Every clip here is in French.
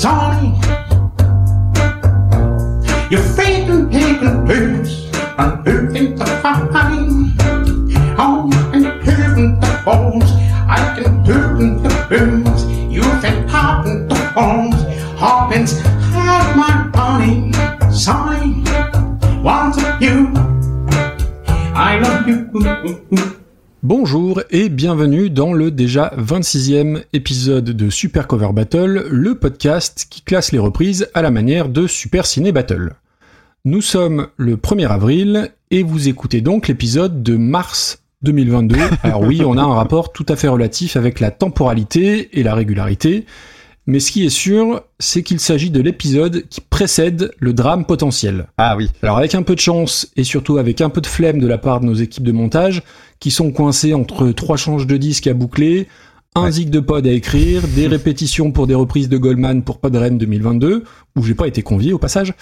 Sonny, your favorite paper boots and pooping Bonjour et bienvenue dans le déjà 26e épisode de Super Cover Battle, le podcast qui classe les reprises à la manière de Super Ciné Battle. Nous sommes le 1er avril et vous écoutez donc l'épisode de mars 2022. Alors oui, on a un rapport tout à fait relatif avec la temporalité et la régularité, mais ce qui est sûr, c'est qu'il s'agit de l'épisode qui précède le drame potentiel. Ah oui. Alors avec un peu de chance et surtout avec un peu de flemme de la part de nos équipes de montage, qui sont coincées entre trois changes de disques à boucler, un Ouais. zig de pod à écrire, des répétitions pour des reprises de Goldman pour Podren 2022, où j'ai pas été convié au passage,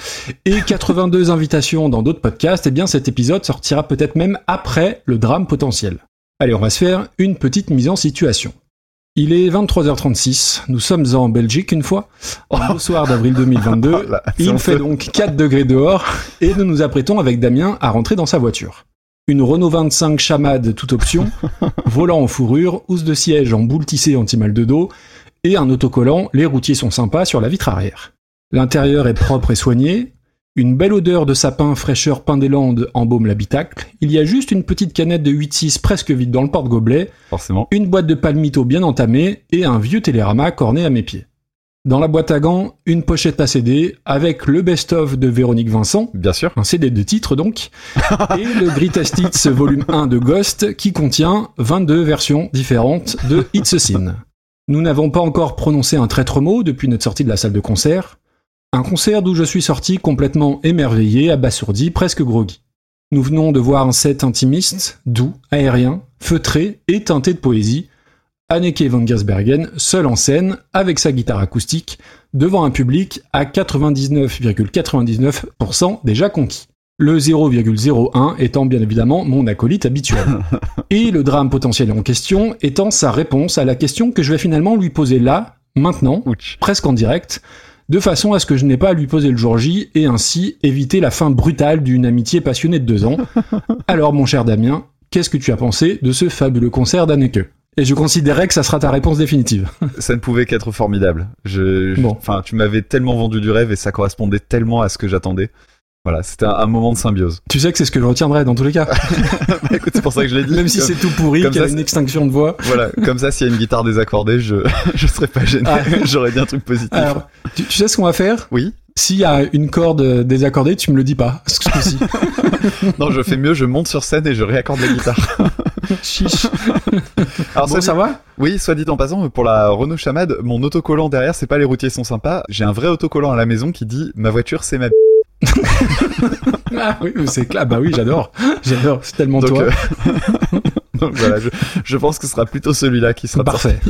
et 82 invitations dans d'autres podcasts, eh bien cet épisode sortira peut-être même après le drame potentiel. Allez, on va se faire une petite mise en situation. Il est 23h36, nous sommes en Belgique une fois, un beau soir d'avril 2022, Oh là, c'est il fait donc 4 degrés dehors, et nous nous apprêtons avec Damien à rentrer dans sa voiture. Une Renault 25 chamade toute option, volant en fourrure, housse de siège en boule tissée anti-mal de dos, et un autocollant. Les routiers sont sympas sur la vitre arrière. L'intérieur est propre et soigné, une belle odeur de sapin fraîcheur pain des Landes embaume l'habitacle, il y a juste une petite canette de 8-6 presque vide dans le porte-gobelet, Forcément. une boîte de palmito bien entamée et un vieux télérama corné à mes pieds. Dans la boîte à gants, une pochette à CD avec le best-of de Véronique Vincent, Bien sûr. un CD de titre donc, et le Greatest Hits volume 1 de Ghost qui contient 22 versions différentes de It's a Sin. Nous n'avons pas encore prononcé un traître mot depuis notre sortie de la salle de concert. Un concert d'où je suis sorti complètement émerveillé, abasourdi, presque groggy. Nous venons de voir un set intimiste, doux, aérien, feutré et teinté de poésie. Anneke van Gersbergen, seul en scène, avec sa guitare acoustique, devant un public à 99,99% déjà conquis. Le 0,01 étant bien évidemment mon acolyte habituel. Et le drame potentiel en question étant sa réponse à la question que je vais finalement lui poser là, maintenant, presque en direct, de façon à ce que je n'ai pas à lui poser le jour J et ainsi éviter la fin brutale d'une amitié passionnée de deux ans. Alors mon cher Damien, qu'est-ce que tu as pensé de ce fabuleux concert d'Anneke? Et je considérais que ça sera ta réponse définitive. Ça ne pouvait qu'être formidable. Je, je- Bon. enfin, tu m'avais tellement vendu du rêve et ça correspondait tellement à ce que j'attendais. Voilà, c'était un, un moment de symbiose. Tu sais que c'est ce que je retiendrai dans tous les cas, Bah, écoute, c'est pour ça que je l'ai dit. même si c'est tout pourri, qu'il y a ça, une extinction de voix. Voilà, comme ça, s'il y a une guitare désaccordée, je, je serais pas gêné. Ah. J'aurais dit un truc positif. Alors, tu, tu sais ce qu'on va faire? Oui. S'il y a une corde euh, désaccordée, tu me le dis pas. Ce coup-ci. Non, je fais mieux, je monte sur scène et je réaccorde la guitare. Chiche. Alors, Bon, ça dit- va? Oui, soit dit en passant, pour la Renault Chamade, mon autocollant derrière, c'est pas les routiers sont sympas. J'ai un vrai autocollant à la maison qui dit ma voiture, c'est ma. b***. Ah oui, c'est clair. Bah oui, j'adore. J'adore. C'est tellement Donc, toi. euh, donc voilà, je, je pense que ce sera plutôt celui-là qui sera. Parfait.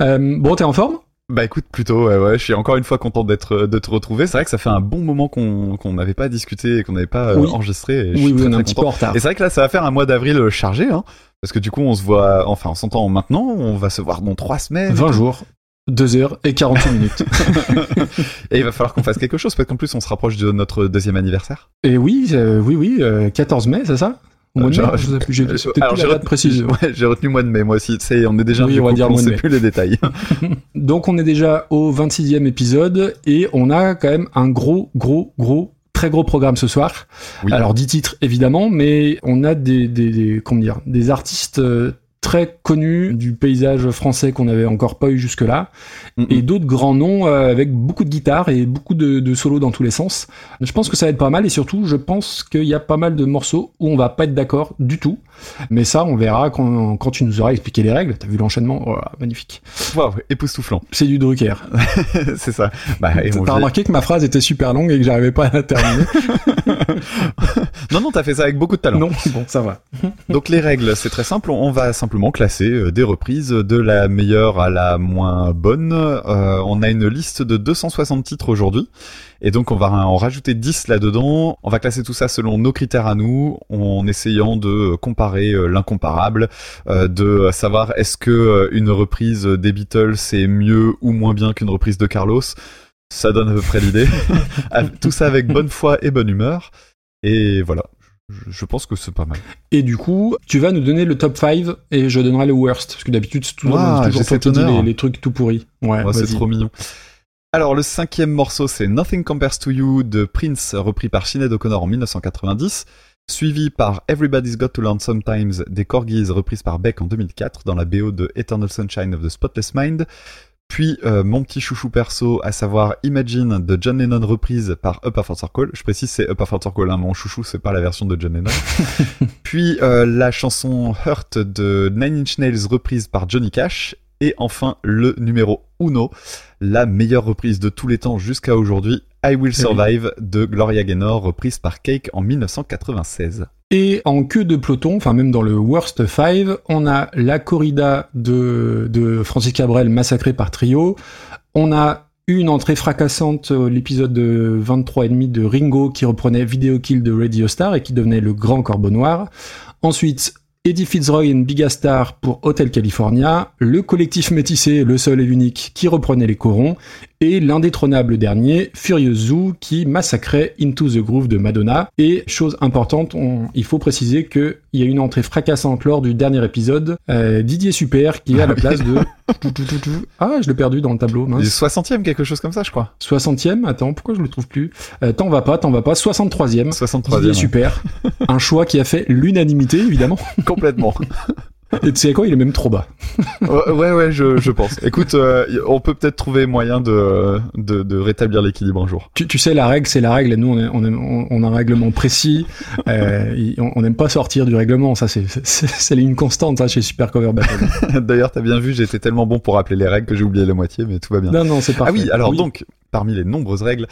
Euh, bon, t'es en forme? Bah écoute, plutôt, ouais, ouais, je suis encore une fois content d'être de te retrouver. C'est vrai que ça fait un bon moment qu'on qu'on n'avait pas discuté et qu'on n'avait pas euh, Oui. enregistré. Et je Oui, suis oui, très, on est un petit peu en retard. Et c'est vrai que là, ça va faire un mois d'avril chargé, hein, parce que du coup, on se voit, enfin, on s'entend maintenant, on va se voir dans trois semaines. 20 jours, 2 heures et 48 minutes. Et il va falloir qu'on fasse quelque chose, parce qu'en plus, on se rapproche de notre deuxième anniversaire. Et oui, euh, oui, oui, euh, 14 mai, c'est ça? Euh, j'ai Euh, retenu-. Ouais, retenu mois de mai, moi aussi. C'est, on est déjà Oui, on va dire de sait plus les détails. Donc on est déjà au 26e épisode et on a quand même un gros, gros, gros, très gros programme ce soir. Oui. Alors 10 titres évidemment, mais on a des, des, des- comment dire, des artistes euh, très connus du paysage français qu'on n'avait encore pas eu jusque-là, Mm, et d'autres grands noms euh, avec beaucoup de guitares et beaucoup de, de solos dans tous les sens. Je pense que ça va être pas mal et surtout je pense qu'il y a pas mal de morceaux où on va pas être d'accord du tout. Mais ça on verra quand, quand tu nous auras expliqué les règles. T'as vu l'enchaînement? Oh Magnifique. Waouh, époustouflant. C'est du Drucker. c'est ça. Bah, T'as remarqué que ma phrase était super longue et que j'arrivais pas à la terminer? Non, non, t'as fait ça avec beaucoup de talent. Non, bon, ça va. Donc les règles, c'est très simple. On va simplement simplement classer euh, des reprises de la meilleure à la moins bonne. Euh, on a une liste de 260 titres aujourd'hui. Et donc on va en rajouter 10 là-dedans. On va classer tout ça selon nos critères à nous, en essayant de comparer euh, l'incomparable, euh, de savoir est-ce que une reprise des Beatles est mieux ou moins bien qu'une reprise de Carlos. Ça donne à peu près l'idée. tout ça avec bonne foi et bonne humeur. Et voilà. Je- pense que c'est pas mal. Et du coup, tu vas nous donner le top 5 et je donnerai le worst. Parce que d'habitude, c'est toujours, toi qui dis honneur. les, les trucs tout pourris. Ouais, Oh, c'est trop mignon. Alors le cinquième morceau c'est Nothing Compares to You de Prince repris par Sinead O'Connor en 1990, suivi par Everybody's Got to Learn Sometimes des Corgis reprise par Beck en 2004 dans la BO de Eternal Sunshine of the Spotless Mind, puis euh, mon petit chouchou perso à savoir Imagine de John Lennon reprise par Up After Circle, je précise c'est Up After Circle, hein, mon chouchou c'est pas la version de John Lennon, puis euh, la chanson Hurt de Nine Inch Nails reprise par Johnny Cash, et enfin le numéro uno, la meilleure reprise de tous les temps jusqu'à aujourd'hui, I Will Survive de Gloria Gaynor, reprise par Cake en 1996. Et en queue de peloton, enfin même dans le worst 5, on a la corrida de, de Francis Cabrel massacrée par Trio. On a une entrée fracassante, euh, l'épisode de 23 et demi de Ringo qui reprenait Video Kill de Radio Star et qui devenait le grand corbeau noir. Ensuite, Eddie Fitzroy et Big Star pour Hotel California, le collectif métissé, le seul et l'unique, qui reprenait les corons, et l'indétrônable dernier, Furious Zoo, qui massacrait Into the Groove de Madonna. Et chose importante, on- il faut préciser qu'il y a une entrée fracassante lors du dernier épisode, euh, Didier Super, qui est à la place de... Ah, je l'ai perdu dans le tableau, mince. 60e, quelque chose comme ça, je crois. 60e, attends, pourquoi je le trouve plus? Euh, T'en vas pas, t'en vas pas, 63e. 63e. Didier ouais. Super. Un choix qui a fait l'unanimité, évidemment. Complètement. Et tu sais quoi, il est même trop bas. ouais, ouais, je, je pense. Écoute, euh, on peut peut-être trouver moyen de, de, de rétablir l'équilibre un jour. Tu, tu sais, la règle, c'est la règle. Nous, on, est- on, on- a un règlement précis. Euh, on n'aime pas sortir du règlement. Ça, c'est une constante ça, chez Super Cover Battle. D'ailleurs, t'as bien vu, été tellement bon pour rappeler les règles que j'ai oublié la moitié, mais tout va bien. non, non, c'est ah parfait. oui, alors donc, parmi les nombreuses règles,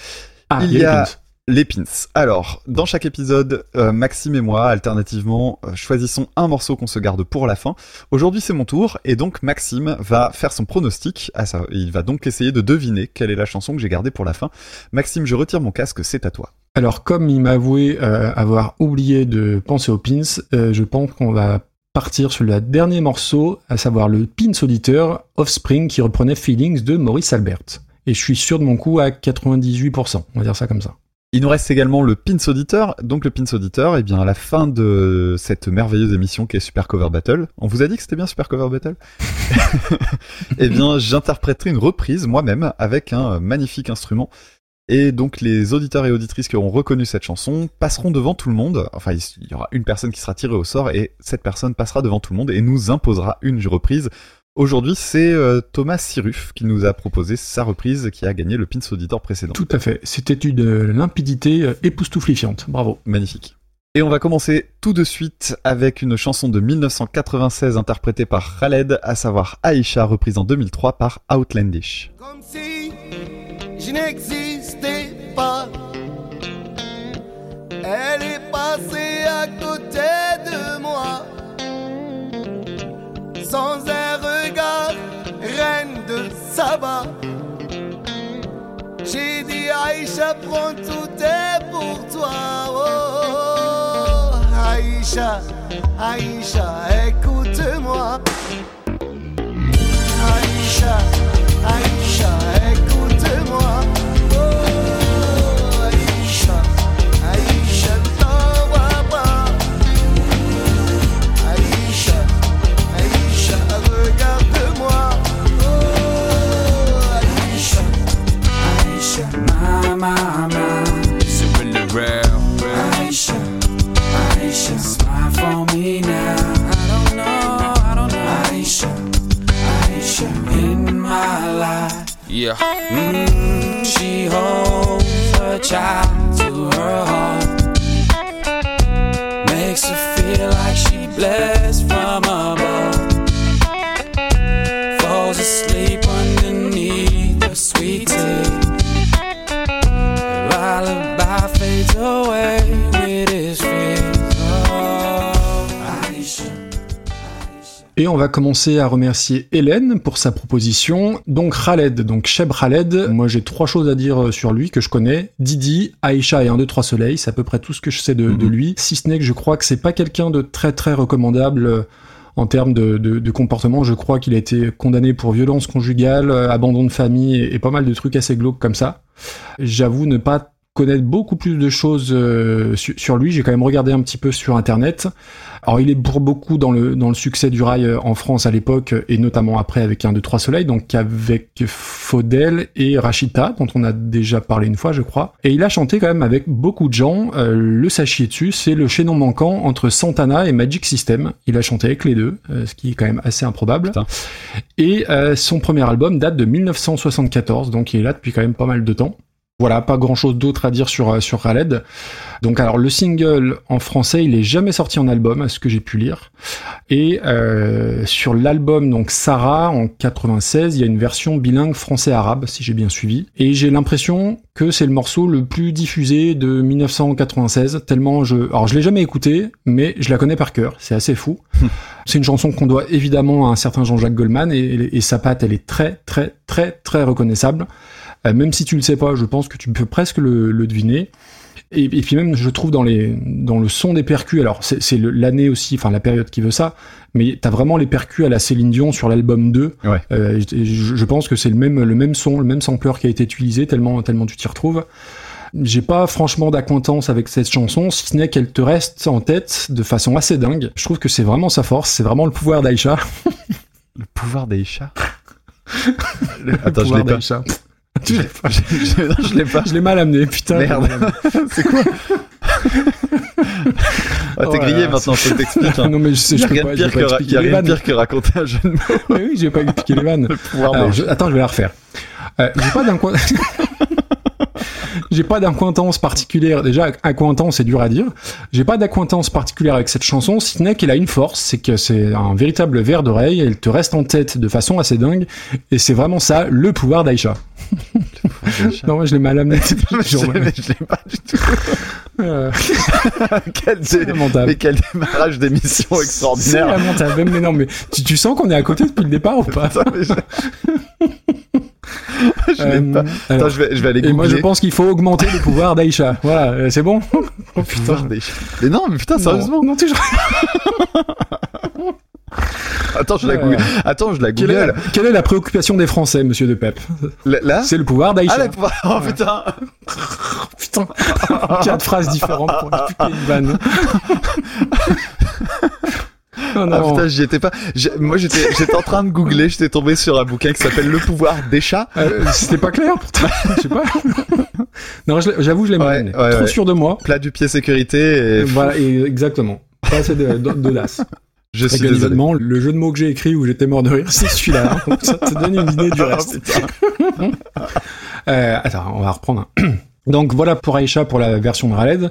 Ah, il y a-. Les pins. Alors, dans chaque épisode, euh, Maxime et moi, alternativement, euh, choisissons un morceau qu'on se garde pour la fin. Aujourd'hui, c'est mon tour, et donc Maxime va faire son pronostic. Ça, il va donc essayer de deviner quelle est la chanson que j'ai gardée pour la fin. Maxime, je retire mon casque, c'est à toi. Alors, comme il m'a avoué euh, avoir oublié de penser aux pins, euh, je pense qu'on va partir sur le dernier morceau, à savoir le pins auditeur Offspring qui reprenait Feelings de Maurice Albert. Et je suis sûr de mon coup à 98%. On va dire ça comme ça. Il nous reste également le pins auditeur. Donc le pins auditeur, eh bien à la fin de cette merveilleuse émission qui est Super Cover Battle, on vous a dit que c'était bien Super Cover Battle? Eh bien, j'interpréterai une reprise moi-même avec un magnifique instrument. Et donc les auditeurs et auditrices qui auront reconnu cette chanson passeront devant tout le monde. Enfin, il y aura une personne qui sera tirée au sort et cette personne passera devant tout le monde et nous imposera une reprise. Aujourd'hui, c'est euh, Thomas Siruf qui nous a proposé sa reprise qui a gagné le pins auditeur précédent. Tout à fait. C'était une euh, limpidité euh, époustouflifiante. Bravo. Magnifique. Et on va commencer tout de suite avec une chanson de 1996 interprétée par Khaled, à savoir Aisha, reprise en 2003 par Outlandish. Comme si je n'existais pas. Elle est passée à côté de moi. Sans de Saba. J'ai dit Aïcha, prends tout est pour toi. Oh. Aïcha, Aïcha, écoute-moi. Aïcha, Aïcha, écoute-moi. Oh, My, my, my. Is it really real? Aisha, Aisha, smile for me now. I don't know, I don't know. Aisha, Aisha, in my life. Yeah. Mm, she holds her child to her heart. Makes her feel like she blessed Et on va commencer à remercier Hélène pour sa proposition. Donc Khaled, donc Cheb Khaled, moi j'ai trois choses à dire sur lui que je connais. Didi, Aïcha et 1, 2, 3 Soleil, c'est à peu près tout ce que je sais de, de Mhm. lui. Si ce n'est que je crois que c'est pas quelqu'un de très très recommandable euh, en termes de, de- de comportement. Je crois qu'il a été condamné pour violence conjugale, euh, abandon de famille et, et pas mal de trucs assez glauques comme ça. J'avoue ne pas connaître beaucoup plus de choses euh, su- sur lui. J'ai quand même regardé un petit peu sur Internet. Alors, il est pour beaucoup dans le, dans le succès du rail euh, en France à l'époque, euh, et notamment après avec un de trois soleils, donc avec Faudel et Rachita, dont on a déjà parlé une fois, je crois. Et il a chanté quand même avec beaucoup de gens. Euh, le sachiez dessus, c'est le chaînon manquant entre Santana et Magic System. Il a chanté avec les deux, euh, ce qui est quand même assez improbable. Putain. Et euh, son premier album date de 1974, donc il est là depuis quand même pas mal de temps. Voilà, pas grand chose d'autre à dire sur, euh, sur Khaled. Donc alors le single en français, il est jamais sorti en album, à ce que j'ai pu lire. Et euh, sur l'album donc Sarah en 96, il y a une version bilingue français-arabe, si j'ai bien suivi. Et j'ai l'impression que c'est le morceau le plus diffusé de 1996, tellement je... Alors je l'ai jamais écouté, mais je la connais par cœur, c'est assez fou. c'est une chanson qu'on doit évidemment à un certain Jean-Jacques Goldman, et, et sa patte, elle est très très très très reconnaissable. Euh, même si tu le sais pas, je pense que tu peux presque le, le deviner. Et, et puis même, je trouve dans les dans le son des percus, alors c'est l'année aussi, enfin la période qui veut ça, mais t'as vraiment les percus à la Céline Dion sur l'album 2. Ouais. Euh, je, pense que c'est le même le même son, le même sampler qui a été utilisé tellement tellement tu t'y retrouves. J'ai pas franchement d'acquaintance avec cette chanson, si ce n'est qu'elle te reste en tête de façon assez dingue. Je trouve que c'est vraiment sa force, c'est vraiment le pouvoir d'Aïcha. Le pouvoir. Le Attends, je l'ai pas. Tu l'as pas. Je- je- non, je l'ai pas. Je l'ai mal amené, putain. Merde. je. C'est quoi Ah, Oh t'es là grillé là, maintenant, faut que t'expliques. Hein. Non mais je sais, Il je peux pas, je pire que, pas ra- expliquer y a rien de pire que raconter un jeu de mots. Oui, oui, je vais pas expliquer les vannes. Le pouvoir Alors, je- attends, je vais la refaire. Euh, j'ai pas d'un J'ai pas d'acquaintance particulière. Déjà, acquaintance, c'est dur à dire. J'ai pas d'acquaintance particulière avec cette chanson, si ce n'est qu'elle a une force, c'est que c'est un véritable verre d'oreille. Elle te reste en tête de façon assez dingue, et c'est vraiment ça, le pouvoir d'Aïcha. Non, moi je l'ai mal amené. Je l'ai- mais je l'ai pas du tout. Euh, quel, c'est dé- mais quel démarrage d'émission C'est extraordinaire. lamentable. Mais non, mais tu, tu sens qu'on est à côté depuis le départ ou pas? Putain, mais je... Euh, pas. Attends, je vais, je vais aller Et googler. moi, je pense qu'il faut augmenter le pouvoir d'Aïcha. Voilà, euh, c'est bon Oh chats. Mais non, mais putain, sérieusement. Non, non toujours. Attends, je la google. Attends, je la Quelle est, la, google. quelle est la préoccupation des Français, monsieur De Pep? Là, C'est le pouvoir d'Aïcha. Ah, la pouvoir. Oh putain. Putain, quatre phrases différentes pour expliquer une vanne. Oh Ah non. putain, j'y étais pas. Moi, j'étais, j'étais en train de googler. J'étais tombé sur un bouquin qui s'appelle Le pouvoir des chats. Euh, C'était pas clair pourtant. Je sais pas. non, j'avoue, je l'ai mal Ouais, amené. ouais, Trop ouais. sûr de moi. Plat du pied sécurité. Et... Voilà, et exactement. Pas assez de, de, de l'as. Je suis désolé. le jeu de mots que j'ai écrit où j'étais mort de rire, c'est celui-là. hein. Ça te donne une idée du Oh, reste. Euh, attends, on va reprendre. un. Donc voilà pour Aïcha pour la version de Raled.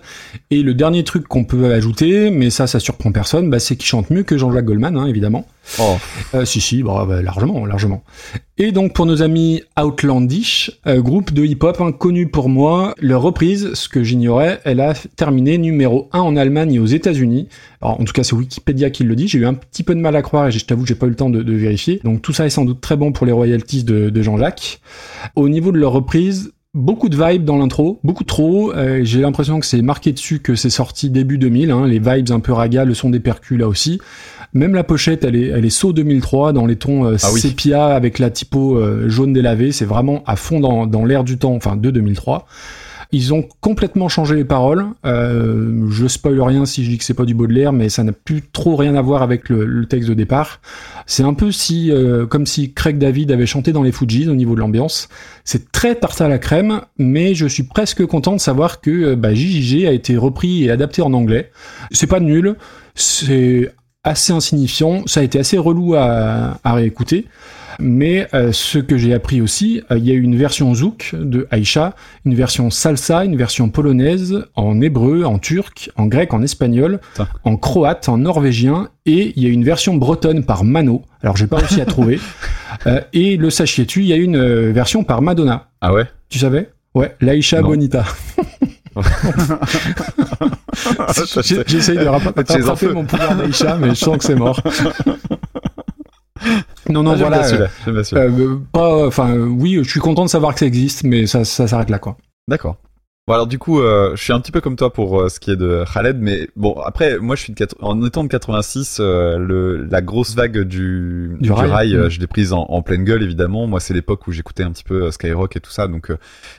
Et le dernier truc qu'on peut ajouter, mais ça, ça surprend personne, bah, c'est qu'il chante mieux que Jean-Jacques Goldman, hein, évidemment. Oh. Euh, si, si, bah, bah, largement, largement. Et donc pour nos amis Outlandish, euh, groupe de hip-hop inconnu pour moi, leur reprise, ce que j'ignorais, elle a terminé numéro 1 en Allemagne et aux États-Unis. Alors en tout cas c'est Wikipédia qui le dit, j'ai eu un petit peu de mal à croire et je t'avoue que j'ai pas eu le temps de, de vérifier. Donc tout ça est sans doute très bon pour les royalties de, de Jean-Jacques. Au niveau de leur reprise, Beaucoup de vibes dans l'intro, beaucoup trop. Euh, J'ai l'impression que c'est marqué dessus que c'est sorti début 2000. Hein, les vibes un peu raga, le son des percus là aussi. Même la pochette, elle est, elle est saut 2003 dans les tons euh, Ah oui. sépia avec la typo euh, jaune délavé. C'est vraiment à fond dans, dans l'air du temps, enfin de 2003. Ils ont complètement changé les paroles. Euh, je spoil rien si je dis que c'est pas du Baudelaire, mais ça n'a plus trop rien à voir avec le, texte de départ. C'est un peu si, euh, comme si Craig David avait chanté dans les Fujis au niveau de l'ambiance. C'est très tarte à la crème, mais je suis presque content de savoir que euh, bah, JJG a été repris et adapté en anglais. C'est pas nul, c'est assez insignifiant, ça a été assez relou à, à réécouter. Mais euh, ce que j'ai appris aussi, euh, il y a eu une version zouk de Aïcha, une version salsa, une version polonaise, en hébreu, en turc, en grec, en espagnol, en croate, en norvégien, et il y a une version bretonne par Mano. Alors j'ai pas réussi à trouver. Euh, et le sachiez-tu, il y a une version par Madonna. Ah ouais? Tu savais? Ouais, l'Aïcha. Bonita. J'essaye de rattraper mon pouvoir d'Aïcha, mais je sens que c'est mort. Non, non, Ah, voilà. bien euh, bien euh, pas, enfin, oui, je suis content de savoir que ça existe, mais ça, ça s'arrête là, quoi. D'accord. Bon alors du coup, euh, je suis un petit peu comme toi pour euh, ce qui est de Khaled, mais bon après, moi je suis de en étant de 86, euh, le la grosse vague du Du rail. euh, Mm. je l'ai prise en, en pleine gueule évidemment. Moi c'est l'époque où j'écoutais un petit peu euh, Skyrock et tout ça, donc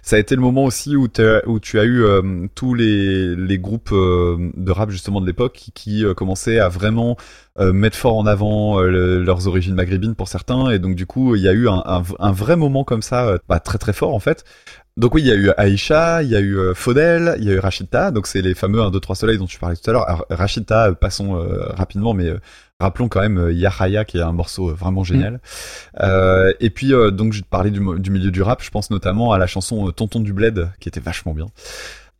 ça a été le moment aussi où où tu as eu euh, tous les les groupes euh, de rap justement de l'époque qui, qui, commençaient à vraiment euh, mettre fort en avant euh, le- leurs origines maghrébines pour certains, et donc du coup il y a eu un, un, un vrai moment comme ça, bah, très très fort en fait. Donc oui, il y a eu Aïcha, il y a eu euh, Faudel, il y a eu Rachida, donc c'est les fameux 1, 2, 3 soleils dont tu parlais tout à l'heure. Alors, Rachida, euh, passons euh, rapidement, mais euh, rappelons quand même Yahaya qui est un morceau vraiment génial. Euh, et puis donc je te parlais du, du milieu du rap, je pense notamment à la chanson Tonton du Bled qui était vachement bien.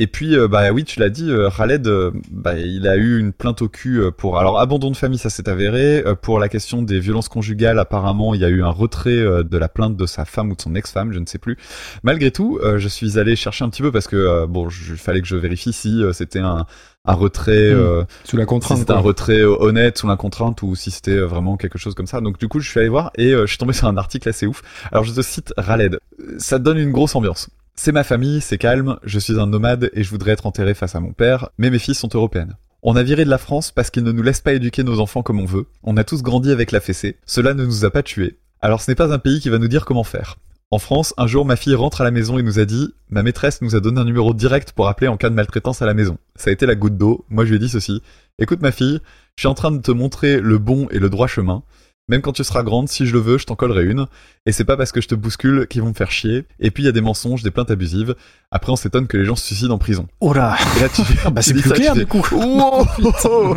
Et puis euh, bah oui, tu l'as dit, euh, Khaled, euh, bah, il a eu une plainte au cul euh, pour alors abandon de famille, ça s'est avéré. Euh, pour la question des violences conjugales, apparemment, il y a eu un retrait de la plainte de sa femme ou de son ex-femme, je ne sais plus. Malgré tout, je suis allé chercher un petit peu parce que bon, il fallait que je vérifie si c'était un, un retrait, Mm. euh, Sous la si contrainte. c'était un retrait honnête sous la contrainte ou si c'était vraiment quelque chose comme ça. Donc du coup, je suis allé voir et je suis tombé sur un article assez ouf. Alors je te cite Raled. Ça donne une grosse ambiance. C'est ma famille, c'est calme, je suis un nomade et je voudrais être enterré face à mon père, mais mes filles sont européennes. On a viré de la France parce qu'ils ne nous laissent pas éduquer nos enfants comme on veut. On a tous grandi avec la fessée. Cela ne nous a pas tués. Alors ce n'est pas un pays qui va nous dire comment faire. En France, un jour, ma fille rentre à la maison et nous a dit Ma maîtresse nous a donné un numéro direct pour appeler en cas de maltraitance à la maison. Ça a été la goutte d'eau. Moi, je lui ai dit ceci Écoute, ma fille, je suis en train de te montrer le bon et le droit chemin. Même quand tu seras grande, si je le veux, je t'en collerai une. Et c'est pas parce que je te bouscule qu'ils vont me faire chier. Et puis il y a des mensonges, des plaintes abusives. Après, on s'étonne que les gens se suicident en prison. Oh là Et là, tu Ah bah c'est plus ça, clair du coup. Wow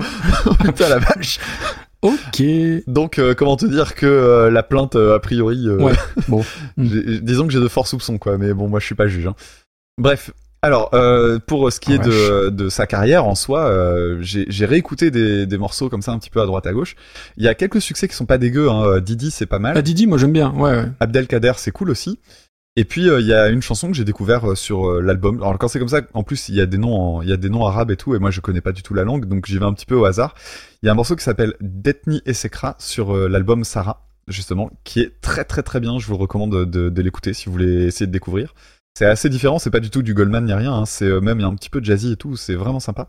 Putain la vache Ok. Donc, euh, comment te dire que euh, la plainte, euh, a priori, Ouais, bon. Disons que j'ai de forts soupçons, quoi. Mais bon, moi, je suis pas juge. hein. Bref. Alors, euh, pour ce qui est de, de sa carrière en soi, euh, j'ai réécouté des, des morceaux comme ça un petit peu à droite à gauche. Il y a quelques succès qui sont pas dégueux. Hein. Didi, c'est pas mal. Ah, Didi, moi j'aime bien. Ouais, ouais. Abdelkader, c'est cool aussi. Et puis euh, il y a une chanson que j'ai découvert euh, sur euh, l'album. Alors quand c'est comme ça, en plus il y a des noms, il y a des noms arabes et tout, et moi je connais pas du tout la langue, donc j'y vais un petit peu au hasard. Il y a un morceau qui s'appelle Detni et Sekra sur euh, l'album Sarah, justement, qui est très très très bien. Je vous recommande de, de, de l'écouter si vous voulez essayer de découvrir. C'est assez différent, c'est pas du tout du Goldman ni rien, hein, c'est euh, même il y a un petit peu de jazzy et tout, c'est vraiment sympa.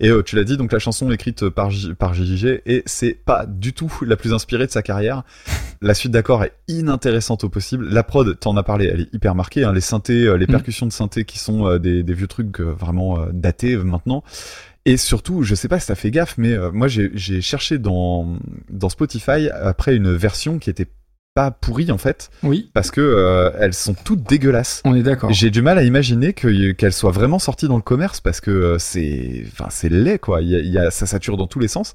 Et euh, tu l'as dit, donc la chanson écrite par J- par JJG et c'est pas du tout la plus inspirée de sa carrière. La suite d'accords est inintéressante au possible. La prod, t'en as parlé, elle est hyper marquée. Hein, les synthés, euh, les Mm. percussions de synthé qui sont euh, des, des vieux trucs euh, vraiment euh, datés euh, maintenant. Et surtout, je sais pas si t'as fait gaffe, mais euh, moi j'ai j'ai cherché dans dans Spotify après une version qui était pas pourrie en fait, Oui, parce que euh, elles sont toutes dégueulasses. on est d'accord. J'ai du mal à imaginer que- qu'elle soit vraiment sortie dans le commerce parce que euh, c'est, enfin, c'est laid quoi. Il y a, il y a- ça sature dans tous les sens.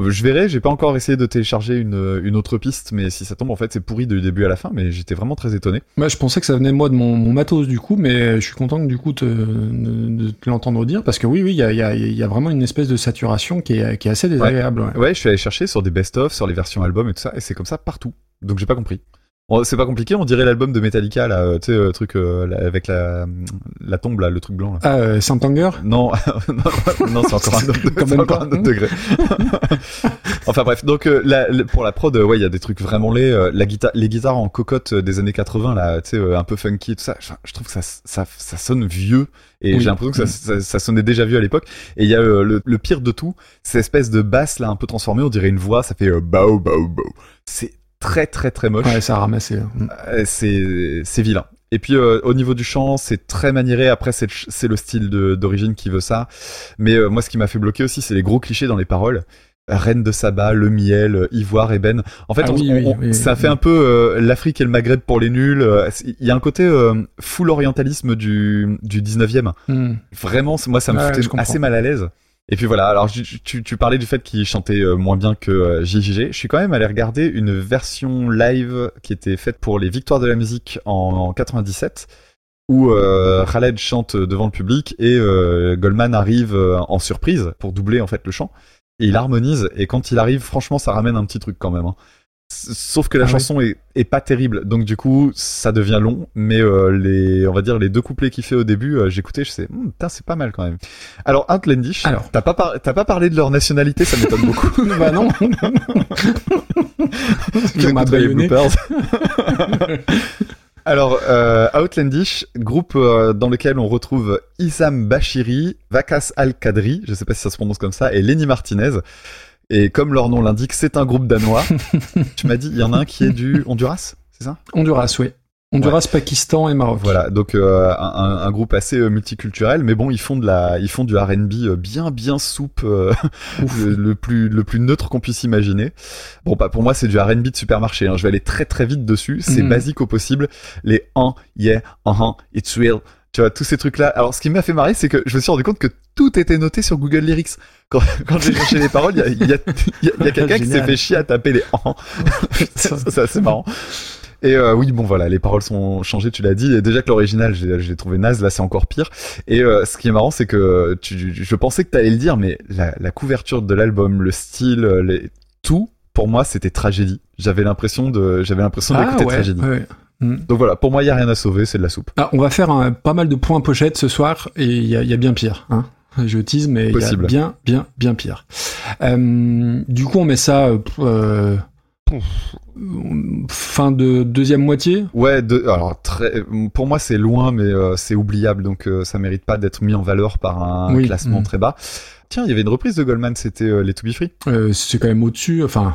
Euh, Je verrai. J'ai pas encore essayé de télécharger une, une autre piste, mais si ça tombe, en fait, c'est pourri du début à la fin. Mais j'étais vraiment très étonné. Moi, je pensais que ça venait moi de mon, mon matos du coup, mais je suis content que du coup te, de, te l'entendre dire parce que oui, oui, il y a, il y, a, il y a vraiment une espèce de saturation qui est, qui est assez désagréable. ouais. Ouais, je suis allé chercher sur des best-of, sur les versions albums et tout ça, et c'est comme ça partout. Donc j'ai pas compris. C'est pas compliqué. On dirait l'album de Metallica là, euh, tu sais, le truc euh, là, avec la la tombe là, le truc blanc là. Ah, euh, Non, non, non, c'est encore un autre, Quand c'est même encore pas. un autre degré. enfin bref, donc euh, la- pour la prod, euh, ouais, il y a des trucs vraiment laids. euh, la guitare, les guitares en cocotte euh, des années 80, là, tu sais, euh, un peu funky et tout ça. Je trouve que ça, ça, ça sonne vieux et Oui. j'ai l'impression que ça, ça, ça sonnait déjà vieux à l'époque. Et il y a euh, le, le pire de tout, cette espèce de basse là, un peu transformée, on dirait une voix, ça fait euh, bao bao bao. C'est très très très moche. Ouais, ça a ramassé. Mm. Euh, c'est c'est vilain. Et puis euh, au niveau du chant, c'est très maniéré. Après, c'est le ch- c'est le style de- d'origine qui veut ça. Mais euh, moi, ce qui m'a fait bloquer aussi, c'est les gros clichés dans les paroles. Reine de Saba, le miel, ivoire, ébène. En fait, Ah on- oui, on- oui, on- oui, ça fait un peu euh, l'Afrique et le Maghreb pour les nuls. Il y a un côté full orientalisme du, du 19e. Mm. Vraiment, moi, ça me Ouais, foutait assez mal à l'aise. Et puis voilà, alors tu, tu, parlais du fait qu'il chantait euh, moins bien que euh, JJG. Je suis quand même allé regarder une version live qui était faite pour les Victoires de la musique en, en 97, où euh, Khaled chante devant le public et euh, Goldman arrive en surprise pour doubler en fait le chant. Et il harmonise, et quand il arrive, franchement, ça ramène un petit truc quand même. hein. Sauf que la Ah chanson est, est pas terrible, donc du coup ça devient long. Mais euh, les, on va dire les deux couplets qu'il fait au début, euh, j'écoutais, je sais, Hum, putain c'est pas mal quand même. Alors Outlandish, t'as pas par- t'as pas parlé de leur nationalité, ça m'étonne beaucoup. bah non. On m'a. Alors, euh, Outlandish, groupe euh, dans lequel on retrouve Issam Bashiri, Vakas Al-Kadri, je sais pas si ça se prononce comme ça, et Lenny Martinez. Et comme leur nom l'indique, c'est un groupe danois. tu m'as dit, il y en a un qui est du Honduras, c'est ça? Honduras, oui. Honduras, Pakistan et Maroc. Voilà, donc euh, un, groupe assez euh, multiculturel, mais bon, ils font de la, ils font du R&B euh, bien bien soupe, euh, le, le plus le plus neutre qu'on puisse imaginer. Bon, pas pour moi, c'est du R&B de supermarché. hein. Je vais aller très très vite dessus. C'est Mhm. basique au possible. Les un, yeah, -huh, it's real. Tu vois tous ces trucs là. Alors, ce qui m'a fait marrer, c'est que je me suis rendu compte que tout était noté sur Google Lyrics. Quand, quand j'ai cherché les paroles, il y a, quelqu'un qui s'est fait chier à taper les ça, c'est assez marrant. Et euh, oui, bon voilà, les paroles sont changées, tu l'as dit. Et déjà que l'original, j'ai- je l'ai trouvé naze, là c'est encore pire. Et euh, ce qui est marrant, c'est que tu, je pensais que t'allais le dire, mais la, la couverture de l'album, le style, les, tout, pour moi, c'était tragédie. J'avais l'impression de, j'avais l'impression Ah d'écouter ouais, tragédie. ouais, Hmm. Donc voilà, pour moi, il y a rien à sauver, c'est de la soupe. Ah, on va faire un- pas mal de points pochettes ce soir et il y, a- il y a bien pire. Hein. Je tease, mais il y a bien, bien, bien pire. Euh, du coup, on met ça euh, euh, fin de deuxième moitié? Ouais, de, alors très, pour moi, c'est loin, mais euh, c'est oubliable, donc euh, ça mérite pas d'être mis en valeur par un Oui. classement Mm. très bas. Tiens, il y avait une reprise de Goldman, c'était euh, les To Be Free. Euh, c'est quand même au-dessus. Enfin,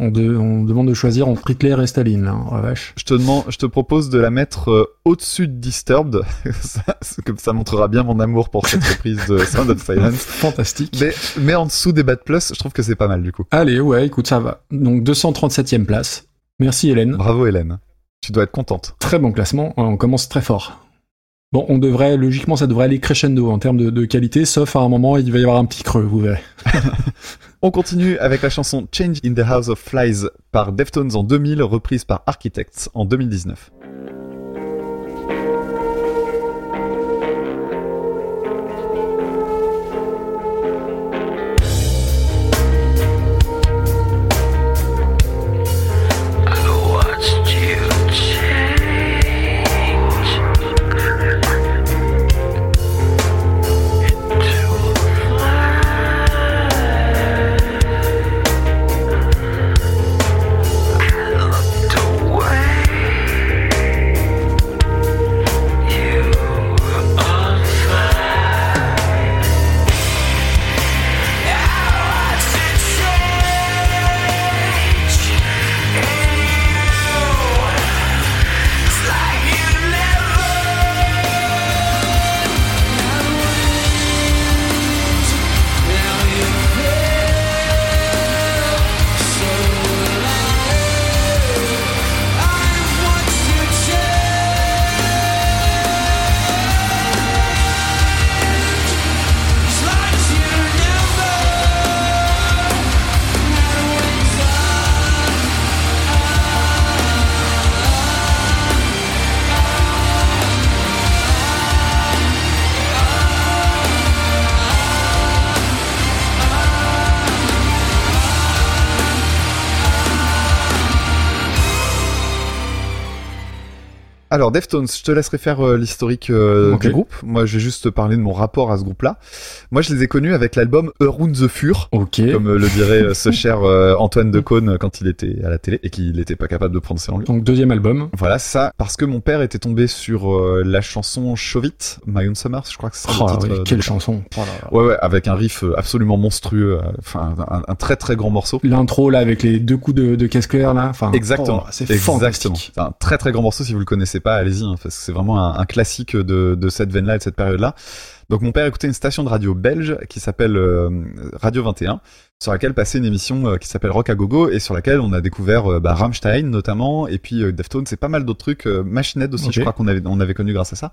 on, de- on demande de choisir entre Hitler et Staline. Là, oh la vache. Je te demande, je te propose de la mettre euh, au-dessus de Disturbed. ça, c'est comme ça montrera bien mon amour pour cette reprise de Sound of Silence. Fantastique. Mais, mais en dessous des Bad Plus, je trouve que c'est pas mal du coup. Allez, ouais, écoute, ça va. Donc 237e place. Merci Hélène. Bravo Hélène. Tu dois être contente. Très bon classement. On commence très fort. Bon, on devrait, logiquement, ça devrait aller crescendo en termes de, de qualité, sauf à un moment, il va y avoir un petit creux, vous verrez. On continue avec la chanson Change in the House of Flies par Deftones en 2000, reprise par Architects en 2019. Alors Deftones, je te laisserai faire euh, l'historique euh, du groupe. Moi, je vais juste te parler de mon rapport à ce groupe-là. Moi, je les ai connus avec l'album Around the Fur. Ok. Comme euh, le dirait ce cher Antoine Decaune quand il était à la télé et qu'il n'était pas capable de prononcer en lui. Donc deuxième album. Voilà, ça, parce que mon père était tombé sur la chanson Chauvite, My Own Summer, je crois que c'est Oh, le titre. oui, quelle chanson. Ouais, ouais, avec un riff absolument monstrueux, enfin un, un très très grand morceau. L'intro là avec les deux coups de, de caisse claire là. Enfin, Exactement, oh, c'est exactement. fantastique. C'est un très très grand morceau. Si vous le connaissez pas, allez-y, hein, parce que c'est vraiment un, un classique de, de cette veine-là et de cette période-là. Donc mon père écoutait une station de radio belge qui s'appelle euh, Radio 21, sur laquelle passait une émission euh, qui s'appelle Rock à Gogo et sur laquelle on a découvert euh, bah, Rammstein notamment et puis Deftones, c'est pas mal d'autres trucs, Machine Head aussi, Ok. je crois qu'on avait on avait connu grâce à ça.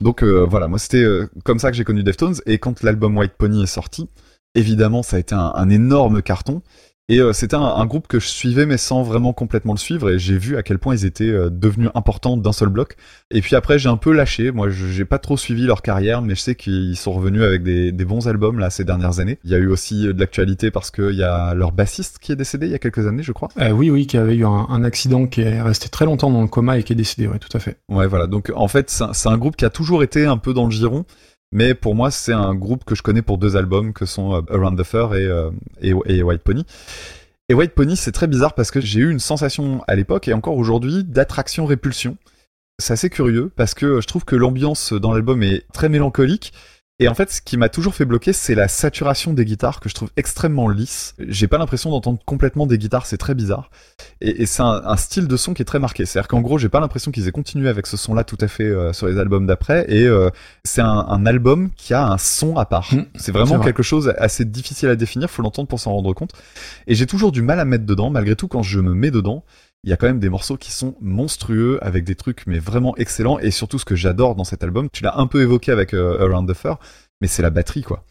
Donc voilà, moi c'était comme ça que j'ai connu Deftones et quand l'album White Pony est sorti, évidemment ça a été un, un énorme carton. Et euh, c'était un, un groupe que je suivais mais sans vraiment complètement le suivre et j'ai vu à quel point ils étaient euh, devenus importants d'un seul bloc. Et puis après j'ai un peu lâché, moi je- j'ai pas trop suivi leur carrière mais je sais qu'ils sont revenus avec des, des bons albums là ces dernières années. Il y a eu aussi euh, de l'actualité parce qu'il y a leur bassiste qui est décédé il y a quelques années je crois. Euh, oui, oui, qui avait eu un, un accident qui est resté très longtemps dans le coma et qui est décédé, ouais, tout à fait. Ouais voilà, donc en fait c'est un, c'est un groupe qui a toujours été un peu dans le giron. Mais pour moi, c'est un groupe que je connais pour deux albums, que sont euh, Around the Fur euh, et White Pony. Et White Pony, c'est très bizarre parce que j'ai eu une sensation à l'époque et encore aujourd'hui d'attraction-répulsion. C'est assez curieux parce que je trouve que l'ambiance dans l'album est très mélancolique. Et en fait, ce qui m'a toujours fait bloquer, c'est la saturation des guitares que je trouve extrêmement lisse. J'ai pas l'impression d'entendre complètement des guitares, c'est très bizarre. Et, et c'est un, un style de son qui est très marqué. C'est-à-dire qu'en gros, j'ai pas l'impression qu'ils aient continué avec ce son-là tout à fait euh, sur les albums d'après. Et euh, c'est un, un album qui a un son à part. Mm, c'est vraiment vrai. quelque chose assez difficile à définir. Faut l'entendre pour s'en rendre compte. Et j'ai toujours du mal à me mettre dedans. Malgré tout, quand je me mets dedans, il y a quand même des morceaux qui sont monstrueux avec des trucs mais vraiment excellents. Et surtout, ce que j'adore dans cet album, tu l'as un peu évoqué avec euh, Around the Fur, mais c'est la batterie quoi.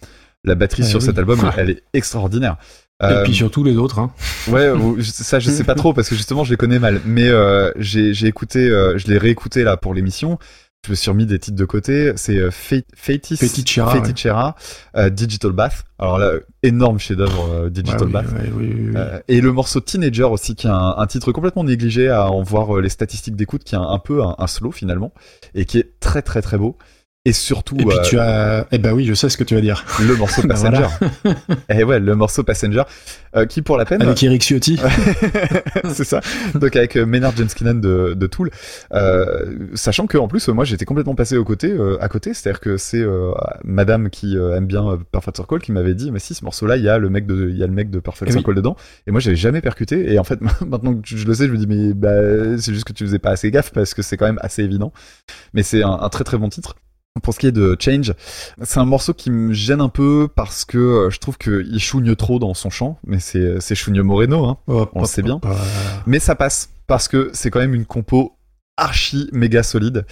La batterie Eh sur oui. cet album, elle est extraordinaire. Et Euh, puis surtout les autres, hein. Ouais, ça je sais pas trop parce que justement je les connais mal. Mais euh, j'ai j'ai écouté, euh, je l'ai réécouté là pour l'émission. Je me suis remis des titres de côté. C'est euh, Feticera, Feticera, euh, Digital Bath. Alors là, énorme chef-d'œuvre euh, Digital Ouais, Bath. ouais, oui, oui, oui. Et le morceau Teenager aussi, qui est un, un titre complètement négligé à en voir les statistiques d'écoute, qui est un, un peu un, un slow finalement, et qui est très très très beau. Et surtout Et puis euh, tu as, eh ben oui, je sais ce que tu vas dire. le morceau Bah Passenger. et ouais, le morceau Passenger, euh, qui pour la peine, Avec Eric Ciotti. c'est ça. Donc avec euh, Maynard Jenskinan de, de Tool, euh, sachant que en plus moi j'étais complètement passé au côté, euh, à côté, c'est-à-dire que c'est euh, Madame qui aime bien Perfect Circle qui m'avait dit mais si ce morceau-là il y a le mec de il y a le mec de Perfect Eh oui. Circle dedans et moi j'avais jamais percuté et en fait maintenant que je le sais je me dis mais bah, c'est juste que tu faisais pas assez gaffe parce que c'est quand même assez évident mais c'est un, un très très bon titre. Pour ce qui est de Change, c'est un morceau qui me gêne un peu parce que euh, je trouve qu'il chougne trop dans son chant, mais c'est c'est Chougne Moreno, hein. On le sait bien. Mais ça passe parce que c'est quand même une compo archi méga solide.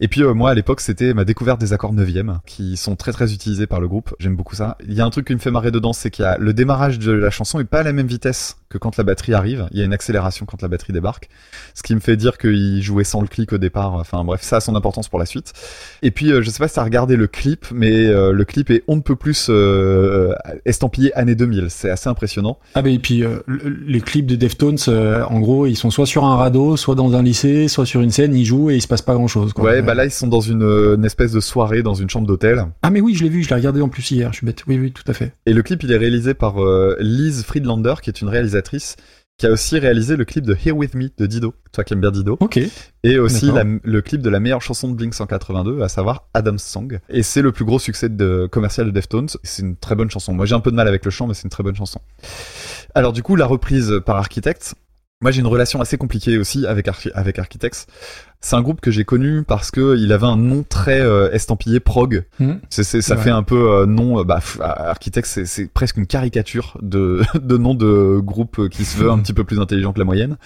Et puis euh, moi à l'époque c'était ma découverte des accords 9 qui sont très très utilisés par le groupe. J'aime beaucoup ça. Il y a un truc qui me fait marrer dedans, c'est qu'il y a le démarrage de la chanson est pas à la même vitesse que quand la batterie arrive. Il y a une accélération quand la batterie débarque. Ce qui me fait dire qu'il jouait sans le clic au départ. Enfin bref, ça a son importance pour la suite. Et puis euh, je sais pas si t'as regardé le clip, mais euh, le clip est on ne peut plus euh, estampillé année 2000. C'est assez impressionnant. Ah ben et puis euh, le- les clips des Deftones, euh, en gros, ils sont soit sur un radeau, soit dans un lycée, soit sur une scène, ils jouent et il se passe pas grand chose. Quoi. Ouais, bah là ils sont dans une, euh, une espèce de soirée dans une chambre d'hôtel. Ah mais oui, je l'ai vu, je l'ai regardé en plus hier. Je suis bête. Oui, oui, tout à fait. Et le clip, il est réalisé par euh, Liz Friedlander, qui est une réalisatrice, qui a aussi réalisé le clip de Here With Me de Dido, toi qui aimes bien Dido, Ok. et aussi la- le clip de la meilleure chanson de Blink 182, à savoir Adam's Song. Et c'est le plus gros succès de, commercial de Deftones. C'est une très bonne chanson. Moi j'ai un peu de mal avec le chant, mais c'est une très bonne chanson. Alors du coup, la reprise par Architects. Moi j'ai une relation assez compliquée aussi avec, Archi- avec Architects. C'est un groupe que j'ai connu parce que il avait un nom très euh, estampillé prog. Hmm. Ça Ouais. fait un peu euh, nom, euh, bah, pff, Architects, c'est, c'est presque une caricature de, de nom de groupe qui se veut un petit peu plus intelligent que la moyenne.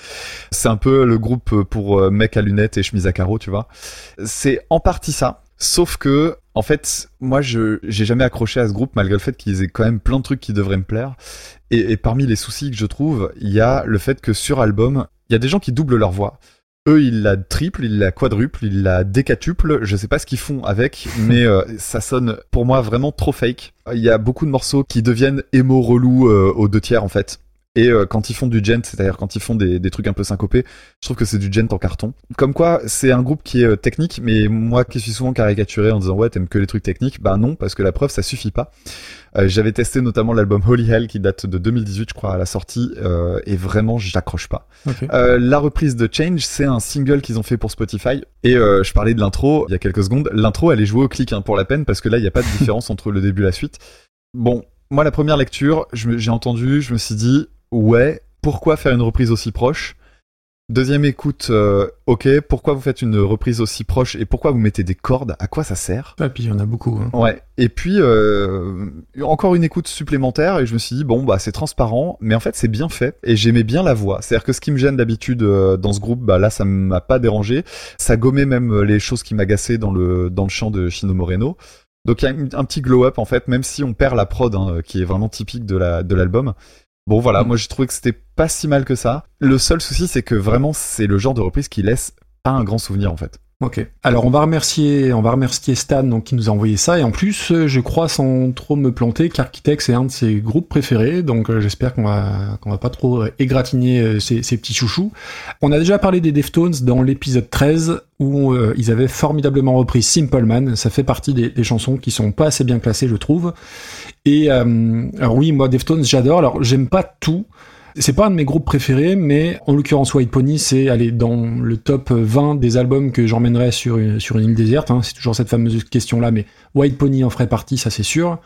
C'est un peu le groupe pour euh, mec à lunettes et chemise à carreaux, tu vois. C'est en partie ça. Sauf que, en fait, moi, je, j'ai jamais accroché à ce groupe malgré le fait qu'ils aient quand même plein de trucs qui devraient me plaire. Et, parmi les soucis que je trouve, il y a le fait que sur album, il y a des gens qui doublent leur voix. Eux, ils la triple, ils la quadruple, ils la décatuple. Je sais pas ce qu'ils font avec, mais euh, ça sonne pour moi vraiment trop fake. Il y a beaucoup de morceaux qui deviennent émo relou euh, aux deux tiers en fait. Et euh, quand ils font du gent, c'est-à-dire quand ils font des, des trucs un peu syncopés, je trouve que c'est du gent en carton. Comme quoi, c'est un groupe qui est euh, technique, mais moi qui suis souvent caricaturé en disant ouais t'aimes que les trucs techniques, bah non parce que la preuve ça suffit pas. Euh, J'avais testé notamment l'album Holy Hell qui date de 2018 je crois à la sortie euh, et vraiment j'accroche pas. La reprise de Change, c'est un single qu'ils ont fait pour Spotify. Et je parlais de l'intro il y a quelques secondes. L'intro, elle est jouée au clic hein, pour la peine parce que là, il n'y a pas de différence entre le début et la suite. Bon, moi, la première lecture, j'ai entendu, je me suis dit, ouais, pourquoi faire une reprise aussi proche? Deuxième écoute, euh, ok, pourquoi vous faites une reprise aussi proche et pourquoi vous mettez des cordes? À quoi ça sert? Ah, puis il y en a beaucoup. Hein. Ouais. Et puis euh, encore une écoute supplémentaire et je me suis dit bon bah c'est transparent, mais en fait c'est bien fait et j'aimais bien la voix. C'est-à-dire que ce qui me gêne d'habitude euh, dans ce groupe, bah là ça m'a pas dérangé. Ça gommait même euh, les choses qui m'agaçaient dans le dans le chant de Chino Moreno. Donc il y a un petit glow up en fait, même si on perd la prod hein, qui est vraiment typique de la de l'album. Bon voilà, moi j'ai trouvé que c'était pas si mal que ça. Le seul souci c'est que vraiment c'est le genre de reprise qui laisse pas un grand souvenir en fait. Ok. Alors on va remercier, on va remercier Stan donc qui nous a envoyé ça et en plus euh, je crois sans trop me planter qu'Architects c'est un de ses groupes préférés donc euh, j'espère qu'on va qu'on va pas trop euh, égratigner ces, petits chouchous. On a déjà parlé des Deftones dans l'épisode 13 où ils avaient formidablement repris Simple Man. Ça fait partie des, chansons qui sont pas assez bien classées je trouve. Et alors oui moi Deftones j'adore. Alors j'aime pas tout. C'est pas un de mes groupes préférés, mais en l'occurrence White Pony, c'est aller dans le top 20 des albums que j'emmènerais sur une, sur une île déserte. hein. C'est toujours cette fameuse question-là, mais White Pony en ferait partie, ça c'est sûr.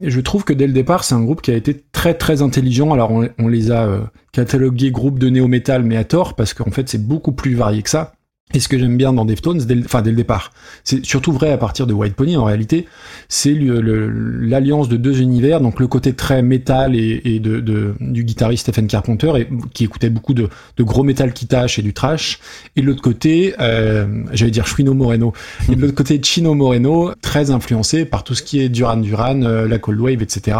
Et je trouve que dès le départ, c'est un groupe qui a été très très intelligent. Alors on, les a euh, catalogués groupe de néo-metal, mais à tort, parce qu'en fait c'est beaucoup plus varié que ça. Et ce que j'aime bien dans Deftones, dès le, enfin dès le départ, c'est surtout vrai à partir de White Pony en réalité, c'est l'alliance de deux univers, donc le côté très métal et, de, du guitariste Stephen Carpenter, qui écoutait beaucoup de, gros métal qui tâche et du trash, et l'autre côté, euh, j'allais dire Chino Moreno, et l'autre côté Chino Moreno, très influencé par tout ce qui est Duran Duran, euh, la Cold Wave, etc.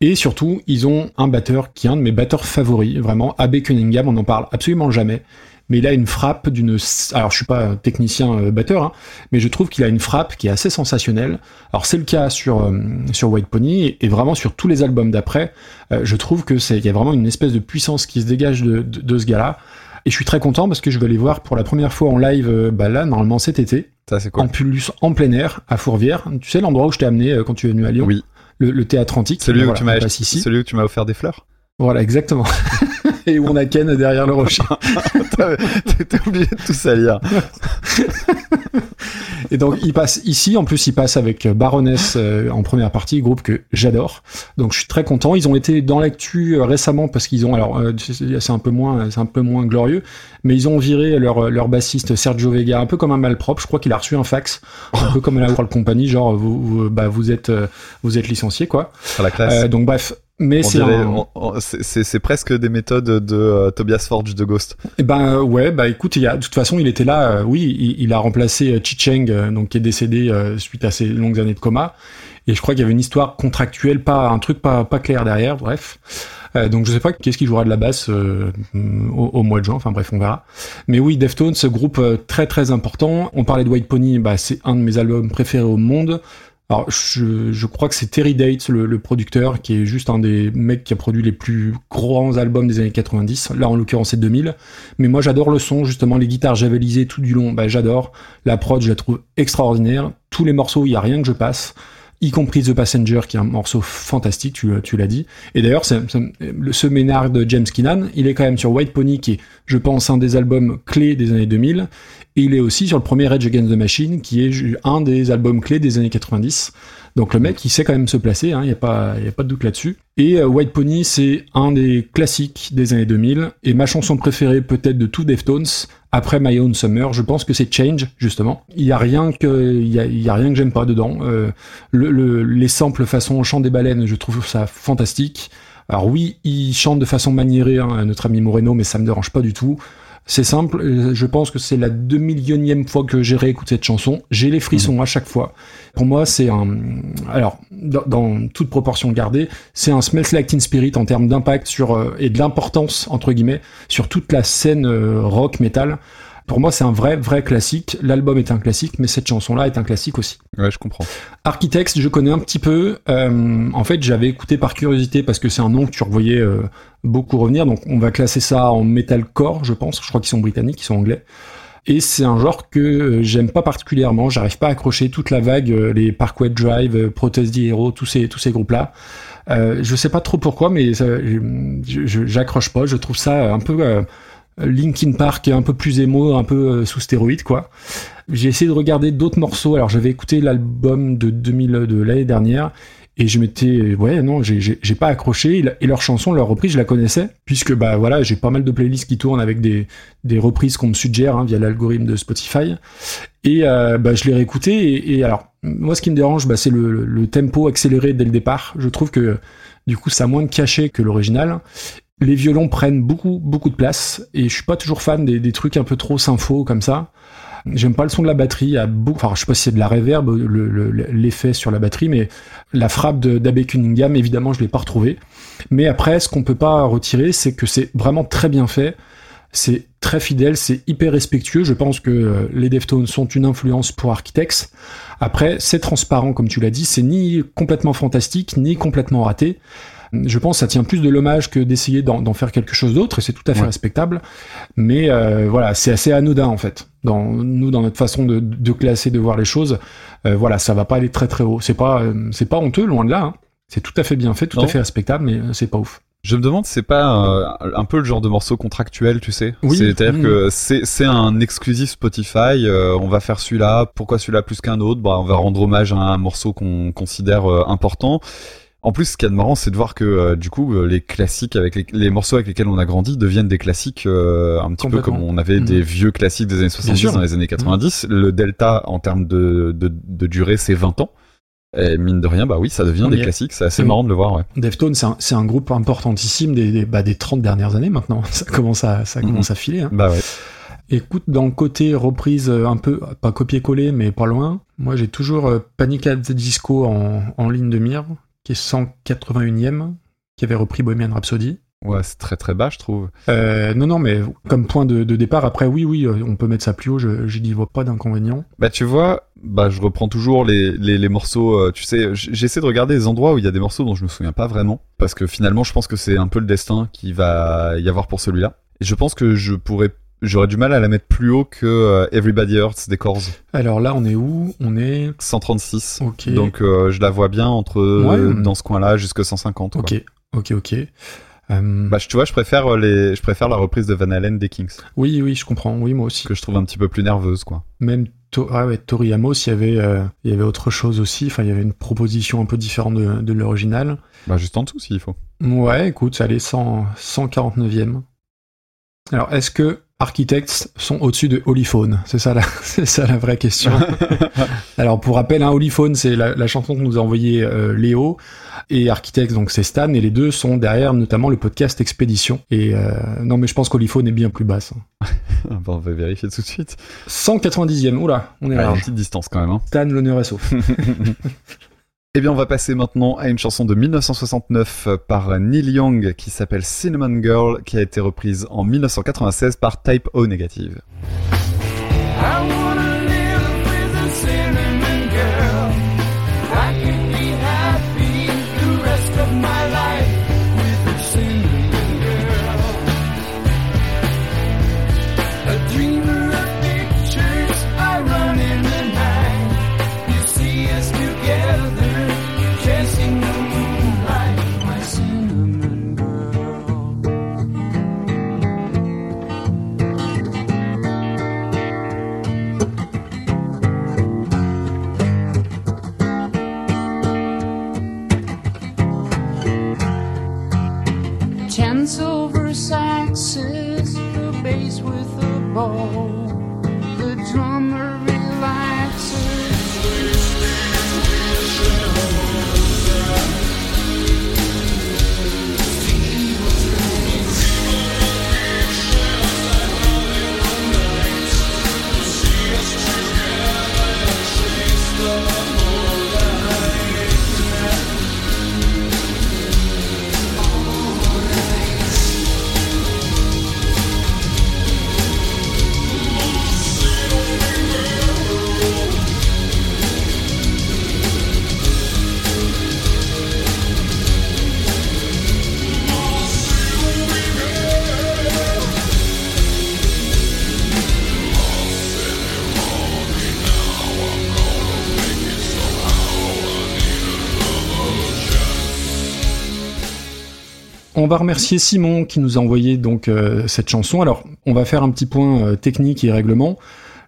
Et surtout, ils ont un batteur qui est un de mes batteurs favoris, vraiment, Abe Cunningham, on n'en parle absolument jamais. Mais il a une frappe d'une... Alors, je suis pas technicien euh, batteur, hein, mais je trouve qu'il a une frappe qui est assez sensationnelle. Alors, c'est le cas sur, euh, sur White Pony, et, et vraiment sur tous les albums d'après, euh, je trouve que c'est il y a vraiment une espèce de puissance qui se dégage de, de, de ce gars-là. Et je suis très content parce que je vais les voir pour la première fois en live, bah là, normalement cet été, Ça c'est cool. en plus en plein air, à Fourvière. Tu sais l'endroit où je t'ai amené quand tu es venu à Lyon? Oui, le, le théâtre antique. celui où Voilà, tu celui où tu m'as offert des fleurs? Voilà, exactement. Et où on a Ken derrière le rocher. T'as t'as oublié de tout salir. Et donc il passe ici, en plus il passe avec Baroness euh, en première partie, groupe que j'adore. Donc je suis très content. Ils ont été dans l'actu euh, récemment parce qu'ils ont, alors euh, c'est un peu moins, c'est un peu moins glorieux, mais ils ont viré leur leur bassiste Sergio Vega un peu comme un malpropre. Je crois qu'il a reçu un fax, un peu comme la World Company, genre vous, vous- bah vous êtes euh, vous êtes licencié quoi. Sur la classe. Euh, donc bref. Mais c'est un... c'est- presque des méthodes de euh, Tobias Forge de Ghost. Eh ben euh, ouais, bah écoute, il y a, de toute façon, il était là. euh, oui, il, il a remplacé Chi Cheng, euh, donc qui est décédé suite à ses longues années de coma. Et je crois qu'il y avait une histoire contractuelle, pas un truc pas pas clair derrière. Bref. Donc je sais pas qu'est-ce qu'il jouera de la basse euh, au, au mois de juin. Enfin bref, on verra. Mais oui, Deftones, ce groupe très très important. On parlait de White Pony, bah c'est un de mes albums préférés au monde. Alors, je, je crois que c'est Terry Dates, le, producteur, qui est juste un des mecs qui a produit les plus grands albums des années 90. Là, en l'occurrence, c'est 2000. Mais moi, j'adore le son, justement, les guitares javelisées tout du long, bah, j'adore. La prod, je la trouve extraordinaire. Tous les morceaux, il y a rien que je passe. Y compris The Passenger, qui est un morceau fantastique, tu, tu l'as dit. Et d'ailleurs, ce ménard de James Keenan, il est quand même sur White Pony, qui est, je pense, un des albums clés des années 2000. Et il est aussi sur le premier Rage Against the Machine, qui est un des albums clés des années 90. Donc le mec, il sait quand même se placer, il hein, n'y a, pas- a pas de doute là-dessus. Et euh, White Pony, c'est un des classiques des années 2000. Et ma chanson préférée peut-être de tout Deftones, après My Own Summer, je pense que c'est Change, justement. Il y a rien que, il y a, rien que j'aime pas dedans. Euh, le, le- les samples façon chant des baleines, je trouve ça fantastique. Alors oui, il chante de façon maniérée, hein, notre ami Moreno, mais ça me dérange pas du tout. C'est simple, euh, je pense que c'est la deux millionième fois que j'ai réécouté cette chanson. J'ai les frissons à chaque fois. Pour moi, c'est un... Alors, dans, dans toute proportion gardée, c'est un Smells Like Teen Spirit en termes d'impact sur euh, et de l'importance, entre guillemets, sur toute la scène euh, rock, metal. Pour moi, c'est un vrai, vrai classique. L'album est un classique, mais cette chanson-là est un classique aussi. Ouais, je comprends. Architects, je connais un petit peu. Euh, en fait, j'avais écouté par curiosité parce que c'est un nom que tu revoyais euh, beaucoup revenir. Donc, on va classer ça en metalcore, je pense. Je crois qu'ils sont britanniques, ils sont anglais. Et c'est un genre que euh, j'aime pas particulièrement. J'arrive pas à accrocher toute la vague, euh, les Parkway Drive, Protest the Hero, tous ces tous ces groupes-là. Euh, je sais pas trop pourquoi, mais j'accroche pas. Je trouve ça un peu euh, Linkin Park, un peu plus émo, un peu euh, sous stéroïde, quoi. J'ai essayé de regarder d'autres morceaux. Alors j'avais écouté l'album de 2000 de l'année dernière et je m'étais ouais non j'ai pas accroché Et leur chanson leur reprise je la connaissais puisque bah voilà j'ai pas mal de playlists qui tournent avec des des reprises qu'on me suggère hein, via l'algorithme de Spotify et euh, bah je l'ai réécouté et, et alors moi ce qui me dérange bah c'est le, le- le tempo accéléré dès le départ je trouve que du coup ça a moins de cachet que l'original les violons prennent beaucoup beaucoup de place et je suis pas toujours fan des, trucs un peu trop sympho comme ça J'aime pas le son de la batterie. a beaucoup- Enfin, je sais pas si c'est de la le- l'effet sur la batterie, mais la frappe d'Abbey Cunningham, évidemment, je l'ai pas retrouvé. Mais après, ce qu'on peut pas retirer, c'est que c'est vraiment très bien fait. C'est très fidèle, c'est hyper respectueux. Je pense que euh, les Deftones sont une influence pour Architects. Après, c'est transparent, comme tu l'as dit. C'est ni complètement fantastique, ni complètement raté. Je pense que ça tient plus de l'hommage que d'essayer d'en faire quelque chose d'autre, et c'est tout à fait Ouais. respectable. Mais euh, voilà, c'est assez anodin en fait. Dans nous, dans notre façon de, de classer, de voir les choses, euh, voilà, ça va pas aller très très haut. C'est pas, euh, c'est pas honteux, loin de là. hein. C'est tout à fait bien fait, tout Non. à fait respectable, mais c'est pas ouf. Je me demande si c'est pas euh, un peu le genre de morceau contractuel, tu sais. Oui. C'est-à-dire Mm. que c'est c'est un exclusif Spotify. euh, on va faire celui-là. Pourquoi celui-là plus qu'un autre? Bah, on va rendre hommage à un morceau qu'on considère euh, important. En plus, ce qui est marrant, c'est de voir que euh, du coup, euh, les classiques avec les, les morceaux avec lesquels on a grandi deviennent des classiques euh, un petit peu comme on avait des vieux classiques des années 70 sûr. dans les années 90. Le delta en termes de, de, de durée, c'est 20 ans. Et mine de rien, bah oui, ça devient des classiques. C'est assez Mm. marrant de le voir. Ouais. Deftones, c'est un, c'est un groupe importantissime des, des, bah, des 30 dernières années maintenant. Ça commence à, ça Mhm. à filer. hein. Bah ouais. Écoute, dans le côté reprise un peu, pas copier-coller, mais pas loin, moi j'ai toujours Panic at the Disco en, en ligne de mire, qui est 181ème, qui avait repris Bohemian Rhapsody. Ouais, c'est très très bas, je trouve. Euh, non, non, mais comme point de, de départ, après, oui, oui, euh, on peut mettre ça plus haut, je, je n'y vois pas d'inconvénient. Bah tu vois, bah je reprends toujours les, les, les morceaux, euh, tu sais, j'essaie de regarder les endroits où il y a des morceaux dont je me souviens pas vraiment, parce que finalement je pense que c'est un peu le destin qui va y avoir pour celui-là. Et je pense que je pourrais, j'aurais du mal à la mettre plus haut que euh, Everybody Hurts des Corrs, Alors là, on est où? On est... 136. Ok. Donc euh, je la vois bien entre Ouais. euh, dans ce coin-là jusque 150. quoi. Ok, ok, ok. Euh, Bah tu vois, je préfère les, je préfère la reprise de Van Halen des Kings, oui, oui, je comprends, oui, moi aussi. que je trouve un petit peu plus nerveuse, quoi. Même To- ah ouais, Tori Amos, il y avait, euh, il y avait autre chose aussi. Enfin, il y avait une proposition un peu différente de, de l'original. Bah juste en dessous s'il faut. Ouais, écoute, ça allait 100, 149e. Alors, est-ce que Architects sont au-dessus de Holyphone C'est ça, la, c'est ça la vraie question. Alors, pour rappel, hein, Holyphone, c'est la, la chanson que nous a envoyé euh, Léo, et Architects, donc c'est Stan, et les deux sont derrière notamment le podcast Expédition. Et euh, non, mais je pense qu'Holyphone est bien plus basse. hein. On va vérifier tout de suite. 190e, oula, on est Ouais, une petite distance quand même. Hein. Stan, l'honneur est sauf. Eh bien, on va passer maintenant à une chanson de 1969 par Neil Young qui s'appelle Cinnamon Girl, qui a été reprise en 1996 par Type O Negative. I wanna with On va remercier Simon qui nous a envoyé donc euh, cette chanson. Alors, on va faire un petit point euh, technique et règlement.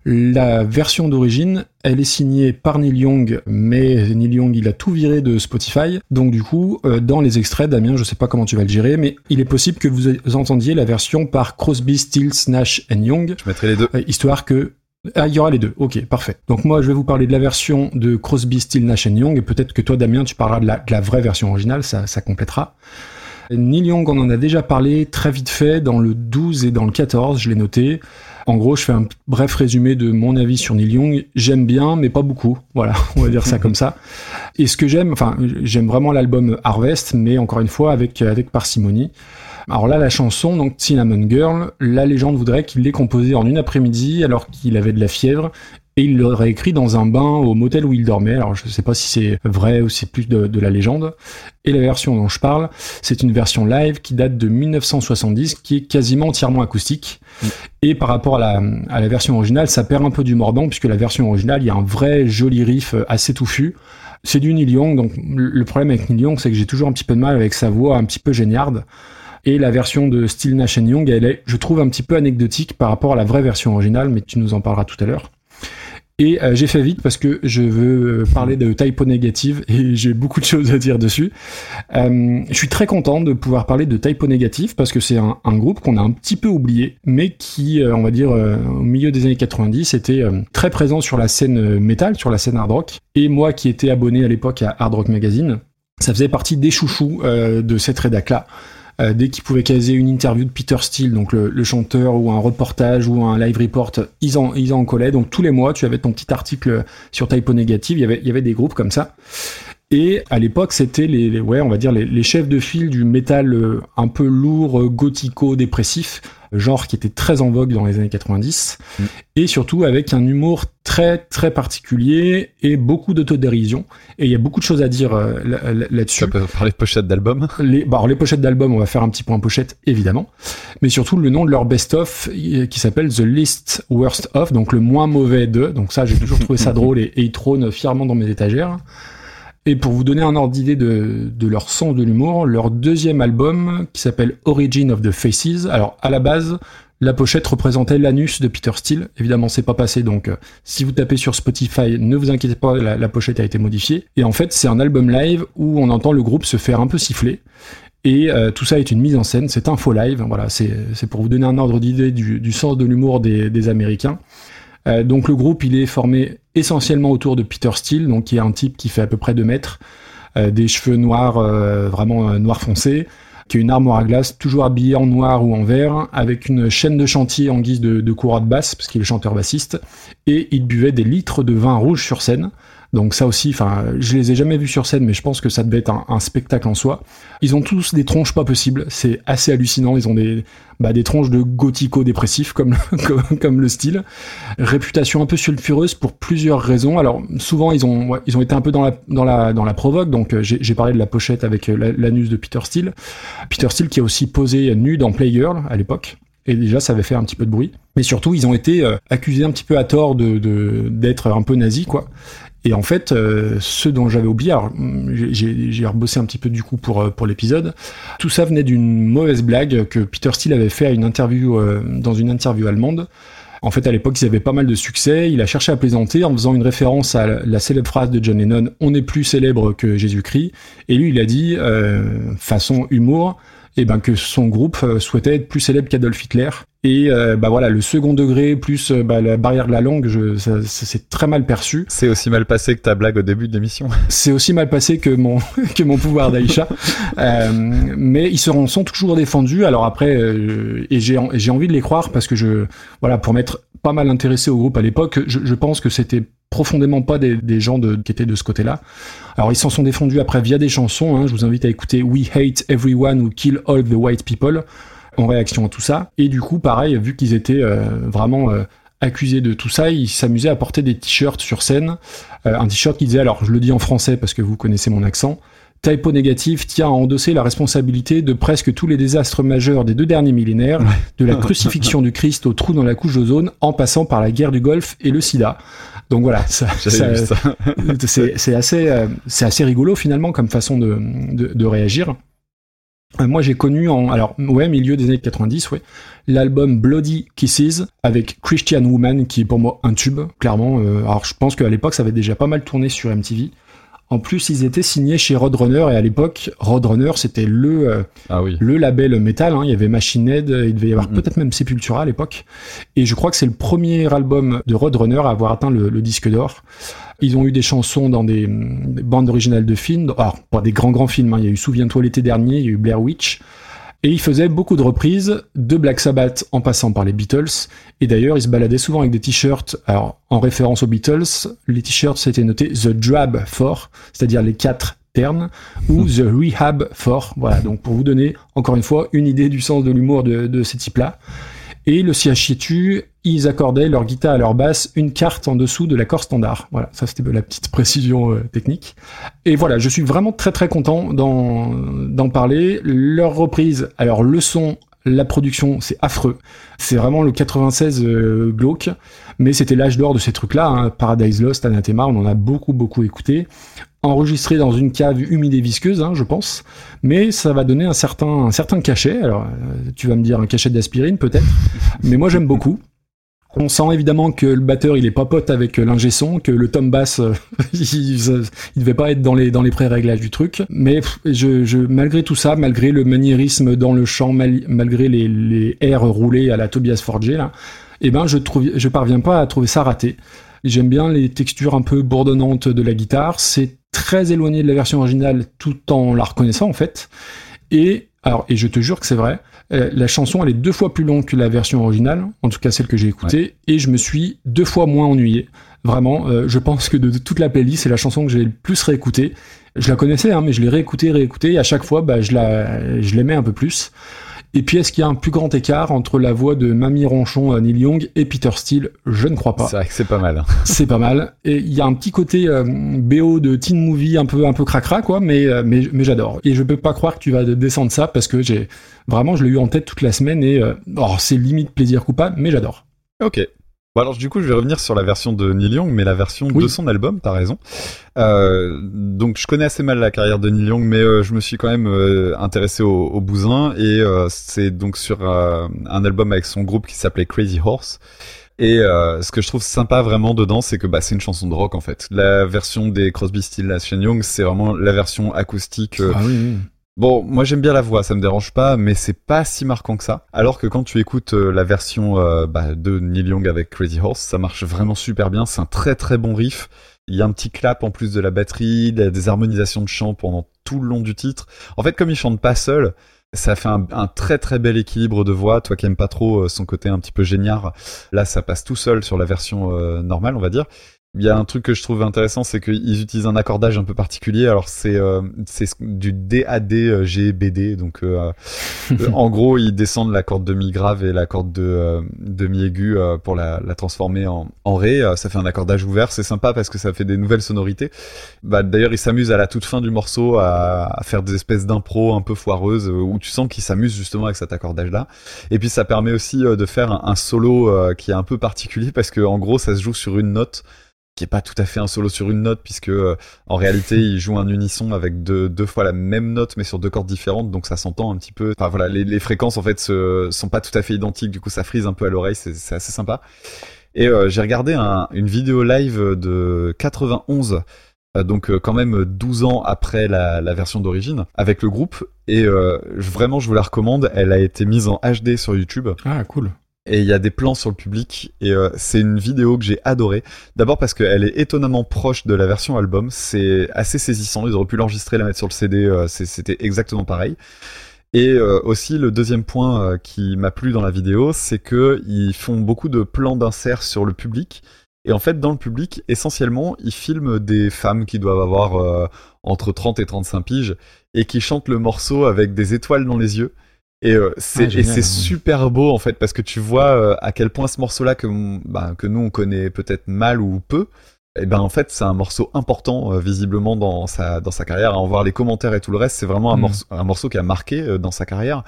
La version d'origine, elle est signée par Neil Young, mais Neil Young, il a tout viré de Spotify. Donc du coup, euh, dans les extraits, Damien, je sais pas comment tu vas le gérer, mais il est possible que vous entendiez la version par Crosby, Stills, Nash and Young, Je mettrai les deux. histoire que ah, il y aura les deux. Ok, parfait. Donc moi, je vais vous parler de la version de Crosby, Stills, Nash Young, et peut-être que toi, Damien, tu parleras de la, de la vraie version originale, ça, ça complétera. Neil Young, on en a déjà parlé très vite fait dans le 12 et dans le 14, je l'ai noté. En gros, je fais un bref résumé de mon avis sur Neil Young. J'aime bien, mais pas beaucoup. Voilà, on va dire ça comme ça. Et ce que j'aime, enfin, j'aime vraiment l'album Harvest, mais encore une fois avec avec parcimonie. Alors là, la chanson, donc Cinnamon Girl, la légende voudrait qu'il l'ait composée en une après-midi alors qu'il avait de la fièvre et il l'aurait écrit dans un bain au motel où il dormait. Alors je ne sais pas si c'est vrai ou c'est plus de, de, la légende. Et la version dont je parle, c'est une version live qui date de 1970, qui est quasiment entièrement acoustique. Mm. Et par rapport à la, à la version originale, ça perd un peu du mordant puisque la version originale, il y a un vrai joli riff assez touffu. C'est du Neil Young, donc le problème avec Neil Young, c'est que j'ai toujours un petit peu de mal avec sa voix un petit peu géniarde. Et la version de Still Nash Young, elle est, je trouve, un petit peu anecdotique par rapport à la vraie version originale, mais tu nous en parleras tout à l'heure. Et euh, j'ai fait vite parce que je veux parler de typo négative et j'ai beaucoup de choses à dire dessus. Euh, je suis très content de pouvoir parler de typo négative parce que c'est un, un, groupe qu'on a un petit peu oublié, mais qui, euh, on va dire, au milieu des années 90, était très présent sur la scène métal, sur la scène hard rock. Et moi qui étais abonné à l'époque à Hard Rock Magazine, ça faisait partie des chouchous de cette rédac-là. Euh, dès qu'ils pouvaient caser une interview de Peter Steele, donc le, chanteur, ou un reportage, ou un live report, ils en, en collaient. Donc tous les mois, tu avais ton petit article sur Typo Négative, il y avait, il y avait des groupes comme ça. Et à l'époque, c'était les, ouais, on va dire les, les, chefs de file du métal euh, un peu lourd, euh, gothico-dépressif, genre qui était très en vogue dans les années 90, mm. et surtout avec un humour très très particulier et beaucoup d'autodérision. Et il y a beaucoup de choses à dire euh, là-dessus. Ça peut parler de pochettes d'albums. Les, bah, alors les pochettes d'albums, on va faire un petit point pochette évidemment, mais surtout le nom de leur best-of qui s'appelle The Least Worst Of, donc le moins mauvais de. Donc ça, j'ai toujours trouvé ça drôle et, et il trône fièrement dans mes étagères. Et pour vous donner un ordre d'idée de, de, leur sens de l'humour, leur deuxième album, qui s'appelle Origin of the Faces, alors à la base, la pochette représentait l'anus de Peter Steele. Évidemment, c'est pas passé, donc euh, si vous tapez sur Spotify, ne vous inquiétez pas, la, pochette a été modifiée. Et en fait, c'est un album live où on entend le groupe se faire un peu siffler. Et euh, tout ça est une mise en scène, c'est un faux live. Voilà, c'est pour vous donner un ordre d'idée du, du, sens de l'humour des Américains. Euh, donc le groupe, il est formé essentiellement autour de Peter Steele, donc qui est un type qui fait à peu près 2 mètres, euh, des cheveux noirs, euh, vraiment noir foncé, qui a une armoire à glace, toujours habillé en noir ou en vert, avec une chaîne de chantier en guise de, de courroie de basse, parce qu'il est chanteur bassiste, et il buvait des litres de vin rouge sur scène. Donc ça aussi, enfin, je les ai jamais vus sur scène, mais je pense que ça devait être un, spectacle en soi. Ils ont tous des tronches pas possibles, c'est assez hallucinant. Ils ont des, bah, des tronches de gothico-dépressifs comme, comme, comme le style. Réputation un peu sulfureuse pour plusieurs raisons. Alors souvent ils ont ils ont été un peu dans la dans la dans la provoque. Donc euh, j'ai parlé de la pochette avec l'anus de Peter Steele. Peter Steele qui a aussi posé nu dans Playgirl à l'époque et déjà ça avait fait un petit peu de bruit. Mais surtout, ils ont été euh, accusés un petit peu à tort de d'être un peu nazis, quoi. Et en fait, euh, ce dont j'avais oublié, alors j'ai rebossé un petit peu du coup pour euh, pour l'épisode. Tout ça venait d'une mauvaise blague que Peter Steele avait fait à une interview euh, dans une interview allemande. En fait, à l'époque, ils avaient pas mal de succès. Il a cherché à plaisanter en faisant une référence à la célèbre phrase de John Lennon "On est plus célèbre que Jésus-Christ". Et lui, il a dit, façon humour, et ben que son groupe souhaitait être plus célèbre qu'Adolf Hitler. Et euh, bah voilà, le second degré plus euh, bah, la barrière de la langue, je, ça, ça c'est très mal perçu. C'est aussi mal passé que ta blague au début de l'émission. C'est aussi mal passé que mon que mon pouvoir d'Aïcha. euh, mais ils seront sont toujours défendus. Alors après, euh, et j'ai j'ai envie de les croire parce que je voilà pour m'être pas mal intéressé au groupe à l'époque, je, je pense que c'était profondément pas des, des, gens de, qui étaient de ce côté-là. Alors ils s'en sont défendus après via des chansons. Hein, je vous invite à écouter We Hate Everyone Who Kill All the White People en réaction à tout ça. Et du coup, pareil, vu qu'ils étaient euh, vraiment euh, accusés de tout ça, ils s'amusaient à porter des t-shirts sur scène. Euh, un t-shirt qui disait, alors je le dis en français parce que vous connaissez mon accent, Typo négatif tient à endosser la responsabilité de presque tous les désastres majeurs des deux derniers millénaires, de la crucifixion du Christ au trou dans la couche d'ozone, en passant par la guerre du Golfe et le sida. Donc voilà, ça, ça, c'est assez, euh, c'est assez rigolo finalement comme façon de, de, de réagir. Euh, moi, j'ai connu en, alors, ouais, milieu des années 90, ouais, l'album Bloody Kisses avec Christian Woman, qui est pour moi un tube, clairement. Euh, alors, je pense qu'à l'époque, ça avait déjà pas mal tourné sur MTV. En plus, ils étaient signés chez Roadrunner et à l'époque, Roadrunner c'était le euh, Ah oui. le label métal. hein. Il y avait Machine Head, il devait y avoir Mhm. peut-être même Sepultura à l'époque. Et je crois que c'est le premier album de Roadrunner à avoir atteint le, le disque d'or. Ils ont eu des chansons dans des, des bandes originales de films. Alors, pas des grands grands films. hein. Il y a eu Souviens-toi l'été dernier, il y a eu Blair Witch. Et ils faisaient beaucoup de reprises de Black Sabbath en passant par les Beatles. Et d'ailleurs, ils se baladaient souvent avec des t-shirts, alors en référence aux Beatles. Les t-shirts, c'était noté The Drab for, c'est-à-dire les quatre ternes, ou The Rehab for. Voilà, donc pour vous donner, encore une fois, une idée du sens de l'humour de ces types-là. Et le siachitu, ils accordaient leur guitare et leur basse une carte en dessous de l'accord standard. Voilà, ça c'était la petite précision euh, technique. Et voilà, je suis vraiment très très content d'en parler. Leur reprise, alors le son, la production, c'est affreux. C'est vraiment le 96 euh, glauque, mais c'était l'âge d'or de ces trucs-là. hein. Paradise Lost, Anathema, on en a beaucoup beaucoup écouté. Enregistré dans une cave humide et visqueuse, hein, je pense, mais ça va donner un certain un certain cachet. Alors, euh, tu vas me dire un cachet d'aspirine peut-être, mais moi j'aime beaucoup. On sent évidemment que le batteur il est pas pote avec l'ingé son, que le tom bass euh, il, il devait pas être dans les dans les pré-réglages du truc. Mais je, je malgré tout ça, malgré le maniérisme dans le chant, mal- malgré les, les airs roulés à la Tobias Forge là, eh ben je trouve je parviens pas à trouver ça raté. J'aime bien les textures un peu bourdonnantes de la guitare. C'est très éloigné de la version originale tout en la reconnaissant en fait. Et alors et je te jure que c'est vrai. euh, la chanson elle est deux fois plus longue que la version originale, en tout cas celle que j'ai écoutée, et je me suis deux fois moins ennuyé. Vraiment, euh, je pense que de, de toute la playlist, c'est la chanson que j'ai le plus réécoutée. Je la connaissais, hein, mais je l'ai réécoutée, réécoutée, et à chaque fois, bah, je la, je l'aimais un peu plus. Et puis, est-ce qu'il y a un plus grand écart entre la voix de Mamie Ronchon, euh, Neil Young, et Peter Steele? Je ne crois pas. C'est vrai que c'est pas mal. C'est pas mal. Et il y a un petit côté euh, BO de teen movie un peu un peu cracra quoi, mais euh, mais mais j'adore. Et je peux pas croire que tu vas descendre ça parce que j'ai vraiment je l'ai eu en tête toute la semaine et euh, oh, c'est limite plaisir coupable, mais j'adore. Ok. Bon alors du coup je vais revenir sur la version de Neil Young, mais la version Oui. de son album, t'as raison. Euh, donc je connais assez mal la carrière de Neil Young, mais euh, je me suis quand même euh, intéressé au, au bousin et euh, c'est donc sur un album avec son groupe qui s'appelait Crazy Horse. Et euh, ce que je trouve sympa vraiment dedans, c'est que bah, c'est une chanson de rock en fait. La version des Crosby, Stills, Nash Young, c'est vraiment la version acoustique euh, Ah oui. oui. Bon, moi j'aime bien la voix, ça me dérange pas, mais c'est pas si marquant que ça. Alors que quand tu écoutes euh, la version euh, bah, de Neil Young avec Crazy Horse, ça marche vraiment super bien. C'est un très très bon riff. Il y a un petit clap en plus de la batterie, des harmonisations de chant pendant tout le long du titre. En fait, comme il chante pas seul, ça fait un, très très bel équilibre de voix. Toi qui aimes pas trop euh, son côté un petit peu géniard, là ça passe tout seul sur la version normale, on va dire. Il y a un truc que je trouve intéressant, c'est qu'ils utilisent un accordage un peu particulier. Alors c'est euh, c'est ce- du DAD GBD, donc euh, euh, en gros ils descendent la corde de mi grave et la corde de euh, de mi aigu euh, pour la, la transformer en en ré. Euh, Ça fait un accordage ouvert, c'est sympa parce que ça fait des nouvelles sonorités. Bah d'ailleurs ils s'amusent à la toute fin du morceau à, à faire des espèces d'impro un peu foireuses où tu sens qu'ils s'amusent justement avec cet accordage là. Et puis ça permet aussi de faire un, un solo euh, qui est un peu particulier parce que en gros ça se joue sur une note qui est pas tout à fait un solo sur une note puisque euh, en réalité il joue un unisson avec deux, deux fois la même note mais sur deux cordes différentes donc ça s'entend un petit peu. Enfin voilà les, les fréquences en fait se, sont pas tout à fait identiques du coup ça frise un peu à l'oreille c'est assez sympa. Et euh, j'ai regardé un- une vidéo live de 91 euh, donc quand même 12 ans après la, la version d'origine avec le groupe et vraiment je vous la recommande elle a été mise en HD sur YouTube. Ah cool. Et il y a des plans sur le public et euh, c'est une vidéo que j'ai adorée. D'abord parce qu'elle est étonnamment proche de la version album, c'est assez saisissant. Ils auraient pu l'enregistrer, la mettre sur le CD, euh, c'était exactement pareil. Et euh, aussi le deuxième point qui m'a plu dans la vidéo, c'est que ils font beaucoup de plans d'insert sur le public. Et en fait, dans le public, essentiellement, ils filment des femmes qui doivent avoir entre 30 et 35 piges et qui chantent le morceau avec des étoiles dans les yeux. Et euh, c'est Ah, ouais. super beau en fait parce que tu vois euh, à quel point ce morceau-là que bah, que nous on connaît peut-être mal ou peu, et ben en fait c'est un morceau important euh, visiblement dans sa dans sa carrière. À en voir les commentaires et tout le reste, c'est vraiment un Mm. morceau un morceau qui a marqué euh, dans sa carrière.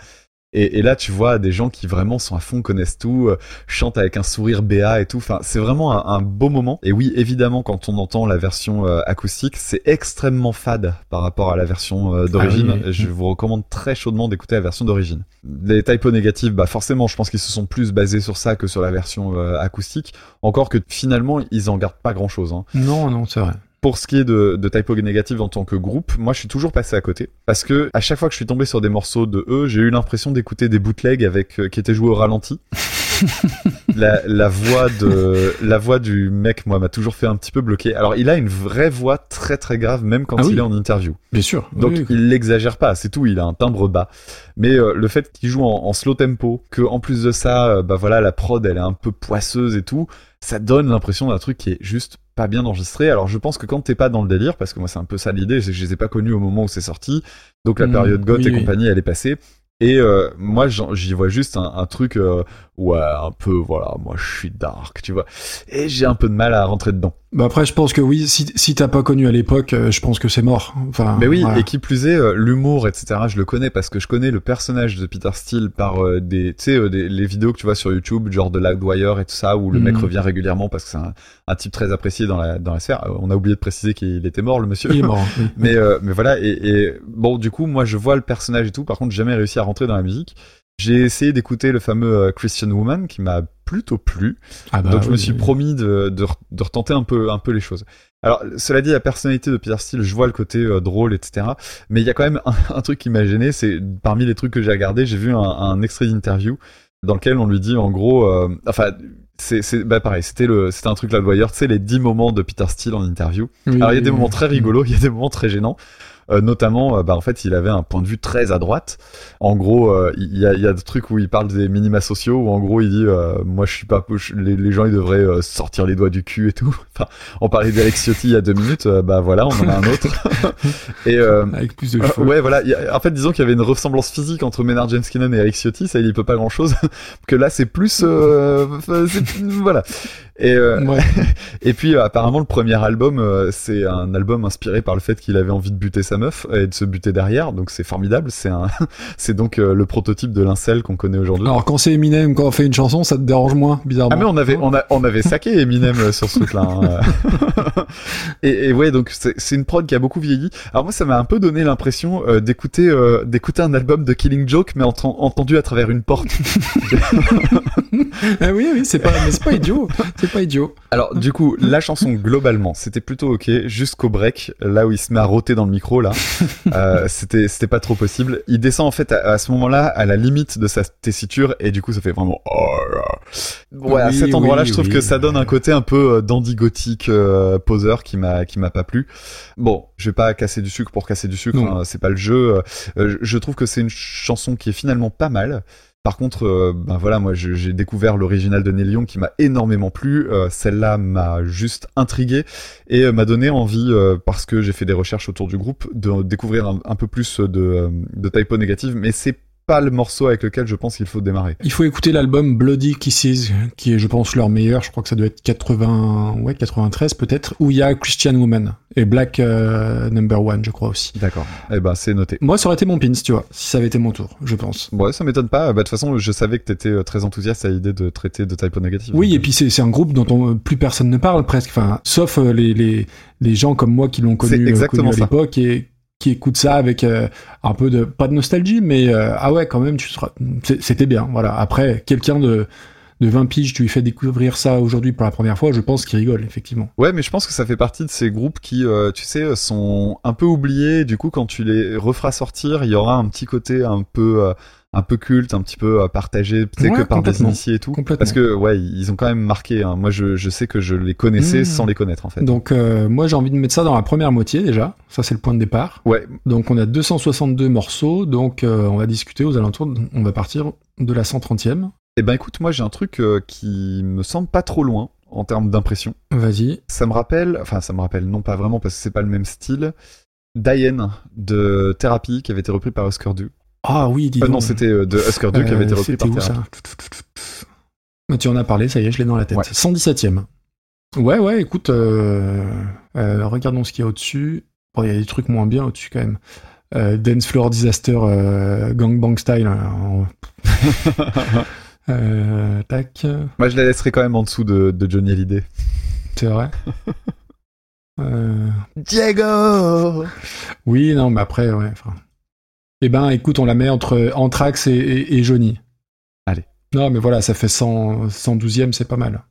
Et, et là, tu vois des gens qui vraiment sont à fond, connaissent tout, euh, chantent avec un sourire béat et tout. Enfin, c'est vraiment un, un beau moment. Et oui, évidemment, quand on entend la version euh, acoustique, c'est extrêmement fade par rapport à la version euh, d'origine. Ah oui, oui. Je vous recommande très chaudement d'écouter la version d'origine. Les typos négatifs, bah forcément, je pense qu'ils se sont plus basés sur ça que sur la version acoustique. Encore que finalement, ils en gardent pas grand-chose. Hein. Non non c'est vrai. Pour ce qui est de, de Typo Negative en tant que groupe, moi je suis toujours passé à côté parce que à chaque fois que je suis tombé sur des morceaux de eux, j'ai eu l'impression d'écouter des bootlegs avec euh, qui étaient joués au ralenti. la, la voix de la voix du mec, moi, m'a toujours fait un petit peu bloquer. Alors il a une vraie voix très très grave, même quand Ah il oui. est en interview. Bien sûr. Donc Oui, oui. il l'exagère pas, c'est tout. Il a un timbre bas. Mais euh, le fait qu'il joue en, en slow tempo, que en plus de ça, euh, bah voilà, la prod elle est un peu poisseuse et tout, ça donne l'impression d'un truc qui est juste pas bien enregistré. Alors je pense que quand t'es pas dans le délire, parce que moi c'est un peu ça l'idée, c'est que je les ai pas connus au moment où c'est sorti, donc la Mm, période goth oui, et oui. compagnie elle est passée. Et euh, moi j'y vois juste un, un truc, euh, ouais, un peu, voilà, moi je suis dark, tu vois. Et j'ai un peu de mal à rentrer dedans. Bah après, je pense que oui, si, si t'as pas connu à l'époque, euh, je pense que c'est mort. Enfin, Mais oui, et qui plus est, euh, l'humour, etc. Je le connais parce que je connais le personnage de Peter Steele par euh, des, tu sais, euh, des- les vidéos que tu vois sur YouTube, genre de Loudwire et tout ça, où le Mhm. mec revient régulièrement parce que c'est un, un type très apprécié dans la dans la sphère. On a oublié de préciser qu'il était mort, le monsieur. Il est mort. oui. mais euh, mais voilà, et, et bon, du coup, moi je vois le personnage et tout. Par contre, jamais réussi à rentrer dans la musique. J'ai essayé d'écouter le fameux euh, Christian Woman qui m'a plutôt plu. Ah bah Donc je me suis oui. promis de, de, re- de retenter un peu, un peu les choses. Alors cela dit, la personnalité de Peter Steele, je vois le côté euh, drôle, etc. Mais il y a quand même un, un truc qui m'a gêné, c'est parmi les trucs que j'ai regardé, j'ai vu un, un extrait d'interview dans lequel on lui dit en gros, euh, enfin c'est bah pareil, c'était le c'était un truc là tu sais les 10 moments de Peter Steele en interview. Oui, Alors il y a des moments très rigolos, il y a des moments très gênants. Euh, notamment, euh, bah, en fait, il avait un point de vue très à droite. En gros, euh, il y, a, il y a des trucs où il parle des minima sociaux, où en gros, il dit, euh, moi, je suis pas, je- les, les gens, ils devraient sortir les doigts du cul et tout. Enfin, on parlait d'Alex Ciotti il y a deux minutes, bah voilà, on en a un autre. et euh, Avec plus de cheveux. ouais, voilà. a- en fait, disons qu'il y avait une ressemblance physique entre Maynard James Keenan et Alex Ciotti. Ça, il y peut pas grand chose. que là, c'est plus, euh, voilà. Et, euh, Ouais. et puis, euh, apparemment, le premier album, euh, c'est un album inspiré par le fait qu'il avait envie de buter sa meuf et de se buter derrière. Donc, c'est formidable. C'est un, c'est donc euh, le prototype de l'incel qu'on connaît aujourd'hui. Alors quand c'est Eminem, quand on fait une chanson, ça te dérange moins, bizarrement. Ah mais on avait on a on avait saqué Eminem euh, sur ce truc-là. hein. et, et ouais donc c'est une prod qui a beaucoup vieilli. Alors moi ça m'a un peu donné l'impression euh, d'écouter euh, d'écouter un album de Killing Joke mais enten- entendu à travers une porte. Ah oui, oui, c'est pas, mais c'est pas idiot. C'est pas idiot. Alors du coup la chanson globalement c'était plutôt ok jusqu'au break là où il se met à roter dans le micro là euh, c'était c'était pas trop possible. Il descend en fait à, à ce moment-là à la limite de sa tessiture et du coup ça fait vraiment oh là. ouais à cet endroit-là oui, je trouve oui. que ça donne un côté un peu euh, dandy gothique euh, poseur qui m'a qui m'a pas plu. Bon je vais pas casser du sucre pour casser du sucre hein, c'est pas le jeu. Euh, je trouve que c'est une chanson qui est finalement pas mal. Par contre, euh, ben voilà, moi j'ai découvert l'original de Neil Young qui m'a énormément plu. Euh, Celle-là m'a juste intrigué et euh, m'a donné envie, parce que j'ai fait des recherches autour du groupe, de découvrir un, peu plus de, de typo négative. Mais c'est pas le morceau avec lequel je pense qu'il faut démarrer. Il faut écouter l'album Bloody Kisses, qui est, je pense, leur meilleur. Je crois que ça doit être 80, ouais, 93 peut-être, où il y a Christian Woman et Black euh, Number One, je crois aussi. D'accord. Eh ben c'est noté. Moi, ça aurait été mon pins, tu vois, si ça avait été mon tour, je pense. Ouais, ça m'étonne pas. Bah, de toute façon, je savais que t'étais euh, très enthousiaste à l'idée de traiter de typo négative. Oui, et puis c'est un groupe dont on, plus personne ne parle presque, enfin, sauf euh, les, les, les gens comme moi qui l'ont connu, exactement connu à l'époque et qui écoutent ça avec euh, un peu de pas de nostalgie, mais euh, ah ouais, quand même, tu seras, c'était bien. Voilà. Après, quelqu'un de de 20 piges, tu lui fais découvrir ça aujourd'hui pour la première fois, je pense qu'il rigole effectivement. Ouais, mais je pense que ça fait partie de ces groupes qui, euh, tu sais, sont un peu oubliés. Du coup, quand tu les referas sortir, il y aura un petit côté un peu, euh, un peu culte, un petit peu euh, partagé, Ouais, que par des initiés et tout. Parce que, ouais, ils ont quand même marqué. hein. Moi, je, je sais que je les connaissais Mmh. sans les connaître, en fait. Donc euh, moi j'ai envie de mettre ça dans la première moitié déjà, ça c'est le point de départ. Ouais, Donc on a 262 morceaux, donc euh, on va discuter aux alentours, de- on va partir de la 130e. Eh ben, écoute, moi, j'ai un truc euh, qui me semble pas trop loin en termes d'impression. Vas-y. Ça me rappelle, enfin, ça me rappelle, non pas vraiment parce que c'est pas le même style. Diane de Thérapie qui avait été repris par Oscar Du. Ah oui, dis Euh, donc. non, c'était euh, de Oscar Du qui avait été Euh, repris c'était par où ça Ah, Tu en as parlé, ça y est, je l'ai dans la tête. Ouais. 117ème. Ouais, ouais, écoute, euh, euh, regardons ce qu'il y a au-dessus. Bon, il y a des trucs moins bien au-dessus quand même. Euh, Dance Floor Disaster euh, Gangbang Style. hein, euh, tac, Moi, je la laisserai quand même en dessous de, de Johnny Hallyday. c'est vrai. Euh, Diego oui, non, mais après, ouais. Eh ben, écoute, on la met entre Anthrax et, et, et Johnny. Allez. Non, mais voilà, ça fait 100, 112e, c'est pas mal.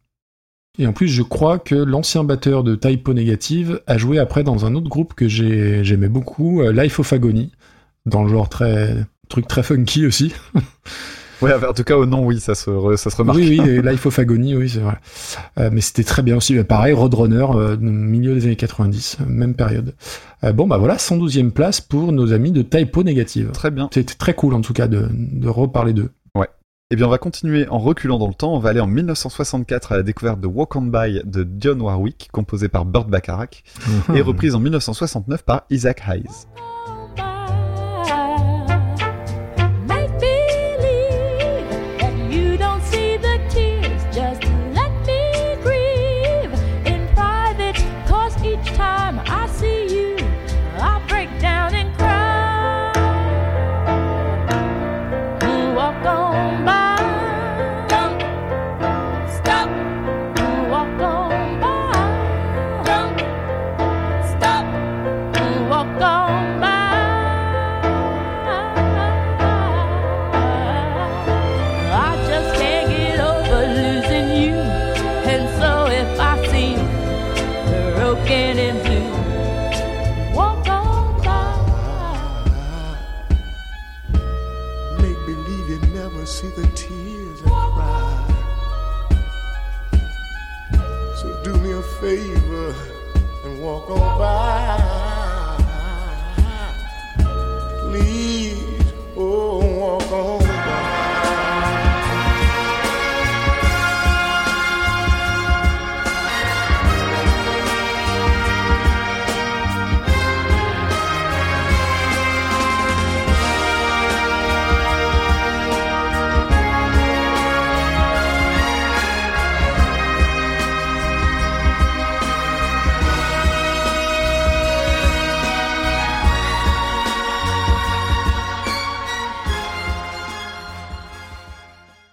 Et en plus, je crois que l'ancien batteur de Typo Negative a joué après dans un autre groupe que j'ai- j'aimais beaucoup, euh, Life of Agony, dans le genre très truc très funky aussi. Ouais, en tout cas, au nom, oui, ça se, re- ça se remarque. Oui, oui, Life of Agony, oui, c'est vrai. Euh, mais c'était très bien aussi. Pareil, Roadrunner, euh, milieu des années 90, euh, même période. Euh, bon, bah voilà, 112e place pour nos amis de Typo Negative. Très bien. C'était très cool, en tout cas, de, de reparler d'eux. Eh bien, on va continuer en reculant dans le temps. On va aller en 1964 à la découverte de Walk On By de Dionne Warwick, composée par Burt Bacharach, et reprise en 1969 par Isaac Hayes.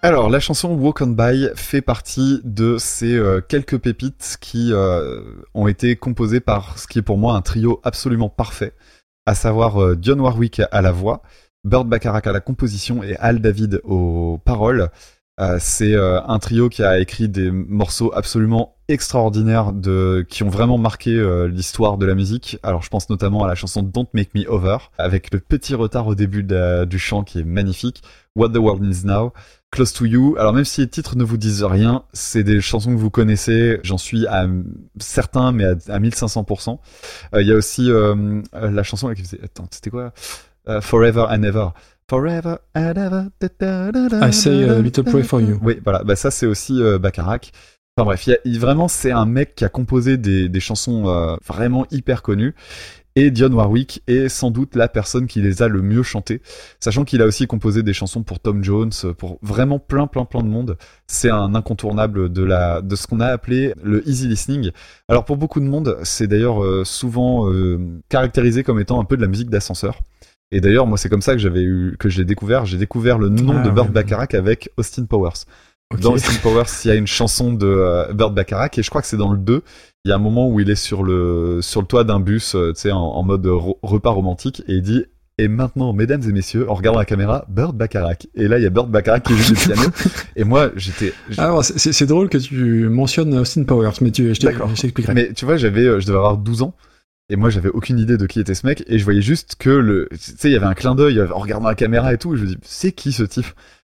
Alors, la chanson Walk On By fait partie de ces euh, quelques pépites qui euh, ont été composées par ce qui est pour moi un trio absolument parfait, à savoir euh, Dionne Warwick à la voix, Burt Bacharach à la composition et Al David aux paroles. Euh, c'est un trio qui a écrit des morceaux absolument extraordinaires qui ont vraiment marqué l'histoire de la musique. Alors je pense notamment à la chanson Don't Make Me Over avec le petit retard au début du chant qui est magnifique, What the World Needs Now, Close to You. Alors même si les titres ne vous disent rien, c'est des chansons que vous connaissez. J'en suis à certains, mais à, à 1500%. Euh, Il y a aussi euh, euh, la chanson qui faisait. Attends, c'était quoi? Euh, Forever and Ever. Forever and Ever. da, da, da, da, I say a da, little da, prayer for you. Oui, voilà. Bah ça c'est aussi Bacharach. Enfin bref, il y a- il- vraiment c'est un mec qui a composé des, des chansons euh, vraiment hyper connues. Et Dionne Warwick est sans doute la personne qui les a le mieux chantées, sachant qu'il a aussi composé des chansons pour Tom Jones, pour vraiment plein plein plein de monde. C'est un incontournable de la de ce qu'on a appelé le easy listening. Alors pour beaucoup de monde, c'est d'ailleurs euh, souvent euh, caractérisé comme étant un peu de la musique d'ascenseur. Et d'ailleurs, moi, c'est comme ça que j'avais eu, que je l'ai découvert. J'ai découvert le nom Ah, de Burt ouais. Bacharach avec Austin Powers. Dans Austin Powers, il y a une chanson de euh, Burt Bacharach et je crois que c'est dans le 2. Il y a un moment où il est sur le sur le toit d'un bus, euh, tu sais, en, en mode ro- repas romantique et il dit et maintenant, mesdames et messieurs, en regardant la caméra, Burt Bacharach. Et là, il y a Burt Bacharach qui joue du piano. Et moi, j'étais. Alors, c'est- c'est drôle que tu mentionnes Austin Powers, mais tu, je t'expliquerai. Mais tu vois, j'avais, euh, je devais avoir 12 ans. Et moi, j'avais aucune idée de qui était ce mec. Et je voyais juste que le, tu sais, il y avait un clin d'œil en regardant la caméra et tout. Et je me dis, c'est qui ce type?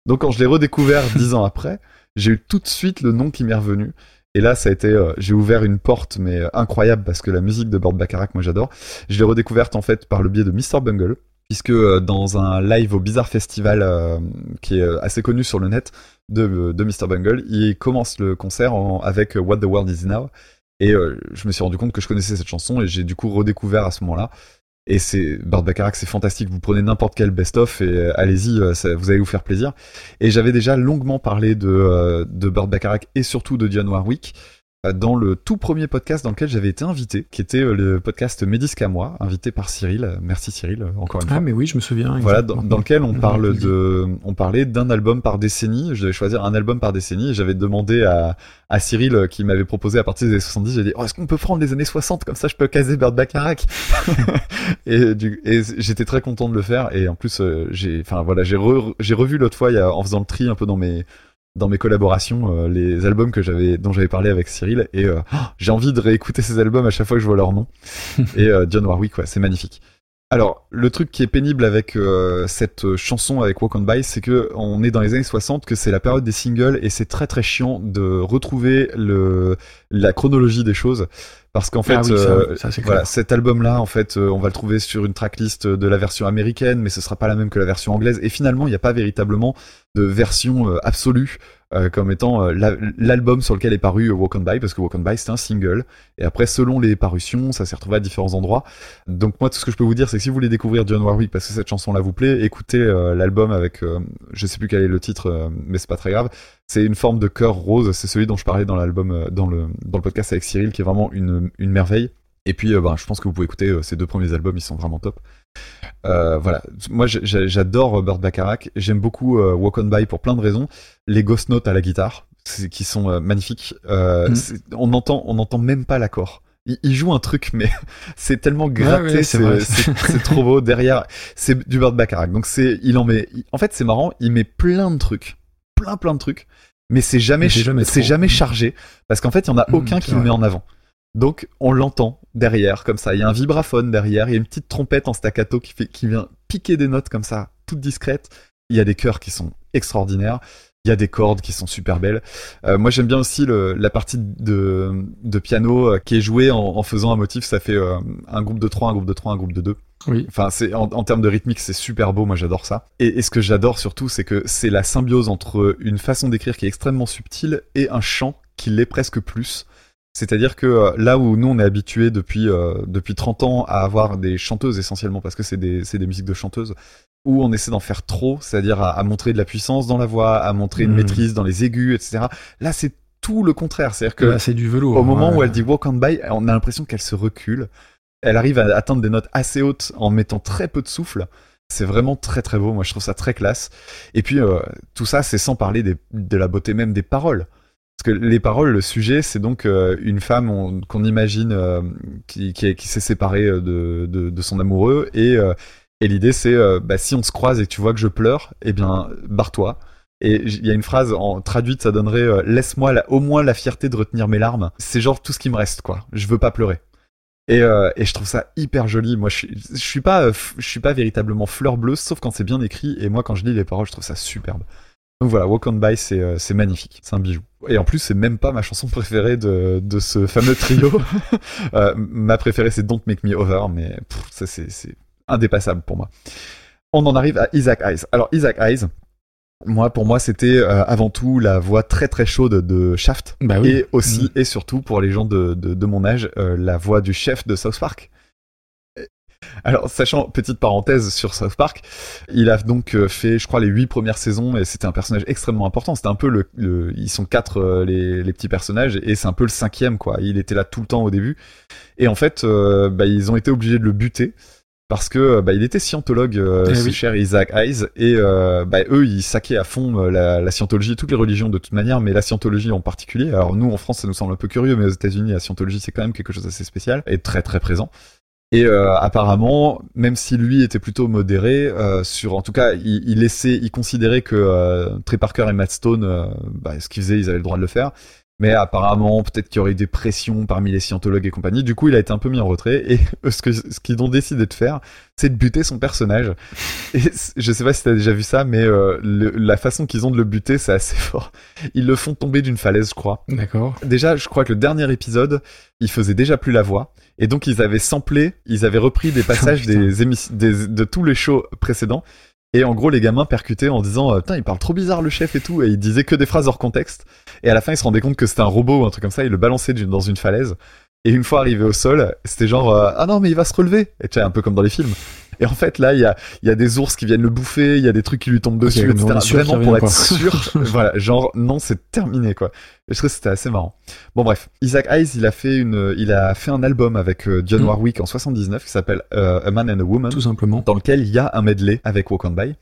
Donc, quand je l'ai redécouvert 10 ans après, j'ai eu tout de suite le nom qui m'est revenu. Et là, ça a été, euh, j'ai ouvert une porte, mais euh, incroyable parce que la musique de Burt Bacharach, moi, j'adore. Je l'ai redécouverte, en fait, par le biais de Mr. Bungle. Puisque euh, dans un live au Bizarre Festival, qui est assez connu sur le net, de, Mr. Bungle, il commence le concert avec What the World Is Now. Et je me suis rendu compte que je connaissais cette chanson et j'ai du coup redécouvert à ce moment-là. Et c'est Burt Bacharach, c'est fantastique. Vous prenez n'importe quel best-of et euh, allez-y, euh, vous allez vous faire plaisir. Et j'avais déjà longuement parlé de euh, de Bacharach et surtout de Dionne Warwick dans le tout premier podcast dans lequel j'avais été invité, qui était euh, le podcast Médisque à moi, invité par Cyril. Merci Cyril, euh, encore une fois. Ah, mais oui, je me souviens. Voilà, dans, dans lequel on Mhm. parle de, on parlait d'un album par décennie. Je devais choisir un album par décennie. J'avais demandé à, à Cyril euh, qui m'avait proposé à partir des années 70. J'ai dit, oh, est-ce qu'on peut prendre les années 60 comme ça, je peux caser Burt Bacharach. et, du- et j'étais très content de le faire. Et en plus, j'ai, enfin voilà, j'ai re- j'ai revu l'autre fois il y a- en faisant le tri un peu dans mes dans mes collaborations euh, les albums que j'avais dont j'avais parlé avec Cyril et euh, oh, j'ai envie de réécouter ces albums à chaque fois que je vois leur nom. et euh, John Warwick, ouais, c'est magnifique. Alors, le truc qui est pénible avec euh, cette chanson avec Walk on By, c'est que on est dans les années 60, que c'est la période des singles et c'est très très chiant de retrouver le la chronologie des choses. Parce qu'en fait, Ah oui, euh, ça, c'est voilà, cet album-là, en fait, euh, on va le trouver sur une tracklist de la version américaine, mais ce sera pas la même que la version anglaise. Et finalement, il n'y a pas véritablement de version euh, absolue euh, comme étant euh, la- l'album sur lequel est paru euh, Walk on By, parce que Walk on By c'est un single. Et après, selon les parutions, ça s'est retrouvé à différents endroits. Donc moi, tout ce que je peux vous dire, c'est que si vous voulez découvrir John Warwick, parce que cette chanson-là vous plaît, écoutez l'album avec, je sais plus quel est le titre, mais c'est pas très grave. C'est une forme de cœur rose. C'est celui dont je parlais dans l'album, dans le dans le podcast avec Cyril, qui est vraiment une une merveille. Et puis, euh, ben, je pense que vous pouvez écouter ces deux premiers albums, ils sont vraiment top. Euh, voilà, moi j'adore euh, Burt Bacharach, j'aime beaucoup euh, Walk on By pour plein de raisons. Les ghost notes à la guitare, qui sont euh, magnifiques. Mm. On entend, on entend même pas l'accord. Il, il joue un truc, mais c'est tellement gratté, c'est trop beau. Derrière, c'est du Burt Bacharach. Donc c'est, il en met. il- en fait, c'est marrant, il met plein de trucs, plein plein de trucs, mais c'est jamais, c'est chargé parce qu'en fait, il y en a Mm, aucun qui le met en avant. Donc on l'entend derrière comme ça. Il y a un vibraphone derrière, il y a une petite trompette en staccato qui fait qui vient piquer des notes comme ça, toutes discrètes. Il y a des chœurs qui sont extraordinaires. Il y a des cordes qui sont super belles. Euh, moi j'aime bien aussi le, la partie de, de piano euh, qui est jouée en, en faisant un motif. Ça fait euh, un groupe de trois, un groupe de trois, un groupe de deux. Oui. Enfin, c'est en, en termes de rythmique, c'est super beau. Moi, j'adore ça. Et, et ce que j'adore surtout, c'est que c'est la symbiose entre une façon d'écrire qui est extrêmement subtile et un chant qui l'est presque plus. C'est-à-dire que euh, là où nous on est habitué depuis euh, depuis 30 ans à avoir des chanteuses essentiellement parce que c'est des c'est des musiques de chanteuses où on essaie d'en faire trop, c'est-à-dire à, à montrer de la puissance dans la voix, à montrer une Mhm. maîtrise dans les aigus, etc. Là, c'est tout le contraire. C'est-à-dire que c'est du velours. au moment ouais. où elle dit walk on by, on a l'impression qu'elle se recule. Elle arrive à atteindre des notes assez hautes en mettant très peu de souffle. C'est vraiment très très beau. Moi, je trouve ça très classe. Et puis euh, tout ça, c'est sans parler des- de la beauté même des paroles. Les paroles, le sujet, c'est donc euh, une femme on- qu'on imagine euh, qui, qui, est- qui s'est séparée euh, de, son amoureux et, l'idée c'est bah, si on se croise et que tu vois que je pleure, eh bien barre-toi. Et il y a une phrase en traduite, ça donnerait laisse-moi la- au moins la fierté de retenir mes larmes. C'est genre tout ce qui me reste quoi. Je veux pas pleurer. Et, je trouve ça hyper joli. Moi, je suis, pas, je suis pas véritablement fleur bleue, sauf quand c'est bien écrit. Et moi, quand je lis les paroles, je trouve ça superbe. Donc voilà, Walk on By, c'est euh, c'est magnifique, c'est un bijou. Et en plus, c'est même pas ma chanson préférée de, de ce fameux trio. Euh, ma préférée, c'est Don't Make Me Over, mais pff, ça c'est indépassable pour moi. On en arrive à Isaac Hayes. Alors Isaac Hayes, moi pour moi, c'était euh, avant tout la voix très très chaude de Shaft, Bah oui. et aussi et surtout pour les gens de, de, de mon âge, euh, la voix du chef de South Park. Alors, sachant, petite parenthèse sur South Park, il a donc euh, fait, je crois, les huit premières saisons et c'était un personnage extrêmement important. C'était un peu le, le- ils sont quatre euh, les, les petits personnages et c'est un peu le cinquième quoi. Il était là tout le temps au début et en fait, euh, bah, ils ont été obligés de le buter parce que bah, il était scientologue, euh, Eh ce oui. cher Isaac Hayes et euh, bah, eux ils saquaient à fond euh, la, la scientologie, toutes les religions de toute manière, mais la scientologie en particulier. Alors nous en France ça nous semble un peu curieux, mais aux États-Unis la scientologie c'est quand même quelque chose d'assez spécial et très très présent. Et euh, apparemment, même si lui était plutôt modéré, euh, sur en tout cas, il, laissait, il considérait que euh, Trey Parker et Matt Stone, bah, ce qu'ils faisaient, ils avaient le droit de le faire. Mais apparemment, peut-être qu'il y aurait eu des pressions parmi les scientologues et compagnie. Du coup, il a été un peu mis en retrait. Et ce que ce qu'ils ont décidé de faire, c'est de buter son personnage. Et je sais pas si t'as déjà vu ça, mais euh, le- la façon qu'ils ont de le buter, c'est assez fort. Ils le font tomber d'une falaise, je crois. D'accord. Déjà, je crois que le dernier épisode, il faisait déjà plus la voix. Et donc, ils avaient samplé, ils avaient repris des passages des émissions, des, de tous les shows précédents. Et en gros, les gamins percutaient en disant, euh, putain, il parle trop bizarre le chef et tout. Et ils disaient que des phrases hors contexte. Et à la fin, ils se rendaient compte que c'était un robot ou un truc comme ça. Ils le balançaient dans une falaise. Et une fois arrivé au sol, c'était genre, euh, ah non, mais il va se relever. Et tu un peu comme dans les films. Et en fait, là, il y a, y a des ours qui viennent le bouffer, il y a des trucs qui lui tombent dessus, on etc. sûr Vraiment pour être quoi. sûr. voilà, genre, non, c'est terminé, quoi. Et je trouve que c'était assez marrant. Bon, bref. Isaac Hayes, il a fait une, il a fait un album avec euh, John Mm. Warwick en 79 qui s'appelle euh, A Man and a Woman Tout simplement. dans lequel il y a un medley avec Walk on By.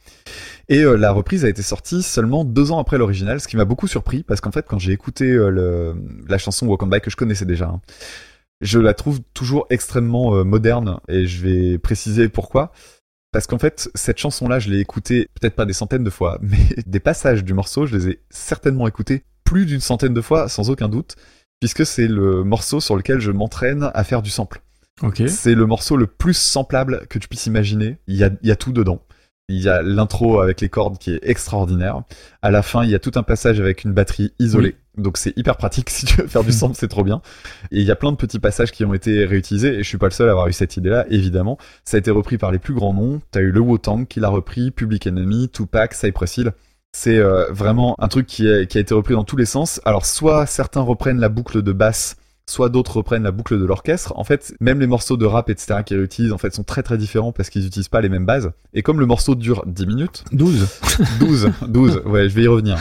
Et euh, la reprise a été sortie seulement deux ans après l'original, ce qui m'a beaucoup surpris parce qu'en fait, quand j'ai écouté euh, le, la chanson Walk on By que je connaissais déjà, hein, je la trouve toujours extrêmement euh, moderne et je vais préciser pourquoi. Parce qu'en fait, cette chanson-là, je l'ai écoutée peut-être pas des centaines de fois, mais des passages du morceau, je les ai certainement écoutés plus d'une centaine de fois, sans aucun doute, puisque c'est le morceau sur lequel je m'entraîne à faire du sample. Ok. C'est le morceau le plus samplable que tu puisses imaginer. Il y a, il y a tout dedans. Il y a l'intro avec les cordes qui est extraordinaire. À la fin, il y a tout un passage avec une batterie isolée. Donc c'est hyper pratique si tu veux faire du sample, c'est trop bien. Et il y a plein de petits passages qui ont été réutilisés et je suis pas le seul à avoir eu cette idée-là, évidemment. Ça a été repris par les plus grands noms. T'as eu le Wu-Tang qui l'a repris, Public Enemy, Tupac, Cypress Hill. C'est euh, vraiment un truc qui, est- qui a été repris dans tous les sens. Alors soit certains reprennent la boucle de basse, soit d'autres reprennent la boucle de l'orchestre. En fait, même les morceaux de rap, etc., qu'ils réutilisent, en fait, sont très très différents parce qu'ils utilisent pas les mêmes bases. Et comme le morceau dure 10 minutes, 12. 12, 12, ouais, je vais y revenir.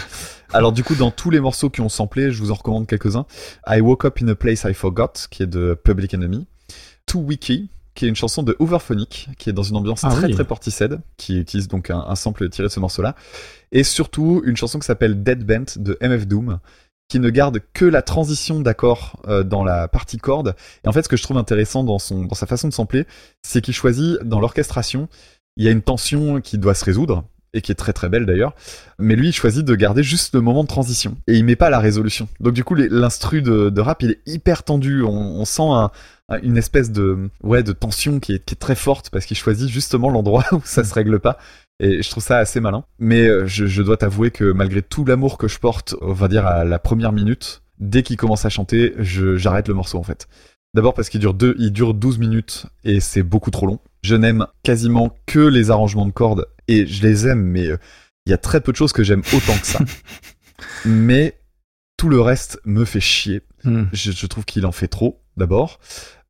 Alors du coup, dans tous les morceaux qui ont samplé, je vous en recommande quelques-uns. I Woke Up in a Place I Forgot, qui est de Public Enemy. Too Wiki, qui est une chanson de Overphonic, qui est dans une ambiance Ah très oui. très Portishead, qui utilise donc un, un sample tiré de ce morceau-là. Et surtout, une chanson qui s'appelle Dead Bent de MF Doom, qui ne garde que la transition d'accords euh, dans la partie corde. Et en fait, ce que je trouve intéressant dans, son, dans sa façon de sampler, c'est qu'il choisit dans l'orchestration, il y a une tension qui doit se résoudre, et qui est très très belle d'ailleurs. Mais lui, il choisit de garder juste le moment de transition. Et il met pas la résolution. Donc du coup, l'instru de, de rap, il est hyper tendu. On, sent un- un- une espèce de, ouais, de tension qui est, qui est très forte parce qu'il choisit justement l'endroit où ça se règle pas. Et je trouve ça assez malin. Mais euh, je, je dois t'avouer que malgré tout l'amour que je porte, on va dire à la première minute, dès qu'il commence à chanter, j'arrête le morceau en fait. D'abord parce qu'il dure deux, il dure 12 minutes et c'est beaucoup trop long. Je n'aime quasiment que les arrangements de cordes et je les aime, mais euh, il y a très peu de choses que j'aime autant que ça. mais tout le reste me fait chier. Hmm. Je, je trouve qu'il en fait trop, d'abord.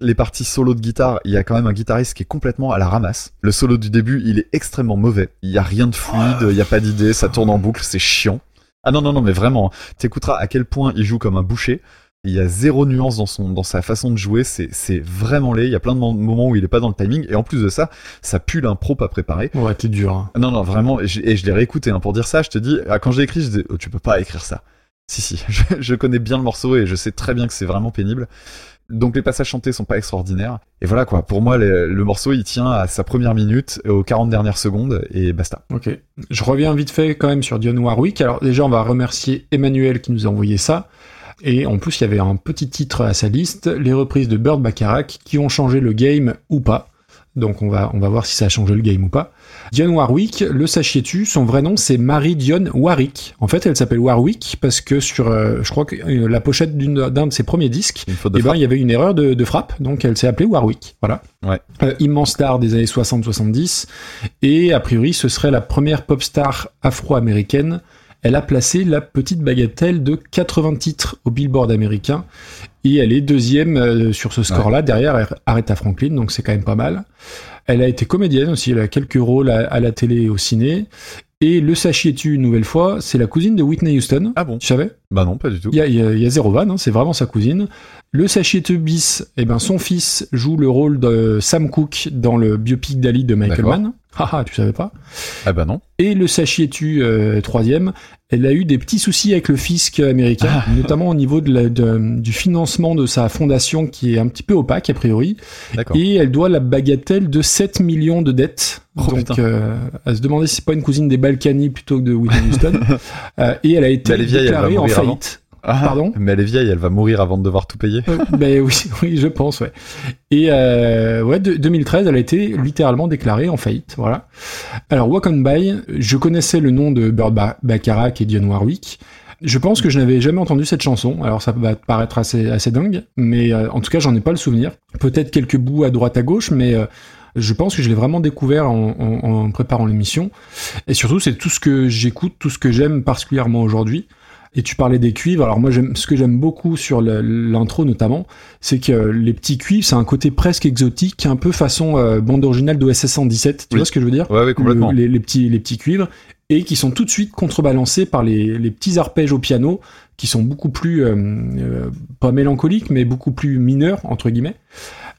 Les parties solo de guitare, il y a quand même un guitariste qui est complètement à la ramasse. Le solo du début, il est extrêmement mauvais. Il y a rien de fluide, il y a pas d'idée, ça tourne en boucle, c'est chiant. Ah non, non, non, mais vraiment, t'écouteras à quel point il joue comme un boucher. Il y a zéro nuance dans son, dans sa façon de jouer, c'est, c'est vraiment laid. Il y a plein de mo- moments où il est pas dans le timing, et en plus de ça, ça pue l'impro pas préparé. Ouais, t'es dur. hein. Non, non, vraiment, et je, je l'ai réécouté, hein, pour dire ça, je te dis, ah, quand j'ai écrit, je dis, oh, tu peux pas écrire ça. Si, si, je, je connais bien le morceau et je sais très bien que c'est vraiment pénible. Donc les passages chantés sont pas extraordinaires. Et voilà quoi, pour moi, le, morceau, il tient à sa première minute, aux 40 dernières secondes, et basta. Ok. Je reviens vite fait quand même sur Dionne Warwick. Alors déjà, on va remercier Emmanuel qui nous a envoyé ça. Et en plus, il y avait un petit titre à sa liste, les reprises de Bird Bacharach qui ont changé le game ou pas. Donc on va, on va voir si ça a changé le game ou pas. Dionne Warwick, le sachiez-tu, son vrai nom c'est Marie Dionne Warwick. En fait, elle s'appelle Warwick parce que sur, euh, je crois que euh, la pochette d'une- d'un de ses premiers disques, de eh ben, il y avait une erreur de, de frappe, donc elle s'est appelée Warwick. Voilà. Ouais. Euh, immense star des années 60-70, et a priori ce serait la première pop star afro-américaine. Elle a placé la petite bagatelle de 80 titres au Billboard américain, et elle est deuxième euh, sur ce score-là, derrière Aretha Franklin, donc c'est quand même pas mal. Elle a été comédienne aussi, elle a quelques rôles à, à la télé et au ciné. Et le sachiez-tu une nouvelle fois, c'est la cousine de Whitney Houston. Ah bon Tu savais? Bah non, pas du tout. il y a, y a- y a zéro vanne, hein, c'est vraiment sa cousine. Le Sachieteux bis, eh ben son fils joue le rôle de Sam Cooke dans le biopic d'Ali de Michael. Mann. Haha, tu savais pas. Ah bah non. Et le Sachietu euh, troisième, elle a eu des petits soucis avec le fisc américain, notamment au niveau de la- de- du financement de sa fondation qui est un petit peu opaque a priori. D'accord. Et elle doit la bagatelle de 7 millions de dettes. Oh, Donc, euh, à se demander si c'est pas une cousine des Balkany plutôt que de Whitney Houston. Euh, et elle a été elle elle va déclarée en avant. Ah, Pardon Mais elle est vieille, elle va mourir avant de devoir tout payer. Euh, ben oui, oui, je pense, ouais. Et euh, ouais, de- 2013, elle a été littéralement déclarée en faillite, voilà. Alors, Walk on By, je connaissais le nom de Bird Ba- Bacharach et Dionne Warwick. Je pense que je n'avais jamais entendu cette chanson. Alors, ça va paraître assez, assez dingue, mais euh, en tout cas, j'en ai pas le souvenir. Peut-être quelques bouts à droite à gauche, mais euh, je pense que je l'ai vraiment découvert en, en- en préparant l'émission. Et surtout, c'est tout ce que j'écoute, tout ce que j'aime particulièrement aujourd'hui. Et tu parlais des cuivres. Alors moi, j'aime, ce que j'aime beaucoup sur l'intro notamment, c'est que les petits cuivres, c'est un côté presque exotique, un peu façon euh, bande originale d'OSS 117. Tu Oui. vois ce que je veux dire? Ouais, ouais, complètement. Le- les, les petits, les petits cuivres et qui sont tout de suite contrebalancés par les, les petits arpèges au piano qui sont beaucoup plus euh, euh, pas mélancoliques mais beaucoup plus mineurs entre guillemets.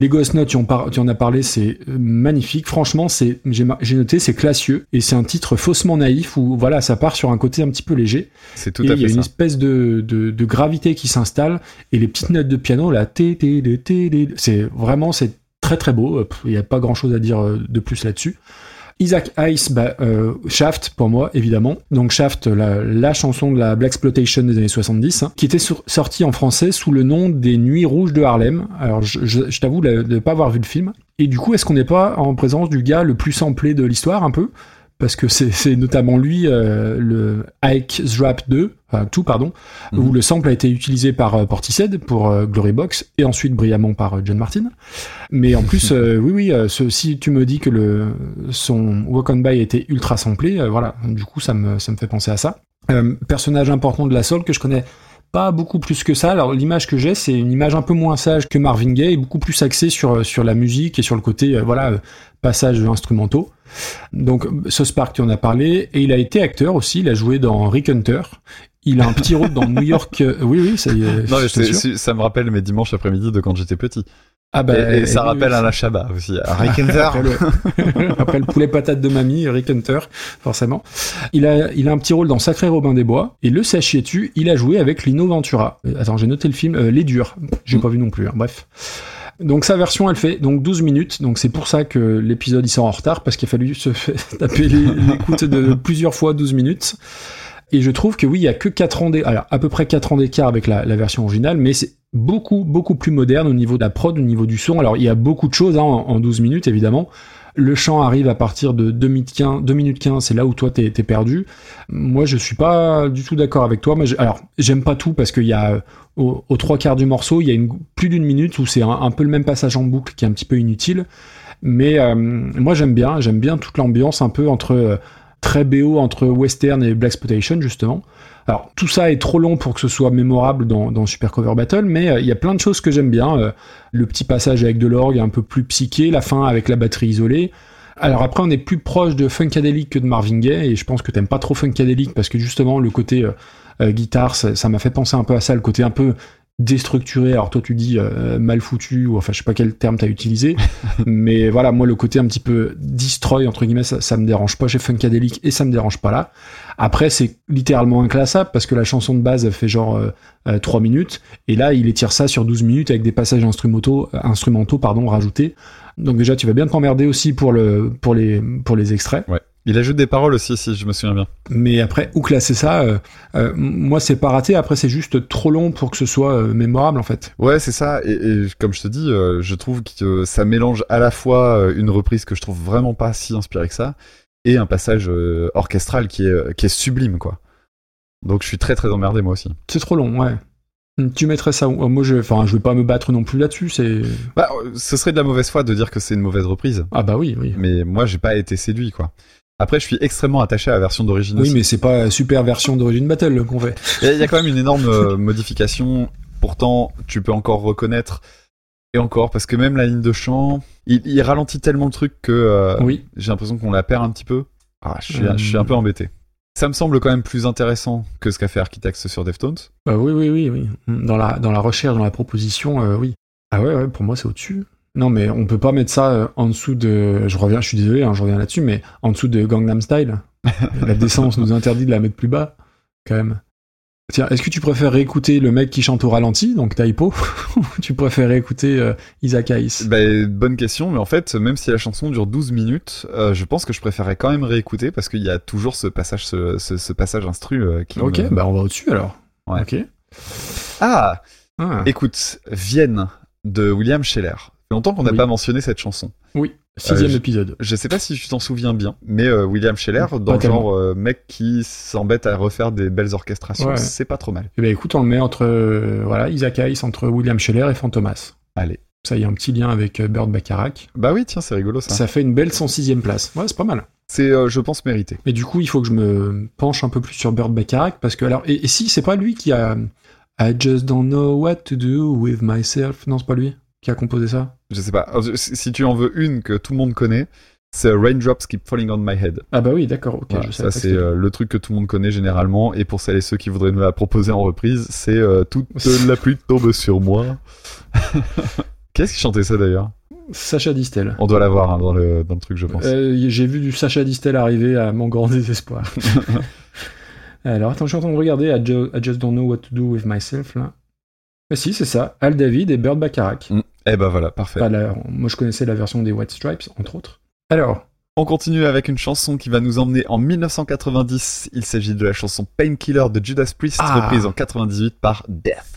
Les Ghost Notes, tu en, par- tu en as parlé, c'est euh, magnifique. Franchement, c'est j'ai noté, c'est classieux et c'est un titre faussement naïf où voilà, ça part sur un côté un petit peu léger C'est tout et à il y a fait une espèce de, de, de gravité qui s'installe et les petites notes de piano là, té, té, té, té, c'est vraiment c'est très très beau. Euh, Il n'y a pas grand chose à dire euh, de plus là-dessus. Isaac Ice, bah, euh, Shaft pour moi évidemment. Donc Shaft, la, chanson de la Black Exploitation des années 70, hein, qui était sortie en français sous le nom des Nuits Rouges de Harlem. Alors je, je- je t'avoue de ne pas avoir vu le film. Et du coup, est-ce qu'on n'est pas en présence du gars le plus samplé de l'histoire un peu? Parce que c'est notamment lui, euh, le Ike's Rap 2, enfin tout, pardon, Mhm. où le sample a été utilisé par euh, Portishead pour euh, Glory Box et ensuite brillamment par euh, John Martin. Mais en plus, euh, oui, oui, ce- si tu me dis que le, son Walk on By était ultra samplé, voilà, du coup, ça me, ça me fait penser à ça. Personnage important de la soul que je connais pas beaucoup plus que ça. Alors l'image que j'ai, c'est une image un peu moins sage que Marvin Gaye, et beaucoup plus axée sur sur la musique et sur le côté euh, voilà passages instrumentaux. Donc Sauce Park, tu en as parlé, et il a été acteur aussi. Il a joué dans Rick Hunter. Il a un petit rôle dans New York. euh, oui, oui, ça y est. Non, mais ça me rappelle mes dimanches après-midi de quand j'étais petit. Ah bah, et, et ça rappelle oui, Alain Chabat aussi. à après le, après le poulet patate de mamie, Rick Hunter, forcément. Il a, il a un petit rôle dans Sacré Robin des Bois. Et le sachiez-tu, il a joué avec Lino Ventura. Euh, Attends, j'ai noté le film, euh, Les Durs. J'ai Mm. pas vu non plus, hein, bref. Donc sa version, elle fait donc 12 minutes. Donc c'est pour ça que l'épisode il sort en retard, parce qu'il a fallu se taper l'écoute de plusieurs fois 12 minutes. Et je trouve que oui, il y a que 4 ans d'écart, à peu près 4 ans d'écart avec la, la version originale, mais c'est beaucoup, beaucoup plus moderne au niveau de la prod, au niveau du son. Alors il y a beaucoup de choses hein, en, en 12 minutes, évidemment. Le chant arrive à partir de 2 minutes 15, 2 minutes 15 c'est là où toi t'es perdu. Moi je suis pas du tout d'accord avec toi. Alors j'aime pas tout parce qu'il y a au- aux trois quarts du morceau, il y a plus d'une minute où c'est un, un peu le même passage en boucle qui est un petit peu inutile. Mais euh, moi j'aime bien, j'aime bien toute l'ambiance un peu entre euh, très BO entre western et black exploitation justement. Alors tout ça est trop long pour que ce soit mémorable dans, Super Cover Battle, mais euh, il y a plein de choses que j'aime bien. Euh, le petit passage avec de l'orgue un peu plus psyché, la fin avec la batterie isolée. Alors après on est plus proche de Funkadelic que de Marvin Gaye et je pense que t'aimes pas trop Funkadelic parce que justement le côté euh, guitare ça m'a fait penser un peu à ça, le côté un peu déstructuré. Alors toi tu dis euh, mal foutu ou enfin je sais pas quel terme t'as utilisé, mais voilà moi le côté un petit peu destroy entre guillemets ça, ça me dérange pas chez Funkadelic et ça me dérange pas là. Après c'est littéralement inclassable parce que la chanson de base elle fait genre euh, euh, 3 minutes et là il étire ça sur 12 minutes avec des passages instrumentaux euh, instrumentaux pardon rajoutés. Donc déjà tu vas bien t'emmerder aussi pour le pour les pour les extraits. Ouais. Il ajoute des paroles aussi, si je me souviens bien. Mais après, où classer ça euh, euh, Moi, c'est pas raté. Après, c'est juste trop long pour que ce soit euh, mémorable, en fait. Ouais, c'est ça. Et, et comme je te dis, euh, je trouve que ça mélange à la fois euh, une reprise que je trouve vraiment pas si inspirée que ça et un passage euh, orchestral qui est, qui est sublime, quoi. Donc je suis très très emmerdé moi aussi. C'est trop long, ouais. Tu mettrais ça où? Moi, je, enfin, je vais pas me battre non plus là-dessus. C'est Bah, ce serait de la mauvaise foi de dire que c'est une mauvaise reprise. ah bah oui, oui. Mais moi, j'ai pas été séduit, quoi. Après, je suis extrêmement attaché à la version d'origine Oui, aussi. mais c'est pas super version d'origine battle qu'on fait. Il y a- quand même une énorme euh, modification. Pourtant, tu peux encore reconnaître. Et encore, parce que même la ligne de chant, il, il ralentit tellement le truc que euh, Oui. j'ai l'impression qu'on la perd un petit peu. Ah, je suis, Euh. je suis un peu embêté. Ça me semble quand même plus intéressant que ce qu'a fait Architects sur Deftones. Bah oui, oui, oui, oui. Dans la dans la recherche, dans la proposition, euh, oui. Ah ouais, ouais. Pour moi, c'est au-dessus. Non, mais on peut pas mettre ça euh, en dessous de. Je reviens, je suis désolé, hein, je reviens là-dessus, mais en dessous de Gangnam Style. la décence nous interdit de la mettre plus bas, quand même. Tiens, est-ce que tu préfères réécouter le mec qui chante au ralenti, donc Taipo, ou tu préfères écouter euh, Isaac Hayes? Bah, bonne question, mais en fait, même si la chanson dure 12 minutes, euh, je pense que je préférerais quand même réécouter parce qu'il y a toujours ce passage, ce, ce- ce passage instru euh, qui. Ok, me- bah on va au-dessus alors. Ouais. Ok. Ah, Ah, écoute, Vienne de William Scheller. Longtemps qu'on n'a Oui. pas mentionné cette chanson. oui, sixième euh, je- épisode. Je sais pas si tu t'en souviens bien, mais euh, William Scheller, Pas dans le tellement. genre euh, mec qui s'embête à refaire des belles orchestrations, Ouais. c'est pas trop mal. Eh ben écoute, on le met entre voilà Isaac Hayes, entre William Scheller et Fantomas. Allez. Ça y a un petit lien avec Bird Bacharach. Bah oui, tiens, c'est rigolo ça. Ça fait une belle 106e place. Ouais, c'est pas mal. C'est, je pense, mérité. Mais du coup, il faut que je me penche un peu plus sur Bird Bacharach parce que alors et, et si c'est pas lui qui a I just don't know what to do with myself. Non, c'est pas lui qui a composé ça? Je sais pas. Si tu en veux une que tout le monde connaît, c'est Raindrops Keep Falling on My Head. Ah bah oui, d'accord. Ok. Voilà, je ça c'est euh, le truc que tout le monde connaît généralement. Et pour celles et ceux qui voudraient nous la proposer en reprise, c'est euh, toute la pluie tombe sur moi. Qu'est-ce qui chantait ça d'ailleurs? Sacha Distel. On doit l'avoir hein, dans, le, dans le truc, je pense. Euh, J'ai vu du Sacha Distel arriver à mon grand désespoir. Alors attends, je suis en train de regarder I, Ju- I just don't know what to do with myself là. Mais si, c'est ça. Al David et Bird Bacharach. Mm. Eh ben voilà, parfait. Enfin, la- moi, je connaissais la version des White Stripes, entre autres. Alors, On continue avec une chanson qui va nous emmener en 1990. Il s'agit de la chanson Painkiller de Judas Priest, Ah. reprise en 98 par Death.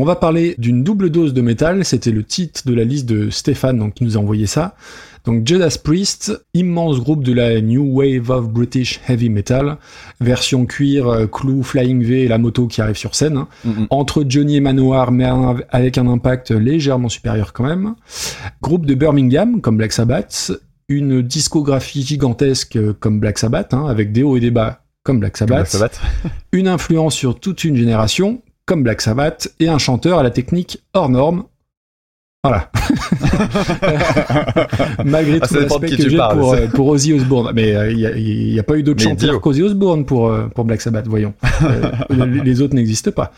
On va parler d'une double dose de métal. C'était le titre de la liste de Stéphane, donc, qui nous a envoyé ça. Donc, Judas Priest, immense groupe de la New Wave of British Heavy Metal, version cuir, euh, clou, flying V et la moto qui arrive sur scène. hein. Mhm. Entre Johnny et Manoir, mais avec un impact légèrement supérieur quand même. Groupe de Birmingham, comme Black Sabbath. Une discographie gigantesque euh, comme Black Sabbath, hein, avec des hauts et des bas comme Black Sabbath Black Sabbath. une influence sur toute une génération, comme Black Sabbath, et un chanteur à la technique hors norme. Voilà. Malgré Ah, tout l'aspect que j'ai pour, euh, pour Ozzy Osbourne. Mais euh, il n'y a, pas eu d'autres chanteurs qu'Ozzy Osbourne pour, euh, pour Black Sabbath, voyons. Euh, les les autres n'existent pas.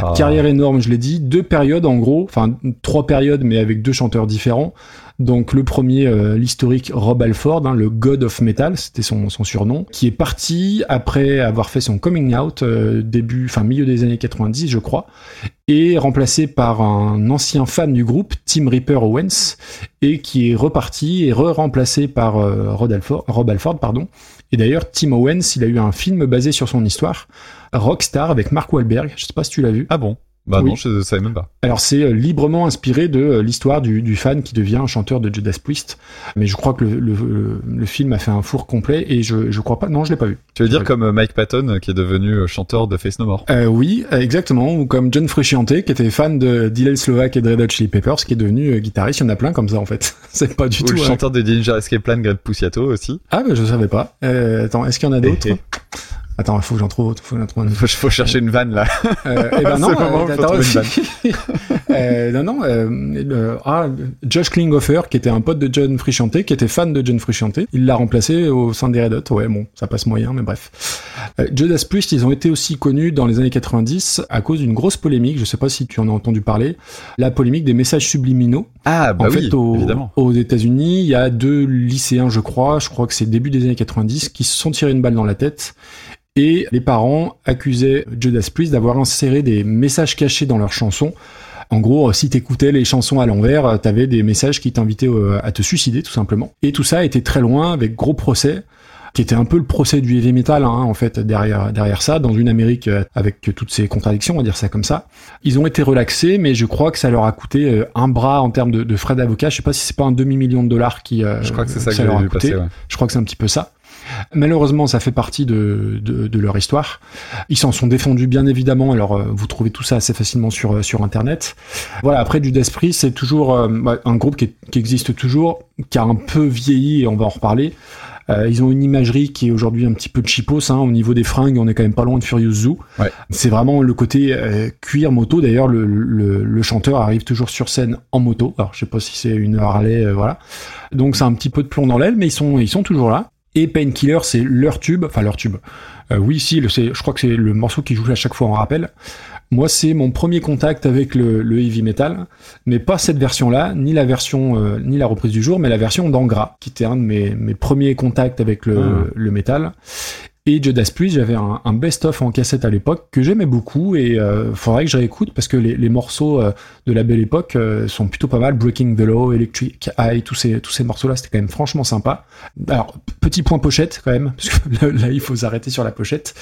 Ah. Carrière énorme, je l'ai dit. Deux périodes en gros, enfin trois périodes, mais avec deux chanteurs différents. Donc le premier, euh, l'historique Rob Alford, hein, le God of Metal, c'était son, son surnom, qui est parti après avoir fait son coming out euh, début, enfin milieu des années 90, je crois, et remplacé par un ancien fan du groupe, Tim Ripper Owens, et qui est reparti et re-remplacé par euh, Rod Alford, Rob Alford, pardon. Et d'ailleurs, Tim Owens, il a eu un film basé sur son histoire, Rockstar avec Mark Wahlberg. Je sais pas si tu l'as vu. Ah bon? Bah Oui. non, je savais même pas. Alors c'est euh, librement inspiré de euh, l'histoire du, du fan qui devient un chanteur de Judas Priest. Mais je crois que le, le, le- le film a fait un four complet et je, je crois pas. Non, je l'ai pas vu. Tu veux dire comme euh, Mike Patton qui est devenu chanteur de Face No More Euh, oui, exactement. Ou comme John Frusciante qui était fan de Dylan Slovak et de Red Hot Chili Peppers, qui est devenu guitariste. Il y en a plein comme ça en fait. C'est pas du Ou tout. le hein. chanteur de Ninja Escape Plan, Greg Puciato aussi. Ah, bah, je savais pas. Euh, attends, est-ce qu'il y en a d'autres? Attends, il faut que j'en trouve. Faut que j'en trouve. Faut, faut chercher une vanne là. Euh, eh ben non, faut attends, euh, non, non, euh, le- ah, Josh Klinghoffer, qui était un pote de John Frusciante, qui était fan de John Frusciante, il l'a remplacé au sein des Red Hot. Ouais, bon, ça passe moyen, mais bref. Euh, Judas Priest, ils ont été aussi connus dans les années 90 à cause d'une grosse polémique. Je sais pas si tu en as entendu parler. La polémique des messages subliminaux. Ah bah en oui, fait, au- évidemment. aux États-Unis, il y a deux lycéens, je crois, je crois que c'est début des années 90, qui se sont tirés une balle dans la tête. Et les parents accusaient Judas Priest d'avoir inséré des messages cachés dans leurs chansons. En gros, si t'écoutais les chansons à l'envers, euh, t'avais des messages qui t'invitaient euh, à te suicider, tout simplement. Et tout ça a été très loin, avec gros procès, qui était un peu le procès du heavy metal, hein, en fait, derrière, derrière ça, dans une Amérique euh, avec toutes ces contradictions, on va dire ça comme ça. Ils ont été relaxés, mais je crois que ça leur a coûté euh, un bras en termes de, de frais d'avocat. Je sais pas si c'est pas un demi-million de dollars qui, euh, Je crois que c'est ça que, leur a coûté. passer. Ouais. Je crois que c'est un petit peu ça. Malheureusement, ça fait partie de, de, de leur histoire. Ils s'en sont défendus bien évidemment. Alors, euh, vous trouvez tout ça assez facilement sur euh, sur Internet. Voilà. Après, du Desprit, c'est toujours euh, bah, un groupe qui, est- qui existe toujours, qui a un peu vieilli et on va en reparler. Euh, ils ont une imagerie qui est aujourd'hui un petit peu cheapos. Hein, au niveau des fringues, on est quand même pas loin de Furious Zoo. Ouais. C'est vraiment le côté euh, cuir moto. D'ailleurs, le, le, le chanteur arrive toujours sur scène en moto. Alors, je sais pas si c'est une Harley, euh, voilà. Donc, c'est un petit peu de plomb dans l'aile, mais ils sont ils sont toujours là. Et Painkiller, c'est leur tube, enfin leur tube. Euh, oui, si, le- je crois que c'est le morceau qui joue à chaque fois en rappel. Moi, c'est mon premier contact avec le, le heavy metal, mais pas cette version-là, ni la version, euh, ni la reprise du jour, mais la version d'Angra, qui était un de mes, mes premiers contacts avec le, Ah. le métal. Et Judas Priest, j'avais un, best-of en cassette à l'époque que j'aimais beaucoup et euh, faudrait que je réécoute parce que les, morceaux euh, de la belle époque euh, sont plutôt pas mal. Breaking the Law, Electric Eye, tous ces, tous ces morceaux-là, c'était quand même franchement sympa. Alors, petit point pochette quand même, parce que là, là, il faut s'arrêter sur la pochette.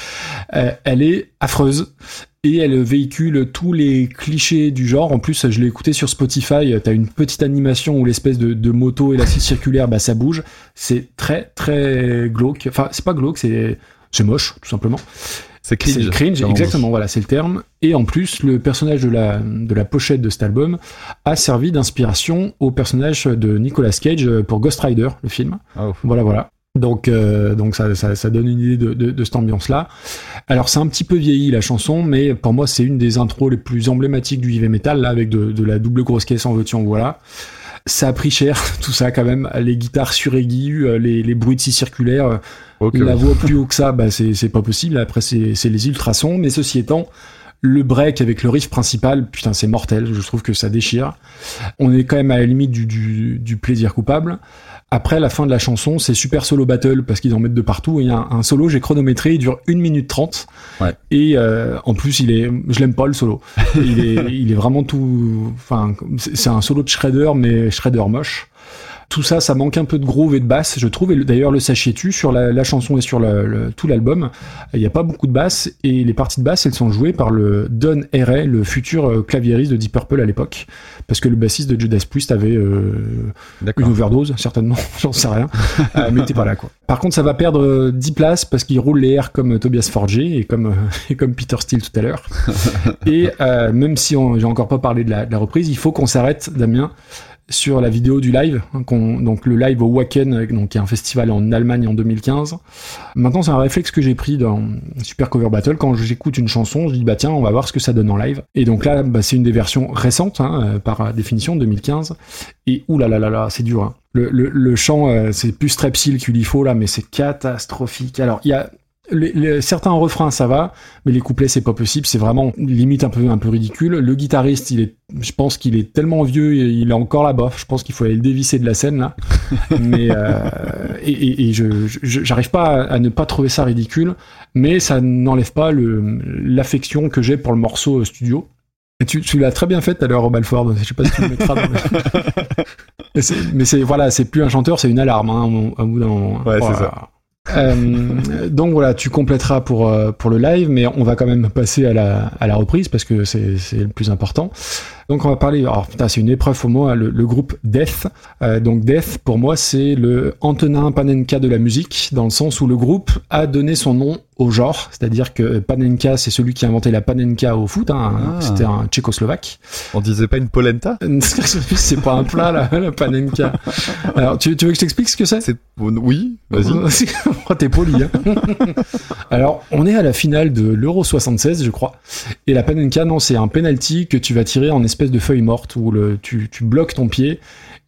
Euh, elle est affreuse et elle véhicule tous les clichés du genre. En plus, je l'ai écouté sur Spotify. T'as une petite animation où l'espèce de, de moto et la scie circulaire, bah ça bouge. C'est très très glauque. Enfin, c'est pas glauque, c'est c'est moche tout simplement. C'est cringe. C'est cringe, exactement. Voilà, c'est le terme. Et en plus, le personnage de la de la pochette de cet album a servi d'inspiration au personnage de Nicolas Cage pour Ghost Rider, le film. Oh. Voilà, voilà. Donc, euh, donc ça, ça, ça donne une idée de, de, de cette ambiance-là. Alors, c'est un petit peu vieilli la chanson, mais pour moi, c'est une des intros les plus emblématiques du heavy metal, là, avec de, de la double grosse caisse en veux-tu en voilà. Ça a pris cher, tout ça quand même. Les guitares suraiguës, euh, les, les bruits de scie circulaires, euh, Ok. la voix plus haut que ça, bah, c'est pas possible. Après, c'est c'est les ultrasons. Mais ceci étant, le break avec le riff principal, putain, c'est mortel. Je trouve que ça déchire. On est quand même à la limite du, du, du plaisir coupable. Après, la fin de la chanson, c'est super solo battle parce qu'ils en mettent de partout. Il y a un, solo, j'ai chronométré, il dure 1 minute 30. Ouais. Et euh, en plus, il est, je l'aime pas le solo. Il est, il est vraiment tout. Enfin, c'est c'est un solo de Shredder, mais Shredder moche. Tout ça, ça manque un peu de groove et de basse, je trouve. Et le- d'ailleurs, le sachiez-tu, sur la, la chanson et sur le- tout l'album, il n'y a pas beaucoup de basse. Et les parties de basse, elles sont jouées par le Don Airey, le futur euh, claviériste de Deep Purple à l'époque. Parce que le bassiste de Judas Priest avait euh, une overdose, certainement, j'en sais rien. Euh, mais il était pas là, quoi. Par contre, ça va perdre euh, 10 places parce qu'il roule les airs comme euh, Tobias Forge et comme, euh, et comme Peter Steele tout à l'heure. et euh, même si j'ai encore pas parlé de la, de la reprise, il faut qu'on s'arrête, Damien, sur la vidéo du live, hein, donc le live au Wacken, euh, donc qui est un festival en Allemagne en 2015. Maintenant, c'est un réflexe que j'ai pris dans Super Cover Battle. Quand j'écoute une chanson, je dis bah tiens, on va voir ce que ça donne en live. Et donc là, bah, c'est une des versions récentes, hein, euh, par définition, 2015. Et oulala, c'est dur. hein. Le chant, euh, c'est plus Strepsil qu'il y faut là, mais c'est catastrophique. Alors, il y a les- les- certains refrains, ça va, mais les couplets, c'est pas possible. C'est vraiment limite un peu un peu ridicule. Le guitariste, il est, je pense qu'il est tellement vieux, il est encore là-bas. Je pense qu'il faut aller le dévisser de la scène là. mais euh, et, et- et je j'arrive pas à, à ne pas trouver ça ridicule, mais ça n'enlève pas le l'affection que j'ai pour le morceau euh, studio. Et tu, tu l'as très bien fait tout à l'heure, Balford. Je sais pas si tu le mettras dans le... Mais c'est- voilà, c'est plus un chanteur, c'est une alarme. Hein, au- au bout d'un moment. Ouais, c'est Voilà. Euh, donc voilà, tu compléteras pour euh, pour le live, mais on va quand même passer à la à la reprise parce que c'est c'est le plus important. Donc on va parler. Alors putain, c'est une épreuve pour moi. Le, le groupe Death. Euh, donc Death, pour moi, c'est le Antonin Panenka de la musique, dans le sens où le groupe a donné son nom au genre. C'est-à-dire que Panenka, c'est celui qui a inventé la Panenka au foot. Hein, Ah. C'était un Tchécoslovaque. On disait pas une polenta? C'est pas un plat la Panenka. Alors tu, tu veux que je t'explique ce que c'est? C'est oui, vas-y. Oh, T'es poli. Hein Alors, on est à la finale de l'Euro 76, je crois. Et la panenka, non, c'est un penalty que tu vas tirer en espèce de feuille morte où le, tu, tu bloques ton pied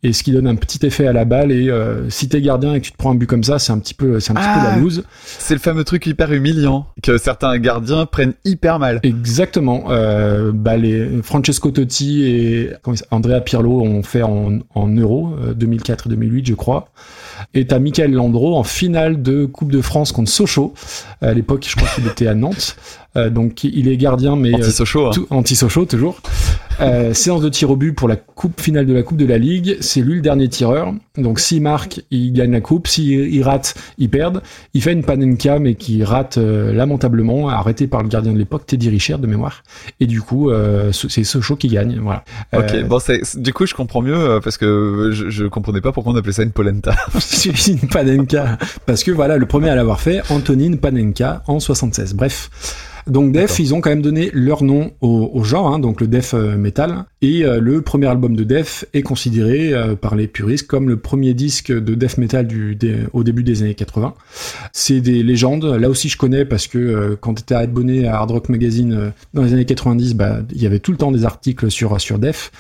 et ce qui donne un petit effet à la balle. Et euh, si t'es gardien et que tu te prends un but comme ça, c'est un petit peu, c'est un petit peu Ah. la loose. C'est le fameux truc hyper humiliant que certains gardiens prennent hyper mal. Exactement. Euh, bah, les Francesco Totti et Andrea Pirlo ont fait en, en Euro euh, 2004 et 2008, je crois. Et t'as Michael Landreau en finale de Coupe de France contre Sochaux. À l'époque, je crois qu'il était à Nantes. Euh, donc il est gardien, mais euh, Anti-Sochaux. hein. tout- anti-Sochaux toujours. Euh, séance de tir au but pour la coupe finale de la Coupe de la Ligue. C'est lui le dernier tireur. Donc s'il marque, il gagne la coupe. S'il il rate, il perd. Il fait une panenka, mais qui rate lamentablement, arrêté par le gardien de l'époque, Teddy Richard de mémoire. Et du coup, euh, c'est Sochaux qui gagne. Voilà. Ok, bon, du coup, je comprends mieux parce que je, je comprenais pas pourquoi on appelait ça une polenta. C'est une Panenka. Parce que voilà, le premier à l'avoir fait, Antonine Panenka en 76. Bref. Donc Def, ils ont quand même donné leur nom au, au genre, hein, donc le Def euh, Metal. Et euh, le premier album de Def est considéré euh, par les puristes comme le premier disque de Def Metal du, des- au début des années 80. C'est des légendes. Là aussi, je connais parce que euh, quand tu étais abonné à Hard Rock Magazine dans les années 90, bah, il y avait tout le temps des articles sur, sur Def.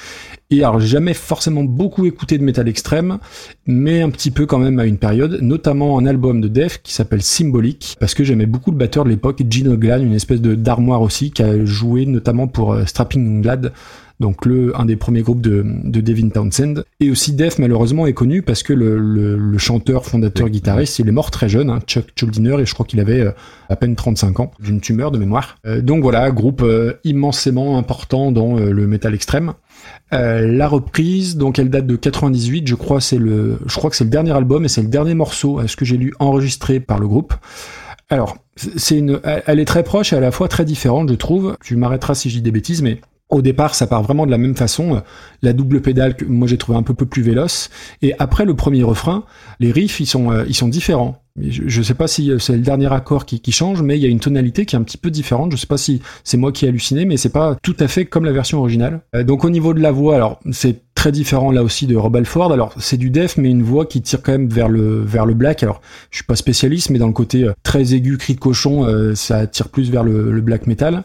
Et alors, j'ai jamais forcément beaucoup écouté de métal extrême, mais un petit peu quand même à une période, notamment un album de Def qui s'appelle Symbolic, parce que j'aimais beaucoup le batteur de l'époque, Gene Glan, une espèce de d'armoire aussi, qui a joué notamment pour euh, Strapping Glad, donc le un des premiers groupes de, de Devin Townsend. Et aussi Def malheureusement est connu parce que le, le, le chanteur, fondateur, Oui. guitariste, il est mort très jeune, hein, Chuck Schuldiner, et je crois qu'il avait euh, à peine 35 ans, d'une tumeur de mémoire. Euh, donc voilà, groupe euh, immensément important dans le métal extrême. Euh, la reprise, donc elle date de 98, je crois c'est le, je crois que c'est le dernier album et c'est le dernier morceau, à ce que j'ai lu, enregistré par le groupe. Alors, c'est une, elle est très proche et à la fois très différente, je trouve. Tu m'arrêteras si je dis des bêtises, mais au départ, ça part vraiment de la même façon. La double pédale moi j'ai trouvé un peu, peu plus véloce. Et après le premier refrain, les riffs ils sont euh, ils sont différents. Je, je sais pas si euh, c'est le dernier accord qui, change, mais il y a une tonalité qui est un petit peu différente. Je sais pas si c'est moi qui ai halluciné, mais c'est pas tout à fait comme la version originale. Euh, donc au niveau de la voix, alors c'est très différent là aussi de Rob Alford. Alors c'est du def, mais une voix qui tire quand même vers le vers le black. Alors je suis pas spécialiste, mais dans le côté euh, très aigu, cri de cochon, euh, ça tire plus vers le, black metal.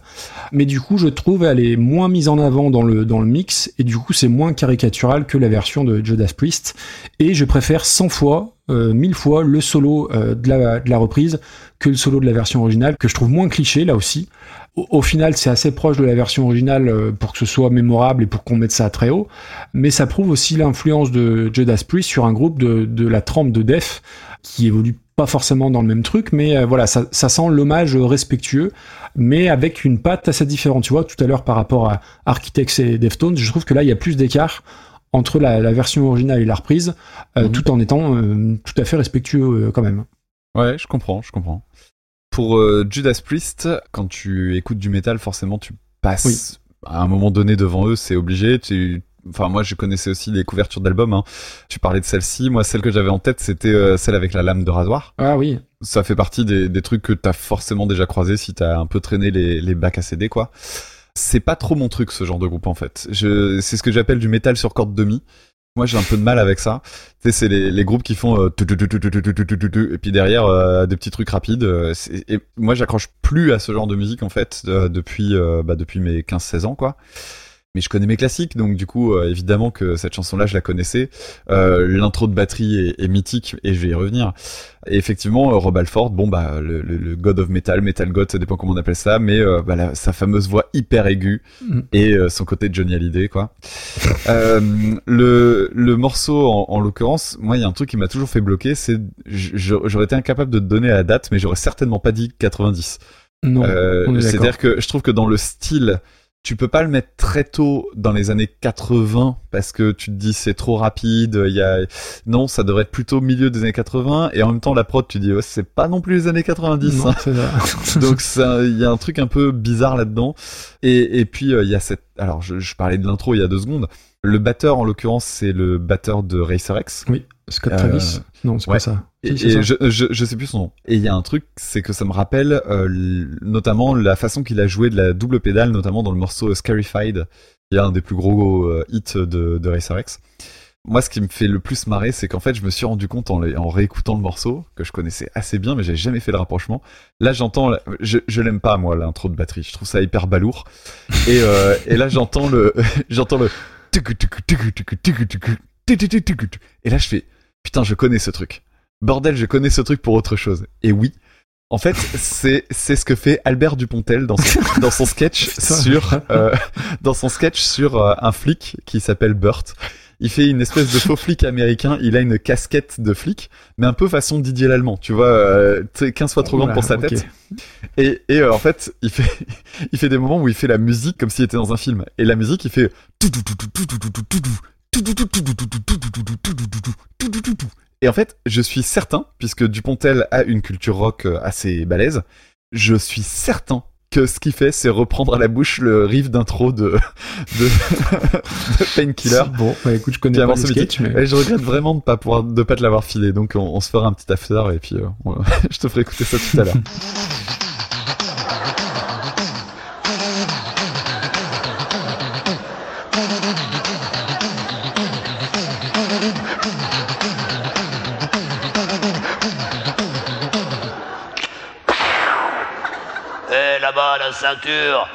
Mais du coup, je trouve elle est moins mise en avant dans le dans le mix, et du coup c'est moins caricatural que la version de Judas Priest. Et je préfère 100 fois, euh, 1000 fois le solo euh, de la reprise que le solo de la version originale, que je trouve moins cliché là aussi. Au, au final, c'est assez proche de la version originale euh, pour que ce soit mémorable et pour qu'on mette ça très haut. Mais ça prouve aussi l'influence de Judas Priest sur un groupe de, de la trempe de Def qui évolue pas forcément dans le même truc, mais euh, voilà, ça, ça sent l'hommage respectueux, mais avec une patte assez différente. Tu vois, tout à l'heure par rapport à Architects et Deftones, je trouve que là, il y a plus d'écart entre la, la version originale et la reprise, euh, Mhm. tout en étant euh, tout à fait respectueux quand même. Ouais, je comprends, je comprends. Pour euh, Judas Priest, quand tu écoutes du métal, forcément, tu passes à un moment donné devant eux, c'est obligé. Tu... Enfin, moi, je connaissais aussi les couvertures d'albums. Hein. Tu parlais de celle-ci. Moi, celle que j'avais en tête, c'était euh, celle avec la lame de rasoir. Ah oui, Ça fait partie des, des trucs que t'as forcément déjà croisé si t'as un peu traîné les, les bacs à CD, quoi. C'est pas trop mon truc, ce genre de groupe, en fait. Je, c'est ce que j'appelle du métal sur corde demi. Moi, j'ai un peu de mal avec ça. C'est les, groupes qui font et puis derrière des petits trucs rapides. Et moi, j'accroche plus à ce genre de musique en fait depuis depuis mes 15-16 ans quoi. Mais je connais mes classiques, donc du coup, euh, évidemment que cette chanson-là, je la connaissais. Euh, L'intro de batterie est, est mythique et je vais y revenir. Et effectivement, euh, Rob Alford, bon bah le, le- le God of Metal, Metal God, ça dépend comment on appelle ça, mais euh, bah, la- sa fameuse voix hyper aiguë Mhm. et euh, son côté Johnny Hallyday, quoi. euh, le, le morceau, en, en l'occurrence, moi, il y a un truc qui m'a toujours fait bloquer, c'est j'aurais été incapable de te donner la date, mais j'aurais certainement pas dit 90. non, Euh. C'est-à-dire que je trouve que dans le style, tu peux pas le mettre très tôt dans les années 80 parce que tu te dis c'est trop rapide. Il y a non, ça devrait être plutôt milieu des années 80 et en même temps la prod, tu dis c'est pas non plus les années 90. Non, hein. Donc ça- il y a un truc un peu bizarre là-dedans. Et, et puis euh, il y a cette. Alors je, je parlais de l'intro il y a deux secondes. Le batteur en l'occurrence c'est le batteur de Racer X. oui, Scott Euh, Travis. Non, c'est ouais. pas ça. Et, ça. je, je, je sais plus son nom. Et il y a un truc, c'est que ça me rappelle euh, notamment la façon qu'il a joué de la double pédale, notamment dans le morceau Scarified, qui est un des plus gros euh, hits de, de Racer X. Moi, ce qui me fait le plus marrer, c'est qu'en fait, je me suis rendu compte en, en réécoutant le morceau, que je connaissais assez bien, mais j'avais jamais fait le rapprochement. Là, j'entends, je, je l'aime pas, moi, l'intro de batterie. Je trouve ça hyper balourd. Et, euh, et là, j'entends le, j'entends le, et là, je fais, putain, je connais ce truc. Bordel, je connais ce truc pour autre chose. Et oui, en fait, c'est c'est ce que fait Albert Dupontel dans son, dans son sketch sur euh, dans son sketch sur euh, un flic qui s'appelle Burt. Il fait une espèce de faux flic américain. Il a une casquette de flic, mais un peu façon Didier l'allemand. Tu vois, euh, tu sais, 15 fois trop grande pour sa tête. Et, et euh, en fait, il fait, il fait des moments où il fait la musique comme s'il était dans un film. Et la musique, il fait. Et en fait, je suis certain, puisque Dupontel a une culture rock euh, assez balèze, je suis certain que ce qu'il fait, c'est reprendre à la bouche le riff d'intro de, de, de Painkiller. Bon, bah, écoute, je connais pas le sketch, mais Et je regrette vraiment de pas pouvoir, de pas te l'avoir filé. Donc on, on se fera un petit after et puis euh, on- je te ferai écouter ça tout à l'heure. Là-bas, la ceinture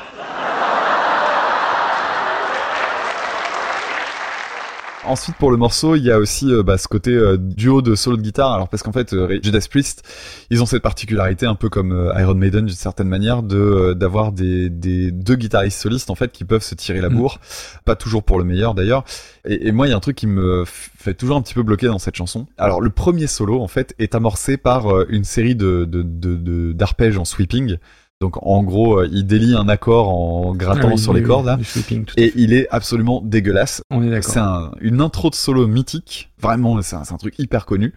Ensuite, pour le morceau, il y a aussi euh, bah, ce côté euh, duo de solo de guitare. Alors parce qu'en fait, euh, Judas Priest, ils ont cette particularité, un peu comme euh, Iron Maiden d'une certaine manière, de euh, d'avoir des, des deux guitaristes solistes en fait qui peuvent se tirer la Mm. bourre. Pas toujours pour le meilleur d'ailleurs. Et, et moi, il y a un truc qui me fait toujours un petit peu bloquer dans cette chanson. Alors le premier solo en fait est amorcé par euh, une série de de de- de- d'arpèges en sweeping. Donc en gros, euh, il délie un accord en grattant Ah oui, sur les oui, cordes là. Et il est absolument dégueulasse. On est C'est d'accord. un- une intro de solo mythique. Vraiment, c'est un, c'est un truc hyper connu.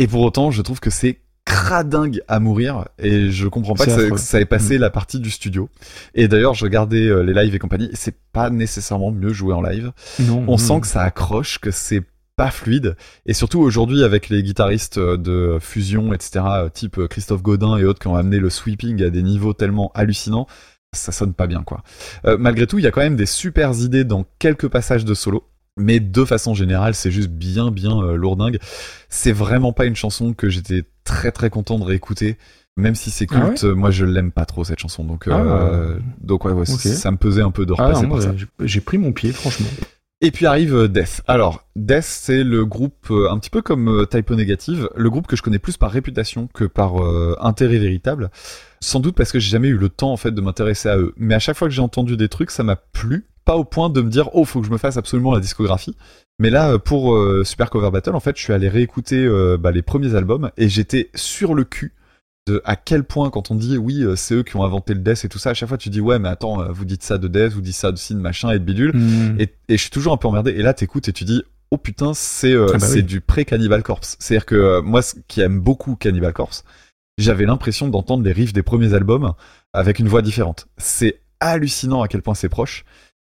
Et pour autant, je trouve que c'est cradingue à mourir. Et je comprends pas C'est que ça, affreux. que ça ait passé la partie du studio. Et d'ailleurs, je regardais euh, les lives et compagnie. et C'est pas nécessairement mieux joué en live. Non, On non. sent que ça accroche, que c'est pas fluide. Et surtout aujourd'hui, avec les guitaristes euh, de fusion, etc., euh, type euh, Christophe Godin et autres qui ont amené le sweeping à des niveaux tellement hallucinants, ça sonne pas bien, quoi. Euh, malgré tout, il y a quand même des super idées dans quelques passages de solo. Mais de façon générale, c'est juste bien, bien euh, lourdingue. C'est vraiment pas une chanson que j'étais très, très content de réécouter. Même si c'est Ah culte, moi je l'aime pas trop cette chanson. Donc, Ah, donc ouais, ça me pesait un peu de Ah, repasser par ça. j'ai pris mon pied, franchement. Et puis arrive euh, Death. Alors, Death, c'est le groupe, euh, un petit peu comme euh, Typo Negative, le groupe que je connais plus par réputation que par intérêt véritable. Sans doute parce que j'ai jamais eu le temps, en fait, de m'intéresser à eux. Mais à chaque fois que j'ai entendu des trucs, ça m'a plu. Pas au point de me dire, oh, faut que je me fasse absolument la discographie. Mais là, pour Super Cover Battle, en fait, je suis allé réécouter bah, les premiers albums et j'étais sur le cul de à quel point quand on dit oui euh, c'est eux qui ont inventé le death et tout ça à chaque fois tu dis ouais mais attends euh, vous dites ça de death vous dites ça de sin machin et de bidule Hmm. et, et je suis toujours un peu emmerdé. Et là, t'écoutes et tu dis, oh putain, c'est euh, Ah bah c'est oui. du pré-Cannibal Corpse. C'est-à-dire que euh, moi, ce- qui aime beaucoup Cannibal Corpse, j'avais l'impression d'entendre les riffs des premiers albums avec une voix différente. C'est hallucinant à quel point c'est proche.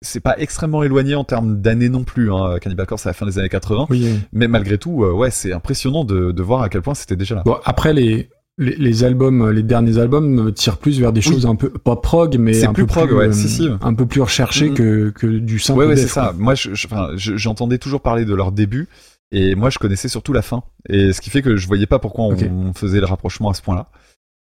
C'est pas extrêmement éloigné en termes d'années non plus. Hein. Cannibal Corpse à la fin des années 80, Oui, oui. mais malgré tout, euh, ouais, c'est impressionnant de, de voir à quel point c'était déjà là. Bon, après, les, les, les albums, les derniers albums euh, tirent plus vers des Oui. choses un peu, pas prog, mais un plus peu prog, plus, ouais, euh, si, si. un peu plus recherché que, que du simple Ouais, ouais, c'est ça. Moi, je, je- j'entendais toujours parler de leur début, et moi, je connaissais surtout la fin. Et ce qui fait que je voyais pas pourquoi on faisait le rapprochement à ce point-là.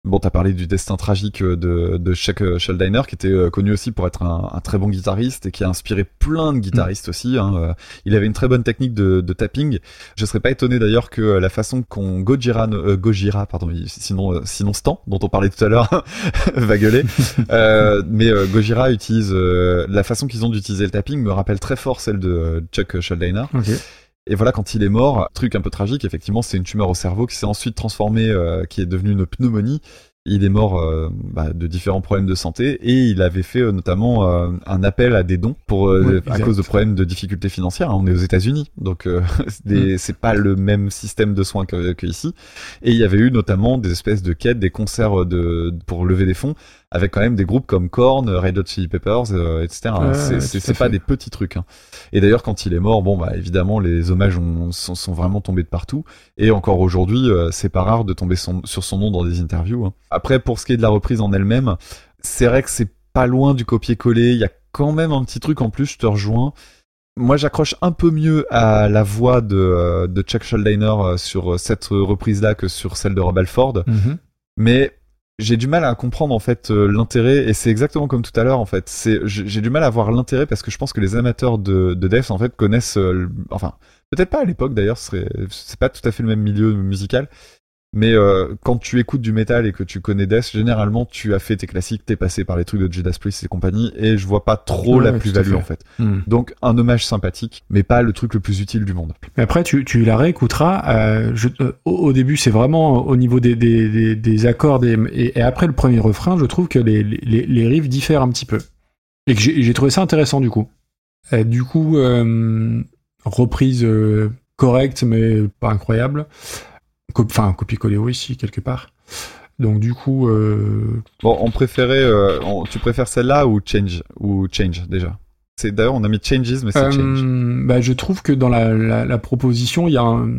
Bon, t'as parlé du destin tragique euh, de, de Chuck euh, Schuldiner, qui était euh, connu aussi pour être un, un très bon guitariste et qui a inspiré plein de guitaristes aussi. hein. Il avait une très bonne technique de, de tapping. Je serais pas étonné d'ailleurs que la façon qu'on Gojira, euh, Gojira, pardon, sinon sinon Stan, dont on parlait tout à l'heure, va gueuler. Euh, mais Gojira utilise euh, la façon qu'ils ont d'utiliser le tapping me rappelle très fort celle de Chuck Schuldiner. Ok. Et voilà, quand il est mort, truc un peu tragique, effectivement, c'est une tumeur au cerveau qui s'est ensuite transformée, euh, qui est devenue une pneumonie. Il est mort euh, bah, de différents problèmes de santé et il avait fait euh, notamment euh, un appel à des dons pour euh, à cause de problèmes de difficultés financières. On est aux États-Unis, donc euh, c'est pas le même système de soins que, que ici. Et il y avait eu notamment des espèces de quêtes, des concerts de pour lever des fonds avec quand même des groupes comme Korn, Red Hot Chili Peppers, euh, etc. Ouais, c'est ouais, c'est- pas des petits trucs. hein. Et d'ailleurs, quand il est mort, bon, bah évidemment, les hommages ont- sont, sont vraiment tombés de partout. Et encore aujourd'hui, euh, c'est pas rare de tomber son- sur son nom dans des interviews. hein. Après, pour ce qui est de la reprise en elle-même, c'est vrai que c'est pas loin du copier-coller. Il y a quand même un petit truc en plus. Je te rejoins. Moi, j'accroche un peu mieux à la voix de, euh, de Chuck Schuldiner euh, sur cette reprise-là que sur celle de Rob Alford Mhm. mais j'ai du mal à comprendre en fait euh, l'intérêt et c'est exactement comme tout à l'heure en fait. C'est j'ai du mal à voir l'intérêt parce que je pense que les amateurs de, de en fait connaissent euh, enfin peut-être pas à l'époque d'ailleurs c'est pas tout à fait le même milieu musical mais euh, quand tu écoutes du métal et que tu connais Death généralement tu as fait tes classiques t'es passé par les trucs de Judas Priest et compagnie et je vois pas trop Ouais, la plus-value en fait. Hmm. donc un hommage sympathique mais pas le truc le plus utile du monde Mais après, tu, tu la réécouteras. euh, je- euh, au, début, c'est vraiment au niveau des, des, des, des accords. des- et, et après le premier refrain, je trouve que les, les, les riffs diffèrent un petit peu. Et que j'ai trouvé ça intéressant du coup. Du coup, reprise correcte, mais pas incroyable. Enfin, copier-coller aussi, quelque part. Donc du coup, euh, bon on préférait euh, on- tu préfères celle-là ou Change ou Change déjà? C'est d'ailleurs on a mis Changes mais c'est Euh, Change bah, je trouve que dans la, la, la proposition, il y, a un-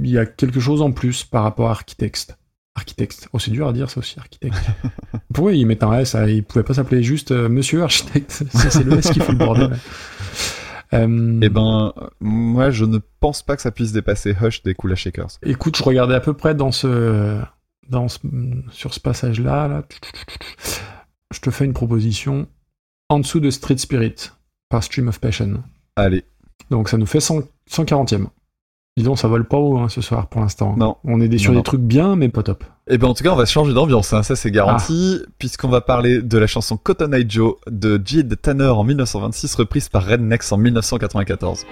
il y a quelque chose en plus par rapport à Architecte. Architecte. Oh, c'est dur à dire ça aussi, Architecte. Pourquoi ils mettent un S Ils pouvaient pas s'appeler juste Monsieur Architecte. C'est le S qui fait le bordel. Euh, Eh ben, moi, je ne pense pas que ça puisse dépasser Hush des Kula Shakers. Écoute, je regardais à peu près dans ce, dans ce, sur ce passage-là. Là. Je te fais une proposition en dessous de Street Spirit par Stream of Passion. Allez, Donc ça nous fait 100, 140e. Dis donc, ça vole pas haut hein, ce soir pour l'instant. Non. On est des- sur Non, des trucs bien, mais pas top. Et ben en tout cas, on va changer d'ambiance, hein, ça c'est garanti, puisqu'on va parler de la chanson Cotton Eye Joe de Jid Tanner en 1926, reprise par Rednecks en 1994.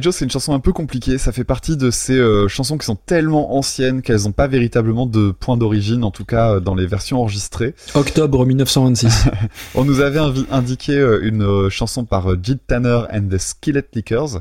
Joe, c'est une chanson un peu compliquée. Ça fait partie de ces euh, chansons qui sont tellement anciennes qu'elles n'ont pas véritablement de point d'origine, en tout cas euh, dans les versions enregistrées. Octobre 1926. On nous avait indiqué euh, une chanson par Jid Tanner and the Skillet Lickers.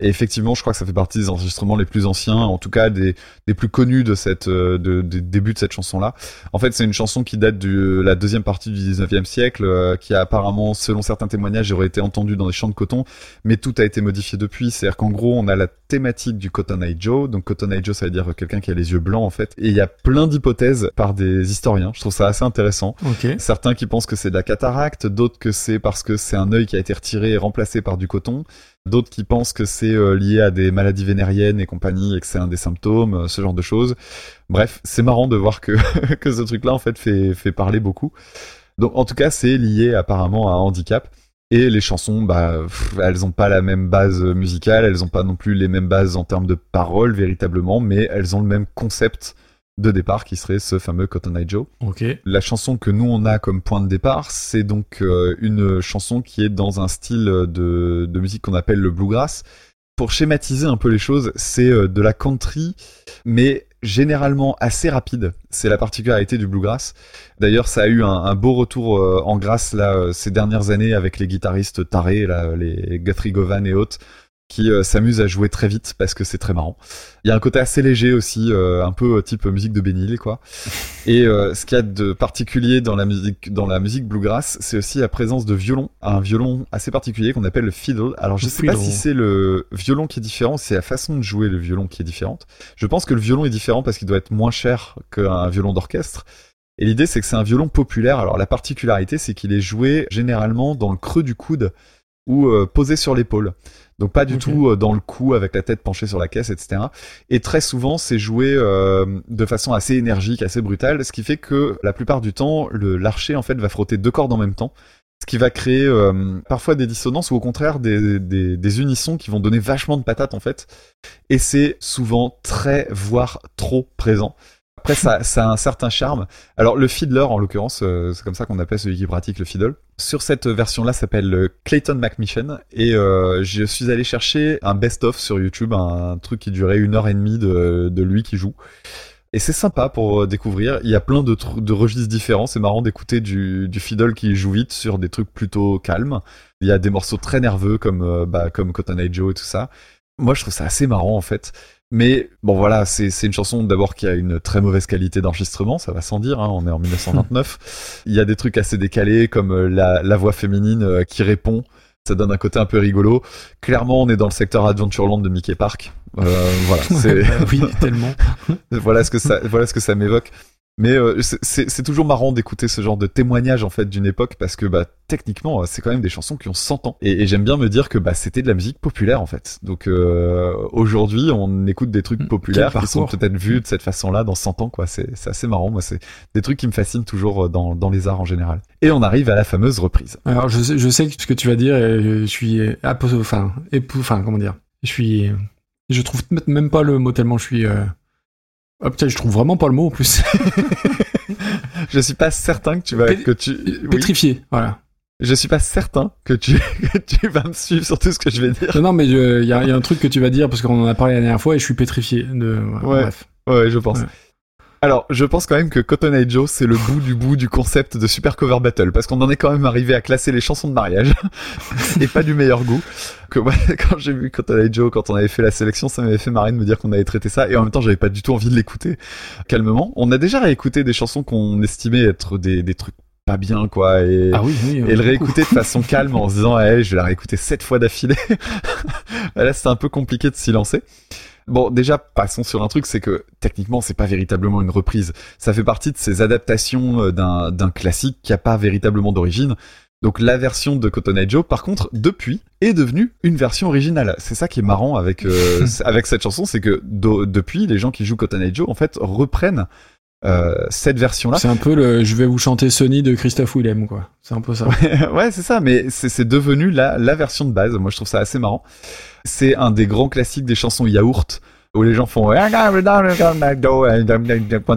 Et effectivement, je crois que ça fait partie des enregistrements les plus anciens, en tout cas des, des plus connus de cette euh, de, des débuts de cette chanson-là. En fait, c'est une chanson qui date de la deuxième partie du 19e siècle, euh, qui a apparemment, selon certains témoignages, aurait été entendue dans des champs de coton, mais tout a été modifié depuis. C'est-à-dire qu'en gros, on a la thématique du Cotton Eye Joe. Donc Cotton Eye Joe, ça veut dire quelqu'un qui a les yeux blancs en fait. Et il y a plein d'hypothèses par des historiens. Je trouve ça assez intéressant. ok. Certains qui pensent que c'est de la cataracte, d'autres que c'est parce que c'est un œil qui a été retiré et remplacé par du coton, d'autres qui pensent que c'est euh, lié à des maladies vénériennes et compagnie et que c'est un des symptômes, euh, ce genre de choses. Bref, c'est marrant de voir que, que ce truc-là en fait fait, fait parler beaucoup. Donc en tout cas, c'est lié apparemment à un handicap. Et les chansons, bah, elles ont pas la même base musicale, elles ont pas non plus les mêmes bases en termes de paroles véritablement, mais elles ont le même concept de départ qui serait ce fameux Cotton Eye Joe. Ok. La chanson que nous on a comme point de départ, c'est donc euh, une chanson qui est dans un style de, de musique qu'on appelle le bluegrass. Pour schématiser un peu les choses, c'est euh, de la country, mais généralement assez rapide. C'est la particularité du bluegrass. D'ailleurs, ça a eu un, un beau retour euh, en grâce là ces dernières années avec les guitaristes tarés, là, les Guthrie Govan et autres, qui euh, s'amusent à jouer très vite parce que c'est très marrant. Il y a un côté assez léger aussi, euh, un peu euh, type musique de Hill, quoi. Et euh, ce qu'il y a de particulier dans la musique, dans la musique bluegrass, c'est aussi la présence de violon, un violon assez particulier qu'on appelle le fiddle. Alors je Le sais pas si c'est le violon qui est différent, c'est la façon de jouer le violon qui est différente. Je pense que le violon est différent parce qu'il doit être moins cher qu'un violon d'orchestre. Et l'idée c'est que c'est un violon populaire. Alors la particularité c'est qu'il est joué généralement dans le creux du coude ou euh, posé sur l'épaule. Donc pas du tout euh, dans le cou avec la tête penchée sur la caisse, etc. Et très souvent, c'est joué euh, de façon assez énergique, assez brutale, ce qui fait que la plupart du temps, le l'archer en fait va frotter deux cordes en même temps, ce qui va créer euh, parfois des dissonances ou au contraire des, des, des unissons qui vont donner vachement de patates en fait. Et c'est souvent très, voire trop présent. Après, ça, a un certain charme. Alors, le fiddler, en l'occurrence, euh, c'est comme ça qu'on appelle celui qui pratique le fiddle. Sur cette version-là, s'appelle euh, Clayton McMichen. Et euh, je suis allé chercher un best-of sur YouTube, un, truc qui durait une heure et demie de, lui qui joue. Et c'est sympa pour découvrir. Il y a plein de, de registres différents. C'est marrant d'écouter du, du fiddle qui joue vite sur des trucs plutôt calmes. Il y a des morceaux très nerveux comme, euh, bah, comme Cotton Eye Joe et tout ça. Moi, je trouve ça assez marrant en fait. Mais bon, voilà, c'est c'est une chanson d'abord qui a une très mauvaise qualité d'enregistrement, ça va sans dire. Hein, on est en 1929. Il y a des trucs assez décalés comme euh, la, la voix féminine euh, qui répond. Ça donne un côté un peu rigolo. Clairement, on est dans le secteur Adventureland de Mickey Park. Euh, voilà, c'est Bah oui, tellement. voilà ce que ça voilà ce que ça m'évoque mais euh, c'est- toujours marrant d'écouter ce genre de témoignage en fait d'une époque parce que bah techniquement euh, c'est quand même des chansons qui ont 100 ans. Et, et j'aime bien me dire que bah c'était de la musique populaire en fait. Donc euh, aujourd'hui on écoute des trucs Mm, populaires qui sont peut-être vus de cette façon-là dans 100 ans quoi. C'est assez marrant. Moi c'est des trucs qui me fascinent toujours euh, dans dans les arts en général. Et on arrive à la fameuse reprise. Alors, je sais, je sais ce que tu vas dire et je suis enfin, épou- enfin, comment dire, Je suis, je trouve même pas le mot tellement je suis. euh, Ah putain, je trouve vraiment pas le mot en plus. Je suis pas certain que tu vas, que tu, oui. Pétrifié, voilà. je suis pas certain que tu, que tu vas me suivre sur tout ce que je vais dire. Non, mais il y, a il y a un truc que tu vas dire parce qu'on en a parlé la dernière fois et je suis pétrifié. De... Ouais. Bref. Ouais, je pense. Ouais. Alors, je pense quand même que Cotton Eye Joe, c'est le bout du bout du concept de Super Cover Battle, parce qu'on en est quand même arrivé à classer les chansons de mariage, et pas du meilleur goût. Que moi, quand j'ai vu Cotton Eye Joe, quand on avait fait la sélection, ça m'avait fait marrer de me dire qu'on avait traité ça, et en même temps, j'avais pas du tout envie de l'écouter calmement. On a déjà réécouté des chansons qu'on estimait être des, des trucs pas bien, quoi, et... Ah oui, oui. Et le réécouter de façon calme en se disant, hey, je vais la réécouter sept fois d'affilée. Là, c'est un peu compliqué de s'y lancer. Bon, déjà, passons sur un truc, c'est que techniquement, c'est pas véritablement une reprise. Ça fait partie de ces adaptations euh, d'un d'un classique qui a pas véritablement d'origine. Donc la version de Cotton Eye Joe, par contre, depuis, est devenue une version originale. C'est ça qui est marrant avec euh, avec cette chanson, c'est que do- depuis, les gens qui jouent Cotton Eye Joe, en fait, reprennent euh, cette version-là. C'est un peu le je vais vous chanter Sony de Christophe Willem, quoi. C'est un peu ça. ouais, c'est ça, mais c'est c'est devenu la, la version de base. Moi, je trouve ça assez marrant. C'est un des grands classiques des chansons yaourt où les gens font one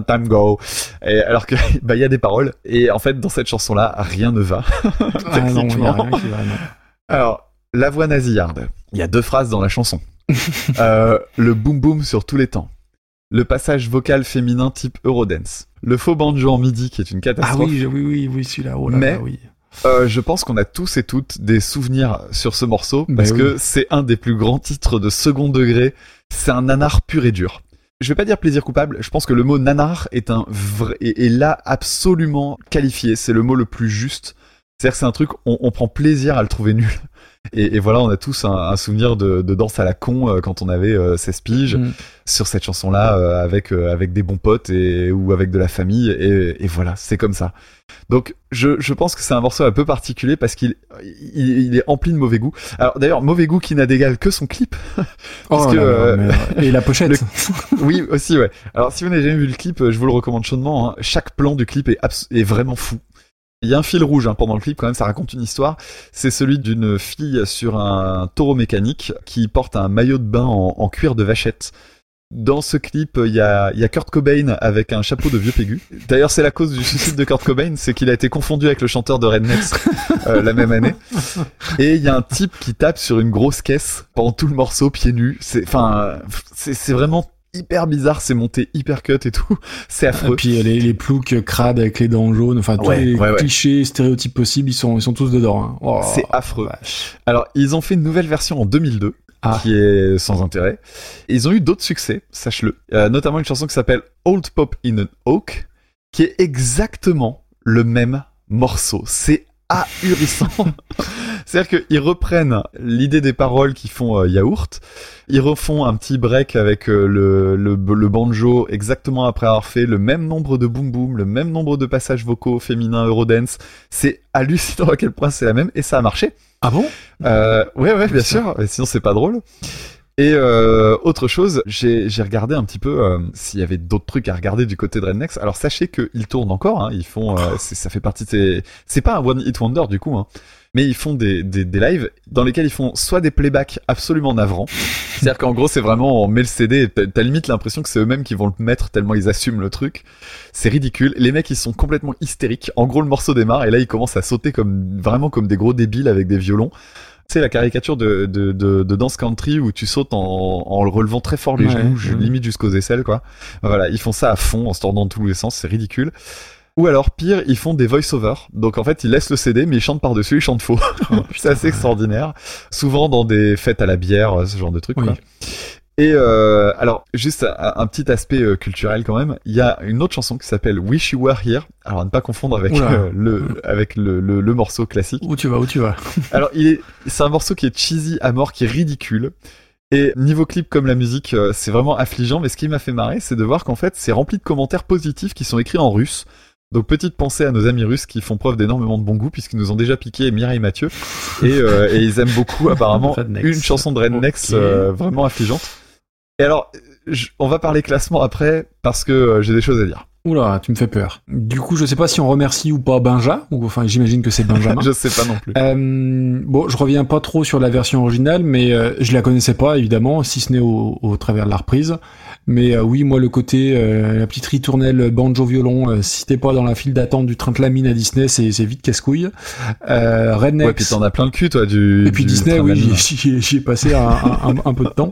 time go et alors que bah il y a des paroles et en fait dans cette chanson là rien ne va Ah non, il y a Techniquement. rien qui va, non. alors la voix nasillarde il y a deux phrases dans la chanson Euh, le boom boom sur tous les temps le passage vocal féminin type Eurodance le faux banjo en midi qui est une Ah catastrophe oui, oui, oui, oui, celui-là. Oh là Mais- là, oui. Euh, je pense qu'on a tous et toutes des souvenirs sur ce morceau Bah parce oui. que c'est un des plus grands titres de second degré. C'est un nanar pur et dur. Je vais pas dire plaisir coupable. Je pense que le mot nanar est un vrai est, est là absolument qualifié. C'est le mot le plus juste. C'est-à-dire que c'est un truc on, on prend plaisir à le trouver nul. Et, et voilà, on a tous un, un souvenir de, de danse à la con euh, quand on avait euh, 16 piges Mm. sur cette chanson-là euh, avec euh, avec des bons potes et ou avec de la famille et, et voilà, c'est comme ça. Donc je, je pense que c'est un morceau un peu particulier parce qu'il il, il est empli de mauvais goût. Alors d'ailleurs mauvais goût qui n'a d'égal que son clip. Parce Oh que, là là, euh, mais- Et la pochette. le- oui aussi ouais. Alors si vous n'avez jamais vu le clip, euh, je vous le recommande chaudement. hein. Chaque plan du clip est, est vraiment fou. Il y a un fil rouge hein, pendant le clip quand même, ça raconte une histoire. C'est celui d'une fille sur un taureau mécanique qui porte un maillot de bain en, cuir de vachette. Dans ce clip, il y a, y a Kurt Cobain avec un chapeau de vieux pégu. D'ailleurs, c'est la cause du suicide de Kurt Cobain, c'est qu'il a été confondu avec le chanteur de Rednecks euh, la même année. Et il y a un type qui tape sur une grosse caisse pendant tout le morceau, pieds nus. Enfin, c'est vraiment hyper bizarre. C'est monté hyper cut et tout. C'est Et affreux. puis euh, les, les ploucs crades avec les dents jaunes, enfin tous Ouais, les ouais, ouais. clichés, stéréotypes possibles, ils sont, ils sont tous dedans. hein. Oh, C'est affreux. vache. Alors, ils ont fait une nouvelle version en 2002. Ah. qui est sans intérêt. Et ils ont eu d'autres succès, sache-le. Euh, notamment une chanson qui s'appelle Old Pop in an Oak, qui est exactement le même morceau. C'est ahurissant. C'est-à-dire qu'ils reprennent l'idée des paroles qui font euh, yaourt, ils refont un petit break avec euh, le, le, le banjo exactement après avoir fait le même nombre de boom boom, le même nombre de passages vocaux féminins Eurodance. C'est hallucinant à quel point c'est la même et ça a marché. Ah bon? Euh, ouais, ouais, bien sûr. mais Sinon, c'est pas drôle. Et euh, autre chose, j'ai regardé un petit peu euh, s'il y avait d'autres trucs à regarder du côté de Rednex. Alors sachez qu'ils tournent encore. Hein, ils font, euh, ça fait partie de ces. C'est pas un one hit wonder du coup, hein, mais ils font des, des des lives dans lesquels ils font soit des playbacks absolument navrants. C'est-à-dire qu'en gros, c'est vraiment on met le CD. t'as limite l'impression que c'est eux-mêmes qui vont le mettre tellement ils assument le truc. C'est ridicule. Les mecs, ils sont complètement hystériques. En gros, le morceau démarre et là, ils commencent à sauter comme vraiment comme des gros débiles avec des violons. Tu sais, la caricature de, de, de, de Dance Country où tu sautes en, en relevant très fort les Ouais, genoux, ouais. limite jusqu'aux aisselles, quoi. Voilà, ils font ça à fond en se tordant de tous les sens, c'est ridicule. Ou alors, pire, ils font des voice-over. Donc, en fait, ils laissent le CD, mais ils chantent par-dessus, ils chantent faux. c'est assez extraordinaire. Souvent dans des fêtes à la bière, ce genre de trucs, Oui. quoi. Et euh, alors, juste un, un petit aspect euh, culturel quand même. Il y a une autre chanson qui s'appelle Wish You Were Here. Alors, à ne pas confondre avec euh, le avec le, le, le morceau classique. Où tu vas, où tu vas? Alors, il est, c'est un morceau qui est cheesy à mort, qui est ridicule. Et niveau clip comme la musique, euh, c'est vraiment affligeant. Mais ce qui m'a fait marrer, c'est de voir qu'en fait, c'est rempli de commentaires positifs qui sont écrits en russe. Donc petite pensée à nos amis russes qui font preuve d'énormément de bon goût puisqu'ils nous ont déjà piqué Mireille Mathieu et, euh, et ils aiment beaucoup apparemment une chanson de Rednex euh, vraiment affligeante. Et alors, je- on va parler classement après parce que euh, j'ai des choses à dire. Oula, tu me fais peur. Du coup, je sais pas si on remercie ou pas Benja, ou enfin j'imagine que c'est Benjamin. Je sais pas non plus. Euh, bon, je reviens pas trop sur la version originale, mais euh, je la connaissais pas évidemment, si ce n'est au, au travers de la reprise. Mais euh, oui, moi le côté euh, la petite ritournelle banjo violon, euh, si t'es pas dans la file d'attente du train de la mine à Disney, c'est c'est vite casse-couille. Euh, Rednex. Ouais, puis t'en as plein le cul, toi, du. Et puis du Disney, oui, j'y- ai passé un, un, peu de temps.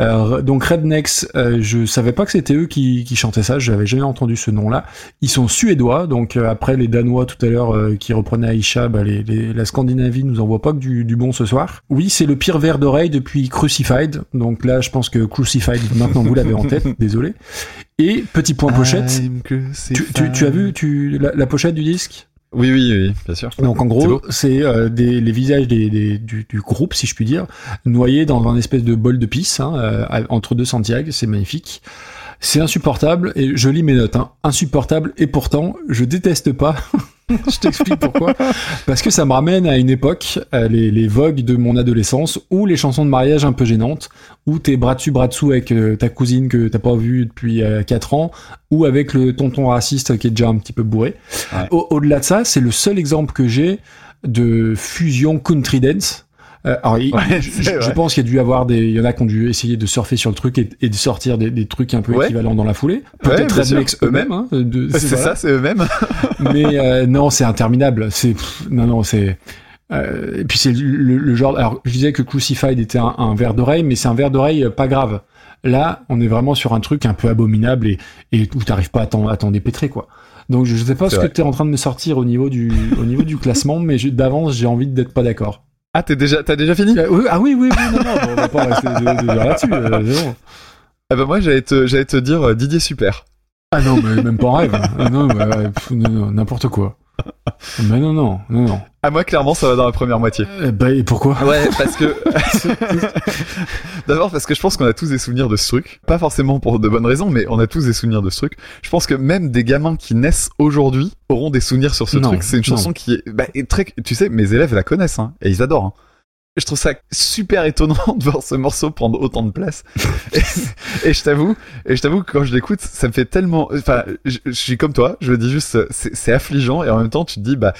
Euh, donc Rednex, euh, je savais pas que c'était eux qui, qui chantaient ça, j'avais jamais entendu ce nom-là. Ils sont suédois, donc euh, après les Danois tout à l'heure euh, qui reprenaient Aisha, bah, les, les- la Scandinavie nous envoie pas que du, du bon ce soir. Oui, c'est le pire verre d'oreille depuis Crucified, donc là je pense que Crucified, maintenant vous l'avez en tête, désolé. Et petit point pochette, tu, tu, tu as vu tu, la, la pochette du disque? Oui, oui, oui, bien sûr. donc en gros, c'est euh, des, les visages des, des- du, du groupe, si je puis dire, noyés dans un espèce de bol de pisse hein, euh, entre deux Santiago. C'est magnifique. C'est insupportable et je lis mes notes. Hein, insupportable et pourtant je déteste pas. je t'explique pourquoi. Parce que ça me ramène à une époque, euh, les, les vogues de mon adolescence, ou les chansons de mariage un peu gênantes, où t'es bras dessus bras dessous avec euh, ta cousine que t'as pas vue depuis 4 ans, ou avec le tonton raciste qui est déjà un petit peu bourré. Ouais. Au- Au-delà de ça, c'est le seul exemple que j'ai de fusion country dance. Euh, alors, Ouais, je, pense qu'il y a dû avoir des, il y en a qui ont dû essayer de surfer sur le truc et, et de sortir des, des trucs un peu Ouais. équivalents dans la foulée. Ouais, Peut-être Rednecks eux-mêmes. Hein, C'est voilà. ça, c'est eux-mêmes. Mais euh, non, c'est interminable. C'est non, non, c'est. euh, et puis c'est le, le genre. Alors, je disais que Crucified était un, un verre d'oreille, mais c'est un verre d'oreille euh, pas grave. Là, on est vraiment sur un truc un peu abominable et, et où t'arrives pas à t'en, dépêtrer, quoi. Donc, je sais pas ce vrai. que t'es en train de me sortir au niveau du, au niveau du classement, mais d'avance, j'ai envie d'être pas d'accord. Ah, t'es déjà, t'as déjà fini? Euh, oui, ah oui, oui, oui, non, non, on va pas rester de, de dire là-dessus. euh. Ah bah moi, j'allais te, j'allais te dire euh, Didier Super. Ah non, mais même pas en rêve. Ah non, bah, pff, non, non, n'importe quoi. Mais non, non, non, non. Ah moi, clairement, ça va dans la première moitié. Euh, bah, et pourquoi? Ouais, parce que d'abord parce que je pense qu'on a tous des souvenirs de ce truc, pas forcément pour de bonnes raisons, mais on a tous des souvenirs de ce truc. Je pense que même des gamins qui naissent aujourd'hui auront des souvenirs sur ce Non, truc. C'est une chanson non. qui est, bah, est très, tu sais, mes élèves la connaissent hein, et ils adorent. hein. Je trouve ça super étonnant de voir ce morceau prendre autant de place. et, et je t'avoue, et je t'avoue que quand je l'écoute, ça me fait tellement, enfin, je, je suis comme toi, je le dis juste, c'est affligeant et en même temps, tu te dis, bah,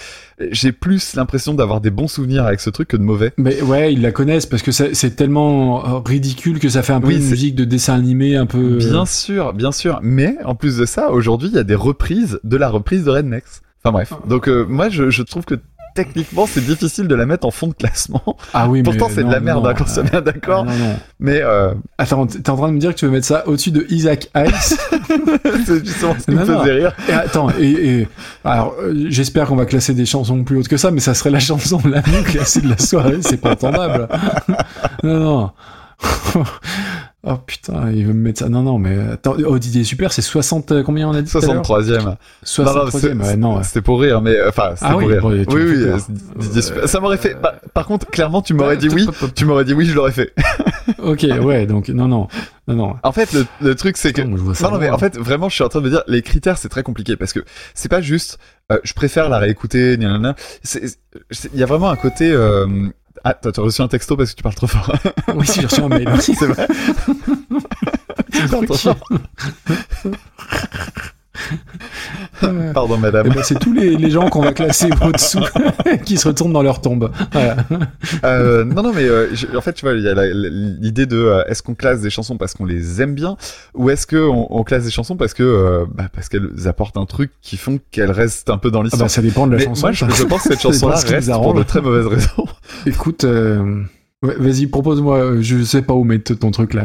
j'ai plus l'impression d'avoir des bons souvenirs avec ce truc que de mauvais. Mais ouais, ils la connaissent parce que c'est tellement euh, ridicule que ça fait un peu Oui, une musique de dessin animé un peu. Bien sûr, bien sûr. Mais en plus de ça, aujourd'hui, il y a des reprises de la reprise de Rednex. Enfin bref. Donc euh, moi, je, je trouve que techniquement, c'est difficile de la mettre en fond de classement. Ah oui, mais Pourtant, c'est de la merde, non, hein, euh, bien d'accord. ah. Mais euh, Attends, t'es en train de me dire que tu veux mettre ça au-dessus de Isaac Hayes c'est justement ce qui me Non, faisait rire. Et attends, et, et- alors euh, j'espère qu'on va classer des chansons plus hautes que ça, mais ça serait la chanson la mieux classée de la soirée, c'est pas entendable. non, non. Oh putain, il veut me mettre ça. Non, non, mais attends, oh Didier Super, c'est 60, euh, combien on a dit tout à l'heure 63ème. Non, non, 63 c'est- ouais, non. C'était pour rire, mais euh, enfin, c'était Ah pour oui, rire. bon, oui, oui, euh, Didier Super. Ça m'aurait fait. bah, par contre, clairement, tu m'aurais dit oui. Tu m'aurais dit oui, je l'aurais fait. Ok, ouais, donc non, non, non, non. En fait, le, le truc, c'est que vois ça Non, non, mais en fait, vraiment, je suis en train de me dire, les critères, c'est très compliqué parce que c'est pas juste, euh, je préfère la réécouter, Il y a vraiment un côté. Euh... Ah, toi, tu as reçu un texto parce que tu parles trop fort. Oui, si j'ai reçu un mail aussi. c'est vrai. Tu parles trop fort. Euh, Pardon, eh madame. ben, c'est tous les, les gens qu'on va classer au-dessous qui se retournent dans leur tombe. Voilà. Euh, non, non, mais euh, je- en fait, tu vois, il y a l'idée de euh, est-ce qu'on classe des chansons parce qu'on les aime bien ou est-ce que on, classe des chansons parce que bah, parce qu'elles apportent un truc qui font qu'elles restent un peu dans Ah l'histoire. bah, ça dépend de la mais chanson. moi, je, pense que cette chanson-là reste pour de très mauvaises raisons. Écoute, vas-y, propose-moi. Je sais pas où mettre ton truc là.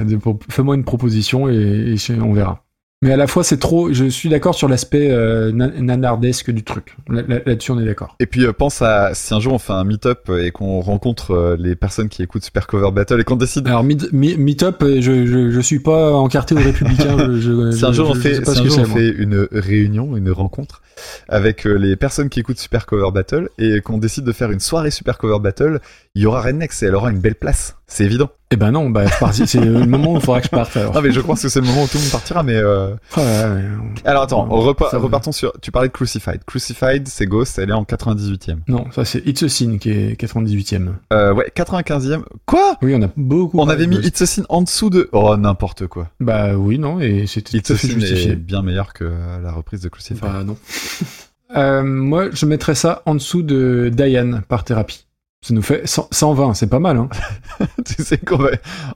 Fais-moi une proposition et, et on verra. Mais à la fois, c'est trop. Je suis d'accord sur l'aspect euh, na- nanardesque du truc. Là- là- Là-dessus, on est d'accord. Et puis euh, pense à si un jour on fait un meet-up et qu'on rencontre euh, les personnes qui écoutent Super Cover Battle et qu'on décide Alors, Meetup, euh, je, je, je suis pas encarté aux Républicains. Je, je, si un jour on fait, si un jour on fait une réunion, une rencontre avec euh, les personnes qui écoutent Super Cover Battle et qu'on décide de faire une soirée Super Cover Battle, il y aura Rednex et elle aura une belle place, c'est évident. Eh ben non, bah, c'est le moment où il faudra que je parte. Alors. Non mais je pense que c'est le moment où tout le monde partira, mais euh... Ouais, ouais. alors attends, repa- ça repartons sur. Tu parlais de Crucified. Crucified, c'est Ghost, elle est en 98e. Non, ça c'est It's a Sin qui est 98ème. Euh, ouais, 95e. Quoi? Oui, on a beaucoup. On avait mis Ghost. It's a Sin en dessous de. Oh n'importe quoi. Bah oui, non, et c'était It's tout a à fait justifié. est bien meilleur que la reprise de Crucified. Bah non. Euh, moi, je mettrais ça en dessous de Diane par thérapie. Ça nous fait 100 120, c'est pas mal, hein tu sais qu'on va.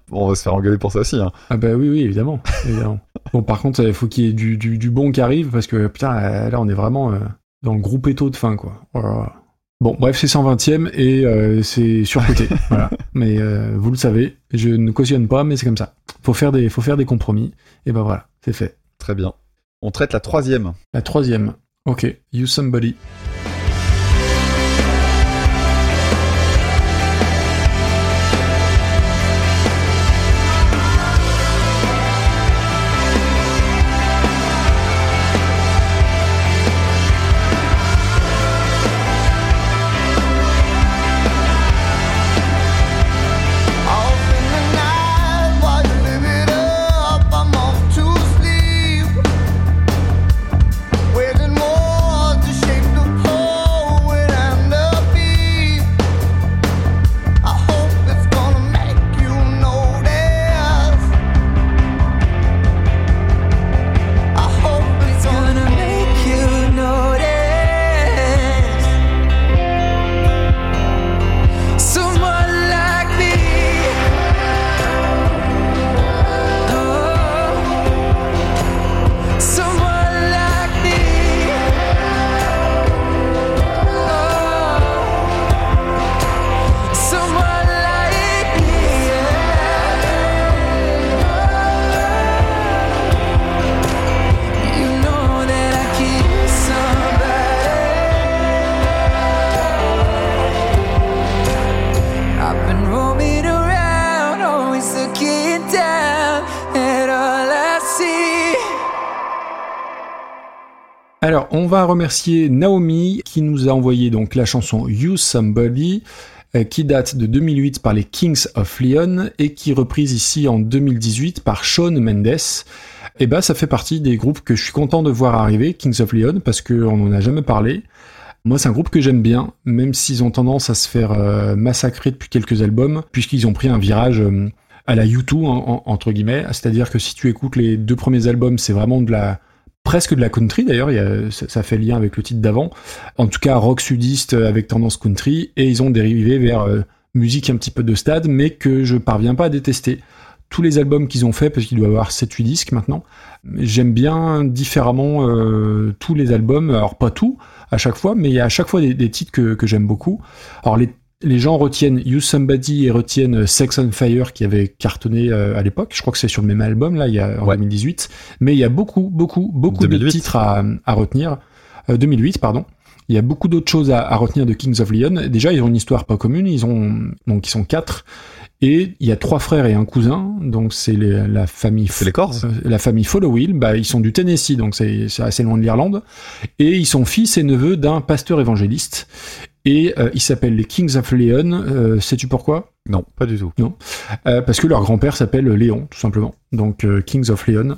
Bon, on va se faire engueuler pour ça aussi. Hein. Ah bah oui, oui, évidemment. évidemment. Bon, par contre, il faut qu'il y ait du, du, du bon qui arrive, parce que, putain, là, on est vraiment euh, dans le groupe étau de fin, quoi. Oh. Bon, bref, c'est 120ème et euh, c'est surcoté. voilà. Mais euh, vous le savez, je ne cautionne pas, mais c'est comme ça. Faut faire des, faut faire des compromis. Et ben voilà, c'est fait. Très bien. On traite la troisième. La troisième. Ok, You Somebody. Va remercier Naomi qui nous a envoyé donc la chanson You Somebody euh, qui date de 2008 par les Kings of Leon et qui est reprise ici en 2018 par Shawn Mendes. Et ben, ça fait partie des groupes que je suis content de voir arriver, Kings of Leon, parce qu'on n'en a jamais parlé. Moi, c'est un groupe que j'aime bien, même s'ils ont tendance à se faire euh, massacrer depuis quelques albums, puisqu'ils ont pris un virage euh, à la U2, en- en- entre guillemets. C'est-à-dire que si tu écoutes les deux premiers albums, c'est vraiment de la presque de la country d'ailleurs, ça, ça fait lien avec le titre d'avant. En tout cas, rock sudiste avec tendance country, et ils ont dérivé vers euh, musique un petit peu de stade, mais que je parviens pas à détester. Tous les albums qu'ils ont fait, parce qu'il doit avoir 7-8 disques maintenant, j'aime bien différemment euh, tous les albums, alors pas tout à chaque fois, mais il y a à chaque fois des, des titres que, que j'aime beaucoup. Alors les, les gens retiennent You Somebody et retiennent Sex on Fire qui avait cartonné euh, à l'époque. Je crois que c'est sur le même album là, il y a en Ouais. 2018. Mais il y a beaucoup, beaucoup, beaucoup de 2008. titres à, à retenir. Euh, 2008, pardon. Il y a beaucoup d'autres choses à, à retenir de Kings of Leon. Déjà, ils ont une histoire pas commune. Ils ont donc ils sont quatre. Et il y a trois frères et un cousin, donc c'est la famille C'est les Corses euh, la famille Followill, bah, ils sont du Tennessee, donc c'est assez loin de l'Irlande. Et ils sont fils et neveux d'un pasteur évangéliste. Et euh, ils s'appellent les Kings of Leon. Euh, Sais-tu pourquoi? Non, pas du tout. Euh, Parce que leur grand-père s'appelle Léon, tout simplement. Donc euh, Kings of Leon.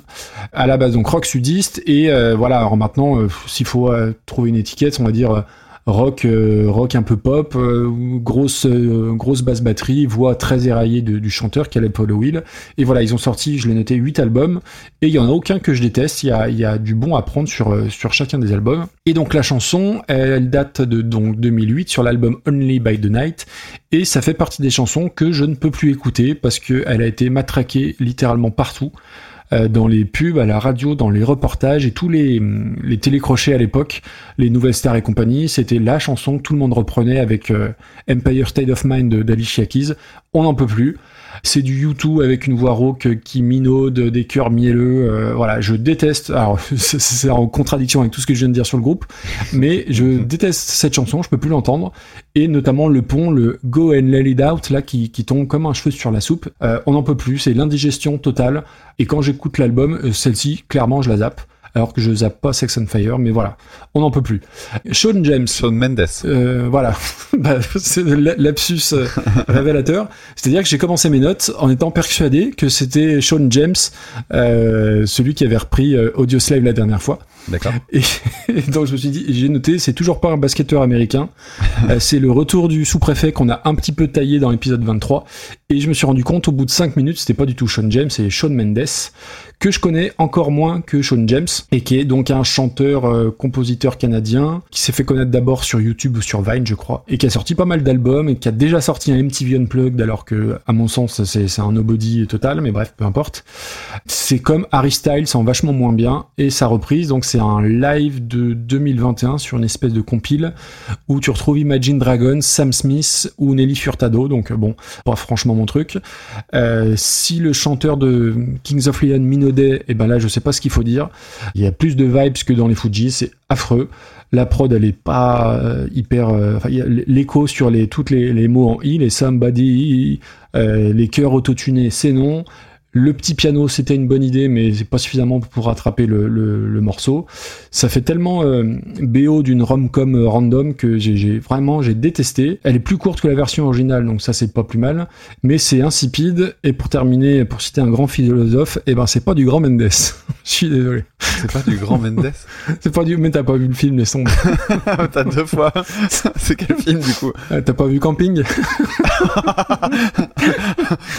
À la base, donc rock sudiste. Et voilà, alors maintenant, s'il faut trouver une étiquette, on va dire rock, euh, rock un peu pop, euh, grosse, euh, grosse basse batterie, voix très éraillée du chanteur Caleb Will. Et voilà, ils ont sorti, je l'ai noté, 8 albums. Et il y en a aucun que je déteste. Il y a, du bon à prendre sur, chacun des albums. Et donc la chanson, elle, date de donc 2008 sur l'album Only by the Night. Et ça fait partie des chansons que je ne peux plus écouter parce que elle a été matraquée littéralement partout. Euh, dans les pubs, à la radio, dans les reportages et tous les, les télécrochets à l'époque, les nouvelles stars et compagnie, c'était la chanson que tout le monde reprenait avec euh, Empire State of Mind d'Alicia Keys. On n'en peut plus. C'est du U2 avec une voix rauque qui minaude, des chœurs mielleux. euh, voilà, je déteste. Alors, c'est- en contradiction avec tout ce que je viens de dire sur le groupe, mais je déteste cette chanson. Je peux plus l'entendre. Et notamment le pont, le Go and Let It Out, là, qui, qui tombe comme un cheveu sur la soupe. Euh, on n'en peut plus. C'est l'indigestion totale. Et quand j'écoute l'album, euh, celle-ci, clairement, je la zappe. Alors que je zappe pas Sex on Fire, mais voilà, on n'en peut plus. Sean James. Shawn Mendes. Euh, voilà, Bah, c'est lapsus euh, révélateur. C'est-à-dire que j'ai commencé mes notes en étant persuadé que c'était Sean James, euh, celui qui avait repris Audioslave la dernière fois. D'accord. Et, et donc je me suis dit, j'ai noté, c'est toujours pas un basketteur américain. C'est le retour du sous-préfet qu'on a un petit peu taillé dans l'épisode 23. Et je me suis rendu compte au bout de 5 minutes, c'était pas du tout Sean James, c'est Sean Mendes, que je connais encore moins que Sean James, et qui est donc un chanteur, euh, compositeur canadien, qui s'est fait connaître d'abord sur YouTube ou sur Vine, je crois, et qui a sorti pas mal d'albums, et qui a déjà sorti un MTV Unplugged, alors que, à mon sens, c'est un nobody total, mais bref, peu importe. C'est comme Harry Styles en vachement moins bien, et sa reprise, donc c'est un live de 2021 sur une espèce de compile où tu retrouves Imagine Dragons, Sam Smith ou Nelly Furtado, donc euh, bon, pas franchement mon truc. Euh, si le chanteur de Kings of Leon minaudait, et ben là je sais pas ce qu'il faut dire. Il y a plus de vibes que dans les Fujis, c'est affreux. La prod elle est pas euh, hyper, euh, l'écho sur les toutes les, les mots en i, les somebody, euh, les chœurs autotunés, c'est non. Le petit piano, c'était une bonne idée, mais c'est pas suffisamment pour rattraper le, le, le morceau. Ça fait tellement euh, BO d'une rom-com euh, random que j'ai vraiment j'ai détesté. Elle est plus courte que la version originale, donc ça c'est pas plus mal. Mais c'est insipide. Et pour terminer, pour citer un grand philosophe, eh ben c'est pas du grand Mendes. Je suis désolé. C'est pas du grand Mendes? C'est pas du. Mais t'as pas vu le film, les sombres? T'as deux fois. C'est quel film du coup? Euh, T'as pas vu Camping?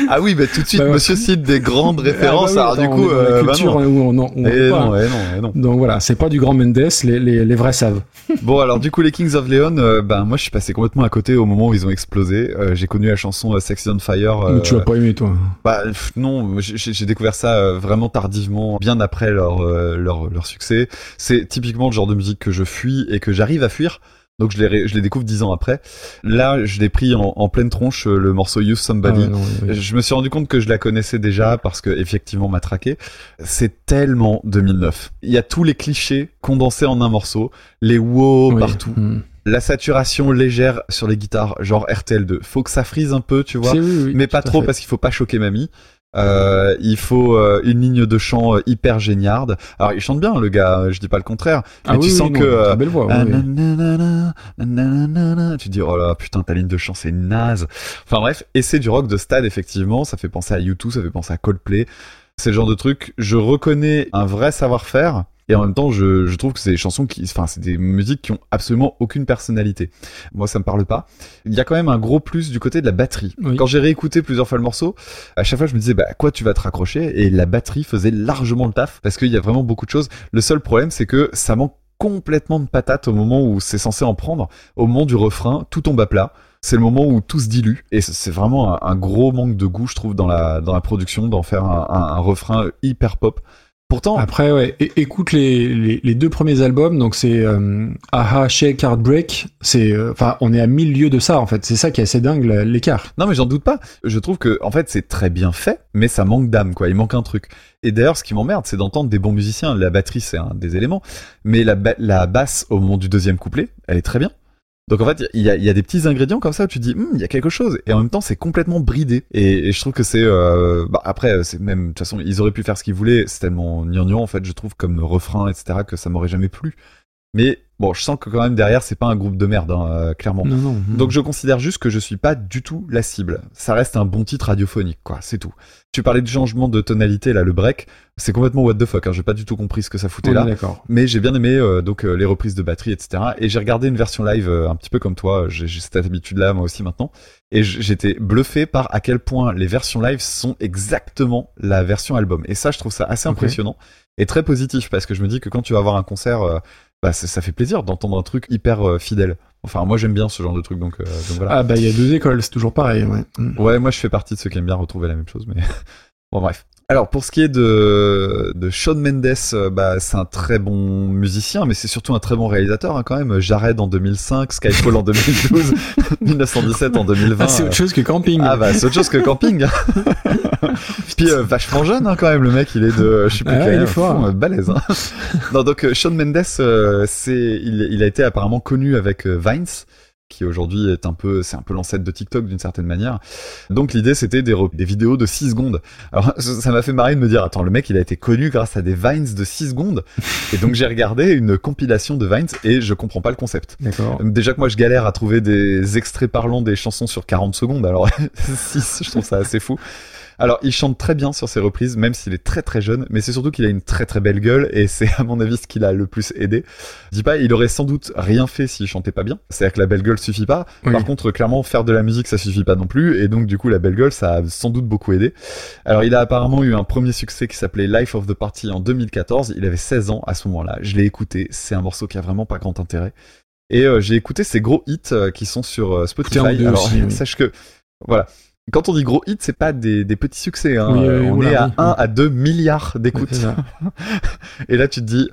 Ah oui, bah tout de suite, Bah monsieur des grandes références. Ah bah oui, alors du coup, euh, bah culture, non. hein, où on, on Eh peut pas, non, hein. eh non, eh non. Donc voilà, c'est pas du grand Mendes, les, les, les vrais savent. Bon, alors du coup, les Kings of Leon, euh, ben moi, je suis passé complètement à côté au moment où ils ont explosé. Euh, j'ai connu la chanson euh, Sexy on Fire. euh, Mais tu vas pas aimer, toi. Bah pff, non, j'ai j'ai découvert ça euh, vraiment tardivement, bien après leur euh, leur leur succès. C'est typiquement le genre de musique que je fuis et que j'arrive à fuir. Donc je les ré- je les découvre dix ans après. Là, je l'ai pris en, en pleine tronche euh, le morceau Use Somebody. Ah ouais, non, oui. Je me suis rendu compte que je la connaissais déjà parce que effectivement m'a traqué. C'est tellement 2009. Il y a tous les clichés condensés en un morceau, les wow Oui. partout, Hmm. la saturation légère sur les guitares, genre RTL2. Faut que ça frise un peu, tu vois C'est- oui, oui, mais pas trop fait. parce qu'il faut pas choquer mamie. Euh, il faut euh, une ligne de chant euh, hyper géniarde. Alors il chante bien le gars, je dis pas le contraire. Mais Ah tu oui, sens oui, que non, euh, belle voix. oui, oui. nanana, nanana, tu te dis oh là putain ta ligne de chant c'est naze. Enfin bref, et c'est du rock de stade effectivement, ça fait penser à U2, ça fait penser à Coldplay. C'est le genre de truc, je reconnais un vrai savoir-faire et en même temps je, je trouve que c'est des chansons qui enfin c'est des musiques qui ont absolument aucune personnalité. Moi ça me parle pas. Il y a quand même un gros plus du côté de la batterie. Oui. Quand j'ai réécouté plusieurs fois le morceau, à chaque fois je me disais bah à quoi tu vas te raccrocher? Et la batterie faisait largement le taf parce qu'il y a vraiment beaucoup de choses. Le seul problème c'est que ça manque complètement de patate au moment où c'est censé en prendre. Au moment du refrain, tout tombe à plat. C'est le moment où tout se dilue et c'est- vraiment un, un gros manque de goût, je trouve, dans la dans la production, d'en faire un, un- un refrain hyper pop. Pourtant, Après, ouais, écoute les, les, les deux premiers albums, donc c'est euh, Aha, Shake, Heartbreak, c'est, euh, enfin, on est à mille lieues de ça, en fait. C'est ça qui est assez dingue, l'écart. Non mais j'en doute pas. Je trouve que en fait c'est très bien fait, mais ça manque d'âme quoi. Il manque un truc. Et d'ailleurs ce qui m'emmerde c'est d'entendre des bons musiciens. La batterie c'est un des éléments, mais la, ba- la basse au moment du deuxième couplet, elle est très bien. Donc en fait il y a, des petits ingrédients comme ça où tu dis Hum, il y a quelque chose et en même temps c'est complètement bridé. Et, et je trouve que c'est euh, bah, après c'est même de toute façon ils auraient pu faire ce qu'ils voulaient. C'est tellement gnangnan en fait je trouve comme refrain etc que ça m'aurait jamais plu. Mais bon je sens que quand même derrière c'est pas un groupe de merde hein, euh, clairement. Non, non. Donc je considère juste que je suis pas du tout la cible. Ça reste un bon titre radiophonique, quoi, c'est tout. Tu parlais du changement de tonalité, là, le break, c'est complètement what the fuck, hein, j'ai pas du tout compris ce que ça foutait là. d'accord. Mais j'ai bien aimé euh, donc euh, les reprises de batterie, etc. Et j'ai regardé une version live euh, un petit peu comme toi, j'ai cette habitude-là moi aussi maintenant. Et j'étais bluffé par à quel point les versions live sont exactement la version album. Et ça, je trouve ça assez impressionnant et très positif parce que je me dis que quand tu vas voir un concert, euh, bah, ça, fait plaisir d'entendre un truc hyper euh, fidèle. Enfin, moi j'aime bien ce genre de truc, donc, euh, donc voilà. Ah, bah, il y a deux écoles, c'est toujours pareil, ouais. Ouais, moi je fais partie de ceux qui aiment bien retrouver la même chose, mais bon bref. Alors pour ce qui est de de Shawn Mendes, euh, bah c'est un très bon musicien, mais c'est surtout un très bon réalisateur hein, quand même. Jared en 2005, Skyfall en 2012, 1917 en 2020. Ah, c'est autre chose que camping. Ah bah c'est autre chose que camping. Puis euh, vachement jeune hein, quand même le mec, il est de je sais plus Ah quel il est fort. fond, euh, balèze. Hein. non donc euh, Shawn Mendes, euh, c'est il, il a été apparemment connu avec euh, Vines qui aujourd'hui est un peu, c'est un peu l'ancêtre de TikTok d'une certaine manière. Donc l'idée c'était des, vidéos de 6 secondes. Alors ça m'a fait marrer de me dire, attends, le mec il a été connu grâce à des Vines de 6 secondes. Et donc j'ai regardé une compilation de Vines et je comprends pas le concept. D'accord. Déjà que moi je galère à trouver des extraits parlants des chansons sur 40 secondes, alors 6, je trouve ça assez fou. Alors, il chante très bien sur ses reprises, même s'il est très très jeune, mais c'est surtout qu'il a une très très belle gueule, et c'est à mon avis ce qui l'a le plus aidé. Je dis pas, il aurait sans doute rien fait s'il chantait pas bien. C'est-à-dire que la belle gueule suffit pas. Oui. Par contre, clairement, faire de la musique, ça suffit pas non plus, et donc du coup, la belle gueule, ça a sans doute beaucoup aidé. Alors, il a apparemment eu un premier succès qui s'appelait Life of the Party en 2014. Il avait 16 ans à ce moment-là. Je l'ai écouté. C'est un morceau qui a vraiment pas grand intérêt. Et euh, j'ai écouté ses gros hits euh, qui sont sur euh, Spotify. Alors, aussi, oui. sache que, voilà. Quand on dit gros hits, c'est pas des, des petits succès. Hein. Oui, Euh, on est à oui, 1 oui. à 2 milliards d'écoutes. c'est. Et là, tu te dis,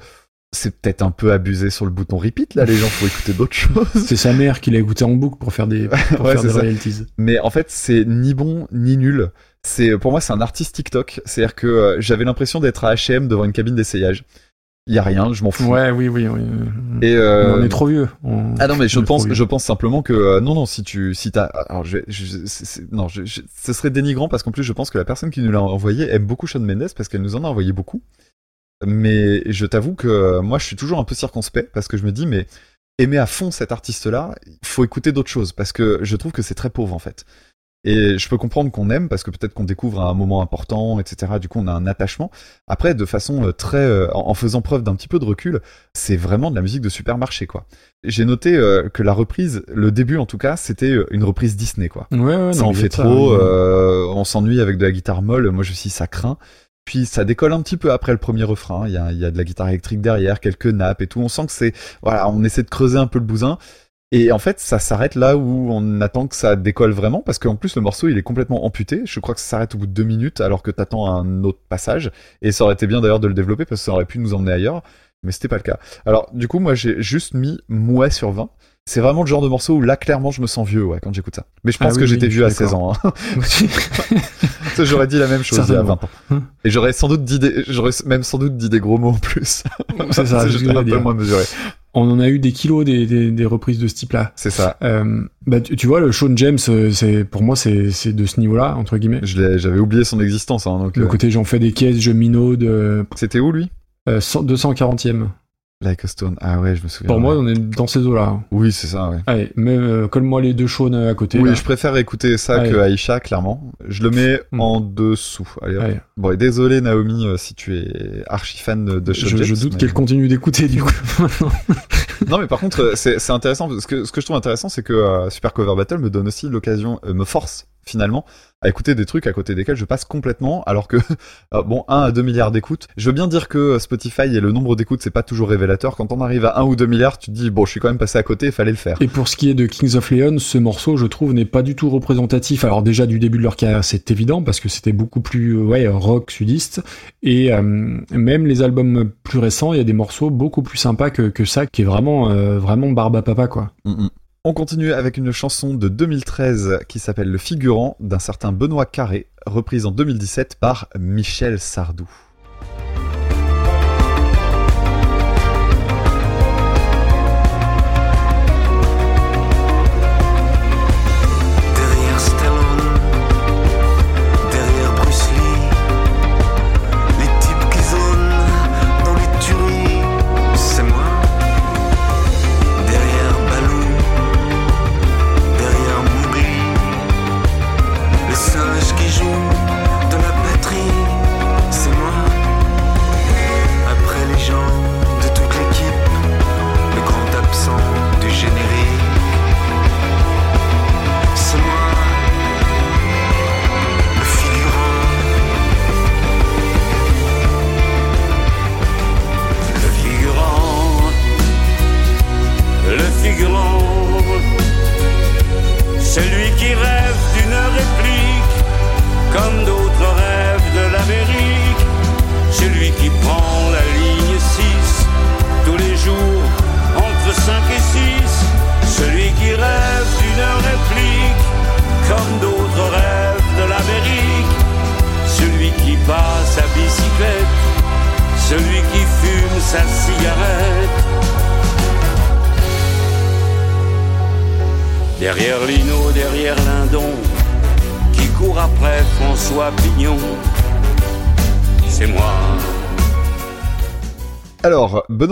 c'est peut-être un peu abusé sur le bouton repeat. Là, les gens faut écouter d'autres choses. C'est sa mère qui l'a écouté en boucle pour faire des, pour Ouais, faire c'est des royalties. Mais en fait, c'est ni bon ni nul. C'est pour moi, c'est un artiste TikTok. C'est-à-dire que euh, j'avais l'impression d'être à H&M devant une cabine d'essayage. Il y a rien, je m'en fous. Ouais, oui, oui. oui. Et euh, On est trop vieux. On- Ah non mais je on pense je simplement que euh, non non si tu si t'as alors je, je non je, je- ce serait dénigrant parce qu'en plus je pense que la personne qui nous l'a envoyé aime beaucoup Shawn Mendes parce qu'elle nous en a envoyé beaucoup mais je t'avoue que euh, moi je suis toujours un peu circonspect parce que je me dis mais aimer à fond cet artiste là il faut écouter d'autres choses parce que je trouve que c'est très pauvre en fait et je peux comprendre qu'on aime parce que peut-être qu'on découvre un moment important, etc. Du coup, on a un attachement. Après, de façon euh, très, euh, en faisant preuve d'un petit peu de recul, c'est vraiment de la musique de supermarché, quoi. J'ai noté euh, que la reprise, le début en tout cas, c'était une reprise Disney, quoi. Ouais, ouais, ça non, en fait ça, trop, euh, on s'ennuie avec de la guitare molle. Moi, je suis ça craint. Puis ça décolle un petit peu après le premier refrain. Il y a, il y a de la guitare électrique derrière, quelques nappes et tout. On sent que c'est, voilà, on essaie de creuser un peu le bousin. Et en fait, ça s'arrête là où on attend que ça décolle vraiment, parce qu'en plus le morceau il est complètement amputé. Je crois que ça s'arrête au bout de deux minutes, alors que t'attends un autre passage. Et ça aurait été bien d'ailleurs de le développer, parce que ça aurait pu nous emmener ailleurs, mais c'était pas le cas. Alors du coup, moi j'ai juste mis mouais sur 20. C'est vraiment le genre de morceau où là clairement je me sens vieux, ouais, quand j'écoute ça. Mais je pense Ah oui, que oui, j'étais vieux à d'accord. 16 ans. Hein. J'aurais dit la même chose il y a Certainement. 20 ans. Et j'aurais sans doute dit des, j'aurais même sans doute dit des gros mots en plus. C'est ça, un peu moins mesuré. On en a eu des kilos des, des, des reprises de ce type-là. C'est ça. Euh, bah, tu, tu vois, le Sean James, euh, c'est pour moi, c'est c'est de ce niveau-là, entre guillemets. Je l'ai- J'avais oublié son existence, hein, donc. Le euh, côté j'en fais des caisses, je minaude, C'était où lui? euh, 100 240e. Like a Stone. Ah ouais, je me souviens. Pour moi, on est dans ces eaux-là. Oui, c'est ça, ouais. Allez, mais euh, colle-moi les deux Sean à côté. Oui, là. je préfère écouter ça que Aïcha, clairement. Je le mets Hmm. en dessous. Allez. Bon, et désolé Naomi euh, si tu es archi fan de Sean Je, doute mais- qu'elle continue d'écouter du coup. Non, mais par contre, euh, c'est c'est intéressant. parce que ce que je trouve intéressant, c'est que euh, Super Cover Battle me donne aussi l'occasion, euh, me force finalement à écouter des trucs à côté desquels je passe complètement, alors que euh, bon, 1 à 2 milliards d'écoutes. Je veux bien dire que euh, Spotify et le nombre d'écoutes, c'est pas toujours révélateur. Quand on arrive à 1 ou 2 milliards, tu te dis bon, je suis quand même passé à côté, il fallait le faire. Et pour ce qui est de Kings of Leon, ce morceau, je trouve, n'est pas du tout représentatif. Alors déjà du début de leur carrière, c'est évident parce que c'était beaucoup plus euh, ouais rock sudiste. Et euh, même les albums plus récents, il y a des morceaux beaucoup plus sympas que, que ça, qui est vraiment euh, vraiment barbe à papa quoi. Mm, mm. On continue avec une chanson de 2013 qui s'appelle Le Figurant d'un certain Benoît Carré, reprise en 2017 par Michel Sardou.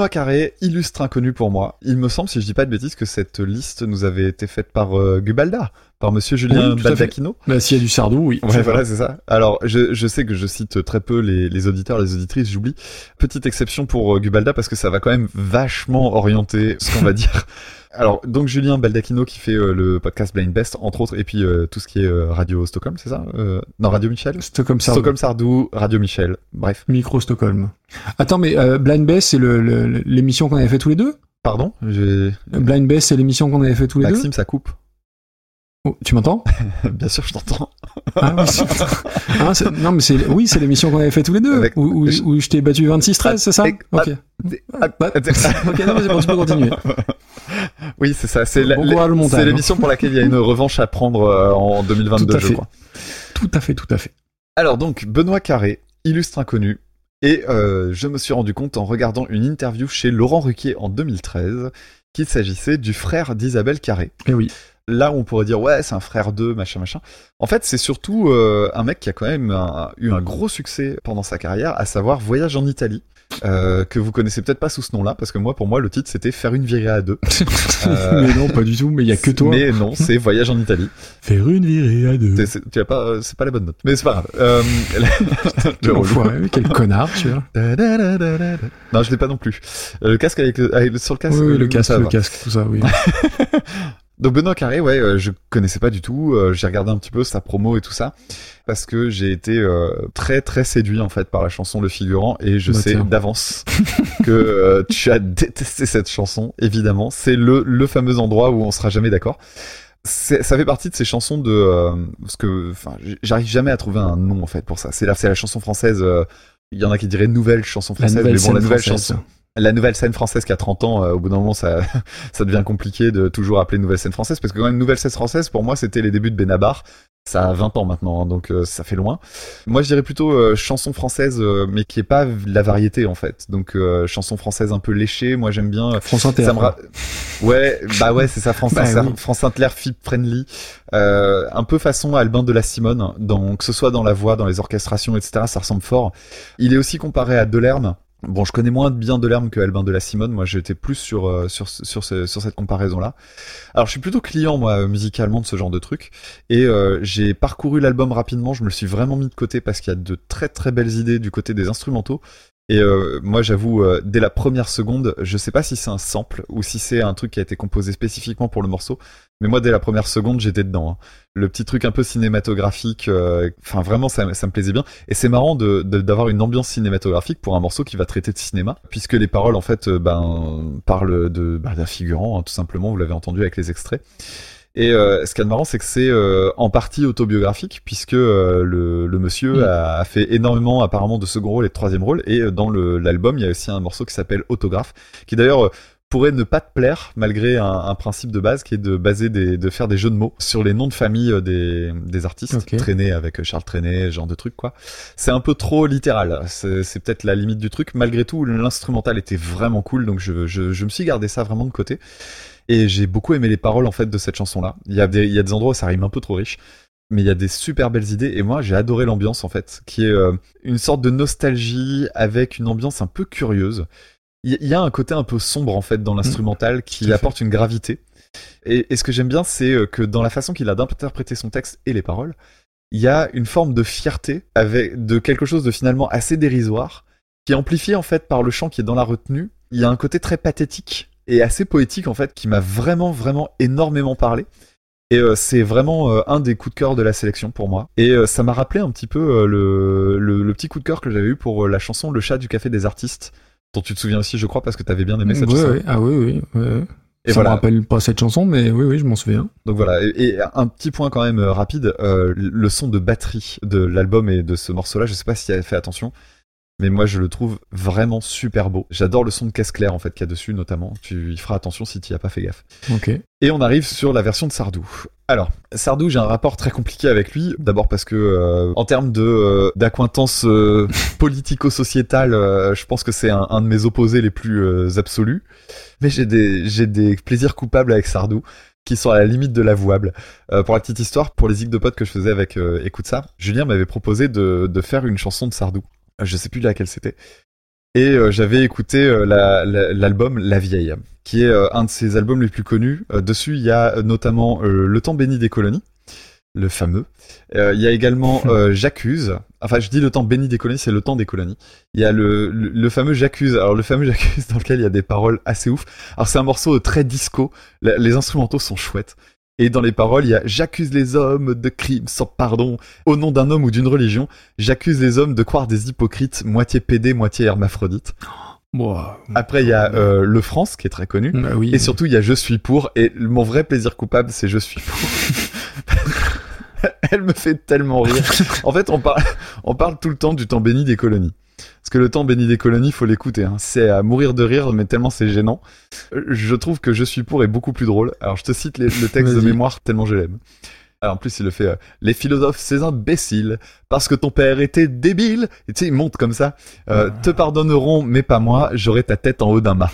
Carré, illustre inconnu pour moi. Il me semble, si je dis pas de bêtises, que cette liste nous avait été faite par euh, Gubalda, par monsieur Julien Oui. Baldacchino. Bah, s'il y a du Sardou, oui. Ouais, voilà, c'est ça. Alors, je, je sais que je cite très peu les, les auditeurs, les auditrices, j'oublie. Petite exception pour euh, Gubalda parce que ça va quand même vachement orienter ce qu'on va dire. Alors, donc Julien Baldacchino qui fait euh, le podcast Blind Best, entre autres, et puis euh, tout ce qui est euh, Radio Stockholm, c'est ça Non, Radio Michel? Stockholm Sardou. Stockholm Sardou, Radio Michel, bref. Micro Stockholm. Attends, mais Blind Best, c'est le- le- l'émission qu'on avait fait tous les deux? Pardon. Blind Best, c'est l'émission qu'on avait fait tous les Maxime, ça coupe. Oh, Tu m'entends Bien sûr, je t'entends. ah, oui, c'est- Ah, Non, mais c'est oui, c'est l'émission qu'on avait fait tous les deux, Avec- où, où- je- où je t'ai battu 26-13, c'est ça Ok. Ok, non, mais c'est bon, tu peux continuer. Oui, c'est ça. C'est Bon hein. l'émission pour laquelle il y a une revanche à prendre euh, en 2022, Tout à je fait. crois. Tout à fait, tout à fait. Alors donc, Benoît Carré, illustre inconnu. Et euh, je me suis rendu compte en regardant une interview chez Laurent Ruquier en 2013 qu'il s'agissait du frère d'Isabelle Carré. Et oui. Là où on pourrait dire ouais c'est un frère d'eux machin machin. En fait c'est surtout euh, un mec qui a quand même un- eu un gros succès pendant sa carrière, à savoir Voyage en Italie, euh, que vous connaissez peut-être pas sous ce nom-là parce que moi pour moi le titre c'était Faire une virée à deux. Euh, mais non, pas du tout, mais il y a que toi. Mais non c'est Voyage en Italie. Faire une virée à deux. Tu as pas euh, c'est pas la bonne note. Mais c'est pas grave. Euh, le Quel connard, tu vois. Non, je l'ai pas non plus. Euh, Le casque avec le, avec le- sur le casque. Oui, oui, le euh, casque, le casque, tout ça, oui. Donc Benoît Carré, ouais, euh, je connaissais pas du tout. euh, j'ai regardé un petit peu sa promo et tout ça parce que j'ai été euh, très très séduit en fait par la chanson Le Figurant et je Bah, sais d'avance que tu as détesté cette chanson. Évidemment, c'est le le fameux endroit où on sera jamais d'accord. Ça fait partie de ces chansons de parce que enfin j'arrive jamais à trouver un nom en fait pour ça. C'est la c'est la chanson française. Il y en a qui diraient nouvelle chanson française, mais bon la nouvelle française. chanson la nouvelle scène française qui a 30 ans, euh, au bout d'un moment, ça, ça devient compliqué de toujours appeler nouvelle scène française, parce que quand même, nouvelle scène française, pour moi, c'était les débuts de Benabar. Ça a 20 ans maintenant, hein, donc euh, ça fait loin. Moi, je dirais plutôt euh, chanson française, euh, mais qui est pas la variété, en fait. Donc, euh, chanson française un peu léchée, moi, j'aime bien. euh, France Inter. ça me ra- Ouais, bah ouais, c'est ça, France, Bah Inter, oui. France Inter, Fit Friendly. Euh, un peu façon Albin de la Simone, donc que ce soit dans la voix, dans les orchestrations, etc., ça ressemble fort. Il est aussi comparé à Delerme. Bon, je connais moins bien Delerme que Albin de la Simone. Moi, j'étais plus sur euh, sur sur, sur cette comparaison-là. Alors, je suis plutôt client moi musicalement de ce genre de truc. Et euh, j'ai parcouru l'album rapidement. Je me suis vraiment mis de côté parce qu'il y a de très très belles idées du côté des instrumentaux. Et euh, moi, j'avoue, euh, dès la première seconde, je sais pas si c'est un sample ou si c'est un truc qui a été composé spécifiquement pour le morceau. Mais moi, dès la première seconde, j'étais dedans. hein. Le petit truc un peu cinématographique, euh, enfin vraiment, ça, ça me plaisait bien. Et c'est marrant de- de- d'avoir une ambiance cinématographique pour un morceau qui va traiter de cinéma, puisque les paroles, en fait, euh, ben, parlent de bah, d'un figurant, hein, tout simplement. Vous l'avez entendu avec les extraits. Et euh, ce qui est marrant, c'est que c'est euh, en partie autobiographique, puisque euh, le, le monsieur Mm. a, a fait énormément apparemment de second rôle et de troisième rôle. Et euh, dans l'album, il y a aussi un morceau qui s'appelle Autographe, qui d'ailleurs euh, pourrait ne pas te plaire, malgré un, un principe de base qui est de baser des, de faire des jeux de mots sur les noms de famille euh, des, des artistes. Ok. Traîné avec Charles ce genre de truc quoi. C'est un peu trop littéral. C'est c'est peut-être la limite du truc. Malgré tout, l'instrumental était vraiment cool, donc je, je, je me suis gardé ça vraiment de côté. Et j'ai beaucoup aimé les paroles en fait de cette chanson-là. Il y a des, il y a des endroits où ça rime un peu trop riche, mais il y a des super belles idées. Et moi, j'ai adoré l'ambiance en fait, qui est euh, une sorte de nostalgie avec une ambiance un peu curieuse. Il y- a un côté un peu sombre en fait dans l'instrumental tout qui fait. apporte une gravité. Et, et ce que j'aime bien, c'est euh, que dans la façon qu'il a d'interpréter son texte et les paroles, il y a une forme de fierté avec de quelque chose de finalement assez dérisoire, qui est amplifié en fait par le chant qui est dans la retenue. Il y a un côté très pathétique et assez poétique en fait qui m'a vraiment vraiment énormément parlé. Et euh, c'est vraiment euh, un des coups de cœur de la sélection pour moi. Et euh, ça m'a rappelé un petit peu le, le, le petit coup de cœur que j'avais eu pour la chanson Le chat du café des artistes, dont tu te souviens aussi, je crois, parce que t'avais bien aimé cette Ouais, chanson. ouais. Ah oui, oui. ouais. Et ça voilà. me rappelle pas cette chanson, mais oui, oui, je m'en souviens. Donc voilà, et, et un petit point quand même rapide, le son de batterie de l'album et de ce morceau-là, je sais pas si tu as fait attention, mais moi je le trouve vraiment super beau. J'adore le son de caisse claire en fait qu'il y a dessus notamment, tu y feras attention si tu y as pas fait gaffe. Ok. Et on arrive sur la version de Sardou. Alors, Sardou, j'ai un rapport très compliqué avec lui. D'abord parce que, euh, en termes de euh, d'acquaintance euh, politico-sociétale, euh, je pense que c'est un, un de mes opposés les plus euh, absolus. Mais j'ai des j'ai des plaisirs coupables avec Sardou. qui sont à la limite de l'avouable. Euh, pour la petite histoire, pour les zigs de potes que je faisais avec euh, Écoute ça, Julien m'avait proposé de, de faire une chanson de Sardou. Je sais plus laquelle c'était. Et euh, j'avais écouté euh, la- la- l'album la, Vieille, qui est euh, un de ses albums les plus connus. Dessus, il y a notamment Le temps béni des colonies, le fameux. Il y a également J'accuse. Enfin, je dis Le temps béni des colonies, c'est Le temps des colonies. Il y a le, le, le fameux J'accuse. Alors, le fameux J'accuse dans lequel il y a des paroles assez ouf. Alors, c'est un morceau très disco. Les instrumentaux sont chouettes. Et dans les paroles, il y a J'accuse les hommes de crimes sans pardon au nom d'un homme ou d'une religion. J'accuse les hommes de croire des hypocrites, moitié pédé, moitié hermaphrodite. Après, il y a euh, Le France, qui est très connu. bah oui. Et surtout, il y a Je suis pour. Et mon vrai plaisir coupable, c'est Je suis pour. Elle me fait tellement rire. En fait, on parle, on parle tout le temps du temps béni des colonies. Parce que le temps béni des colonies, faut l'écouter. Hein. C'est à mourir de rire, mais tellement c'est gênant. Euh, Je trouve que Je suis pour est beaucoup plus drôle. Alors, je te cite les- le texte de mémoire tellement je l'aime. Alors, en plus, il le fait. euh, les philosophes, ces imbéciles, parce que ton père était débile. Et tu sais, il monte comme ça. Euh, Te pardonneront, mais pas moi. J'aurai ta tête en haut d'un mât.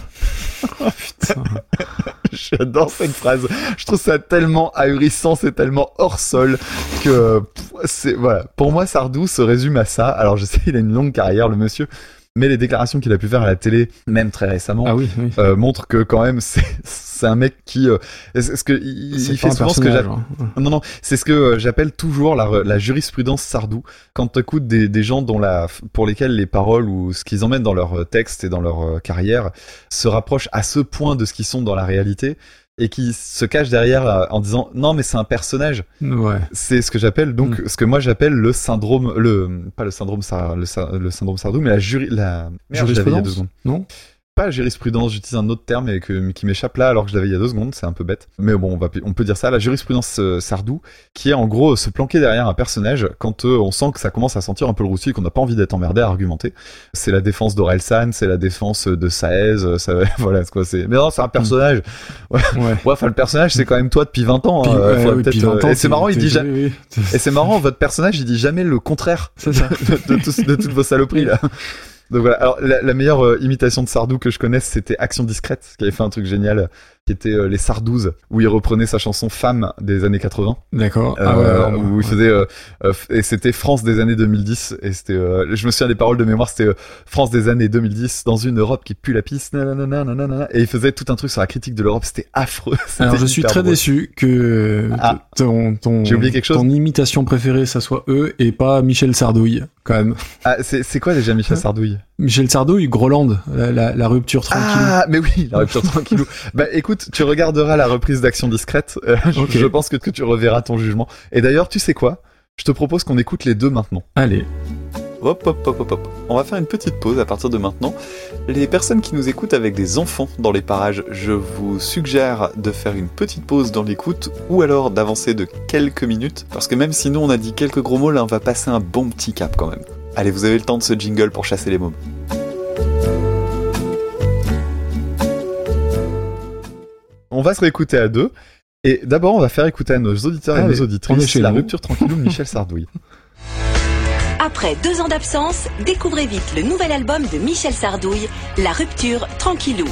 Putain. J'adore cette phrase. Je trouve ça tellement ahurissant, c'est tellement hors sol que c'est voilà. Pour moi, Sardou se résume à ça. Alors je sais, il a une longue carrière, le monsieur, mais les déclarations qu'il a pu faire à la télé, même très récemment, Ah oui, oui. euh, montrent que quand même c'est un mec qui euh, est-ce que il, fait souvent ce que j'appelle hein. non, non, c'est ce que euh, j'appelle toujours la, jurisprudence Sardou. Quand tu écoutes des, des gens dont la, pour lesquels les paroles ou ce qu'ils emmènent dans leur texte et dans leur carrière se rapprochent à ce point de ce qu'ils sont dans la réalité et qui se cachent derrière euh, en disant non mais c'est un personnage. Ouais. C'est ce que j'appelle donc Mm. ce que moi j'appelle le syndrome le pas le syndrome Sar- le, le syndrome Sardou mais la juri la Merde, Jurisprudence? Non? Pas jurisprudence, j'utilise un autre terme et que, qui m'échappe là alors que je l'avais il y a deux secondes, c'est un peu bête. Mais bon, on, va, on peut dire ça, la jurisprudence euh, Sardou, qui est en gros se planquer derrière un personnage quand euh, on sent que ça commence à sentir un peu le roussi et qu'on n'a pas envie d'être emmerdé à argumenter. C'est la défense d'Orelsan, c'est la défense de Saez, euh, ça, voilà, quoi, c'est... Mais non, c'est un personnage. Ouais. Ouais, enfin, le personnage, c'est quand même toi depuis 20 ans. Puis, hein, ouais, faudrait oui, peut-être, puis 20 euh, ans, et c'est marrant, il dit jamais... oui, oui. Et c'est marrant, votre personnage, il dit jamais le contraire ça. de, de toutes vos saloperies là. Donc voilà. Alors la, meilleure euh, imitation de Sardou que je connaisse, c'était Action discrète, qui avait fait un truc génial, qui était euh, les Sardouzes, où il reprenait sa chanson Femme des années 80, D'accord. euh, ah ouais, alors, où il faisait euh, euh, et c'était France des années 2010 et c'était euh, je me souviens des paroles de mémoire, c'était euh, France des années 2010 dans une Europe qui pue la pisse, nanana, nanana, et il faisait tout un truc sur la critique de l'Europe, c'était affreux. Alors je suis très déçu que Ah. ton, ton, J'ai oublié quelque chose ton imitation préférée, ça soit eux et pas Michel Sardouille, quand même. Ah, c'est c'est quoi déjà Michel Sardouille? Michel Sardouille, Groland, la, la, la rupture tranquille. Ah, mais oui, la rupture tranquillou. Bah écoute, tu regarderas la reprise d'Action Discrète. euh, je- pense que, que tu reverras ton jugement. Et d'ailleurs, tu sais quoi? Je te propose qu'on écoute les deux maintenant. Allez. Hop, hop, hop, hop, hop. On va faire une petite pause à partir de maintenant. Les personnes qui nous écoutent avec des enfants dans les parages, je vous suggère de faire une petite pause dans l'écoute ou alors d'avancer de quelques minutes parce que même si nous on a dit quelques gros mots, là on va passer un bon petit cap quand même. Allez, vous avez le temps de ce jingle pour chasser les mômes. On va se réécouter à deux. Et d'abord, on va faire écouter à nos auditeurs et Allez, nos auditrices chez la nous. rupture tranquillou de Michel Sardouille. Après deux ans d'absence, découvrez vite le nouvel album de Michel Sardouille, La Rupture Tranquillou.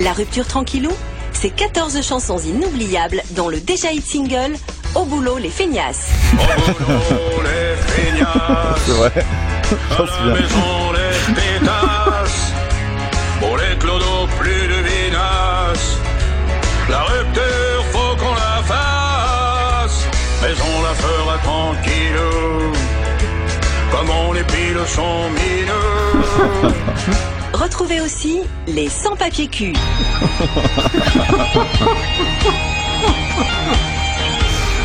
La Rupture Tranquillou, c'est 14 chansons inoubliables, dont le déjà hit single Au boulot les feignasses. Les feignasses, C'est vrai. à J'en la souviens. maison les pétasses, pour les clodos plus de vinasse. La rupture, faut qu'on la fasse, mais on la fera tranquille, comme on épile son mineux. Retrouvez aussi les sans-papiers cul.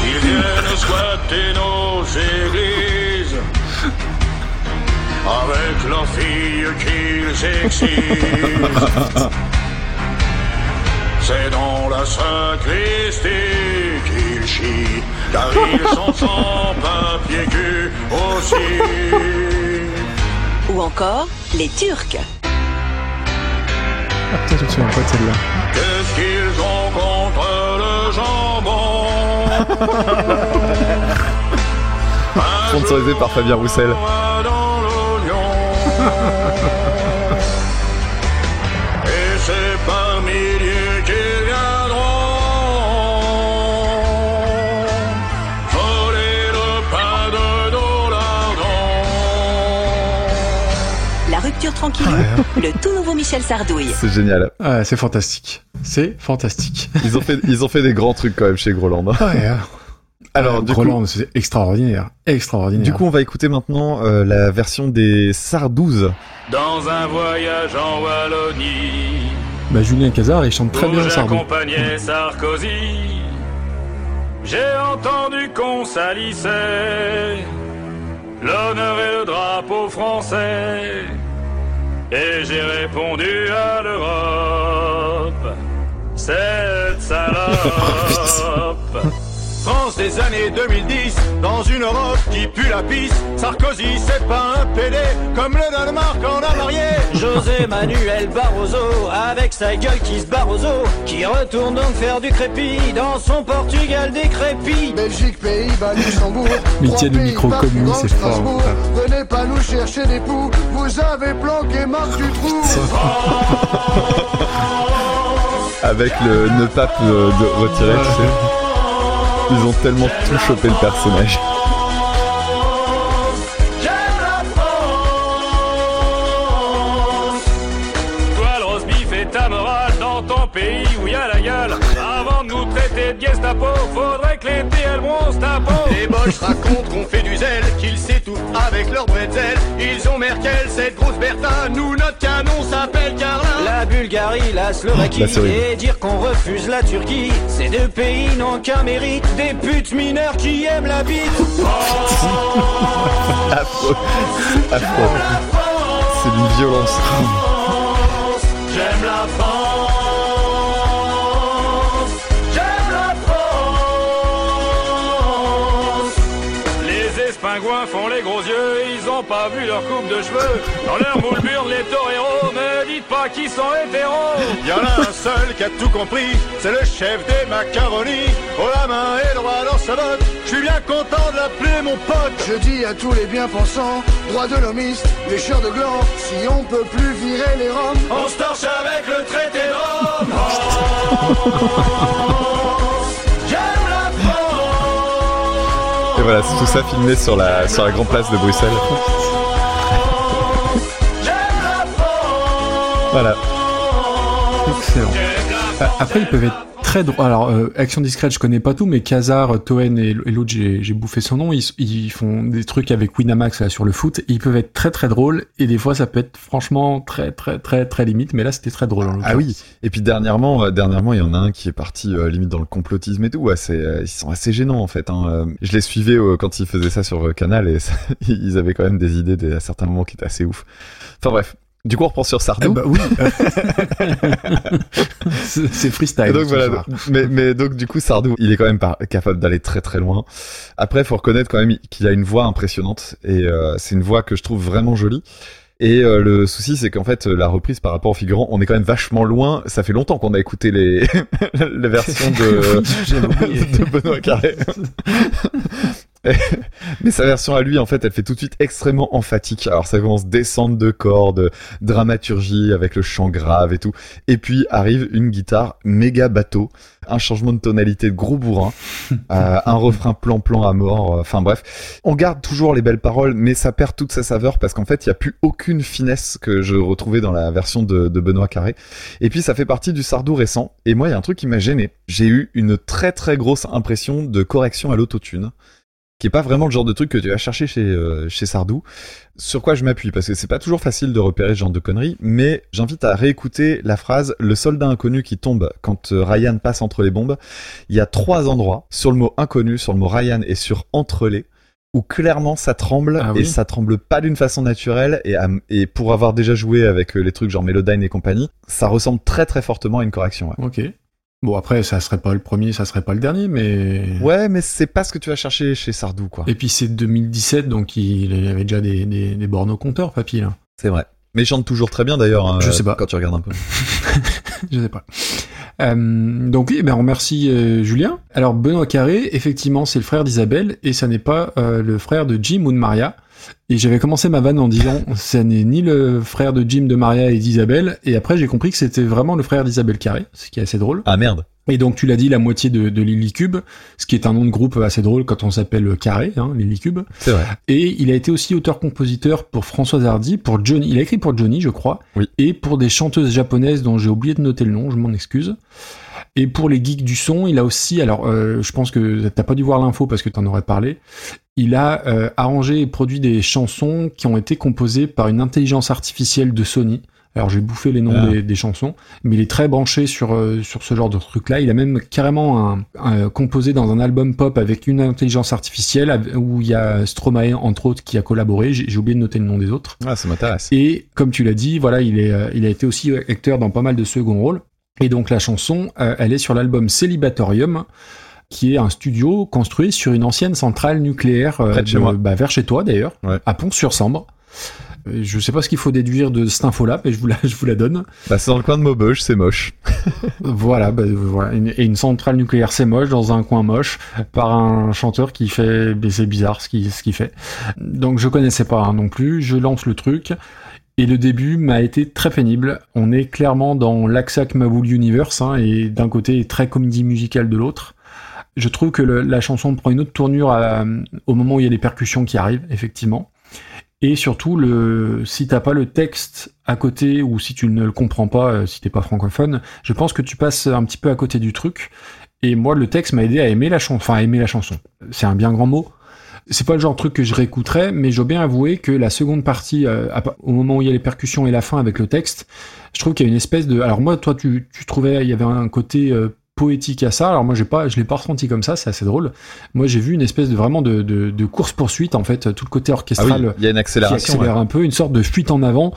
Ils viennent squatter nos églises avec leurs filles qu'ils excisent. C'est dans la sacristie qu'ils chient, car ils sont sans papier cul aussi. Ou encore les Turcs. Ah, putain, je me souviens pas de celle-là. Qu'est-ce qu'ils ont contre le jambon? Sponsorisé par Fabien Roussel. tranquille, le tout nouveau Michel Sardouille. C'est génial. Ah, c'est fantastique. C'est fantastique. Ils ont fait, ils ont fait des grands trucs quand même chez Groland. hein. Ouais, hein. Alors, Ah, du coup, Groland, c'est extraordinaire. Extraordinaire. du coup, on va écouter maintenant euh, la version des Sardouze. Dans un voyage en Wallonie, bah, Julien Cazard, il chante très bien Sardou. Sarkozy, j'ai entendu qu'on salissait l'honneur et le drapeau français. Et j'ai répondu à l'Europe, cette salope. France des années 2010, dans une Europe qui pue la pisse. Sarkozy, c'est pas un PD, comme le Danemark en a marié. José Manuel Barroso, avec sa gueule qui se barroso, qui retourne donc faire du crépi dans son Portugal décrépit. Belgique, Pays-Bas, Luxembourg. Il tient le pays micro comme lui, c'est fort, Strasbourg. putain. Venez pas nous chercher des poux, vous avez planqué Marc Dutroux. Avec le ne pas euh, de retirer, tu sais. Ils ont tellement tout chopé le personnage. Toi, beef et ta morale dans ton pays où y a la gueule. Avant de nous traiter de Gestapo, faudrait que l'été elles bronzent ta peau. Les Boches racontent qu'on fait du zèle, qu'ils s'étouffent avec leur bretzel. Ils ont Merkel, cette grosse Bertha, nous notre canon s'appelle Carlin. La Bulgarie, la Slovaquie, horrible. et dire qu'on refuse la Turquie, ces deux pays n'ont qu'un mérite, des putes mineures qui aiment la bite. Affreux. Affreux. C'est d'une violence. Font les gros yeux, ils ont pas vu leur coupe de cheveux. Dans leur moule burne les toreros, me dites pas qu'ils sont hétéros. Y en a un seul qui a tout compris, c'est le chef des macaronis. Oh la main et droit dans sa botte, je suis bien content de l'appeler mon pote. Je dis à tous les bien-pensants, droits de l'homiste, lécheurs de gland, si on peut plus virer les roms. On se torche avec le traité de Rome. voilà, c'est tout ça filmé sur la, sur la grande place de Bruxelles. Voilà. Excellent. Après, ils peuvent être très drôles. Alors, euh, Action Discrète, je connais pas tout, mais Kazar, Toen et, et l'autre, j'ai bouffé son nom. Ils, ils font des trucs avec Winamax là, sur le foot. Ils peuvent être très très drôles et des fois, ça peut être franchement très très très très limite. Mais là, c'était très drôle. En Ah oui. Et puis dernièrement, euh, dernièrement, il y en a un qui est parti euh, limite dans le complotisme et tout. Ouais, ils sont assez gênants en fait. Hein. Je les suivais quand ils faisaient ça sur Canal et ça- ils avaient quand même des idées des- à certains moments qui étaient assez ouf. Enfin bref. Du coup, on reprend sur Sardou. Eh bah oui. c'est freestyle. Et donc ce voilà, soir. mais, mais donc du coup Sardou, il est quand même capable d'aller très très loin. Après, faut reconnaître quand même qu'il a une voix impressionnante et euh, c'est une voix que je trouve vraiment jolie. Et euh, le souci, c'est qu'en fait, la reprise par rapport au figurant, on est quand même vachement loin. Ça fait longtemps qu'on a écouté les les versions de, de Benoît Carré. Mais sa version à lui, en fait, elle fait tout de suite extrêmement emphatique. Alors ça commence descente de cordes, dramaturgie avec le chant grave et tout. Et puis arrive une guitare méga bateau, un changement de tonalité de gros bourrin, euh, un refrain plan-plan à mort. euh, Enfin bref, on garde toujours les belles paroles, mais ça perd toute sa saveur parce qu'en fait, il n'y a plus aucune finesse que je retrouvais dans la version de, de Benoît Carré. Et puis ça fait partie du Sardou récent. Et moi, il y a un truc qui m'a gêné. J'ai eu une très très grosse impression de correction à l'autotune qui est pas vraiment le genre de truc que tu vas chercher chez euh, chez Sardou. Sur quoi je m'appuie? Parce que c'est pas toujours facile de repérer ce genre de conneries, mais j'invite à réécouter la phrase le soldat inconnu qui tombe quand euh, Ryan passe entre les bombes. Il y a trois endroits sur le mot inconnu, sur le mot Ryan et sur entre les où clairement ça tremble Ah et ça tremble pas d'une façon naturelle et, à- et pour avoir déjà joué avec euh, les trucs genre Melodyne et compagnie, ça ressemble très très fortement à une correction. Ouais. Ok. Bon, après, ça serait pas le premier, ça serait pas le dernier, mais. Ouais, mais c'est pas ce que tu vas chercher chez Sardou quoi. Et puis c'est 2017, donc il y avait déjà des, des, des bornes au compteur, papy, là. C'est vrai. Mais il chante toujours très bien d'ailleurs. Je sais pas. Quand tu regardes un peu. Je sais pas. Euh, donc oui, ben on remercie euh, Julien. Alors Benoît Carré, effectivement, c'est le frère d'Isabelle et ça n'est pas euh, le frère de Jim ou de Maria. Et j'avais commencé ma vanne en disant, ce n'est ni le frère de Jim de Maria et d'Isabelle. Et après, j'ai compris que c'était vraiment le frère d'Isabelle Carré, ce qui est assez drôle. Ah merde. Et donc, tu l'as dit, la moitié de, de Lily Cube, ce qui est un nom de groupe assez drôle quand on s'appelle Carré, hein, Lily Cube. C'est vrai. Et il a été aussi auteur-compositeur pour Françoise Hardy, pour Johnny. Il a écrit pour Johnny, je crois. Oui. Et pour des chanteuses japonaises dont j'ai oublié de noter le nom, je m'en excuse. Et pour les geeks du son, il a aussi, alors euh, je pense que t'as pas dû voir l'info parce que t'en aurais parlé, il a euh, arrangé et produit des chansons qui ont été composées par une intelligence artificielle de Sony. Alors j'ai bouffé les noms Ah. des, des chansons, mais il est très branché sur euh, sur ce genre de truc-là. Il a même carrément un, un- composé dans un album pop avec une intelligence artificielle où il y a Stromae entre autres qui a collaboré. J'ai j'ai oublié de noter le nom des autres. Ah, ça m'intéresse. Et comme tu l'as dit, voilà, il est, euh, il a été aussi acteur dans pas mal de second rôles. Et donc la chanson, euh, elle est sur l'album Célibatorium, qui est un studio construit sur une ancienne centrale nucléaire euh, Près de chez moi. bah, vers chez toi d'ailleurs, Ouais. à Pont-sur-Sambre. Euh, Je sais pas ce qu'il faut déduire de cette info-là, mais je vous la, je vous la donne. Bah, c'est dans le coin de Maubeuge, c'est moche. Voilà, bah, voilà. Une- et une centrale nucléaire, c'est moche, dans un coin moche, par un chanteur qui fait, c'est bizarre ce qu'il ce qu'il fait. Donc je connaissais pas hein, non plus, je lance le truc. Et le début m'a été très pénible. On est clairement dans l'Axac Maboul Universe, hein, et d'un côté très comédie musicale de l'autre. Je trouve que la chanson prend une autre tournure à- au moment où il y a les percussions qui arrivent, effectivement. Et surtout, le, si t'as pas le texte à côté ou si tu ne le comprends pas, euh, si t'es pas francophone, je pense que tu passes un petit peu à côté du truc. Et moi, le texte m'a aidé à aimer la chanson. Enfin, à aimer la chanson. C'est un bien grand mot. C'est pas le genre de truc que je réécouterais, mais je dois bien avouer que la seconde partie, euh, au moment où il y a les percussions et la fin avec le texte, je trouve qu'il y a une espèce de. Alors moi, toi, tu, tu trouvais il y avait un côté euh, poétique à ça. Alors moi, j'ai pas, je l'ai pas ressenti comme ça. C'est assez drôle. Moi, j'ai vu une espèce de vraiment de, de, de course poursuite en fait, tout le côté Ah orchestral oui, il y a une qui accélération. accélère ouais. un peu, une sorte de fuite en avant.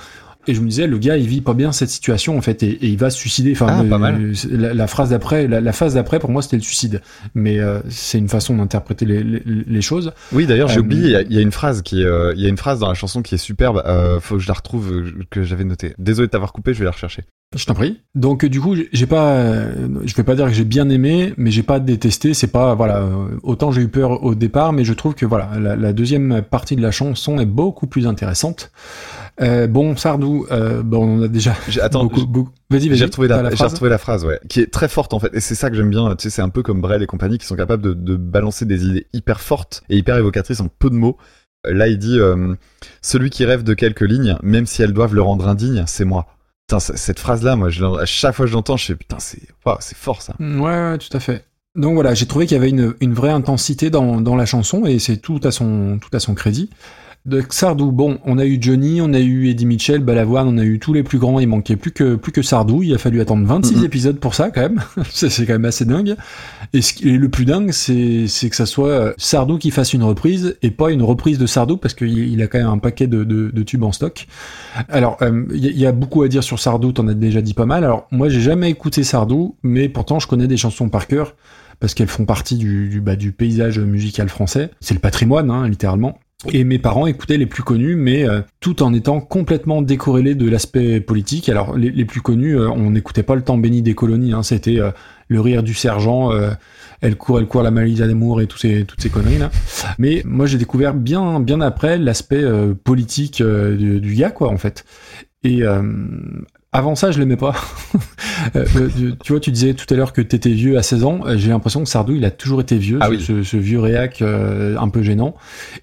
Et je me disais, le gars, il vit pas bien cette situation, en fait, et, et il va se suicider. Enfin, Ah, euh, pas mal. La, la phrase d'après, la, la phase d'après, pour moi, c'était le suicide. Mais euh, c'est une façon d'interpréter les, les, les choses. Oui, d'ailleurs, j'ai Euh, oublié, il y a- il y, a une phrase qui est, euh, il y a une phrase dans la chanson qui est superbe, euh, faut que je la retrouve, euh, que j'avais notée. Désolé de t'avoir coupé, je vais la rechercher. Je t'en prie. Donc, euh, du coup, j'ai- j'ai pas, euh, je vais pas dire que j'ai bien aimé, mais j'ai pas détesté. C'est pas, voilà, euh, autant j'ai eu peur au départ, mais je trouve que voilà, la, la deuxième partie de la chanson est beaucoup plus intéressante. Euh, bon, Sardou, euh, bon, on a déjà Attends, beaucoup, Vas-y. J'ai retrouvé la, phrase retrouvé la phrase, ouais, qui est très forte en fait, et c'est ça que j'aime bien. Tu sais, c'est un peu comme Brel et compagnie qui sont capables de, de balancer des idées hyper fortes et hyper évocatrices en peu de mots. Euh, Là, il dit euh, celui qui rêve de quelques lignes, même si elles doivent le rendre indigne, c'est moi. Putain, cette phrase-là, moi, je, à chaque fois que je l'entends, je fais putain, c'est, fort ça. Ouais, ouais, tout à fait. Donc voilà, j'ai trouvé qu'il y avait une, une vraie intensité dans, dans la chanson et c'est tout à son tout à son crédit. De Sardou, bon, on a eu Johnny, on a eu Eddie Mitchell, Balavoine, on a eu tous les plus grands, il manquait plus que plus que Sardou, il a fallu attendre 26 Mhm. épisodes pour ça quand même. c'est c'est quand même assez dingue. Et, ce qui est le plus dingue, c'est c'est que ça soit euh, Sardou qui fasse une reprise et pas une reprise de Sardou parce qu'il il a quand même un paquet de, de, de tubes en stock. Alors, euh, il y, a- il y a beaucoup à dire sur Sardou, t'en as déjà dit pas mal. Alors, moi, j'ai jamais écouté Sardou, mais pourtant, je connais des chansons par cœur parce qu'elles font partie du, du, bah, du paysage musical français. C'est le patrimoine, hein, littéralement. Et mes parents écoutaient les plus connus, mais euh, tout en étant complètement décorrélés de l'aspect politique. Alors, les, plus connus, euh, on n'écoutait pas le temps béni des colonies. Hein, C'était euh, le rire du sergent, euh, elle court, elle court, la maladie d'amour et tous ces, toutes ces conneries là. Mais moi, j'ai découvert bien, bien après l'aspect euh, politique euh, du, du gars, quoi, en fait. Et euh, avant ça, je l'aimais pas. Euh, euh, tu vois, tu disais tout à l'heure que t'étais vieux à 16 ans. Euh, J'ai l'impression que Sardou, il a toujours été vieux, Ah ce, oui. ce, ce vieux réac euh, un peu gênant.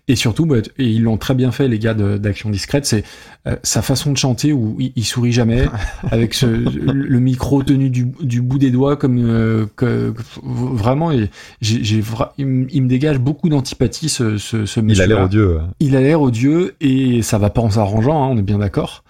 Et surtout, bah, et ils l'ont très bien fait, les gars d'Action Discrète, c'est euh, sa façon de chanter où il, il sourit jamais, avec ce, le micro tenu du, du bout des doigts, comme euh, que, vraiment, et j'ai, j'ai vra- il, me- il me dégage beaucoup d'antipathie, ce, ce, ce Il a l'air odieux. Il a l'air odieux et ça va pas en s'arrangeant, hein, on est bien d'accord.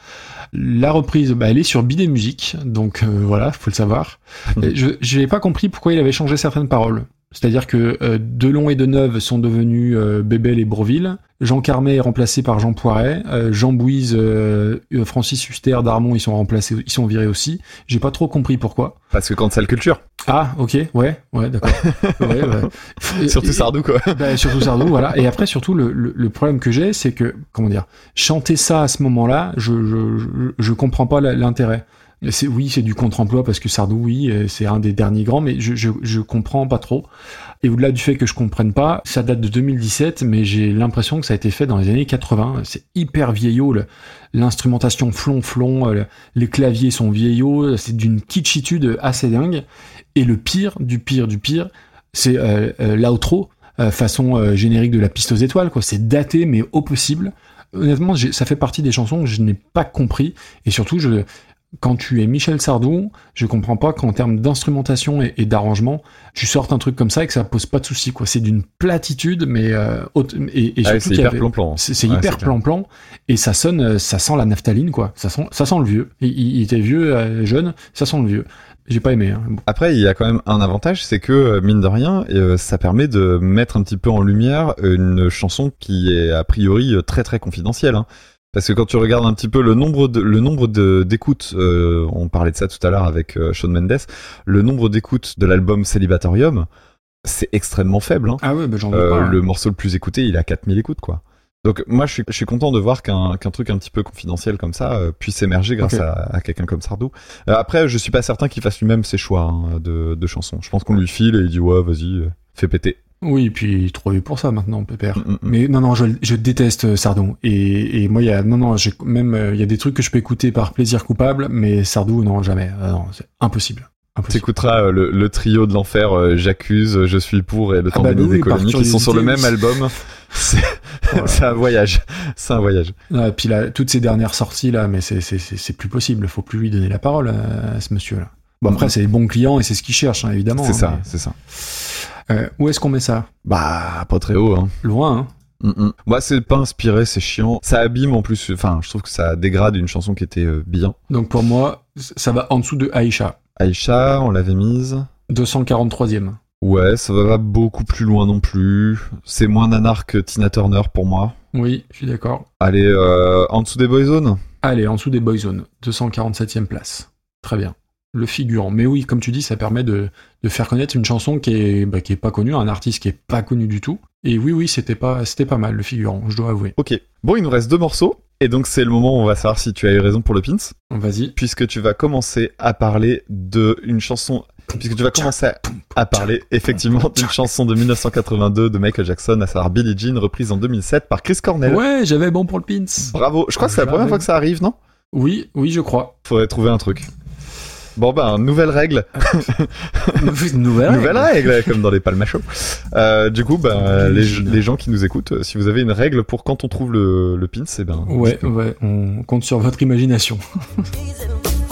La reprise, bah, elle est sur Bidet Musique, donc euh, voilà, faut le savoir. Et je j'ai pas compris pourquoi il avait changé certaines paroles. C'est-à-dire que euh, Delon et Deneuve sont devenus euh, Bébel et Bourville. Jean Carmet est remplacé par Jean Poiret. Euh, Jean Bouise, euh, euh, Francis Huster, Darmon, ils sont remplacés, ils sont virés aussi. J'ai pas trop compris pourquoi. Parce que quand c'est la culture, Ah, ok, ouais, ouais, d'accord. Ouais, ouais. surtout Sardou quoi. bah, surtout Sardou, voilà. Et après, surtout, le, le, le problème que j'ai, c'est que, comment dire, chanter ça à ce moment-là, je, je, je, je comprends pas l'intérêt. C'est oui, c'est du contre-emploi parce que Sardou, oui, euh, c'est un des derniers grands, mais je, je, comprends pas trop. Et au-delà du fait que je comprenne pas, ça date de 2017, mais j'ai l'impression que ça a été fait dans les années 80. C'est hyper vieillot, l'instrumentation flonflon, euh, le- les claviers sont vieillots, c'est d'une kitschitude assez dingue. Et le pire, du pire, du pire, c'est euh, euh, l'outro, façon générique de la piste aux étoiles, quoi. C'est daté, mais au possible. Honnêtement, ça fait partie des chansons que je n'ai pas compris. Et surtout, je, quand tu es Michel Sardou, je comprends pas qu'en termes d'instrumentation et, et d'arrangement, tu sortes un truc comme ça et que ça pose pas de soucis, quoi. C'est d'une platitude, mais euh, et, et Ah c'est hyper plan-plan. C'est Ouais, hyper plan-plan et ça sonne, euh, ça sent la naphtaline, quoi. Ça sent, ça sent le vieux. Il, il- était vieux, euh, jeune, ça sent le vieux. J'ai pas aimé. hein. Après, il y a quand même un avantage, c'est que euh, mine de rien, euh, ça permet de mettre un petit peu en lumière une chanson qui est a priori très très confidentielle. hein. Parce que quand tu regardes un petit peu le nombre de le nombre de d'écoutes, euh, on parlait de ça tout à l'heure avec euh, Shawn Mendes, le nombre d'écoutes de l'album Célibatorium, c'est extrêmement faible. hein. Ah ouais, bah j'en veux Euh, pas. hein. le morceau le plus écouté, il a 4000 écoutes quoi. Donc moi je suis, je suis content de voir qu'un qu'un truc un petit peu confidentiel comme ça euh, puisse émerger grâce à, à quelqu'un comme Sardou. Euh, après je suis pas certain qu'il fasse lui-même ses choix hein, de, de chansons. Je pense qu'on lui file et il dit ouais vas-y euh, fais péter. Oui, et puis trop vu pour ça maintenant, Pépère. Mm, mm, mm. Mais non, non, je, je déteste euh, Sardou. Et, et moi, il y a, non, non, j'ai même, euh, il y a des trucs que je peux écouter par plaisir coupable, mais Sardou, non, jamais. Euh, non, c'est impossible. T'écouteras euh, le, le trio de l'enfer, euh, J'accuse, Je suis pour et Le Ah temps bah béni oui, des par colonies qui sont sur le même album. C'est un voyage. C'est un voyage. Ah, et puis là, toutes ces dernières sorties là, mais c'est, plus possible. Faut plus lui donner la parole à, à ce monsieur-là. Bon après, c'est les bons clients et c'est ce qu'ils cherchent, hein, évidemment. C'est hein, ça, c'est ça. Euh, où est-ce qu'on met ça Bah pas très haut hein. Loin, hein. Mm, mm. Moi, c'est pas inspiré, c'est chiant. Ça abîme en plus. Enfin, je trouve que ça dégrade une chanson qui était euh, bien. Donc pour moi, ça va en dessous de Aïcha. Aïcha, on l'avait mise. 243e. Ouais, ça va beaucoup plus loin non plus. C'est moins nanar que Tina Turner pour moi. Oui, je suis d'accord. Allez, euh, en dessous des Boyzone Allez, en dessous des Boyzone, 247e place. Très bien. Le figurant. Mais oui, comme tu dis, ça permet de, de faire connaître une chanson qui est, bah, qui est pas connue, un artiste qui est pas connu du tout. Et oui, oui, c'était pas, c'était pas mal, le figurant, je dois avouer. Ok. Bon, il nous reste deux morceaux. Et donc, c'est le moment où on va savoir si tu as eu raison pour le pins. Vas-y. Puisque tu vas commencer à parler de une chanson. Puisque tu vas commencer à- parler effectivement d'une chanson de 1982 de Michael Jackson, à savoir Billie Jean, reprise en 2007 par Chris Cornell. Ouais, j'avais bon pour le pins. Bravo. Je crois que c'est la première fois que ça arrive, non? Oui, oui, je crois. Faudrait trouver un truc. Bon ben, nouvelle règle. Nouvelle. Nouvelle règle, comme dans les palmachos. Euh, du coup, ben, les, les gens qui nous écoutent, euh, si vous avez une règle pour quand on trouve le, le pins, eh ben. Ouais, ouais, on compte sur votre imagination.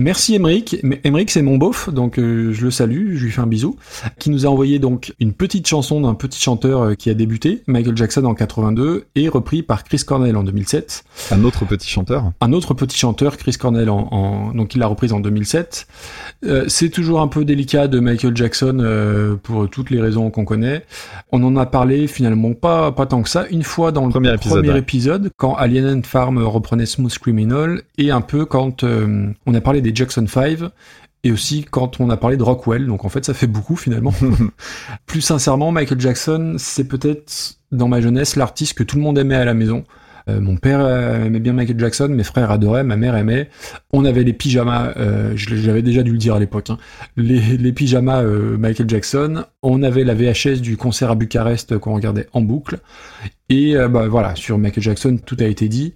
Merci Emeric. Emeric c'est mon beauf, donc euh, je le salue, je lui fais un bisou, qui nous a envoyé donc une petite chanson d'un petit chanteur euh, qui a débuté, Michael Jackson en 82, et repris par Chris Cornell en 2007. Un autre petit chanteur. Un autre petit chanteur, Chris Cornell, en, en- donc il l'a reprise en 2007. Euh, c'est toujours un peu délicat de Michael Jackson euh, pour toutes les raisons qu'on connaît. On en a parlé finalement pas pas tant que ça. Une fois dans le Premier épisode, quand Alien and Farm reprenait Smooth Criminal, et un peu quand euh, on a parlé des Jackson 5 et aussi quand on a parlé de Rockwell. Donc en fait, ça fait beaucoup finalement. Plus sincèrement, Michael Jackson, c'est peut-être dans ma jeunesse l'artiste que tout le monde aimait à la maison. Euh, mon père euh, aimait bien Michael Jackson, mes frères adoraient, ma mère aimait. On avait les pyjamas, euh, j'avais déjà dû le dire à l'époque, hein. les, les pyjamas euh, Michael Jackson. On avait la VHS du concert à Bucarest qu'on regardait en boucle. Et bah, voilà, sur Michael Jackson, tout a été dit.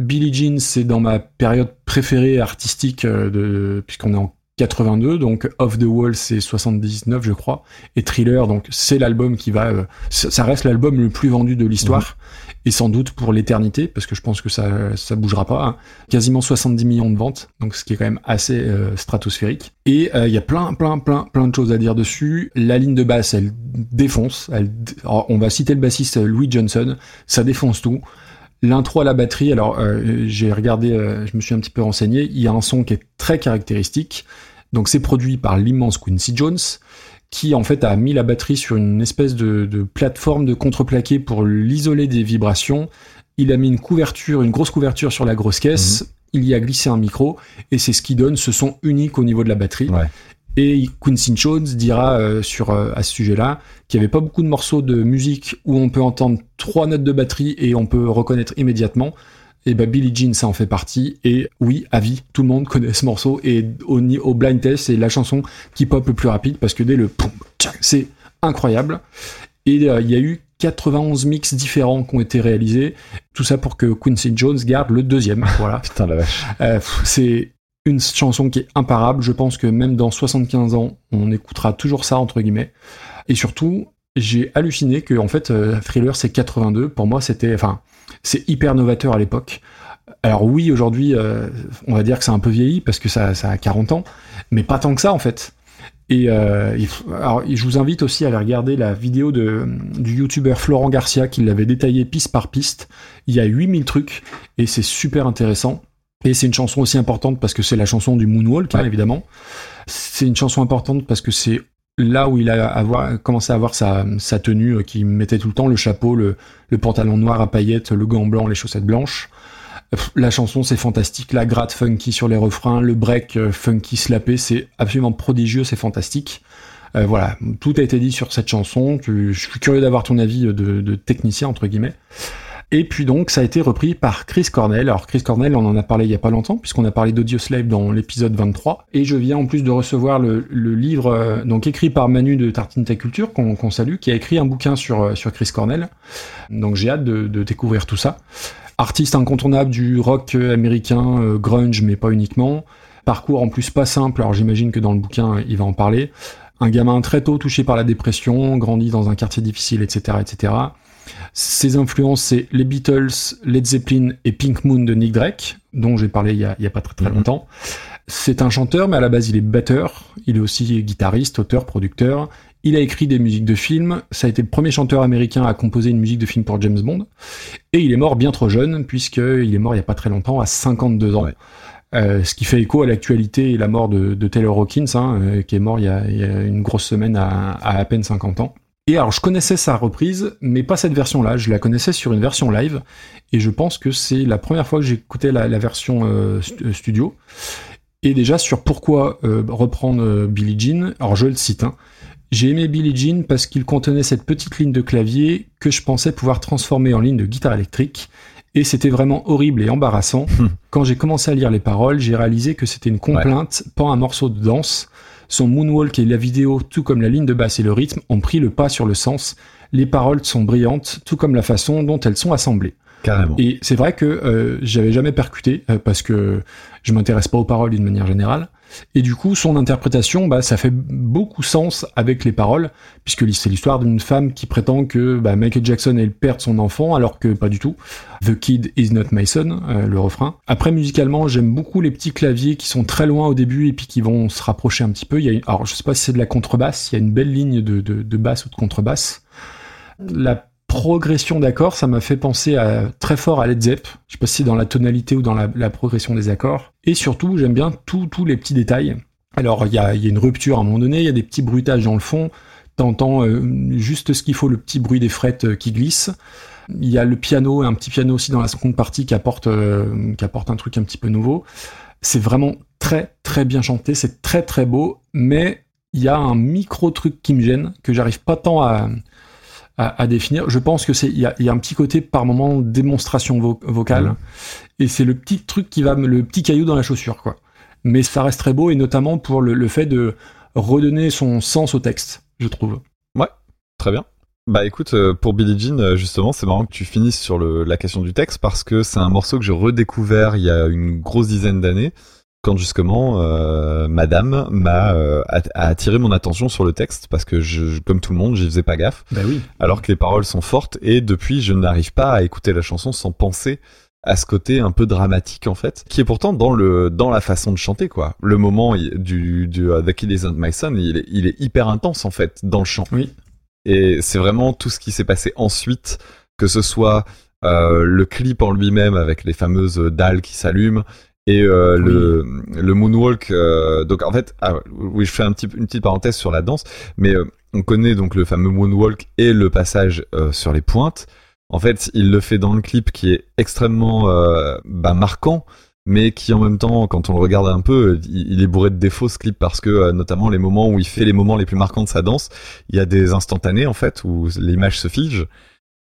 Billie Jean, c'est dans ma période préférée artistique, euh, de, puisqu'on est en 82, donc Off the Wall c'est 79 je crois, et Thriller donc c'est l'album qui va, euh, ça reste l'album le plus vendu de l'histoire, et sans doute pour l'éternité, parce que je pense que ça ça bougera pas, hein. quasiment 70 millions de ventes, donc ce qui est quand même assez euh, stratosphérique. Et euh, il y a plein plein plein plein de choses à dire dessus. La ligne de basse elle défonce, elle, alors, on va citer le bassiste Louis Johnson, ça défonce tout. L'intro à la batterie, alors euh, j'ai regardé, euh, je me suis un petit peu renseigné, il y a un son qui est très caractéristique. Donc c'est produit par l'immense Quincy Jones, qui en fait a mis la batterie sur une espèce de, de plateforme de contreplaqué pour l'isoler des vibrations. Il a mis une couverture, une grosse couverture sur la grosse caisse. Il y a glissé un micro et c'est ce qui donne ce son unique au niveau de la batterie. Et Quincy Jones dira euh, sur euh, à ce sujet-là qu'il n'y avait pas beaucoup de morceaux de musique où on peut entendre trois notes de batterie et on peut reconnaître immédiatement. Et bah Billie Jean ça en fait partie. Et oui à vie tout le monde connaît ce morceau. Et au, au blind test c'est la chanson qui pop le plus rapide parce que dès le poum, c'est incroyable. Et euh, il y a eu 91 mix différents qui ont été réalisés. Tout ça pour que Quincy Jones garde le deuxième. Voilà. Putain la vache. C'est une chanson qui est imparable. Je pense que même dans 75 ans on écoutera toujours ça entre guillemets. Et surtout j'ai halluciné que en fait euh, Thriller c'est 82 pour moi c'était enfin c'est hyper novateur à l'époque. Alors oui aujourd'hui euh, on va dire que c'est un peu vieilli parce que ça, ça a 40 ans mais pas tant que ça en fait. Et euh, je vous invite aussi à aller regarder la vidéo de, du youtubeur Florent Garcia qui l'avait détaillé piste par piste. Il y a 8000 trucs et c'est super intéressant. Et c'est une chanson aussi importante parce que c'est la chanson du Moonwalk, hein, évidemment. C'est une chanson importante parce que c'est là où il a avoir, commencé à avoir sa, sa tenue euh, qui mettait tout le temps, le chapeau, le, le pantalon noir à paillettes, le gant blanc, les chaussettes blanches. La chanson c'est fantastique, la gratte funky sur les refrains, le break euh, funky slappé, c'est absolument prodigieux, c'est fantastique. Euh, voilà, tout a été dit sur cette chanson. Je suis curieux d'avoir ton avis de, de technicien entre guillemets. Et puis donc ça a été repris par Chris Cornell. Alors Chris Cornell, on en a parlé il y a pas longtemps puisqu'on a parlé d'Audioslave dans l'épisode 23. Et je viens en plus de recevoir le, livre euh, donc écrit par Manu de Tartine Ta Culture qu'on salue, qui a écrit un bouquin sur euh, sur Chris Cornell. Donc j'ai hâte de, découvrir tout ça. Artiste incontournable du rock euh, américain, grunge mais pas uniquement. Parcours en plus pas simple. Alors j'imagine que dans le bouquin il va en parler. Un gamin très tôt touché par la dépression, grandi dans un quartier difficile, etc., etc. Ses influences, c'est les Beatles, Led Zeppelin et Pink Moon de Nick Drake, dont j'ai parlé il y a, il y a pas très très longtemps. C'est un chanteur, mais à la base il est batteur. Il est aussi guitariste, auteur, producteur. Il a écrit des musiques de films. Ça a été le premier chanteur américain à composer une musique de film pour James Bond. Et il est mort bien trop jeune, puisqu'il est mort il y a pas très longtemps, à 52 ans. Euh, ce qui fait écho à l'actualité et la mort de, de Taylor Hawkins, hein, euh, qui est mort il y, a, il y a une grosse semaine à, à à peine 50 ans. Et alors, je connaissais sa reprise, mais pas cette version-là. Je la connaissais sur une version live, et je pense que c'est la première fois que j'écoutais la, la version euh, euh, studio. Et déjà sur pourquoi euh, reprendre Billie Jean. Alors, je le cite. Hein. J'ai aimé Billie Jean parce qu'il contenait cette petite ligne de clavier que je pensais pouvoir transformer en ligne de guitare électrique. Et c'était vraiment horrible et embarrassant. Quand j'ai commencé à lire les paroles, j'ai réalisé que c'était une complainte, pas un morceau de danse. Son moonwalk et la vidéo, tout comme la ligne de basse et le rythme, ont pris le pas sur le sens. Les paroles sont brillantes, tout comme la façon dont elles sont assemblées. Carrément. Et c'est vrai que euh, j'avais jamais percuté euh, parce que je m'intéresse pas aux paroles d'une manière générale. Et du coup, son interprétation, bah, ça fait beaucoup sens avec les paroles, puisque c'est l'histoire d'une femme qui prétend que bah, Michael Jackson est le père de son enfant, alors que pas du tout. The kid is not my son, euh, le refrain. Après, musicalement, j'aime beaucoup les petits claviers qui sont très loin au début et puis qui vont se rapprocher un petit peu. Il y a une- alors, je sais pas si c'est de la contrebasse, il y a une belle ligne de, de, de basse ou de contrebasse. Progression d'accords, ça m'a fait penser à, très fort à Led Zepp. Je sais pas si c'est dans la tonalité ou dans la, progression des accords. Et surtout, j'aime bien tous les petits détails. Alors, il y a, il y a une rupture à un moment donné, il y a des petits bruitages dans le fond. T'entends euh, juste ce qu'il faut, le petit bruit des frettes euh, qui glissent. Il y a le piano, un petit piano aussi dans la seconde partie qui apporte, euh, qui apporte un truc un petit peu nouveau. C'est vraiment très très bien chanté, c'est très très beau, mais il y a un micro truc qui me gêne, que j'arrive pas tant à, à, à définir. Je pense que c'est il y a, il y a un petit côté par moment démonstration vo- vocale, Mhm. et c'est le petit truc qui va le petit caillou dans la chaussure quoi. Mais ça reste très beau et notamment pour le, le fait de redonner son sens au texte, je trouve. Ouais, très bien. Bah écoute, euh, pour Billie Jean, euh, justement, c'est marrant que tu finisses sur le, la question du texte parce que c'est un morceau que j'ai redécouvert il y a une grosse dizaine d'années quand justement euh, Madame m'a euh, a, a attiré mon attention sur le texte parce que je, comme tout le monde, j'y faisais pas gaffe. Bah oui. Alors que les paroles sont fortes et depuis, je n'arrive pas à écouter la chanson sans penser à ce côté un peu dramatique en fait, qui est pourtant dans le dans la façon de chanter quoi. Le moment du du uh, The Kid Isn't My Son, il est, il est hyper intense en fait dans le chant. Oui. Et c'est vraiment tout ce qui s'est passé ensuite, que ce soit euh, le clip en lui-même avec les fameuses dalles qui s'allument et euh, le le moonwalk. euh, donc en fait, ah, oui, je fais un petit une petite parenthèse sur la danse, mais euh, on connaît donc le fameux moonwalk et le passage sur les pointes. En fait, il le fait dans le clip qui est extrêmement bah, marquant, mais qui en même temps, quand on le regarde un peu, il, il est bourré de défauts ce clip parce que notamment les moments où il fait les moments les plus marquants de sa danse, il y a des instantanés en fait où l'image se fige.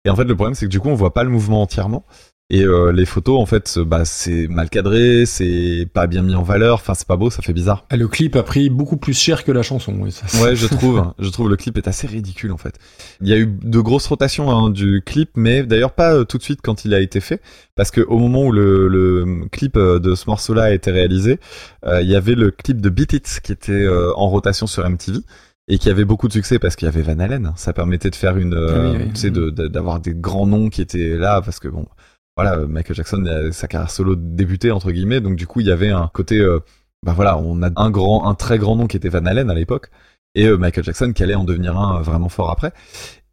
Et en fait, le problème c'est que du coup, on voit pas le mouvement entièrement. Et euh, les photos, en fait, bah c'est mal cadré, c'est pas bien mis en valeur. Enfin, c'est pas beau, ça fait bizarre. Ah, Le clip a pris beaucoup plus cher que la chanson. oui, ça, Ouais, je trouve. je trouve le clip est assez ridicule en fait. Il y a eu de grosses rotations hein, du clip, mais d'ailleurs pas euh, tout de suite quand il a été fait, parce que au moment où le, le clip euh, de ce morceau-là a été réalisé, euh, il y avait le clip de Beat It qui était euh, en rotation sur MTV et qui avait beaucoup de succès parce qu'il y avait Van Halen. Ça permettait de faire une, euh, Ah oui, oui. tu sais, de- de- d'avoir des grands noms qui étaient là parce que bon. Voilà, Michael Jackson, euh, sa carrière solo débutait entre guillemets, donc du coup il y avait un côté, euh, bah voilà, on a un grand, un très grand nom qui était Van Halen à l'époque, et euh, Michael Jackson qui allait en devenir un vraiment fort après.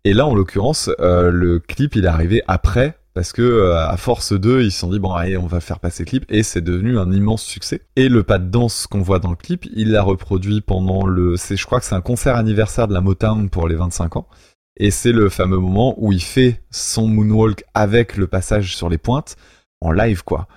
Et là, en l'occurrence, le clip il est arrivé après parce que à force d'eux, ils se sont dit bon allez, on va faire passer le clip et c'est devenu un immense succès. Et le pas de danse qu'on voit dans le clip, il l'a reproduit pendant le, c'est je crois que c'est un concert anniversaire de la Motown pour les 25 ans. Et c'est le fameux moment où il fait son moonwalk avec le passage sur les pointes en live quoi.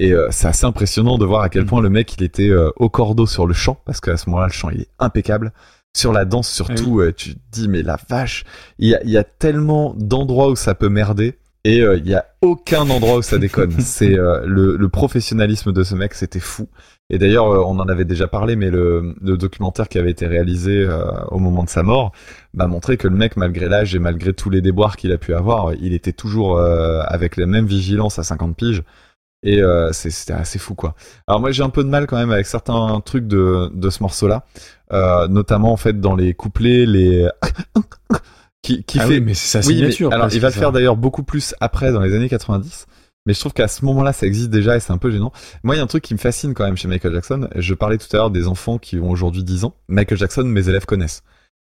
Et euh, c'est assez impressionnant de voir à quel point le mec il était euh, au cordeau sur le chant parce qu'à ce moment-là le chant il est impeccable. Sur la danse surtout, euh, tu te dis mais la vache, il y a, il y a tellement d'endroits où ça peut merder et euh, il y a aucun endroit où ça déconne. c'est euh, le, le professionnalisme de ce mec, c'était fou. Et d'ailleurs, euh, on en avait déjà parlé, mais le, le documentaire qui avait été réalisé euh, au moment de sa mort m'a montré que le mec, malgré l'âge et malgré tous les déboires qu'il a pu avoir, il était toujours euh, avec la même vigilance à 50 piges. Et euh, c'était assez fou, quoi. Alors moi, j'ai un peu de mal quand même avec certains trucs de, de ce morceau-là, euh, notamment en fait dans les couplets, les qui, qui Ah fait. oui, mais c'est sa Oui, mais- signature, alors, il va le faire d'ailleurs beaucoup plus après, dans les années 90. Mais je trouve qu'à ce moment-là, ça existe déjà et c'est un peu gênant. Moi, il y a un truc qui me fascine quand même chez Michael Jackson. Je parlais tout à l'heure des enfants qui ont aujourd'hui 10 ans. Michael Jackson, mes élèves connaissent.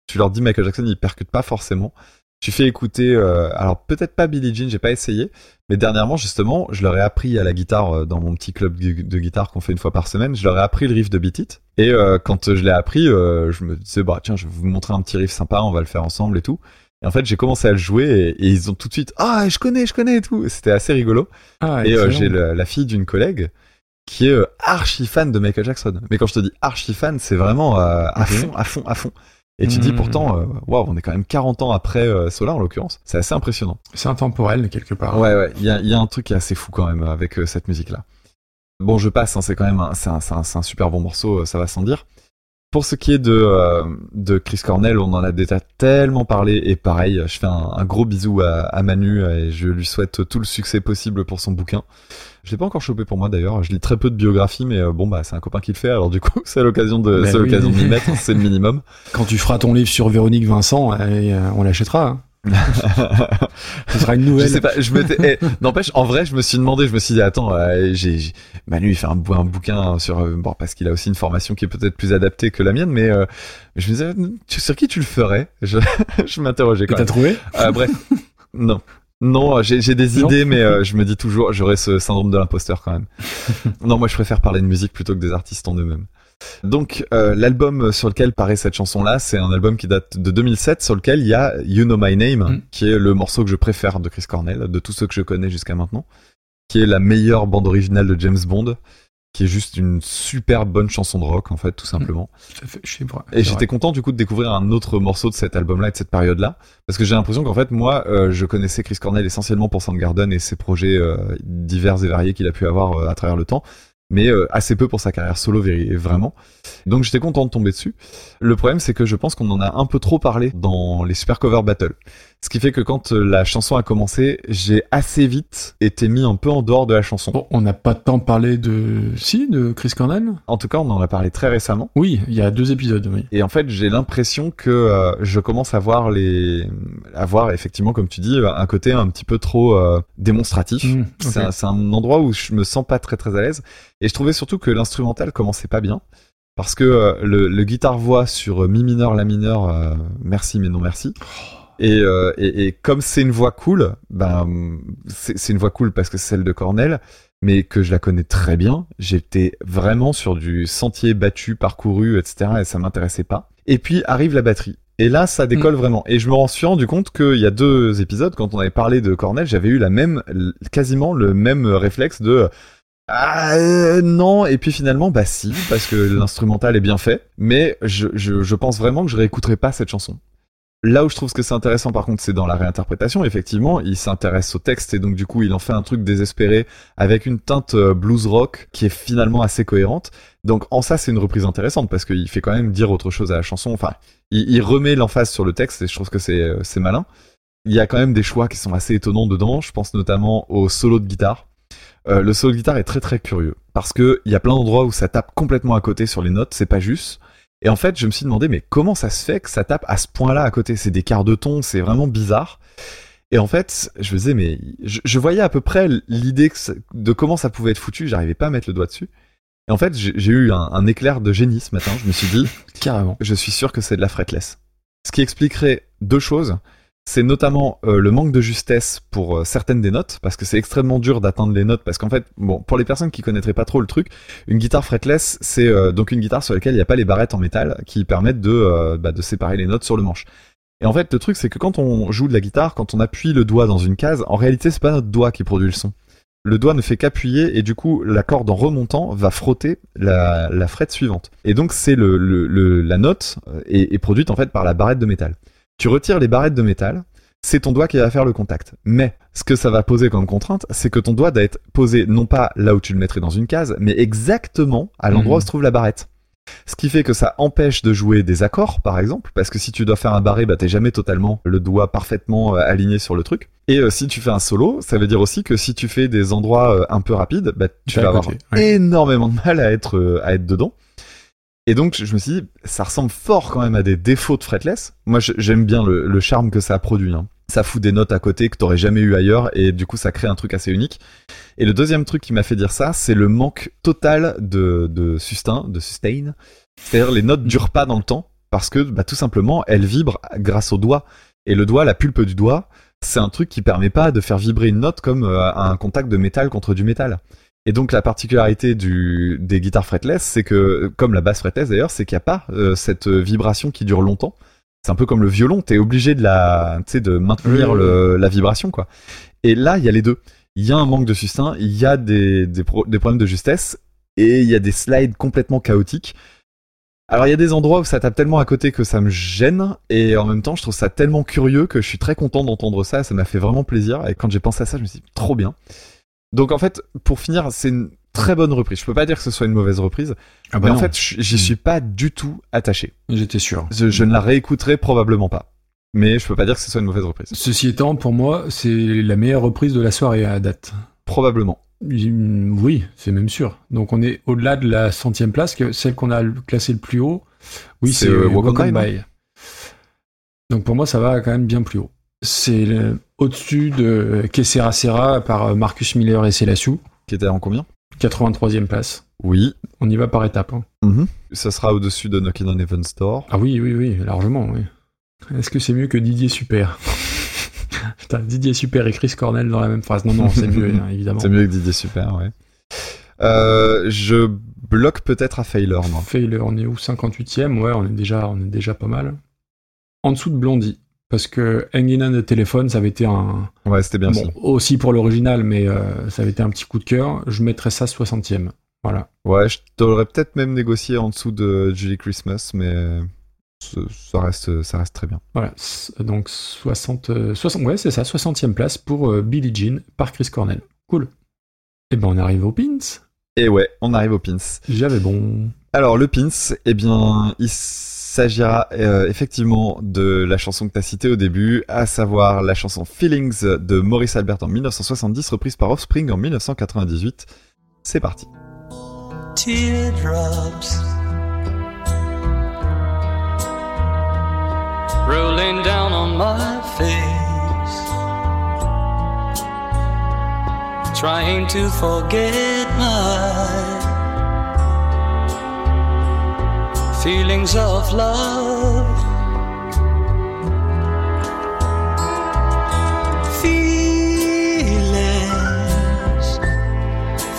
Tu leur dis Michael Jackson, ils percutent pas forcément. Tu fais écouter, euh, alors peut-être pas Billie Jean, j'ai pas essayé, mais dernièrement justement, je leur ai appris à la guitare euh, dans mon petit club de, de guitare qu'on fait une fois par semaine. Je leur ai appris le riff de Beat It. Et euh, quand je l'ai appris, euh, je me disais bah tiens, je vais vous montrer un petit riff sympa, on va le faire ensemble et tout. Et en fait, j'ai commencé à le jouer et, et ils ont tout de suite ah je connais, je connais et tout. C'était assez rigolo. Ah, et euh, j'ai la fille d'une collègue qui est archi fan de Michael Jackson. Mais quand je te dis archi fan, c'est vraiment à fond, à fond, à fond. Et tu dis Mhm. pourtant, waouh, on est quand même 40 ans après Solar en l'occurrence. C'est assez impressionnant. C'est intemporel quelque part. Ouais, ouais, il y a, y a un truc qui est assez fou quand même avec cette musique-là. Bon, je passe, hein, c'est quand même un, c'est un, c'est un, c'est un super bon morceau, euh, ça va sans dire. Pour ce qui est de, euh, de Chris Cornell, on en a déjà tellement parlé et pareil, je fais un, un gros bisou à, à Manu et je lui souhaite tout le succès possible pour son bouquin. Je l'ai pas encore chopé pour moi d'ailleurs, je lis très peu de biographies mais euh, bon bah c'est un copain qui le fait alors du coup c'est l'occasion de Ben c'est oui. l'occasion de m'y mettre, c'est le minimum. Quand tu feras ton livre sur Véronique Vincent, euh, on l'achètera. hein. Ce sera une Je nouvelle. sais pas, je m'étais, eh, n'empêche, en vrai, je me suis demandé, je me suis dit, attends, euh, j'ai, Manu, il fait un, bou- un bouquin sur, euh, bon, parce qu'il a aussi une formation qui est peut-être plus adaptée que la mienne, mais euh, je me disais, tu- sur qui tu le ferais? Je, je m'interrogeais Et quand t'as même. trouvé? Bref, non. Non, j'ai des Non idées, mais je me dis toujours, j'aurais ce syndrome de l'imposteur quand même. non, moi je préfère parler de musique plutôt que des artistes en eux-mêmes. Donc, euh, l'album sur lequel paraît cette chanson-là, c'est un album qui date de 2007, sur lequel il y a You Know My Name, Mm. qui est le morceau que je préfère de Chris Cornell, de tous ceux que je connais jusqu'à maintenant, qui est la meilleure bande originale de James Bond, qui est juste une super bonne chanson de rock, en fait, tout simplement. Ça fait- je sais pas. Et j'étais content du coup de découvrir un autre morceau de cet album-là et de cette période-là, parce que j'ai l'impression qu'en fait moi, euh, je connaissais Chris Cornell essentiellement pour Soundgarden et ses projets euh, divers et variés qu'il a pu avoir à travers le temps, mais euh, assez peu pour sa carrière solo vraiment. Donc j'étais content de tomber dessus. Le problème c'est que je pense qu'on en a un peu trop parlé dans les Super Cover Battle, ce qui fait que quand euh, la chanson a commencé, j'ai assez vite été mis un peu en dehors de la chanson. Bon, on n'a pas tant parlé de. Si, de Chris Cornell? En tout cas, on en a parlé très récemment. Oui, il y a deux épisodes, oui. Et en fait, j'ai l'impression que euh, je commence à voir les, à voir effectivement, comme tu dis, un côté un petit peu trop euh, démonstratif. Mmh, C'est un, endroit où je me sens pas très très à l'aise. Et je trouvais surtout que l'instrumental commençait pas bien. Parce que le, le guitare-voix sur mi mineur, la mineur, euh, merci mais non merci. Et, euh, et, et comme c'est une voix cool, ben c'est une voix cool parce que c'est celle de Cornell, mais que je la connais très bien. J'étais vraiment sur du sentier battu, parcouru, etc. Et ça m'intéressait pas. Et puis arrive la batterie. Et là, ça décolle vraiment. Et je me rends suis rendu compte qu'il y a deux épisodes, quand on avait parlé de Cornell, j'avais eu la même, quasiment le même réflexe de ah euh, non et puis finalement bah si parce que l'instrumental est bien fait mais je, je, je pense vraiment que je réécouterai pas cette chanson là où je trouve que c'est intéressant par contre c'est dans la réinterprétation effectivement. Il s'intéresse au texte et donc du coup il en fait un truc désespéré avec une teinte euh, blues rock qui est finalement assez cohérente. Donc en ça c'est une reprise intéressante parce qu'il fait quand même dire autre chose à la chanson. Enfin il, remet l'emphase sur le texte et je trouve que c'est euh, c'est malin. Il y a quand même des choix qui sont assez étonnants dedans. Je pense notamment au solo de guitare. Euh, le solo de guitare est très très curieux parce que il y a plein d'endroits où ça tape complètement à côté sur les notes, c'est pas juste. Et en fait, je me suis demandé mais comment ça se fait que ça tape à ce point-là à côté? C'est des quarts de ton, c'est vraiment bizarre. Et en fait, je me disais mais je, je voyais à peu près l'idée de comment ça pouvait être foutu, j'arrivais pas à mettre le doigt dessus. Et en fait, j'ai j'ai eu un, un éclair de génie ce matin. Je me suis dit Carrément. je suis sûr que c'est de la fretless. Ce qui expliquerait deux choses. C'est notamment euh, le manque de justesse pour euh, certaines des notes, parce que c'est extrêmement dur d'atteindre les notes, parce qu'en fait, bon, pour les personnes qui connaîtraient pas trop le truc, une guitare fretless, c'est euh, donc une guitare sur laquelle il n'y a pas les barrettes en métal qui permettent de, bah, de séparer les notes sur le manche. Et en fait, le truc, c'est que quand on joue de la guitare, quand on appuie le doigt dans une case, en réalité, c'est pas notre doigt qui produit le son. Le doigt ne fait qu'appuyer et du coup, la corde en remontant va frotter la, frette suivante. Et donc, c'est le, le, la note est, est produite en fait par la barrette de métal. Tu retires les barrettes de métal, c'est ton doigt qui va faire le contact. Mais ce que ça va poser comme contrainte, c'est que ton doigt doit être posé non pas là où tu le mettrais dans une case, mais exactement à l'endroit Mhm. où se trouve la barrette. Ce qui fait que ça empêche de jouer des accords, par exemple, parce que si tu dois faire un barré, bah t'es jamais totalement le doigt parfaitement euh, aligné sur le truc. Et euh, si tu fais un solo, ça veut dire aussi que si tu fais des endroits euh, un peu rapides, bah tu vas avoir ouais. énormément de mal à être euh, à être dedans. Et donc je me suis dit, ça ressemble fort quand même à des défauts de fretless. Moi j'aime bien le, charme que ça a produit. hein. Ça fout des notes à côté que t'aurais jamais eu ailleurs et du coup ça crée un truc assez unique. Et le deuxième truc qui m'a fait dire ça, c'est le manque total de, de sustain, de sustain. C'est-à-dire les notes durent pas dans le temps parce que bah, tout simplement elles vibrent grâce au doigt. Et le doigt, la pulpe du doigt, c'est un truc qui permet pas de faire vibrer une note comme euh, un contact de métal contre du métal. Et donc la particularité du, des guitares fretless, c'est que, comme la basse fretless d'ailleurs, c'est qu'il n'y a pas euh, cette vibration qui dure longtemps. C'est un peu comme le violon, t'es obligé de la, maintenir le- la vibration quoi. Et là, il y a les deux. Il y a un manque de sustain, il y a des, des, pro- des problèmes de justesse, et il y a des slides complètement chaotiques. Alors il y a des endroits où ça tape tellement à côté que ça me gêne, et en même temps je trouve ça tellement curieux que je suis très content d'entendre ça, ça m'a fait vraiment plaisir, et quand j'ai pensé à ça je me suis dit trop bien. Donc en fait, pour finir, c'est une- très bonne reprise. Je peux pas dire que ce soit une mauvaise reprise, Ah bah mais en fait, j'y suis pas du tout attaché. J'étais sûr. Je, je ne la réécouterai probablement pas. Mais je peux pas dire que ce soit une mauvaise reprise. Ceci étant, pour moi, c'est la meilleure reprise de la soirée à date. Probablement. Oui, c'est même sûr. Donc on est au-delà de la centième place, que celle qu'on a classée le plus haut. Oui, C'est, euh, Walk on By. Donc pour moi, ça va quand même bien plus haut. C'est euh, au-dessus de Que Sera Sera par euh, Marcus Miller et Selassou, Qui était en combien? 83e place. Oui. On y va par étapes. hein. Mhm. Ça sera au-dessus de Knocking on Heaven's Door. Ah oui, oui, oui, largement, oui. Est-ce que c'est mieux que Didier Super? Putain, Didier Super et Chris Cornell dans la même phrase. Non, non, c'est mieux, hein, évidemment. C'est mieux que Didier Super, ouais. Euh, je bloque peut-être à Failure, moi. Failure, on est où? 58e Ouais, on est déjà, on est déjà pas mal. En dessous de Blondie. Parce que Hanging on the Telephone, ça avait été un. Ouais, c'était bien Bon, aussi. aussi pour l'original, mais euh, ça avait été un petit coup de cœur. Je mettrais ça 60e. Voilà. Ouais, je t'aurais peut-être même négocié en dessous de Julie Christmas, mais ça, reste, ça reste très bien. Voilà. Donc 60, euh, 60 ouais, c'est ça, 60e place pour euh, Billie Jean par Chris Cornell. Cool. Et ben on arrive au pins. Et ouais, on arrive au pins. J'avais bon. Alors le pins, eh bien, il s'agira euh, effectivement de la chanson que tu as citée au début, à savoir la chanson Feelings de Maurice Albert en 1970, reprise par Offspring en 1998. C'est parti. teardrops rolling down on my face, trying to forget my feelings of love. Feelings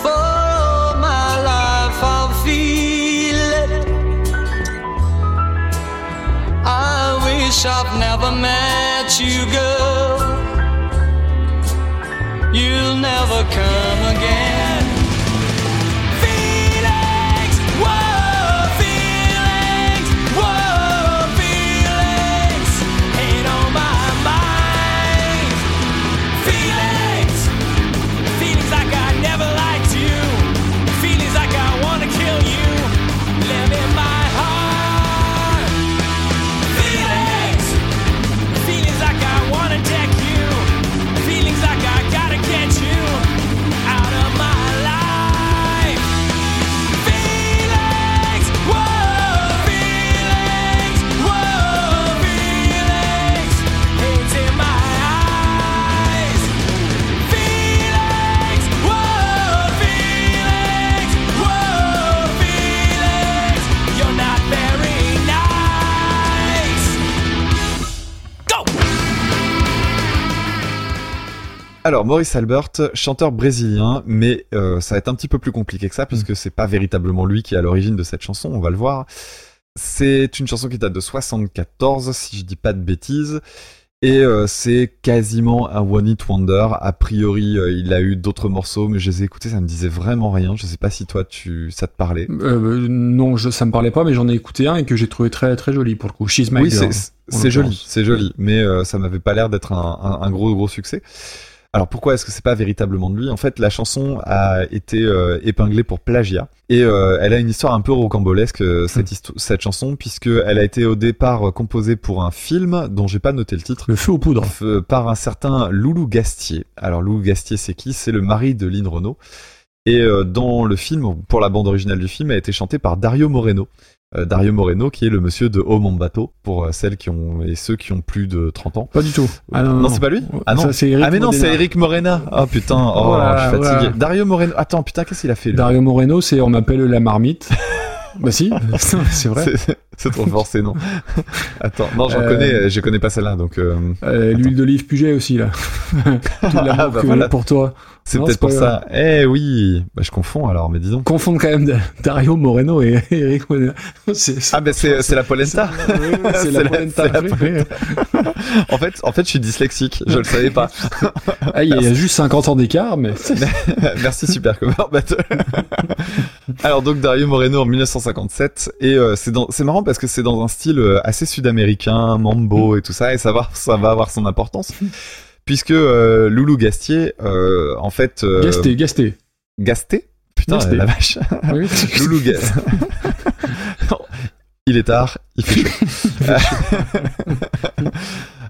for my life I'll feel it. I wish I've never met you, girl. You'll never come again. Alors Maurice Albert, chanteur brésilien, mais euh, ça va être un petit peu plus compliqué que ça puisque c'est pas véritablement lui qui est à l'origine de cette chanson, on va le voir. C'est une chanson qui date de 74, si je dis pas de bêtises, et euh, c'est quasiment un one hit wonder. A priori, euh, il a eu d'autres morceaux, mais je les ai écoutés, ça me disait vraiment rien. Je sais pas si toi, tu, ça te parlait. Euh, non, je, ça me parlait pas, mais j'en ai écouté un et que j'ai trouvé très très joli pour le coup. She's My oui, c'est- joli, c'est joli, mais ça m'avait pas l'air d'être un, un- un gros gros succès. Alors pourquoi est-ce que c'est pas véritablement de lui? En fait, la chanson a été euh, épinglée pour plagiat et euh, elle a une histoire un peu rocambolesque euh, cette histo- cette chanson puisque elle a été au départ composée pour un film dont j'ai pas noté le titre. Le feu aux poudres. Par un certain Loulou Gastier. Alors Loulou Gastier, c'est qui? C'est le mari de Lynn Renault. Et dans le film, pour la bande originale du film, a été chanté par Dario Moreno. Euh, Dario Moreno, qui est le monsieur de Oh mon bateau, pour euh, celles qui ont et ceux qui ont plus de 30 ans. Pas du tout. Ah non, non, non, c'est pas lui Ah non, c'est Eric ah mais non, c'est Eric Morena. Oh putain, oh, Voilà, je suis fatigué. voilà. Dario Moreno. Attends, putain, qu'est-ce qu'il a fait lui Dario Moreno, c'est on m'appelle la marmite. bah si, c'est vrai. C'est- trop forcé, non Attends, non, j'en Euh, connais, je connais pas celle-là, donc. euh, Euh, L'huile d'olive Puget aussi là. Tout l'amour Ah, bah que voilà. pour toi. C'est peut-être pour ça. Eh oui, bah, je confonds alors, mais dis donc. Confondre quand même Dario Moreno et Eric. C'est Ah ben c'est c'est la polenta. c'est la polenta. en fait, en fait, je suis dyslexique. Je le savais pas. Ah, il y a juste 50 ans d'écart, mais Merci Super Cover Battle. Alors donc Dario Moreno en 1957 et euh, c'est dans c'est marrant parce que c'est dans un style euh, assez sud-américain, mambo et tout ça et ça va ça va avoir son importance puisque euh, Loulou Gastier euh, en fait euh, Gasté, Gasté. Gasté putain, Gasté. la vache. Oui. Loulou Gasté. il est tard, il fait chaud.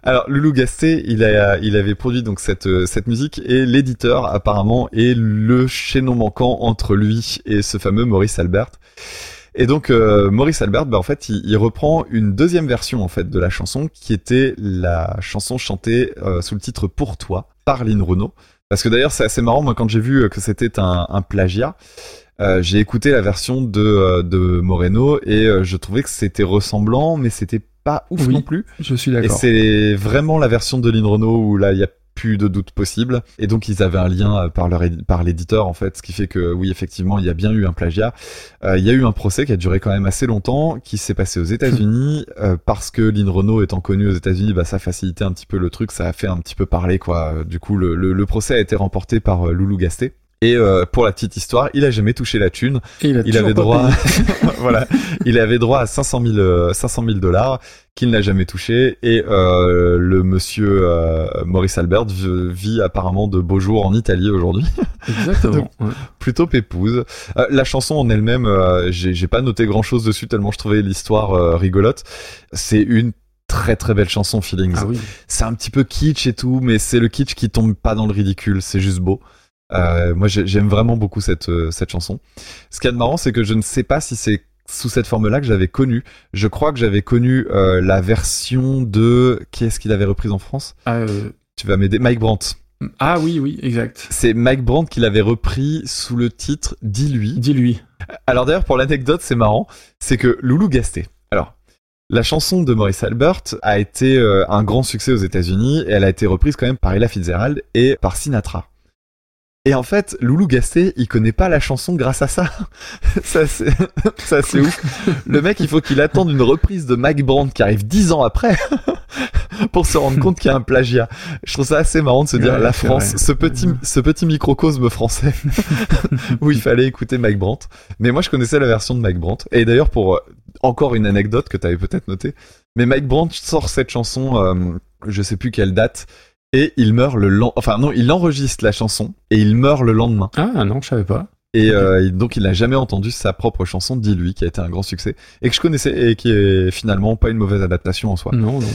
Alors Loulou Gasté, il a, il avait produit donc cette euh, cette musique et l'éditeur apparemment est le chaînon manquant entre lui et ce fameux Maurice Albert. Et donc euh, Maurice Albert, bah, en fait, il, il reprend une deuxième version en fait de la chanson qui était la chanson chantée euh, sous le titre Pour toi par Lynn Renault. Parce que d'ailleurs c'est assez marrant moi quand j'ai vu que c'était un, un plagiat. euh, j'ai écouté la version de, euh, de Moreno et euh, je trouvais que c'était ressemblant, mais c'était pas ouf Oui, non plus. Je suis Et d'accord. c'est vraiment la version de Lynn Renault où là il y a plus de doute possible. Et donc ils avaient un lien euh, par leur édi- par l'éditeur en fait, ce qui fait que oui effectivement il y a bien eu un plagiat. Euh, il y a eu un procès qui a duré quand même assez longtemps, qui s'est passé aux États-Unis euh, parce que Lynn Renault étant connue aux États-Unis, bah ça facilitait un petit peu le truc, ça a fait un petit peu parler quoi. Du coup le, le, le procès a été remporté par Loulou Gasté. Et euh, pour la petite histoire, il a jamais touché la thune. Et il a Il toujours avait droit, payé. voilà, il avait droit à 500 000, euh, 500 000 dollars qu'il n'a jamais touché. Et euh, le monsieur euh, Maurice Albert vit apparemment de beaux jours en Italie aujourd'hui, Exactement. ouais. plutôt pépouse. Euh, la chanson en elle-même, euh, j'ai j'ai pas noté grand-chose dessus tellement je trouvais l'histoire euh, rigolote. C'est une très très belle chanson Feelings. Ah oui. C'est un petit peu kitsch et tout, mais c'est le kitsch qui tombe pas dans le ridicule, c'est juste beau. Euh, moi, j'ai- j'aime vraiment beaucoup cette euh, cette chanson. Ce qui est marrant, c'est que je ne sais pas si c'est sous cette forme-là que j'avais connu. Je crois que j'avais connu euh, la version de qui est-ce qu'il avait reprise en France? Ah, euh, Tu vas m'aider, Mike Brandt. ah oui, oui, exact. C'est Mike Brandt qui l'avait repris sous le titre Dis-lui. Dis-lui. Alors d'ailleurs, pour l'anecdote, c'est marrant, c'est que Loulou Gasté. Alors, la chanson de Maurice Albert a été un grand succès aux États-Unis et elle a été reprise quand même par Ella Fitzgerald et par Sinatra. Et en fait, Loulou Gasté, il connaît pas la chanson grâce à ça. ça c'est ça c'est ouf. Le mec, il faut qu'il attende une reprise de Mike Brandt qui arrive dix ans après pour se rendre compte qu'il y a un plagiat. Je trouve ça assez marrant de se dire Ouais, la France, vrai. ce petit ce petit microcosme français où il fallait écouter Mike Brandt. Mais moi, je connaissais la version de Mike Brandt. Et d'ailleurs, pour euh, encore une anecdote que tu avais peut-être notée, mais Mike Brandt sort cette chanson, euh, je sais plus quelle date, et il meurt le lendemain. Enfin non, il enregistre la chanson et il meurt le lendemain. Ah non, je savais pas. Et euh, il- donc il n'a jamais entendu sa propre chanson, Dis-lui, qui a été un grand succès et que je connaissais et qui est finalement pas une mauvaise adaptation en soi. Non, non.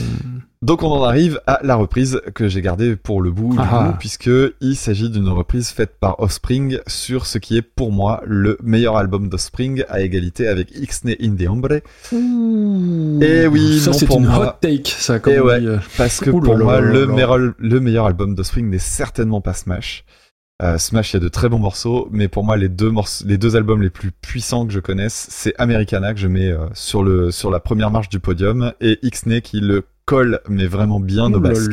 Donc on en arrive à la reprise que j'ai gardée pour le bout, Ah. bout, puisque il s'agit d'une reprise faite par Offspring sur ce qui est pour moi le meilleur album d'Offspring à égalité avec Ixnay in the Hombre. Et oui, ça c'est pour une moi. hot take, ça, comme Et ouais, dit. euh. parce que pour moi, le meilleur, le meilleur album d'Offspring n'est certainement pas Smash. Euh, Smash, il y a de très bons morceaux, mais pour moi, les deux morceaux, les deux albums les plus puissants que je connaisse, c'est Americana que je mets euh, sur le sur la première marche du podium et Ixnay qui le colle mais vraiment bien au basque.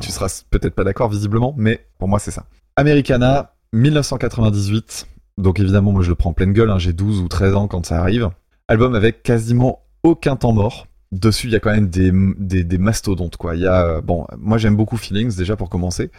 Tu seras peut-être pas d'accord visiblement, mais pour moi c'est ça. Americana, 1998. Donc évidemment, moi je le prends en pleine gueule, hein, j'ai 12 ou 13 ans quand ça arrive. Album avec quasiment aucun temps mort. Dessus, il y a quand même des, des, des mastodontes, quoi. Il y a, euh, bon, moi j'aime beaucoup Feelings déjà pour commencer,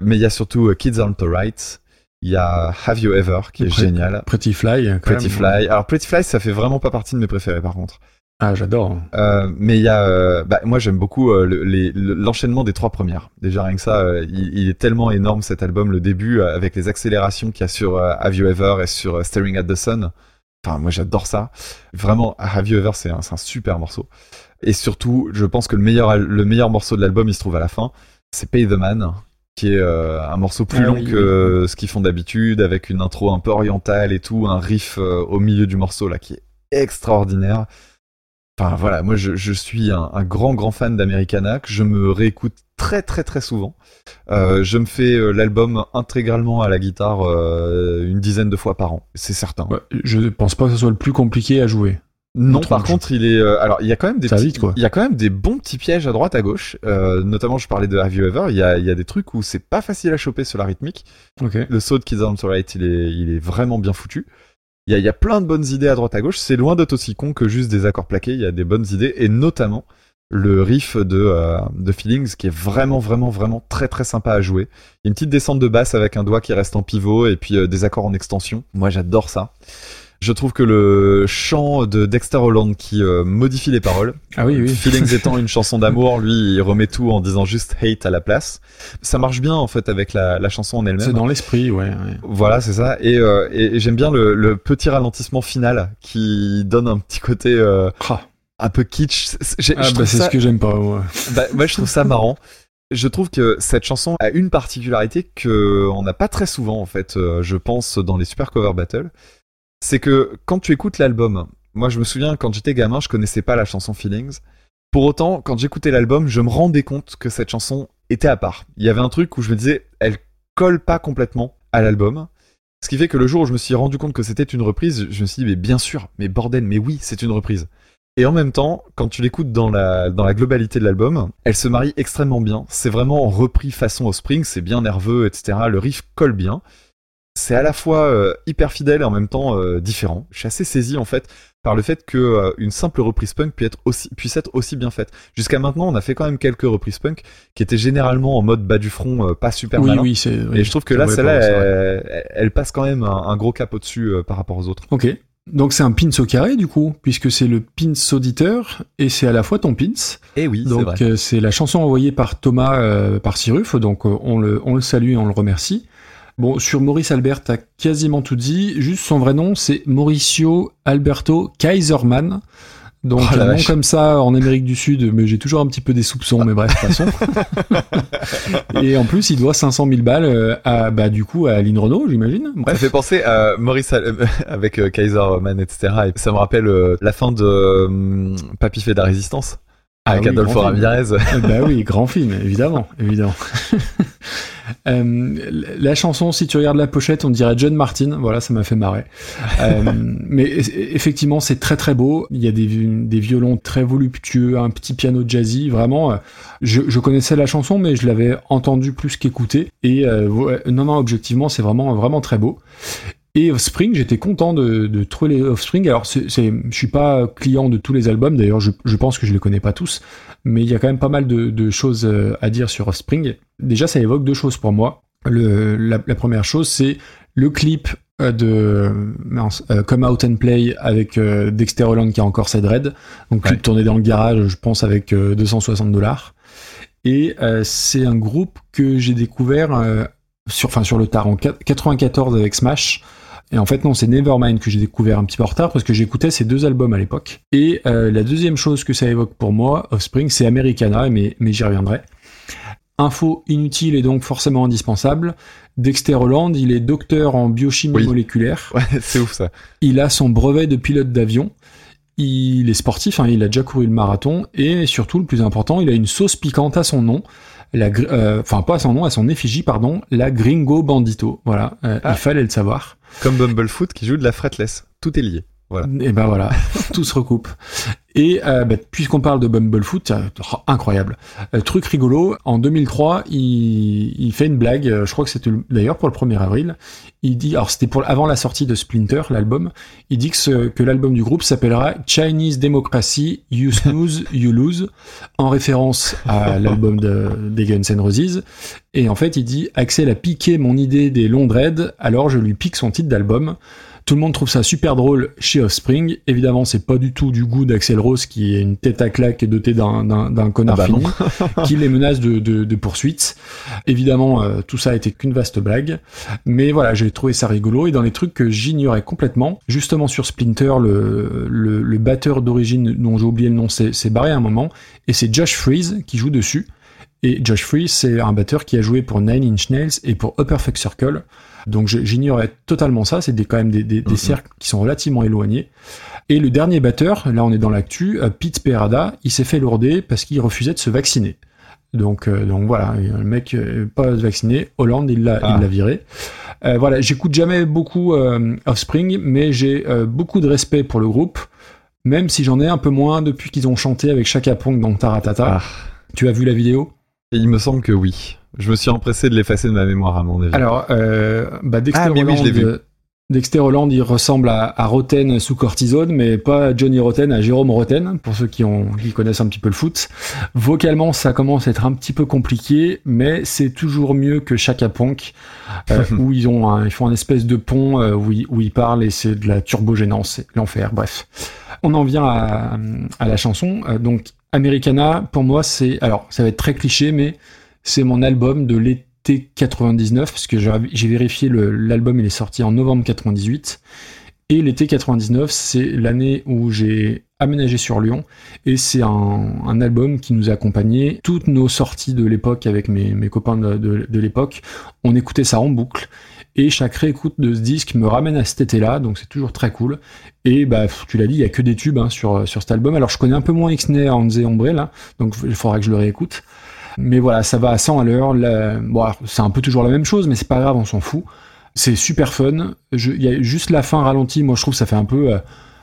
mais il y a surtout euh, Kids Aren't Alright. Il y a Have You Ever qui est génial. Pretty Fly. quand Pretty même. Fly. Alors Pretty Fly, ça fait vraiment pas partie de mes préférés par contre. Ah, j'adore. Euh, mais il y a, euh, bah, moi j'aime beaucoup euh, le- les- le- l'enchaînement des trois premières. Déjà rien que ça, euh, il, il est tellement énorme cet album, le début euh, avec les accélérations qu'il y a sur euh, Have You Ever et sur euh, Staring at the Sun. Enfin, moi j'adore ça. Vraiment, Have You Ever, c'est un, super morceau. Et surtout, je pense que le meilleur, le meilleur morceau de l'album, il se trouve à la fin. C'est Pay the Man, qui est euh, un morceau plus Ah long oui, que ce qu'ils font d'habitude, avec une intro un peu orientale et tout, un riff euh, au milieu du morceau là qui est extraordinaire. Enfin voilà, moi je, je suis un, un grand grand fan d'Americana que je me réécoute très très très souvent. Euh, je me fais euh, l'album intégralement à la guitare euh, une dizaine de fois par an, c'est certain. Ouais, je pense pas que ce soit le plus compliqué à jouer. Non, par contre, il est. euh, alors, il y a quand même des petits- vite, quoi. il y a quand même des bons petits pièges à droite, à gauche. Euh, notamment, je parlais de Have You Ever. Il y a, il y a des trucs où c'est pas facile à choper sur la rythmique. Ok. Le saut de Kids Aren't Alright, il est, il est vraiment bien foutu. Il y a, plein de bonnes idées à droite, à gauche. C'est loin d'être aussi con que juste des accords plaqués. Il y a des bonnes idées et notamment le riff de, euh, Feelings qui est vraiment, vraiment, vraiment très, très sympa à jouer. Il y a une petite descente de basse avec un doigt qui reste en pivot et puis euh, des accords en extension. Moi, j'adore ça. Je trouve que le chant de Dexter Holland qui euh, modifie les paroles, Ah oui, oui. Feelings étant une chanson d'amour, lui il remet tout en disant juste hate à la place. Ça marche bien en fait avec la, la chanson en elle-même. C'est dans l'esprit, ouais. ouais. Voilà, c'est ça. Et, euh, et, et j'aime bien le, le petit ralentissement final qui donne un petit côté euh, Ah. un peu kitsch. Ah, bah, c'est ça- ce que j'aime pas. ouais. bah, moi, je trouve ça marrant. Je trouve que cette chanson a une particularité que on n'a pas très souvent en fait, euh, je pense dans les super cover battle. C'est que quand tu écoutes l'album, moi je me souviens quand j'étais gamin, je connaissais pas la chanson Feelings. Pour autant, quand j'écoutais l'album, je me rendais compte que cette chanson était à part. Il y avait un truc où je me disais, elle colle pas complètement à l'album. Ce qui fait que le jour où je me suis rendu compte que c'était une reprise, je me suis dit, mais bien sûr, mais bordel, mais oui, c'est une reprise. Et en même temps, quand tu l'écoutes dans la, dans la globalité de l'album, elle se marie extrêmement bien. C'est vraiment repris façon Offspring, c'est bien nerveux, etc. Le riff colle bien. C'est à la fois euh, hyper fidèle et en même temps euh, différent. Je suis assez saisi en fait par le fait que euh, une simple reprise punk puisse être aussi, puisse être aussi bien faite. Jusqu'à maintenant, on a fait quand même quelques reprises punk qui étaient généralement en mode bas du front, euh, pas super Oui, malin. oui, c'est. oui, et je trouve que là, celle-là, elle, passe quand même un, un gros cap au-dessus euh, par rapport aux autres. Ok. Donc c'est un pins au carré du coup, puisque c'est le pins auditeur et c'est à la fois ton pins. Et oui, c'est Donc euh, c'est la chanson envoyée par Thomas euh, par Cyruf, donc on le on le salue et on le remercie. Bon, sur Maurice Albert, t'as quasiment tout dit. Juste son vrai nom, c'est Mauricio Alberto Kaiserman. Donc Oh un nom comme ça en Amérique du Sud, mais j'ai toujours un petit peu des soupçons, mais bref, passons. et en plus, il doit 500 000 balles euh, à bah du coup à Lynn Renault, j'imagine. Ça fait penser à Maurice avec euh, Kaiserman, etc. Et ça me rappelle euh, la fin de euh, Papy fait de la résistance. Ah avec oui, Adolfo. Ramirez. Bah oui, grand film, évidemment, évidemment. Euh, la chanson, si tu regardes la pochette, on dirait John Martin. Voilà, ça m'a fait marrer. Euh, mais effectivement, c'est très très beau. Il y a des, des violons très voluptueux, un petit piano jazzy. Vraiment, je, je connaissais la chanson, mais je l'avais entendue plus qu'écoutée. Et euh, ouais, non, non, objectivement, c'est vraiment vraiment très beau. Et Offspring, j'étais content de, de trouver les Offspring. Alors, c'est, je suis pas client de tous les albums. D'ailleurs, je, je pense que je les connais pas tous. Mais il y a quand même pas mal de, de choses euh, à dire sur Offspring. Déjà, ça évoque deux choses pour moi. Le, la, la première chose, c'est le clip euh, de mince, euh, Come Out and Play avec euh, Dexter Holland qui a encore ses dreads. Donc, clip Ouais. tourné dans le garage, je pense, avec euh, 260 dollars. Et c'est un groupe que j'ai découvert sur, enfin, sur le tard en 94 avec Smash. Et en fait, non, c'est Nevermind que j'ai découvert un petit peu en retard parce que j'écoutais ces deux albums à l'époque. Et euh, la deuxième chose que ça évoque pour moi, Offspring, c'est Americana, mais, mais j'y reviendrai. Info inutile et donc forcément indispensable. Dexter Holland, il est docteur en biochimie Oui. moléculaire. Ouais, c'est ouf ça. Il a son brevet de pilote d'avion. Il est sportif, hein, il a déjà couru le marathon. Et surtout, le plus important, il a une sauce piquante à son nom. La, gr- euh, enfin, pas à son nom, à son effigie, pardon. La Gringo Bandito. Voilà, euh, Ah. il fallait le savoir. Comme Bumblefoot qui joue de la fretless. Tout est lié. Voilà. Et ben voilà, tout se recoupe. Et euh, bah, puisqu'on parle de Bumblefoot, oh, incroyable. Euh, truc rigolo, en 2003, il, il fait une blague, euh, je crois que c'était le- d'ailleurs pour le 1er avril, il dit, alors c'était pour avant la sortie de Splinter, l'album, il dit que, ce- que l'album du groupe s'appellera Chinese Democracy, You Snooze, You Lose, en référence à l'album de, des Guns N' Roses. Et en fait, il dit, Axel a piqué mon idée des longs dreads, alors je lui pique son titre d'album. Tout le monde trouve ça super drôle chez Offspring. Évidemment, c'est pas du tout du goût d'Axel Rose, qui est une tête à claque et doté d'un, connard Ah bah fini, qui les menace de, de, de poursuites. Évidemment, euh, tout ça a été qu'une vaste blague. Mais voilà, j'ai trouvé ça rigolo. Et dans les trucs que j'ignorais complètement, justement sur Splinter, le, le, le batteur d'origine dont j'ai oublié le nom s'est, s'est barré à un moment. Et c'est Josh Freeze qui joue dessus. Et Josh Freeze, c'est un batteur qui a joué pour Nine Inch Nails et pour Upper Fuck Circle. Donc j'ignorais totalement ça. C'est des, quand même des, des, des cercles qui sont relativement éloignés. Et le dernier batteur, là on est dans l'actu, euh, Pete Perada, il s'est fait lourder parce qu'il refusait de se vacciner. Donc, euh, donc voilà, le mec euh, pas vacciné, Hollande il l'a Ah. il l'a viré. Euh, voilà, j'écoute jamais beaucoup euh, Offspring, mais j'ai euh, beaucoup de respect pour le groupe, même si j'en ai un peu moins depuis qu'ils ont chanté avec Chaka Pong dans Taratata. Ah. Tu as vu la vidéo? Il me semble que oui. Je me suis empressé de l'effacer de ma mémoire à mon avis. Alors, euh, bah Dexter Ah, mais oui, je l'ai Holland, vu. euh, Dexter Holland, il ressemble à, à Roten sous cortisone, mais pas à Johnny Roten, à Jérôme Roten, pour ceux qui, ont, qui connaissent un petit peu le foot. Vocalement, ça commence à être un petit peu compliqué, mais c'est toujours mieux que Chaka Punk, euh, où ils, ont un- ils font un espèce de pont euh, où, ils, où ils parlent et c'est de la turbogénance, c'est l'enfer, bref. On en vient à, à la chanson. Donc, Americana, pour moi, c'est... Alors, ça va être très cliché, mais c'est mon album de l'été 99, parce que j'ai vérifié, l'album il est sorti en novembre 98. Et l'été 99, c'est l'année où j'ai aménagé sur Lyon. Et c'est un, album qui nous a accompagnés. Toutes nos sorties de l'époque avec mes, copains de l'époque, on écoutait ça en boucle. Et chaque réécoute de ce disque me ramène à cet été-là, donc c'est toujours très cool. Et bah, tu l'as dit, il y a que des tubes hein, sur, sur cet album. Alors je connais un peu moins Ixnay, Hanze, Ombre, là, donc il faudra que je le réécoute. Mais voilà, ça va à 100 à l'heure. Bon, c'est un peu toujours la même chose, mais c'est pas grave, on s'en fout. C'est super fun. Il y a juste la fin ralentie. Moi, je trouve que ça fait un peu euh,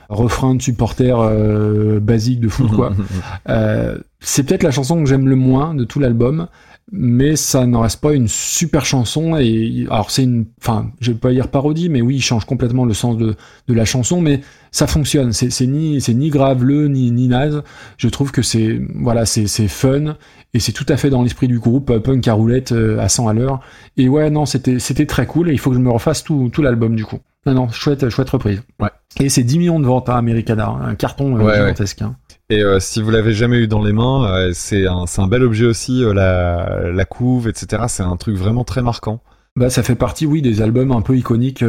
refrain de supporter euh, basique de foot, quoi. Euh, c'est peut-être la chanson que j'aime le moins de tout l'album, mais ça n'en reste pas une super chanson. Et alors c'est une, enfin, je vais pas dire parodie, mais oui, il change complètement le sens de, de la chanson, mais ça fonctionne. C'est c'est ni c'est ni graveleux ni ni naze. Je trouve que c'est voilà, c'est c'est fun et c'est tout à fait dans l'esprit du groupe euh, punk à roulette euh, à 100 à l'heure. Et ouais, non, c'était c'était très cool. Et il faut que je me refasse tout tout l'album du coup. Non, non, chouette chouette reprise. Ouais. Et c'est 10 millions de ventes à Americana, hein, un carton euh, ouais. gigantesque. hein. Et euh, si vous l'avez jamais eu dans les mains, euh, c'est un, bel objet aussi, euh, la, la couve, etc. C'est un truc vraiment très marquant. Bah, ça fait partie, oui, des albums un peu iconiques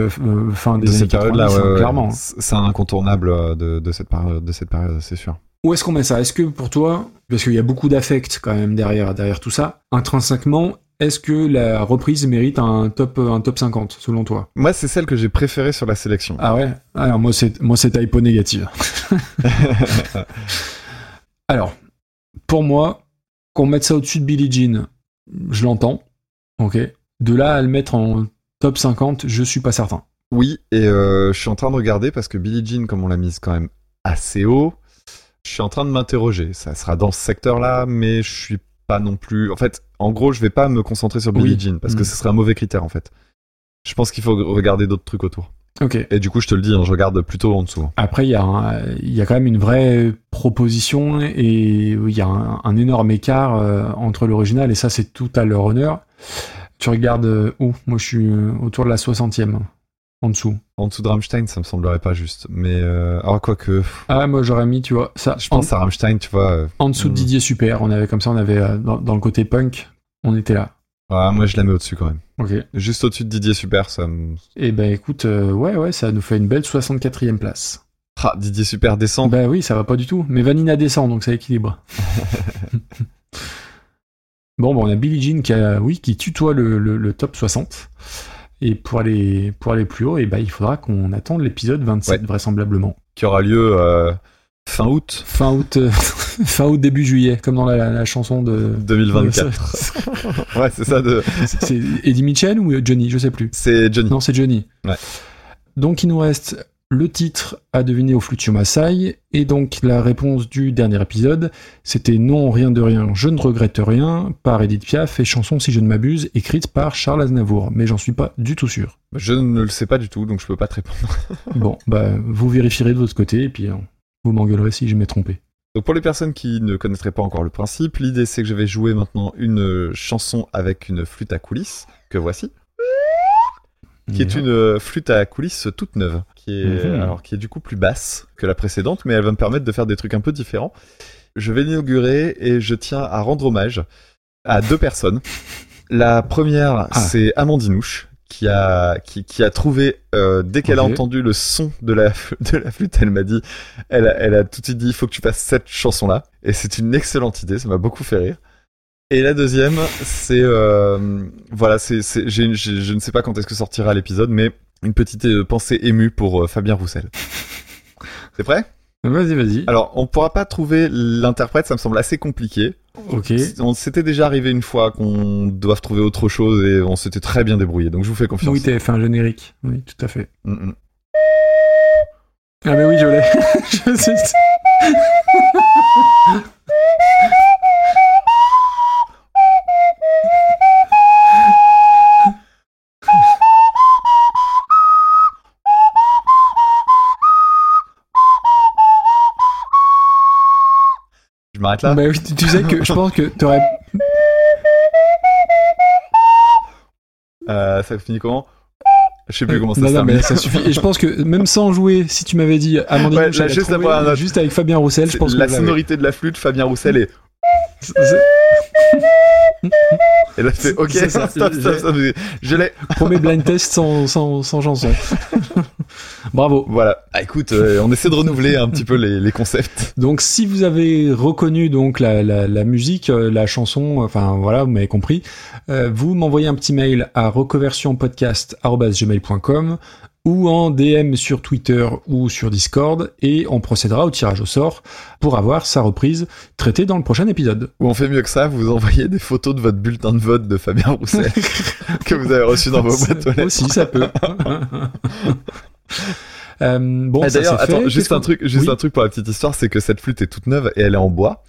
fin des de cette période-là, 90, ouais, ouais, clairement. C'est incontournable de, de cette période, de cette période, c'est sûr. Où est-ce qu'on met ça? Est-ce que pour toi, parce qu'il y a beaucoup d'affect quand même derrière, derrière tout ça, intrinsèquement, est-ce que la reprise mérite un top, un top 50 selon toi? Moi, c'est celle que j'ai préférée sur la sélection. Ah ouais? Alors moi c'est moi c'est typo négative. Alors, pour moi, qu'on mette ça au-dessus de Billie Jean, je l'entends. Ok? De là à le mettre en top 50, je suis pas certain. Oui, et euh, je suis en train de regarder parce que Billie Jean, comme on l'a mise quand même assez haut, je suis en train de m'interroger. Ça sera dans ce secteur-là, mais je suis pas non plus. En fait, en gros, je vais pas me concentrer sur Billie Oui. Jean parce que Mm. ce serait un mauvais critère en fait. Je pense qu'il faut regarder d'autres trucs autour. Ok. Et du coup, je te le dis, hein, je regarde plutôt en dessous. Après, il y, a un- il y a quand même une vraie proposition et il y a un, un énorme écart euh, entre l'original et ça, c'est tout à leur honneur. Tu regardes euh, où? Moi, je suis euh, autour de la 60e, en dessous. En dessous de Rammstein, ça me semblerait pas juste. Mais euh... alors quoi que, Ah, moi, j'aurais mis, tu vois, ça. je pense en, à Rammstein, tu vois. euh, en dessous de mm. Didier Super. On avait comme ça, on avait euh, dans, dans le côté punk, on était là. ouais, moi, je la mets au-dessus quand même. Ok. Juste au-dessus de Didier Super, ça me. Et ben, écoute, euh, ouais, ouais, ça nous fait une belle 64e place. Ah, Didier Super descend. Bah oui, ça va pas du tout. Mais Vanina descend, donc ça équilibre. bon, bon, on a Billie Jean qui, a, oui, qui tutoie le, le- le top 60. Et pour aller, pour aller plus haut, et ben, il faudra qu'on attende l'épisode 27, Ouais. vraisemblablement. qui aura lieu euh, fin août Fin août, euh, fin août, début juillet, comme dans la, la chanson de... 2024. ouais, c'est ça de. C'est c'est Eddie Mitchell ou Johnny? Je sais plus. C'est Johnny. Non, c'est Johnny. Ouais. Donc il nous reste le titre à deviner au Flutio Maasai, et donc la réponse du dernier épisode, c'était Non, rien de rien, je ne regrette rien, par Edith Piaf, et chanson si je ne m'abuse, écrite par Charles Aznavour, mais j'en suis pas du tout sûr. Je ne le sais pas du tout, donc je peux pas te répondre. Bon, bah vous vérifierez de votre côté, et puis euh, vous m'engueulerez si je m'ai trompé. Donc pour les personnes qui ne connaîtraient pas encore le principe, l'idée c'est que je vais jouer maintenant une euh, chanson avec une flûte à coulisses, que voici, qui est une euh, flûte à coulisses toute neuve, qui est, Mhm. alors, qui est du coup plus basse que la précédente, mais elle va me permettre de faire des trucs un peu différents. Je vais l'inaugurer et je tiens à rendre hommage à deux personnes. La première, Ah. c'est Amandinouche, qui a, qui, qui a trouvé, euh, dès qu'elle a entendu le son de la, de la flûte, elle m'a dit, elle elle a tout de suite dit, il faut que tu fasses cette chanson-là. Et c'est une excellente idée, ça m'a beaucoup fait rire. Et la deuxième, c'est, euh, voilà, c'est, je ne sais pas quand est-ce que sortira l'épisode, mais une petite euh, pensée émue pour euh, Fabien Roussel. C'est prêt? Vas-y, vas-y. Alors, on pourra pas trouver l'interprète, ça me semble assez compliqué. Ok. On s'était déjà arrivé une fois qu'on doive trouver autre chose et on s'était très bien débrouillé, donc je vous fais confiance. Oui, t'avais fait un générique. Oui, tout à fait. Mm, mm. Ah mais oui, je l'ai. Je m'arrête là. Bah oui, tu- tu sais que je pense que t'aurais. Euh, ça finit comment? Je sais plus comment ça non, se non, termine. mais ça suffit. Et je pense que même sans jouer, si tu m'avais dit Amandine, Ouais, là, juste la trouvé, avec Fabien Roussel, je pense que la vous l'avez. sonorité de la flûte, Fabien Roussel et et là c'est ok ça, stop, stop, stop, je l'ai Premier blind test sans, sans, sans chanson. Bravo. voilà ah, écoute euh, on essaie de renouveler un petit peu les, les concepts Donc, si vous avez reconnu donc la, la, la musique, euh, la chanson, enfin voilà, vous m'avez compris, euh, vous m'envoyez un petit mail à reconversionpodcast@gmail.com ou en DM sur Twitter ou sur Discord et on procédera au tirage au sort pour avoir sa reprise traitée dans le prochain épisode. ou on fait mieux que ça vous envoyez des photos de votre bulletin de vote de Fabien Roussel que vous avez reçu dans vos boîtes aux lettres Aussi, ça peut. Euh, bon, Ah, d'ailleurs fait. juste un truc juste Oui. un truc pour la petite histoire c'est que cette flûte est toute neuve et elle est en bois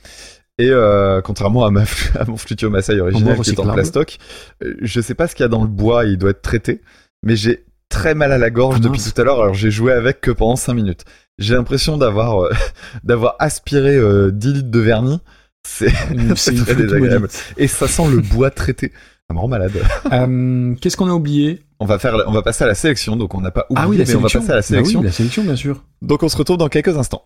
et euh, contrairement à, ma, à mon flûtio Maasai original qui est en plastoc, euh, je sais pas ce qu'il y a dans le bois, il doit être traité, mais j'ai très mal à la gorge Ah, depuis tout à l'heure, alors j'ai joué avec que pendant 5 minutes. J'ai l'impression d'avoir euh, d'avoir aspiré euh, 10 litres de vernis, c'est très flûte désagréable. Et ça sent le bois traité. Ça me rend malade. Euh, Qu'est-ce qu'on a oublié? On va faire, on va passer à la sélection, donc on n'a pas oublié, Ah oui, la mais on va sélection. passer à la Bah sélection. oui, la sélection, bien sûr. Donc on se retrouve dans quelques instants.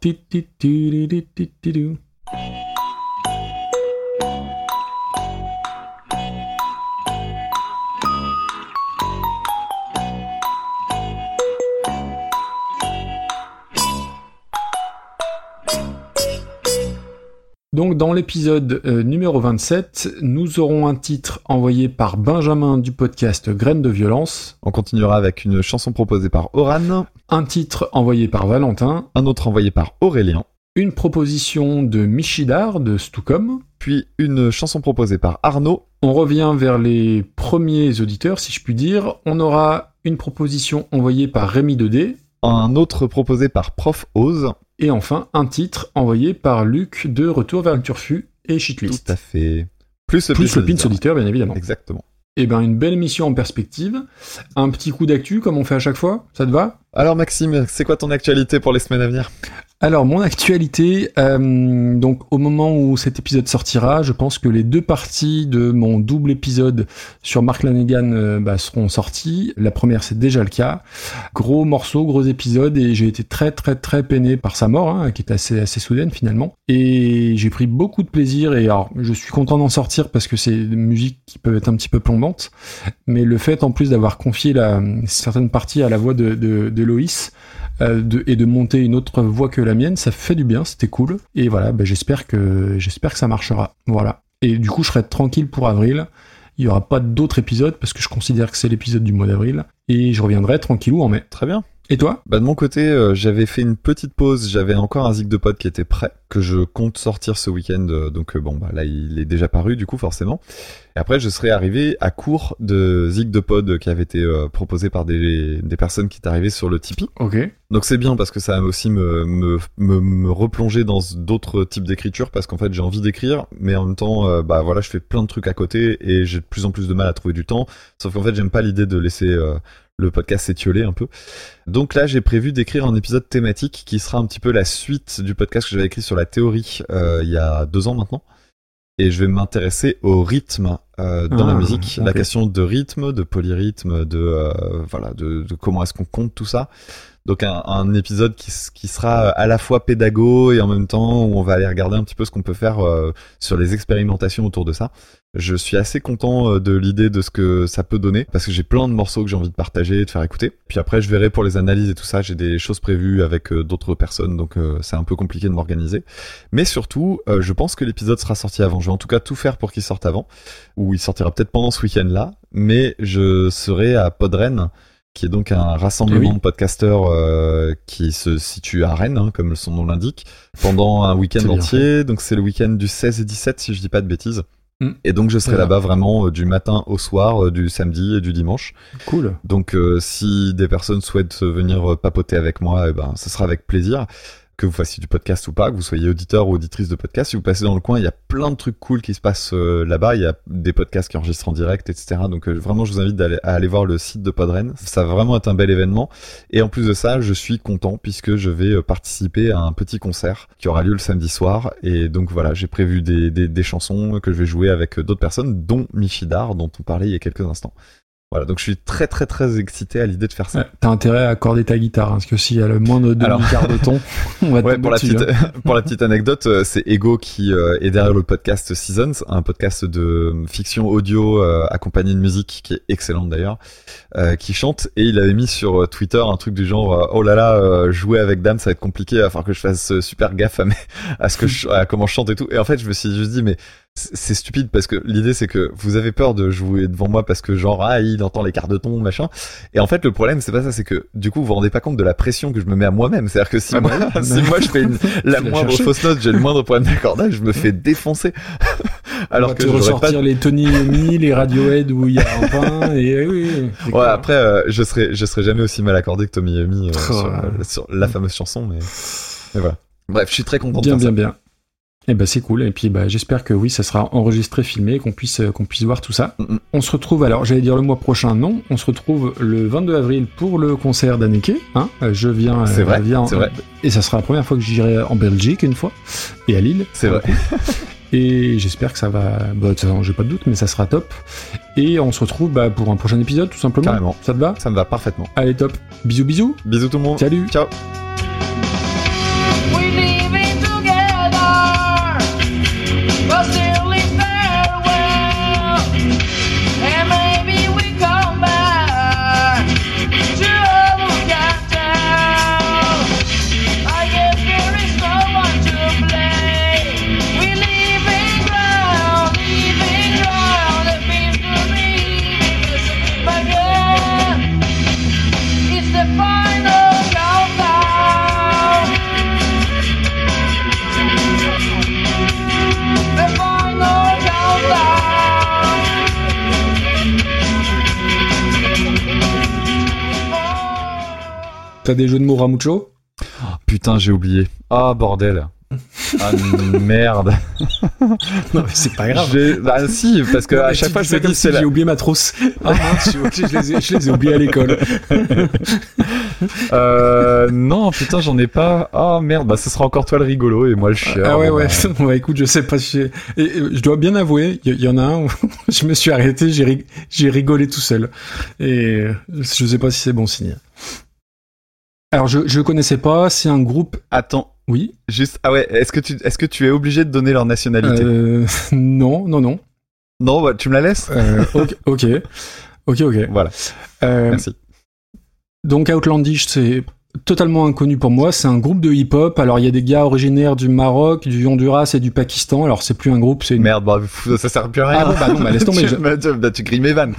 Donc dans l'épisode euh, numéro 27, nous aurons un titre envoyé par Benjamin du podcast Graines de violence, On continuera avec une chanson proposée par Oran, un titre envoyé par Valentin, un autre envoyé par Aurélien, une proposition de Michidar de Stucom. puis une chanson proposée par Arnaud, On revient vers les premiers auditeurs, si je puis dire. On aura une proposition envoyée par Rémi 2D. Un autre proposé par Prof Oz. Et enfin, un titre envoyé par Luc de Retour vers le Turfu et Shitlist. Tout à fait. Plus le Plus le pin auditeur, bien évidemment. Exactement. Et ben, une belle mission en perspective. Un petit coup d'actu, comme on fait à chaque fois. Ça te va? Alors Maxime, c'est quoi ton actualité pour les semaines à venir? Alors, mon actualité, euh, donc au moment où cet épisode sortira, je pense que les deux parties de mon double épisode sur Mark Lanegan euh, bah, seront sorties. La première, c'est déjà le cas. Gros morceau, gros épisode, et j'ai été très très très peiné par sa mort, hein, qui est assez assez soudaine finalement. Et j'ai pris beaucoup de plaisir, et alors je suis content d'en sortir parce que c'est des musiques qui peuvent être un petit peu plombantes, mais le fait en plus d'avoir confié certaines parties à la voix de Loïs, euh, et de monter une autre voix que la mienne, ça fait du bien, c'était cool. Et voilà, bah, j'espère que j'espère que ça marchera. Voilà. Et du coup, je serai tranquille pour avril. Il y aura pas d'autres épisodes parce que je considère que c'est l'épisode du mois d'avril et je reviendrai tranquillou en mai. Très bien. Et toi? Bah de mon côté, euh, j'avais fait une petite pause, j'avais encore un zig de pod qui était prêt, que je compte sortir ce week-end, euh, donc euh, bon bah là il est déjà paru du coup forcément. Et après je serai arrivé à court de zig de pod qui avait été euh, proposé par des, des personnes qui étaient arrivées sur le Tipeee. Ok. Donc c'est bien parce que ça va aussi me, me, me, me replonger dans d'autres types d'écriture parce qu'en fait j'ai envie d'écrire, mais en même temps bah voilà je fais plein de trucs à côté et j'ai de plus en plus de mal à trouver du temps. Sauf qu'en fait j'aime pas l'idée de laisser euh, le podcast s'étioler un peu. Donc là j'ai prévu d'écrire un épisode thématique qui sera un petit peu la suite du podcast que j'avais écrit sur la théorie euh, il y a deux ans maintenant. Et je vais m'intéresser au rythme euh, dans Ah, la musique, la question de rythme, de polyrythme, de euh, voilà, de, de comment est-ce qu'on compte tout ça. Donc un, un épisode qui, qui sera à la fois pédago et en même temps où on va aller regarder un petit peu ce qu'on peut faire sur les expérimentations autour de ça. Je suis assez content euh, de l'idée de ce que ça peut donner parce que j'ai plein de morceaux que j'ai envie de partager et de faire écouter. Puis après je verrai pour les analyses et tout ça, j'ai des choses prévues avec euh, d'autres personnes donc euh, c'est un peu compliqué de m'organiser. Mais surtout, je pense que l'épisode sera sorti avant. Je vais en tout cas tout faire pour qu'il sorte avant ou il sortira peut-être pendant ce week-end là, mais je serai à Podren qui est donc un rassemblement oui. de podcasteurs euh, qui se situe à Rennes, hein, comme son nom l'indique, pendant un week-end entier. Donc c'est le week-end du 16 et 17, si je dis pas de bêtises. Mm. Et donc je serai là-bas vraiment euh, du matin au soir, euh, du samedi et du dimanche. Cool. Donc euh, si des personnes souhaitent venir papoter avec moi, eh ben ce sera avec plaisir. Que vous fassiez du podcast ou pas, que vous soyez auditeur ou auditrice de podcast, si vous passez dans le coin, il y a plein de trucs cool qui se passent euh, là-bas. Il y a des podcasts qui enregistrent en direct, etc. Donc euh, vraiment, je vous invite à aller voir le site de Podren. Ça va vraiment être un bel événement. Et en plus de ça, je suis content puisque je vais euh, participer à un petit concert qui aura lieu le samedi soir. Et donc voilà, j'ai prévu des, des, chansons que je vais jouer avec d'autres personnes, dont Michidar, dont on parlait il y a quelques instants. Voilà, donc je suis très très très excité à l'idée de faire ça. Ouais, T'as intérêt à accorder ta guitare, hein, parce que s'il y a le moindre Alors- demi-quart de ton, on va Ouais, pour la petite hein. pour la petite anecdote, euh, c'est Ego qui euh, est derrière le podcast Seasons, un podcast de fiction audio euh, accompagné de musique qui est excellente d'ailleurs, euh, qui chante et il avait mis sur euh, Twitter un truc du genre euh, oh là là euh, jouer avec Dame ça va être compliqué, il va falloir que je fasse euh, super gaffe à, mes- à ce que je, à comment je chante et tout. Et en fait, je me suis juste dit mais c'est stupide parce que l'idée c'est que vous avez peur de jouer devant moi parce que genre ah il entend les quarts de ton machin. Et en fait le problème c'est pas ça c'est que du coup vous vous rendez pas compte de la pression que je me mets à moi-même. C'est à dire que si Ah bah moi oui. si moi je fais une, la moindre fausse note j'ai le moindre problème d'accordage je me fais défoncer. On alors va que j'aurais ressortir pas les Tony Yomi, les Radiohead où il y a un pain, et oui, ouais après euh, je serais je serais jamais aussi mal accordé que Tommy Yumi euh, Oh sur, euh, la fameuse chanson mais, mais voilà. Bref je suis très content Bien, de bien, bien. Eh ben c'est cool. Et puis bah, j'espère que oui, ça sera enregistré, filmé, qu'on puisse euh, qu'on puisse voir tout ça. Mm, mm. On se retrouve alors, j'allais dire le mois prochain, non. On se retrouve le 22 avril pour le concert d'Anneke. Hein Euh, je viens. C'est euh, vrai, viens- c'est vrai. Et ça sera la première fois que j'irai en Belgique une fois et à Lille. c'est vrai Et j'espère que ça va. Bah, de toute façon, j'ai pas de doute, mais ça sera top. Et on se retrouve bah, pour un prochain épisode, tout simplement. Carrément. Ça te va? Ça me va parfaitement Allez, top. Bisous, bisous. bisous tout le monde Salut. ciao T'as des jeux de mots Ramucho? Putain j'ai oublié ah bordel ah merde Non, mais c'est pas J'ai- bah si parce que Non, à chaque tu fois dis je me dis si c'est la J'ai oublié ma trousse. Ah mince, je, je les ai, je les ai oubliés à l'école. Euh, non, putain, j'en ai pas. Ah merde, bah ce sera encore toi le rigolo et moi le chien. Ah ouais, Bon, ouais. bah, Ouais, écoute, je sais pas si. Et, et, je dois bien avouer, il y, y en a un où je me suis arrêté, j'ai rigolé tout seul. Et euh, je sais pas si c'est bon signe. Alors, je, je connaissais pas, c'est un groupe. Attends, Oui. juste. Ah ouais, est-ce que tu, est-ce que tu es obligé de donner leur nationalité Euh, non, non, non. Non, bah, tu me la laisses. Euh, ok, ok, ok. ok. Voilà, Euh, merci. Donc Outlandish, c'est totalement inconnu pour moi. C'est un groupe de hip-hop. Alors il y a des gars originaires du Maroc, du Honduras et du Pakistan. Alors c'est plus un groupe, c'est une. Merde, bah, ça sert plus à rien. Ah bon, bah non, bah laisse tomber, tu, je- bah, tu, bah, tu grilles mes vannes.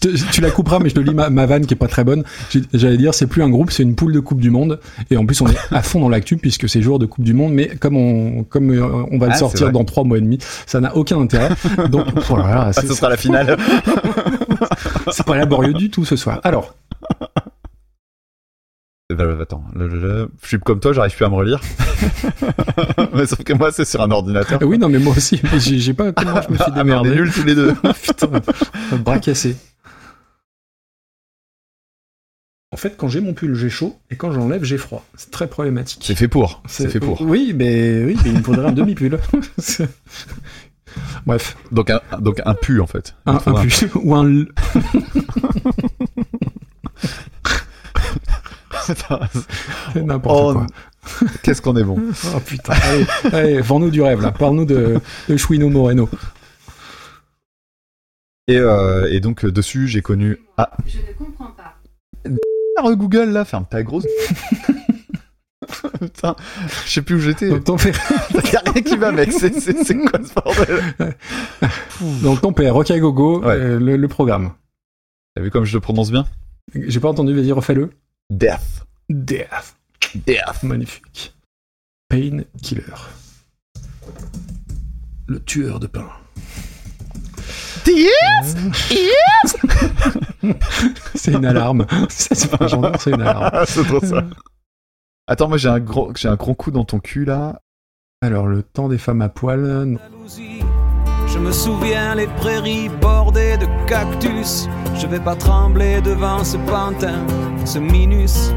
Te- tu la couperas, mais je te lis ma, ma vanne qui est pas très bonne. J'allais dire, c'est plus un groupe, c'est une poule de Coupe du Monde. Et en plus, on est à fond dans l'actu puisque c'est jour de Coupe du Monde. Mais comme on, comme euh, on va le Ah, sortir dans trois mois et demi, ça n'a aucun intérêt. Donc voilà, Ah, ce sera la finale. c'est pas laborieux du tout ce soir. Alors, Euh, Attends, le- le- le- je suis comme toi, j'arrive plus à me relire. Mais sauf que moi, c'est sur un ordinateur. oui, non, mais moi aussi, mais j'ai pas comment je me suis Ah, mais on est démerdé. nuls tous les deux. Putain, bras cassé. Fait, quand j'ai mon pull, j'ai chaud, et quand j'enlève, j'ai froid. C'est très problématique. C'est fait pour. C'est fait pour. Oui, mais oui, mais il me faudrait un demi-pull. Bref, Donc un, donc un pu en fait. Un, un pull ou un. l- C'est n'importe Oh, quoi. Qu'est-ce qu'on est bon. Oh putain, allez, allez vends-nous du rêve là. Parle-nous de, de Chouino Moreno. Et, euh, et donc euh, dessus, j'ai connu. Ah, Je ne comprends pas. Google là, ferme ta grosse. Putain, je sais plus où j'étais. Donc ton père, Y a rien qui va, mec. C'est quoi ce bordel donc ton père, Rock Gogo, Ouais. euh, le, le programme. T'as vu comme je le prononce bien? J'ai pas entendu, vas-y, refais-le. Death. Death. Death. Magnifique. Pain Killer. Le tueur de pain. Yes Yes C'est une alarme. c'est pas un gendarme, c'est une alarme. c'est trop ça. Attends, moi j'ai un, gros, un coup dans ton cul là. Alors, le temps des femmes à poil. Euh, Je me souviens les prairies bordées de cactus. Je vais pas trembler devant ce pantin, ce minus.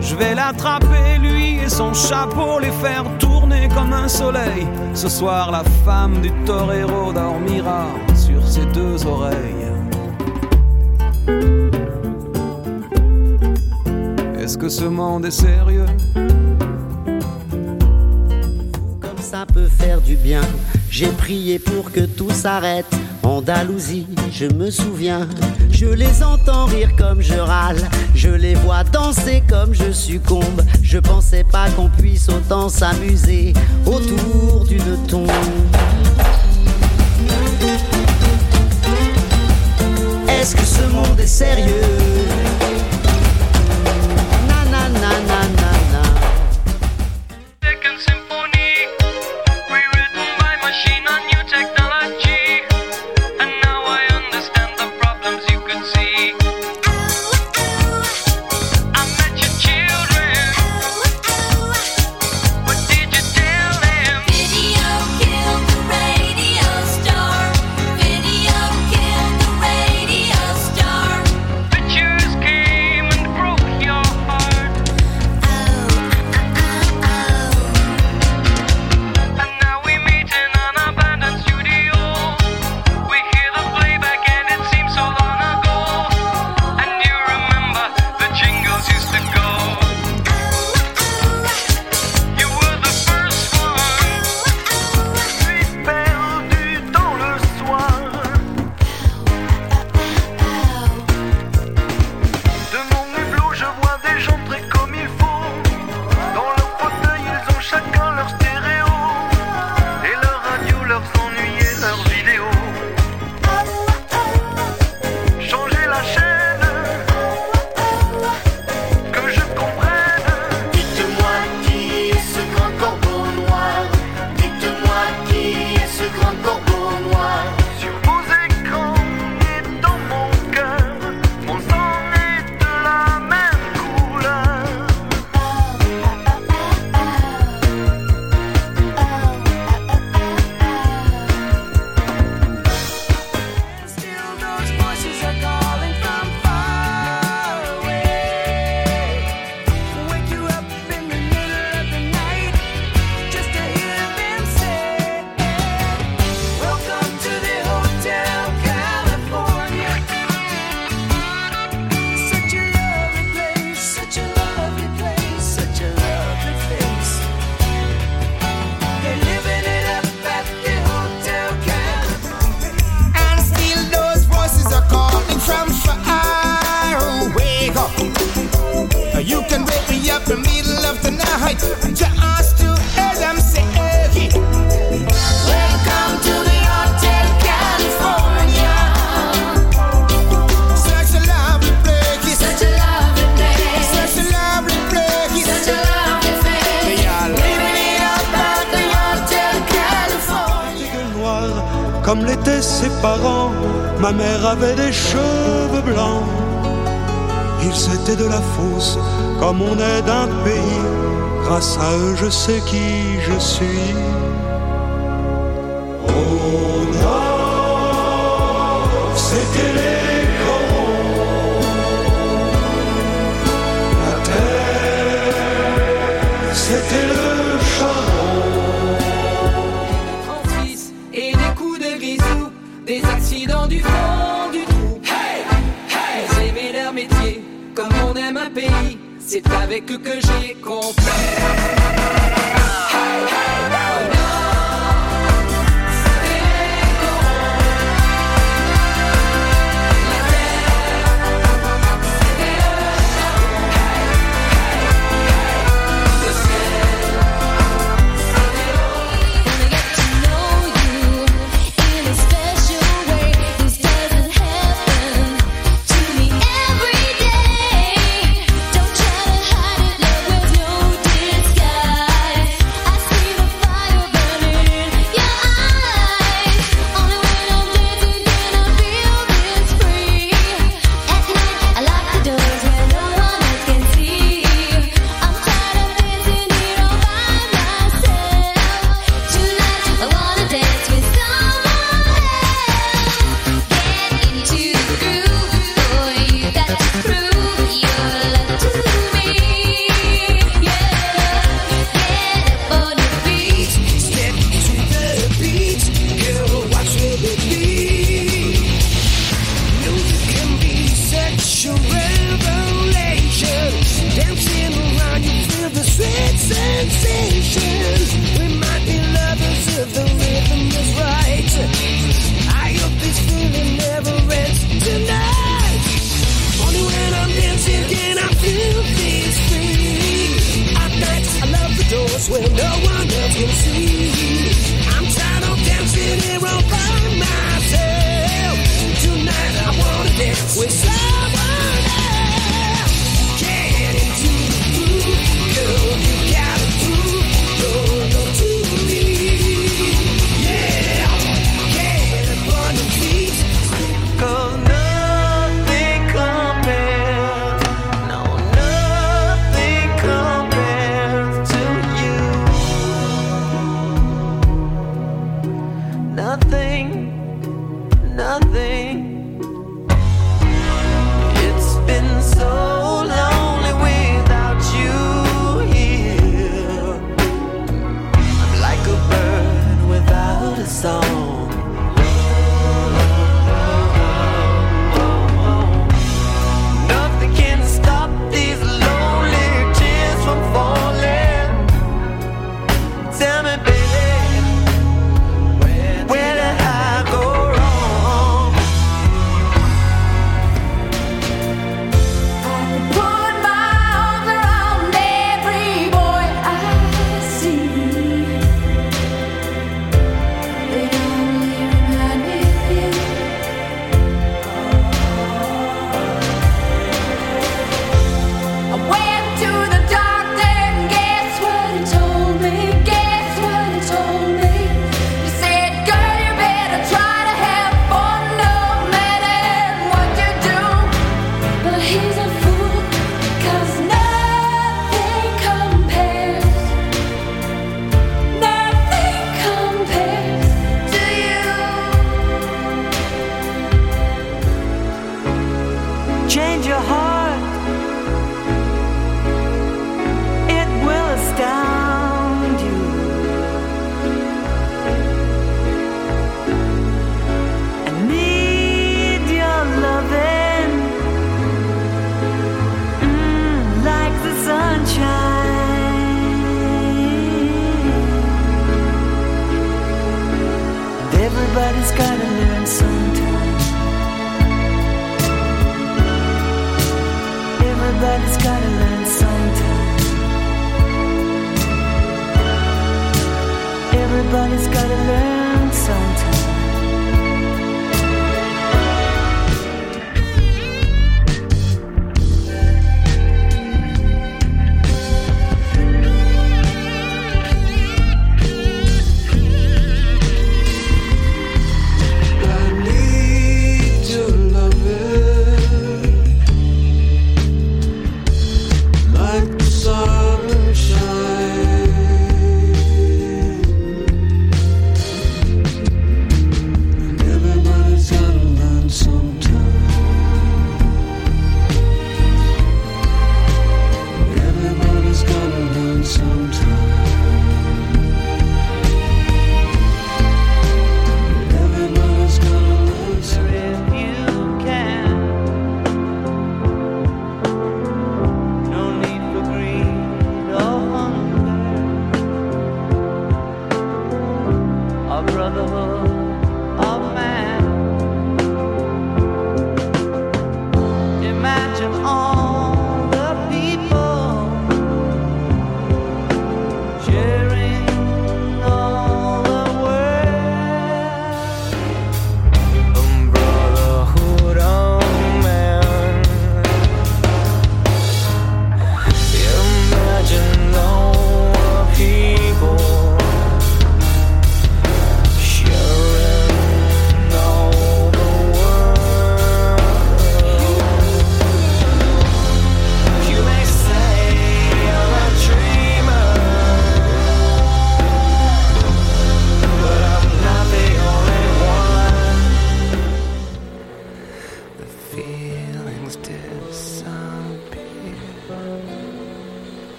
Je vais l'attraper, lui et son chapeau, les faire tourner comme un soleil. Ce soir, la femme du torero dormira sur ses deux oreilles. Est-ce que ce monde est sérieux? Comme ça peut faire du bien. J'ai prié pour que tout s'arrête. Andalousie, je me souviens je les entends rire comme je râle, je les vois danser comme je succombe. Je pensais pas qu'on puisse autant s'amuser autour d'une tombe. Est-ce que ce monde est sérieux?